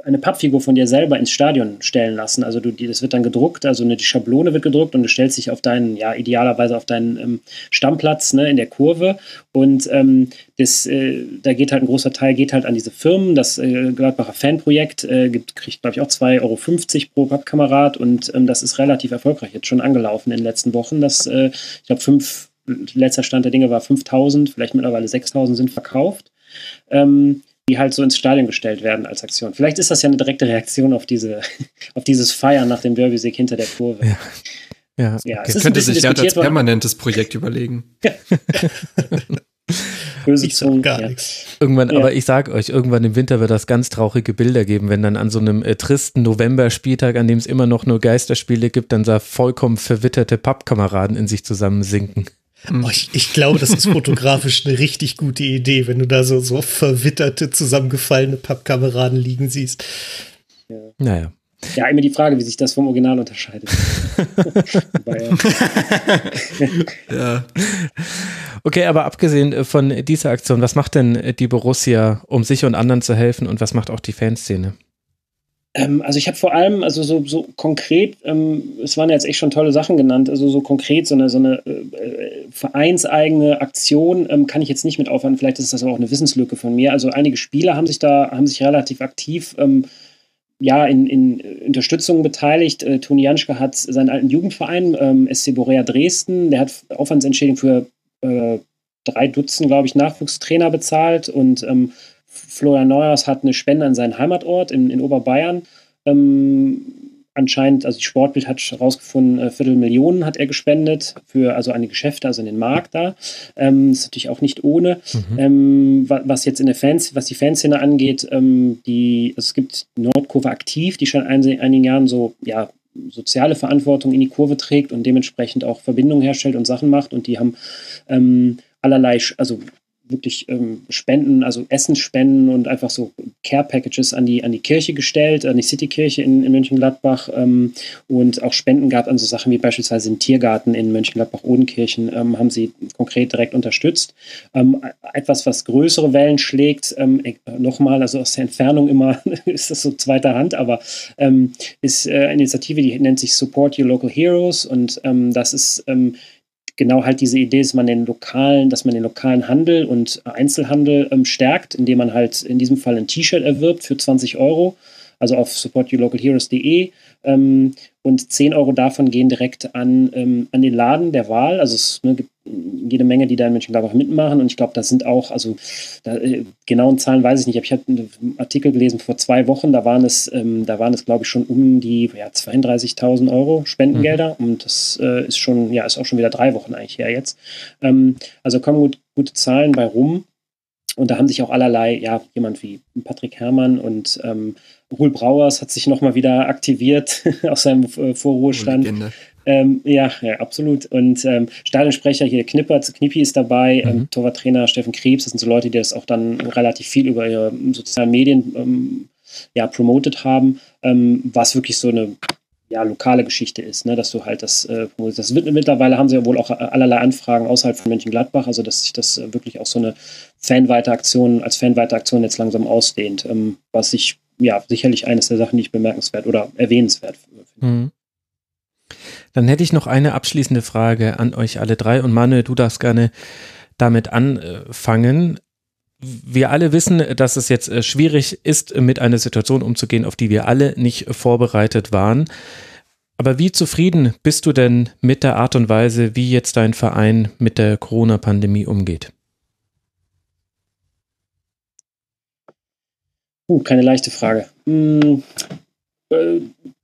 eine Pappfigur von dir selber ins Stadion stellen lassen. Also du, das wird dann gedruckt, also eine, die Schablone wird gedruckt und du stellst dich auf deinen, ja, idealerweise auf deinen ähm, Stammplatz ne, in der Kurve. Und ähm, das, äh, da geht halt ein großer Teil geht halt an diese Firmen. Das äh, Gladbacher Fanprojekt äh, gibt, kriegt, glaube ich, auch 2,50 Euro pro Pappkamerad und ähm, das ist relativ erfolgreich jetzt schon angelaufen in den letzten Wochen. Das, äh, ich glaube, fünf, letzter Stand der Dinge war 5000, vielleicht mittlerweile 6000 sind verkauft. Ähm, die halt so ins Stadion gestellt werden als Aktion. Vielleicht ist das ja eine direkte Reaktion auf diese, auf dieses Feiern nach dem Derby-Sieg hinter der Kurve. Ja. Ja, ja okay. könnte sich ja als permanentes Projekt überlegen. Böse Zungen, gar ja. nichts. Irgendwann, ja. aber ich sag euch, irgendwann im Winter wird das ganz traurige Bilder geben, wenn dann an so einem äh, tristen November-Spieltag, an dem es immer noch nur Geisterspiele gibt, dann da vollkommen verwitterte Pappkameraden in sich zusammensinken. Oh, ich, ich, glaube, das ist fotografisch eine richtig gute Idee, wenn du da so, so verwitterte, zusammengefallene Pappkameraden liegen siehst. Ja. Naja. Ja, immer die Frage, wie sich das vom Original unterscheidet. ja. Okay, aber abgesehen äh, von dieser Aktion, was macht denn die Borussia, um sich und anderen zu helfen und was macht auch die Fanszene? Ähm, also ich habe vor allem, also so, so konkret, ähm, es waren jetzt echt schon tolle Sachen genannt, also so konkret so eine, so eine äh, vereinseigene Aktion ähm, kann ich jetzt nicht mit aufhören. Vielleicht ist das aber auch eine Wissenslücke von mir. Also einige Spieler haben sich da, haben sich relativ aktiv ähm, ja, in, in Unterstützung beteiligt. Äh, Toni Janschke hat seinen alten Jugendverein, ähm, SC Borea Dresden, der hat Aufwandsentschädigung für äh, drei Dutzend, glaube ich, Nachwuchstrainer bezahlt und ähm, Florian Neuers hat eine Spende an seinen Heimatort in, in Oberbayern. Ähm, anscheinend, also die Sportbild hat herausgefunden, äh, Viertelmillionen hat er gespendet für also eine Geschäfte, also in den Markt da. Ähm, ist natürlich auch nicht ohne. Mhm. Ähm, was jetzt in der Fans, was die Fanszene angeht, ähm, die, also es gibt Nordkurve aktiv, die schon ein, einigen Jahren so, ja, soziale Verantwortung in die Kurve trägt und dementsprechend auch Verbindungen herstellt und Sachen macht und die haben ähm, allerlei, also wirklich ähm, Spenden, also Essensspenden und einfach so Care-Packages an die, an die Kirche gestellt, an die Citykirche in, in Mönchengladbach ähm, und auch Spenden gab an so Sachen wie beispielsweise den Tiergarten in Mönchengladbach-Odenkirchen, ähm, haben sie konkret direkt unterstützt. Ähm, etwas, was größere Wellen schlägt, ähm, äh, nochmal, also aus der Entfernung immer ist das so zweiter Hand, aber ähm, ist äh, eine Initiative, die nennt sich Support Your Local Heroes und das ist genau halt diese Idee, dass man den lokalen, dass man den lokalen Handel und Einzelhandel ähm, stärkt, indem man halt in diesem Fall ein T-Shirt erwirbt für 20 Euro. also auf supportyouLocalHeroes.de. Ähm, und 10 Euro davon gehen direkt an, ähm, an den Laden der Wahl. Also es ne, gibt jede Menge, die da in Mönchengladbach mitmachen. Und ich glaube, das sind auch, also da, äh, genauen Zahlen weiß ich nicht, ich habe einen Artikel gelesen vor zwei Wochen, da waren es, ähm, da waren es, glaube ich, schon um die ja, 32.000 Euro Spendengelder. Mhm. Und das äh, ist schon, ja, ist auch schon wieder drei Wochen eigentlich her jetzt. Ähm, also kommen gut, gute Zahlen bei rum. Und da haben sich auch allerlei, ja, jemand wie Patrick Herrmann und ähm, Hul Brauers hat sich nochmal wieder aktiviert aus seinem äh, Vorruhestand. Ähm, ja, ja, absolut. Und ähm, Stadionsprecher hier, Knipper, Knippi ist dabei, mhm. ähm, Torwarttrainer Steffen Krebs, das sind so Leute, die das auch dann relativ viel über ihre sozialen Medien ähm, ja, promotet haben, ähm, was wirklich so eine ja, lokale Geschichte ist, ne? dass du halt das, äh, das wird, mittlerweile haben sie ja wohl auch allerlei Anfragen außerhalb von Mönchengladbach, also dass sich das wirklich auch so eine fanweite Aktion, als fanweite Aktion jetzt langsam ausdehnt, ähm, was ich ja sicherlich eines der Sachen, die ich bemerkenswert oder erwähnenswert finde. Mhm. Dann hätte ich noch eine abschließende Frage an euch alle drei und Manuel, du darfst gerne damit anfangen. Wir alle wissen, dass es jetzt äh, schwierig ist, mit einer Situation umzugehen, auf die wir alle nicht vorbereitet waren. Aber wie zufrieden bist du denn mit der Art und Weise, wie jetzt dein Verein mit der Corona-Pandemie umgeht? Uh, keine leichte Frage. Hm, äh,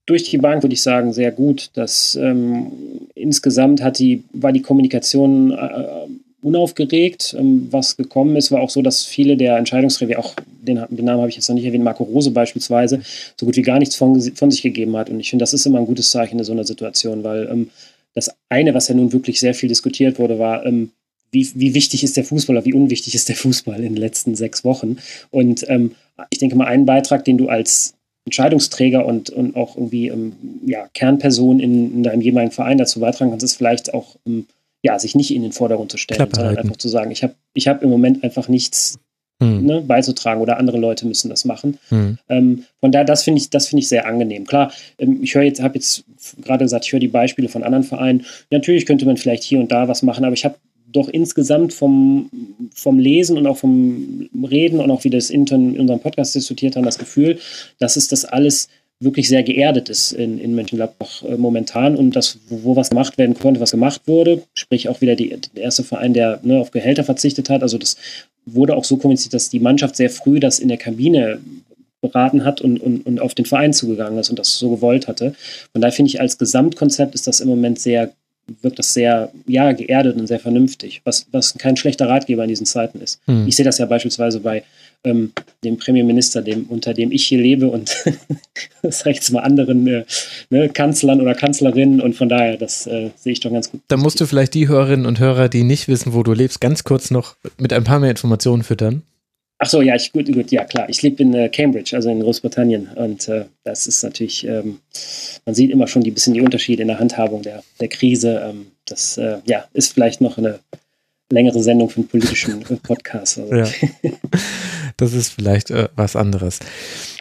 durch die Bank würde ich sagen, sehr gut. Das ähm, insgesamt hat die, war die Kommunikation äh, unaufgeregt. Ähm, was gekommen ist, war auch so, dass viele der Entscheidungsträger, auch den, den Namen habe ich jetzt noch nicht erwähnt, Marco Rose beispielsweise, so gut wie gar nichts von, von sich gegeben hat. Und ich finde, das ist immer ein gutes Zeichen in so einer Situation, weil ähm, das eine, was ja nun wirklich sehr viel diskutiert wurde, war, ähm, wie, wie wichtig ist der Fußball oder wie unwichtig ist der Fußball in den letzten sechs Wochen. Und ähm, ich denke mal, einen Beitrag, den du als Entscheidungsträger und, und auch irgendwie ähm, ja, Kernperson in, in, deinem jeweiligen Verein dazu beitragen kannst, ist vielleicht auch, ähm, ja, sich nicht in den Vordergrund zu stellen, Klappe sondern halten. einfach zu sagen, ich habe ich hab im Moment einfach nichts hm. ne, beizutragen oder andere Leute müssen das machen. Hm. Ähm, von daher, das finde ich, das finde ich sehr angenehm. Klar, ähm, ich höre jetzt, habe jetzt gerade gesagt, ich höre die Beispiele von anderen Vereinen. Natürlich könnte man vielleicht hier und da was machen, aber ich habe doch insgesamt vom, vom Lesen und auch vom Reden und auch wie das intern in unserem Podcast diskutiert haben, das Gefühl, dass es das alles wirklich sehr geerdet ist in, in Mönchengladbach äh, momentan und das, wo, wo, was gemacht werden konnte, was gemacht wurde, sprich auch wieder die, der erste Verein, der ne, auf Gehälter verzichtet hat, also das wurde auch so kommuniziert, dass die Mannschaft sehr früh das in der Kabine beraten hat und, und, und auf den Verein zugegangen ist und das so gewollt hatte. Von daher finde ich, als Gesamtkonzept ist das im Moment sehr wirkt das sehr, ja, geerdet und sehr vernünftig, was, was kein schlechter Ratgeber in diesen Zeiten ist. Hm. Ich sehe das ja beispielsweise bei ähm, dem Premierminister, dem, unter dem ich hier lebe und das jetzt mal anderen äh, ne, Kanzlern oder Kanzlerinnen und von daher, das äh, sehe ich doch ganz gut. Da musst du vielleicht die Hörerinnen und Hörer, die nicht wissen, wo du lebst, ganz kurz noch mit ein paar mehr Informationen füttern. Ach so, ja, ich, gut, gut, ja klar. Ich lebe in äh, Cambridge, also in Großbritannien. Und äh, das ist natürlich, ähm, man sieht immer schon die bisschen die Unterschiede in der Handhabung der, der Krise. Ähm, das äh, ja, ist vielleicht noch eine längere Sendung für einen politischen äh, Podcast. Also. Ja. Das ist vielleicht äh, was anderes.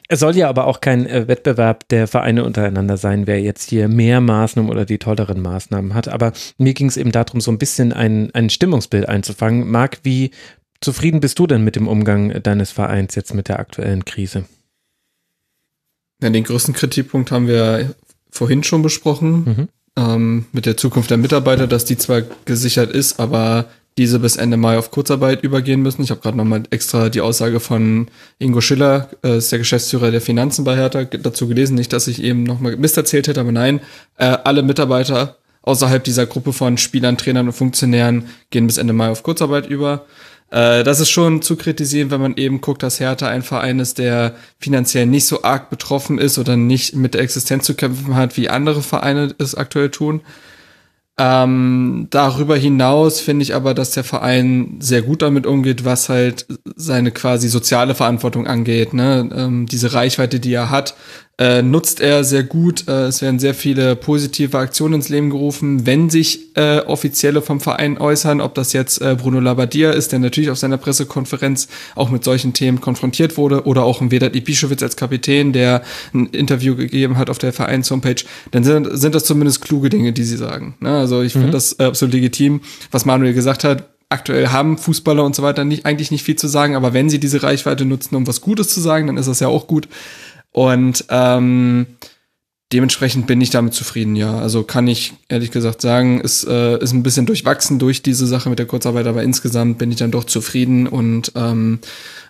Es soll ja aber auch kein äh, Wettbewerb der Vereine untereinander sein, wer jetzt hier mehr Maßnahmen oder die tolleren Maßnahmen hat. Aber mir ging es eben darum, so ein bisschen ein, ein Stimmungsbild einzufangen. Marc, wie zufrieden bist du denn mit dem Umgang deines Vereins jetzt mit der aktuellen Krise? Ja, den größten Kritikpunkt haben wir vorhin schon besprochen. Mhm. Ähm, mit der Zukunft der Mitarbeiter, dass die zwar gesichert ist, aber diese bis Ende Mai auf Kurzarbeit übergehen müssen. Ich habe gerade nochmal extra die Aussage von Ingo Schiller, äh, ist der Geschäftsführer der Finanzen bei Hertha, dazu gelesen. Nicht, dass ich eben nochmal Mist erzählt hätte, aber nein, äh, alle Mitarbeiter außerhalb dieser Gruppe von Spielern, Trainern und Funktionären gehen bis Ende Mai auf Kurzarbeit über. Äh, das ist schon zu kritisieren, wenn man eben guckt, dass Hertha ein Verein ist, der finanziell nicht so arg betroffen ist oder nicht mit der Existenz zu kämpfen hat, wie andere Vereine es aktuell tun. Ähm, darüber hinaus finde ich aber, dass der Verein sehr gut damit umgeht, was halt seine quasi soziale Verantwortung angeht. Ne? Ähm, diese Reichweite, die er hat, äh, nutzt er sehr gut. Äh, es werden sehr viele positive Aktionen ins Leben gerufen, wenn sich äh, Offizielle vom Verein äußern, ob das jetzt äh, Bruno Labbadia ist, der natürlich auf seiner Pressekonferenz auch mit solchen Themen konfrontiert wurde, oder auch ein Vedat Ibišević als Kapitän, der ein Interview gegeben hat auf der Vereins-Homepage, dann sind, sind das zumindest kluge Dinge, die sie sagen. Ne? Also ich mhm. finde das äh, absolut legitim, was Manuel gesagt hat aktuell haben Fußballer und so weiter nicht, eigentlich nicht viel zu sagen, aber wenn sie diese Reichweite nutzen, um was Gutes zu sagen, dann ist das ja auch gut. Und ähm, dementsprechend bin ich damit zufrieden, ja. Also kann ich ehrlich gesagt sagen, ist, äh, ist ein bisschen durchwachsen durch diese Sache mit der Kurzarbeit, aber insgesamt bin ich dann doch zufrieden und ähm,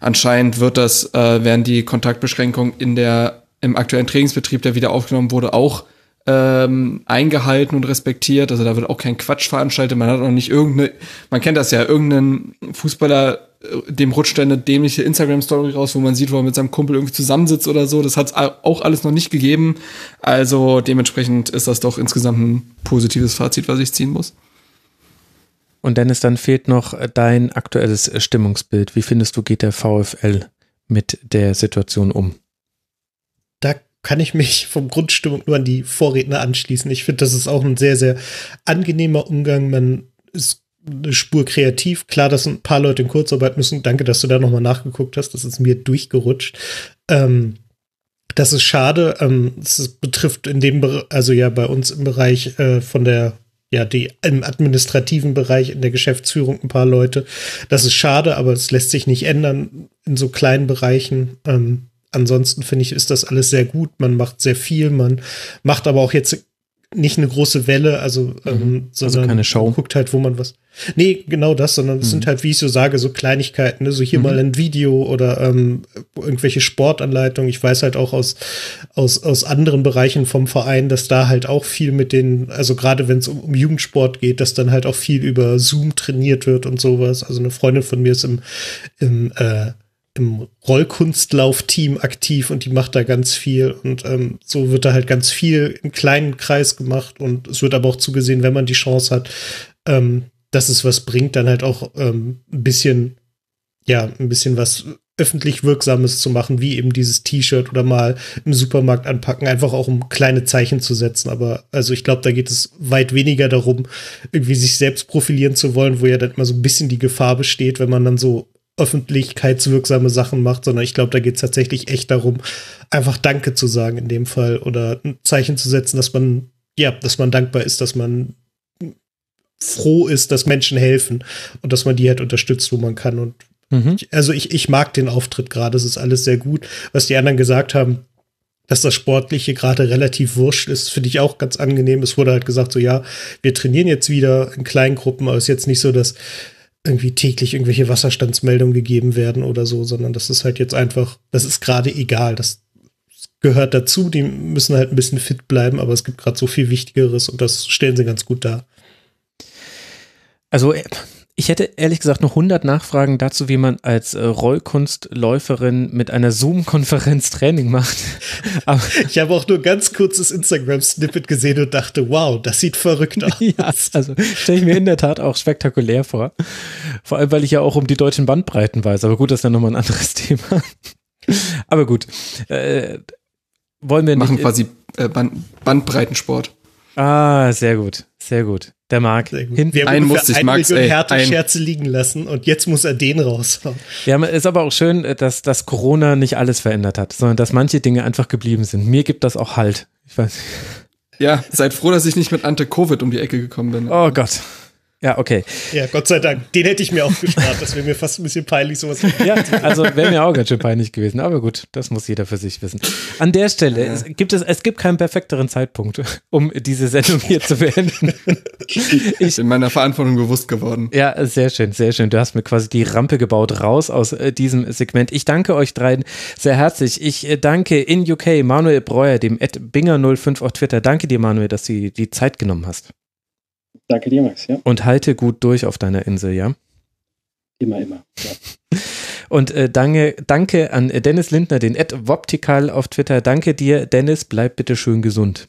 anscheinend wird das, äh, werden die Kontaktbeschränkungen in der im aktuellen Trainingsbetrieb, der wieder aufgenommen wurde, auch ähm, eingehalten und respektiert. Also da wird auch kein Quatsch veranstaltet. Man hat auch nicht irgendeine, man kennt das ja, irgendeinen Fußballer, dem rutscht eine dämliche Instagram-Story raus, wo man sieht, wo er mit seinem Kumpel irgendwie zusammensitzt oder so. Das hat es auch alles noch nicht gegeben. Also dementsprechend ist das doch insgesamt ein positives Fazit, was ich ziehen muss. Und Dennis, dann fehlt noch dein aktuelles Stimmungsbild. Wie findest du, geht der VfL mit der Situation um? Da kann ich mich vom Grundstimmung nur an die Vorredner anschließen. Ich finde, das ist auch ein sehr, sehr angenehmer Umgang. Man ist eine Spur kreativ. Klar, dass ein paar Leute in Kurzarbeit müssen. Danke, dass du da nochmal nachgeguckt hast. Das ist mir durchgerutscht. Ähm, das ist schade. Ähm, das betrifft in dem, Be also ja, bei uns im Bereich äh, von der, ja, die im administrativen Bereich in der Geschäftsführung ein paar Leute. Das ist schade, aber es lässt sich nicht ändern in so kleinen Bereichen. Ähm, ansonsten finde ich, ist das alles sehr gut. Man macht sehr viel, man macht aber auch jetzt nicht eine große Welle, also, ähm, Mhm. Also sondern keine Show. man guckt halt, wo man was. Nee, genau das, sondern es Mhm. sind halt, wie ich so sage, so Kleinigkeiten, ne? so hier Mhm. mal ein Video oder ähm, irgendwelche Sportanleitungen. Ich weiß halt auch aus, aus, aus anderen Bereichen vom Verein, dass da halt auch viel mit den, also gerade wenn es um, um Jugendsport geht, dass dann halt auch viel über Zoom trainiert wird und sowas. Also eine Freundin von mir ist im, im äh, im Rollkunstlaufteam aktiv und die macht da ganz viel und ähm, so wird da halt ganz viel im kleinen Kreis gemacht und es wird aber auch zugesehen, wenn man die Chance hat, ähm, dass es was bringt, dann halt auch ähm, ein bisschen, ja, ein bisschen was öffentlich Wirksames zu machen, wie eben dieses T-Shirt oder mal im Supermarkt anpacken, einfach auch um kleine Zeichen zu setzen. Aber also ich glaube, da geht es weit weniger darum, irgendwie sich selbst profilieren zu wollen, wo ja dann immer so ein bisschen die Gefahr besteht, wenn man dann so öffentlichkeitswirksame Sachen macht, sondern ich glaube, da geht es tatsächlich echt darum, einfach Danke zu sagen in dem Fall oder ein Zeichen zu setzen, dass man, ja, dass man dankbar ist, dass man froh ist, dass Menschen helfen und dass man die halt unterstützt, wo man kann. Und Mhm. ich, also ich, ich mag den Auftritt gerade, es ist alles sehr gut. Was die anderen gesagt haben, dass das Sportliche gerade relativ wurscht ist, finde ich auch ganz angenehm. Es wurde halt gesagt, so ja, wir trainieren jetzt wieder in kleinen Gruppen, aber es ist jetzt nicht so, dass irgendwie täglich irgendwelche Wasserstandsmeldungen gegeben werden oder so, sondern das ist halt jetzt einfach, das ist gerade egal. Das gehört dazu, die müssen halt ein bisschen fit bleiben, aber es gibt gerade so viel Wichtigeres und das stellen sie ganz gut dar. Also äh, ich hätte ehrlich gesagt noch 100 Nachfragen dazu, wie man als äh, Rollkunstläuferin mit einer Zoom-Konferenz Training macht. Aber Ich habe auch nur ganz kurzes Instagram-Snippet gesehen und dachte, wow, das sieht verrückt aus. ja, also stelle ich mir in der Tat auch spektakulär vor. Vor allem, weil ich ja auch um die deutschen Bandbreiten weiß. Aber gut, das ist dann nochmal ein anderes Thema. Aber gut, äh, wollen wir Machen nicht. quasi äh, Band Bandbreitensport. Ah, sehr gut, sehr gut. Der Marc. Wir haben Einen ungefähr musste ich, eine Max, Million ey, Härte ein- Scherze liegen lassen und jetzt muss er den raushauen. Ja, ist aber auch schön, äh, dass, dass Corona nicht alles verändert hat, sondern dass manche Dinge einfach geblieben sind. Mir gibt das auch Halt. Ich weiß. Ja, seid froh, dass ich nicht mit Ante-Covid um die Ecke gekommen bin. Oh Gott. Ja, okay. Ja, Gott sei Dank. Den hätte ich mir auch gespart. Das wäre mir fast ein bisschen peinlich, sowas. Ja, also wäre mir auch ganz schön peinlich gewesen. Aber gut, das muss jeder für sich wissen. An der Stelle es gibt es, es gibt keinen perfekteren Zeitpunkt, um diese Sendung hier zu beenden. Ich bin meiner Verantwortung bewusst geworden. Ja, sehr schön, sehr schön. Du hast mir quasi die Rampe gebaut raus aus äh, diesem Segment. Ich danke euch dreien sehr herzlich. Ich äh, danke in UK Manuel Breuer, dem Binger05 auf Twitter. Danke dir, Manuel, dass du die Zeit genommen hast. Danke dir, Max. Ja, Und halte gut durch auf deiner Insel, ja? immer, immer. Ja. Und äh, danke, danke an Dennis Lindner, den Ed Woptikal auf Twitter. Danke dir, Dennis. Bleib bitte schön gesund.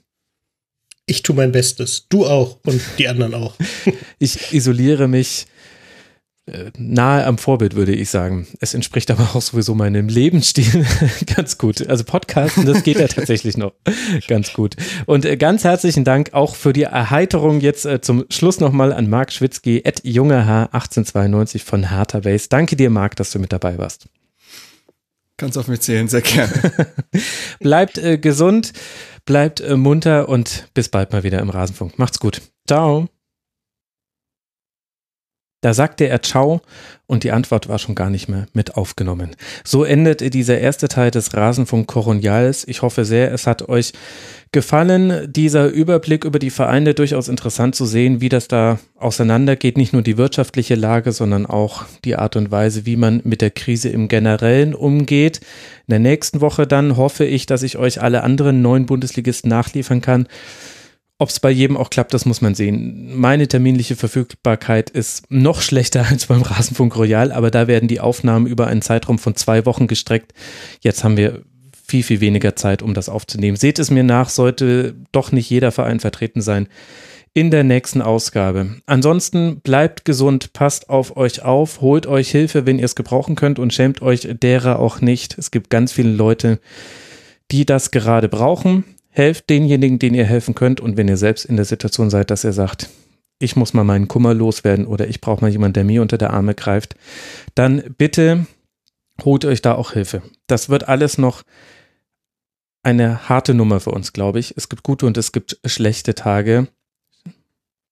Ich tue mein Bestes. Du auch und die anderen auch. Ich isoliere mich nahe am Vorbild, würde ich sagen. Es entspricht aber auch sowieso meinem Lebensstil ganz gut. Also Podcasten, das geht ja tatsächlich noch ganz gut. Und äh, ganz herzlichen Dank auch für die Erheiterung jetzt äh, zum Schluss nochmal an Marc Schwitzky, at jungerh 1892 von Hertha Base. Danke dir, Marc, dass du mit dabei warst. Kannst auf mich zählen, sehr gerne. Bleibt äh, gesund, bleibt äh, munter und bis bald mal wieder im Rasenfunk. Macht's gut. Ciao. Da sagte er Ciao und die Antwort war schon gar nicht mehr mit aufgenommen. So endet dieser erste Teil des Rasenfunk Coronials. Ich hoffe sehr, es hat euch gefallen, dieser Überblick über die Vereine durchaus interessant zu sehen, wie das da auseinandergeht. Nicht nur die wirtschaftliche Lage, sondern auch die Art und Weise, wie man mit der Krise im Generellen umgeht. In der nächsten Woche dann hoffe ich, dass ich euch alle anderen neuen Bundesligisten nachliefern kann. Ob es bei jedem auch klappt, das muss man sehen. Meine terminliche Verfügbarkeit ist noch schlechter als beim Rasenfunk Royal, aber da werden die Aufnahmen über einen Zeitraum von zwei Wochen gestreckt. Jetzt haben wir viel, viel weniger Zeit, um das aufzunehmen. Seht es mir nach, sollte doch nicht jeder Verein vertreten sein in der nächsten Ausgabe. Ansonsten bleibt gesund, passt auf euch auf, holt euch Hilfe, wenn ihr es gebrauchen könnt und schämt euch derer auch nicht. Es gibt ganz viele Leute, die das gerade brauchen helft denjenigen, denen ihr helfen könnt. Und wenn ihr selbst in der Situation seid, dass ihr sagt, ich muss mal meinen Kummer loswerden oder ich brauche mal jemanden, der mir unter der Arme greift, dann bitte holt euch da auch Hilfe. Das wird alles noch eine harte Nummer für uns, glaube ich. Es gibt gute und es gibt schlechte Tage.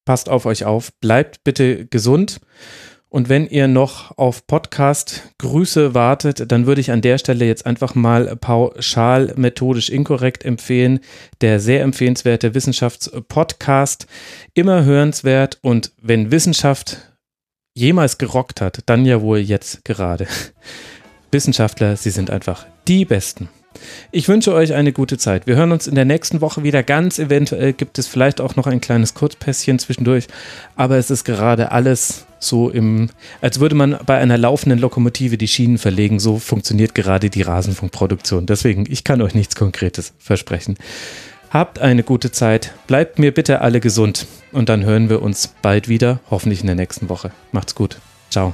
Passt auf euch auf, bleibt bitte gesund und wenn ihr noch auf Podcast-Grüße wartet, dann würde ich an der Stelle jetzt einfach mal pauschal methodisch inkorrekt empfehlen. Der sehr empfehlenswerte Wissenschaftspodcast, immer hörenswert und wenn Wissenschaft jemals gerockt hat, dann ja wohl jetzt gerade. Wissenschaftler, sie sind einfach die Besten. Ich wünsche euch eine gute Zeit. Wir hören uns in der nächsten Woche wieder. Ganz eventuell gibt es vielleicht auch noch ein kleines Kurzpässchen zwischendurch, aber es ist gerade alles so im, als würde man bei einer laufenden Lokomotive die Schienen verlegen. So funktioniert gerade die Rasenfunkproduktion. Deswegen, ich kann euch nichts Konkretes versprechen. Habt eine gute Zeit. Bleibt mir bitte alle gesund. Und dann hören wir uns bald wieder, hoffentlich in der nächsten Woche. Macht's gut. Ciao.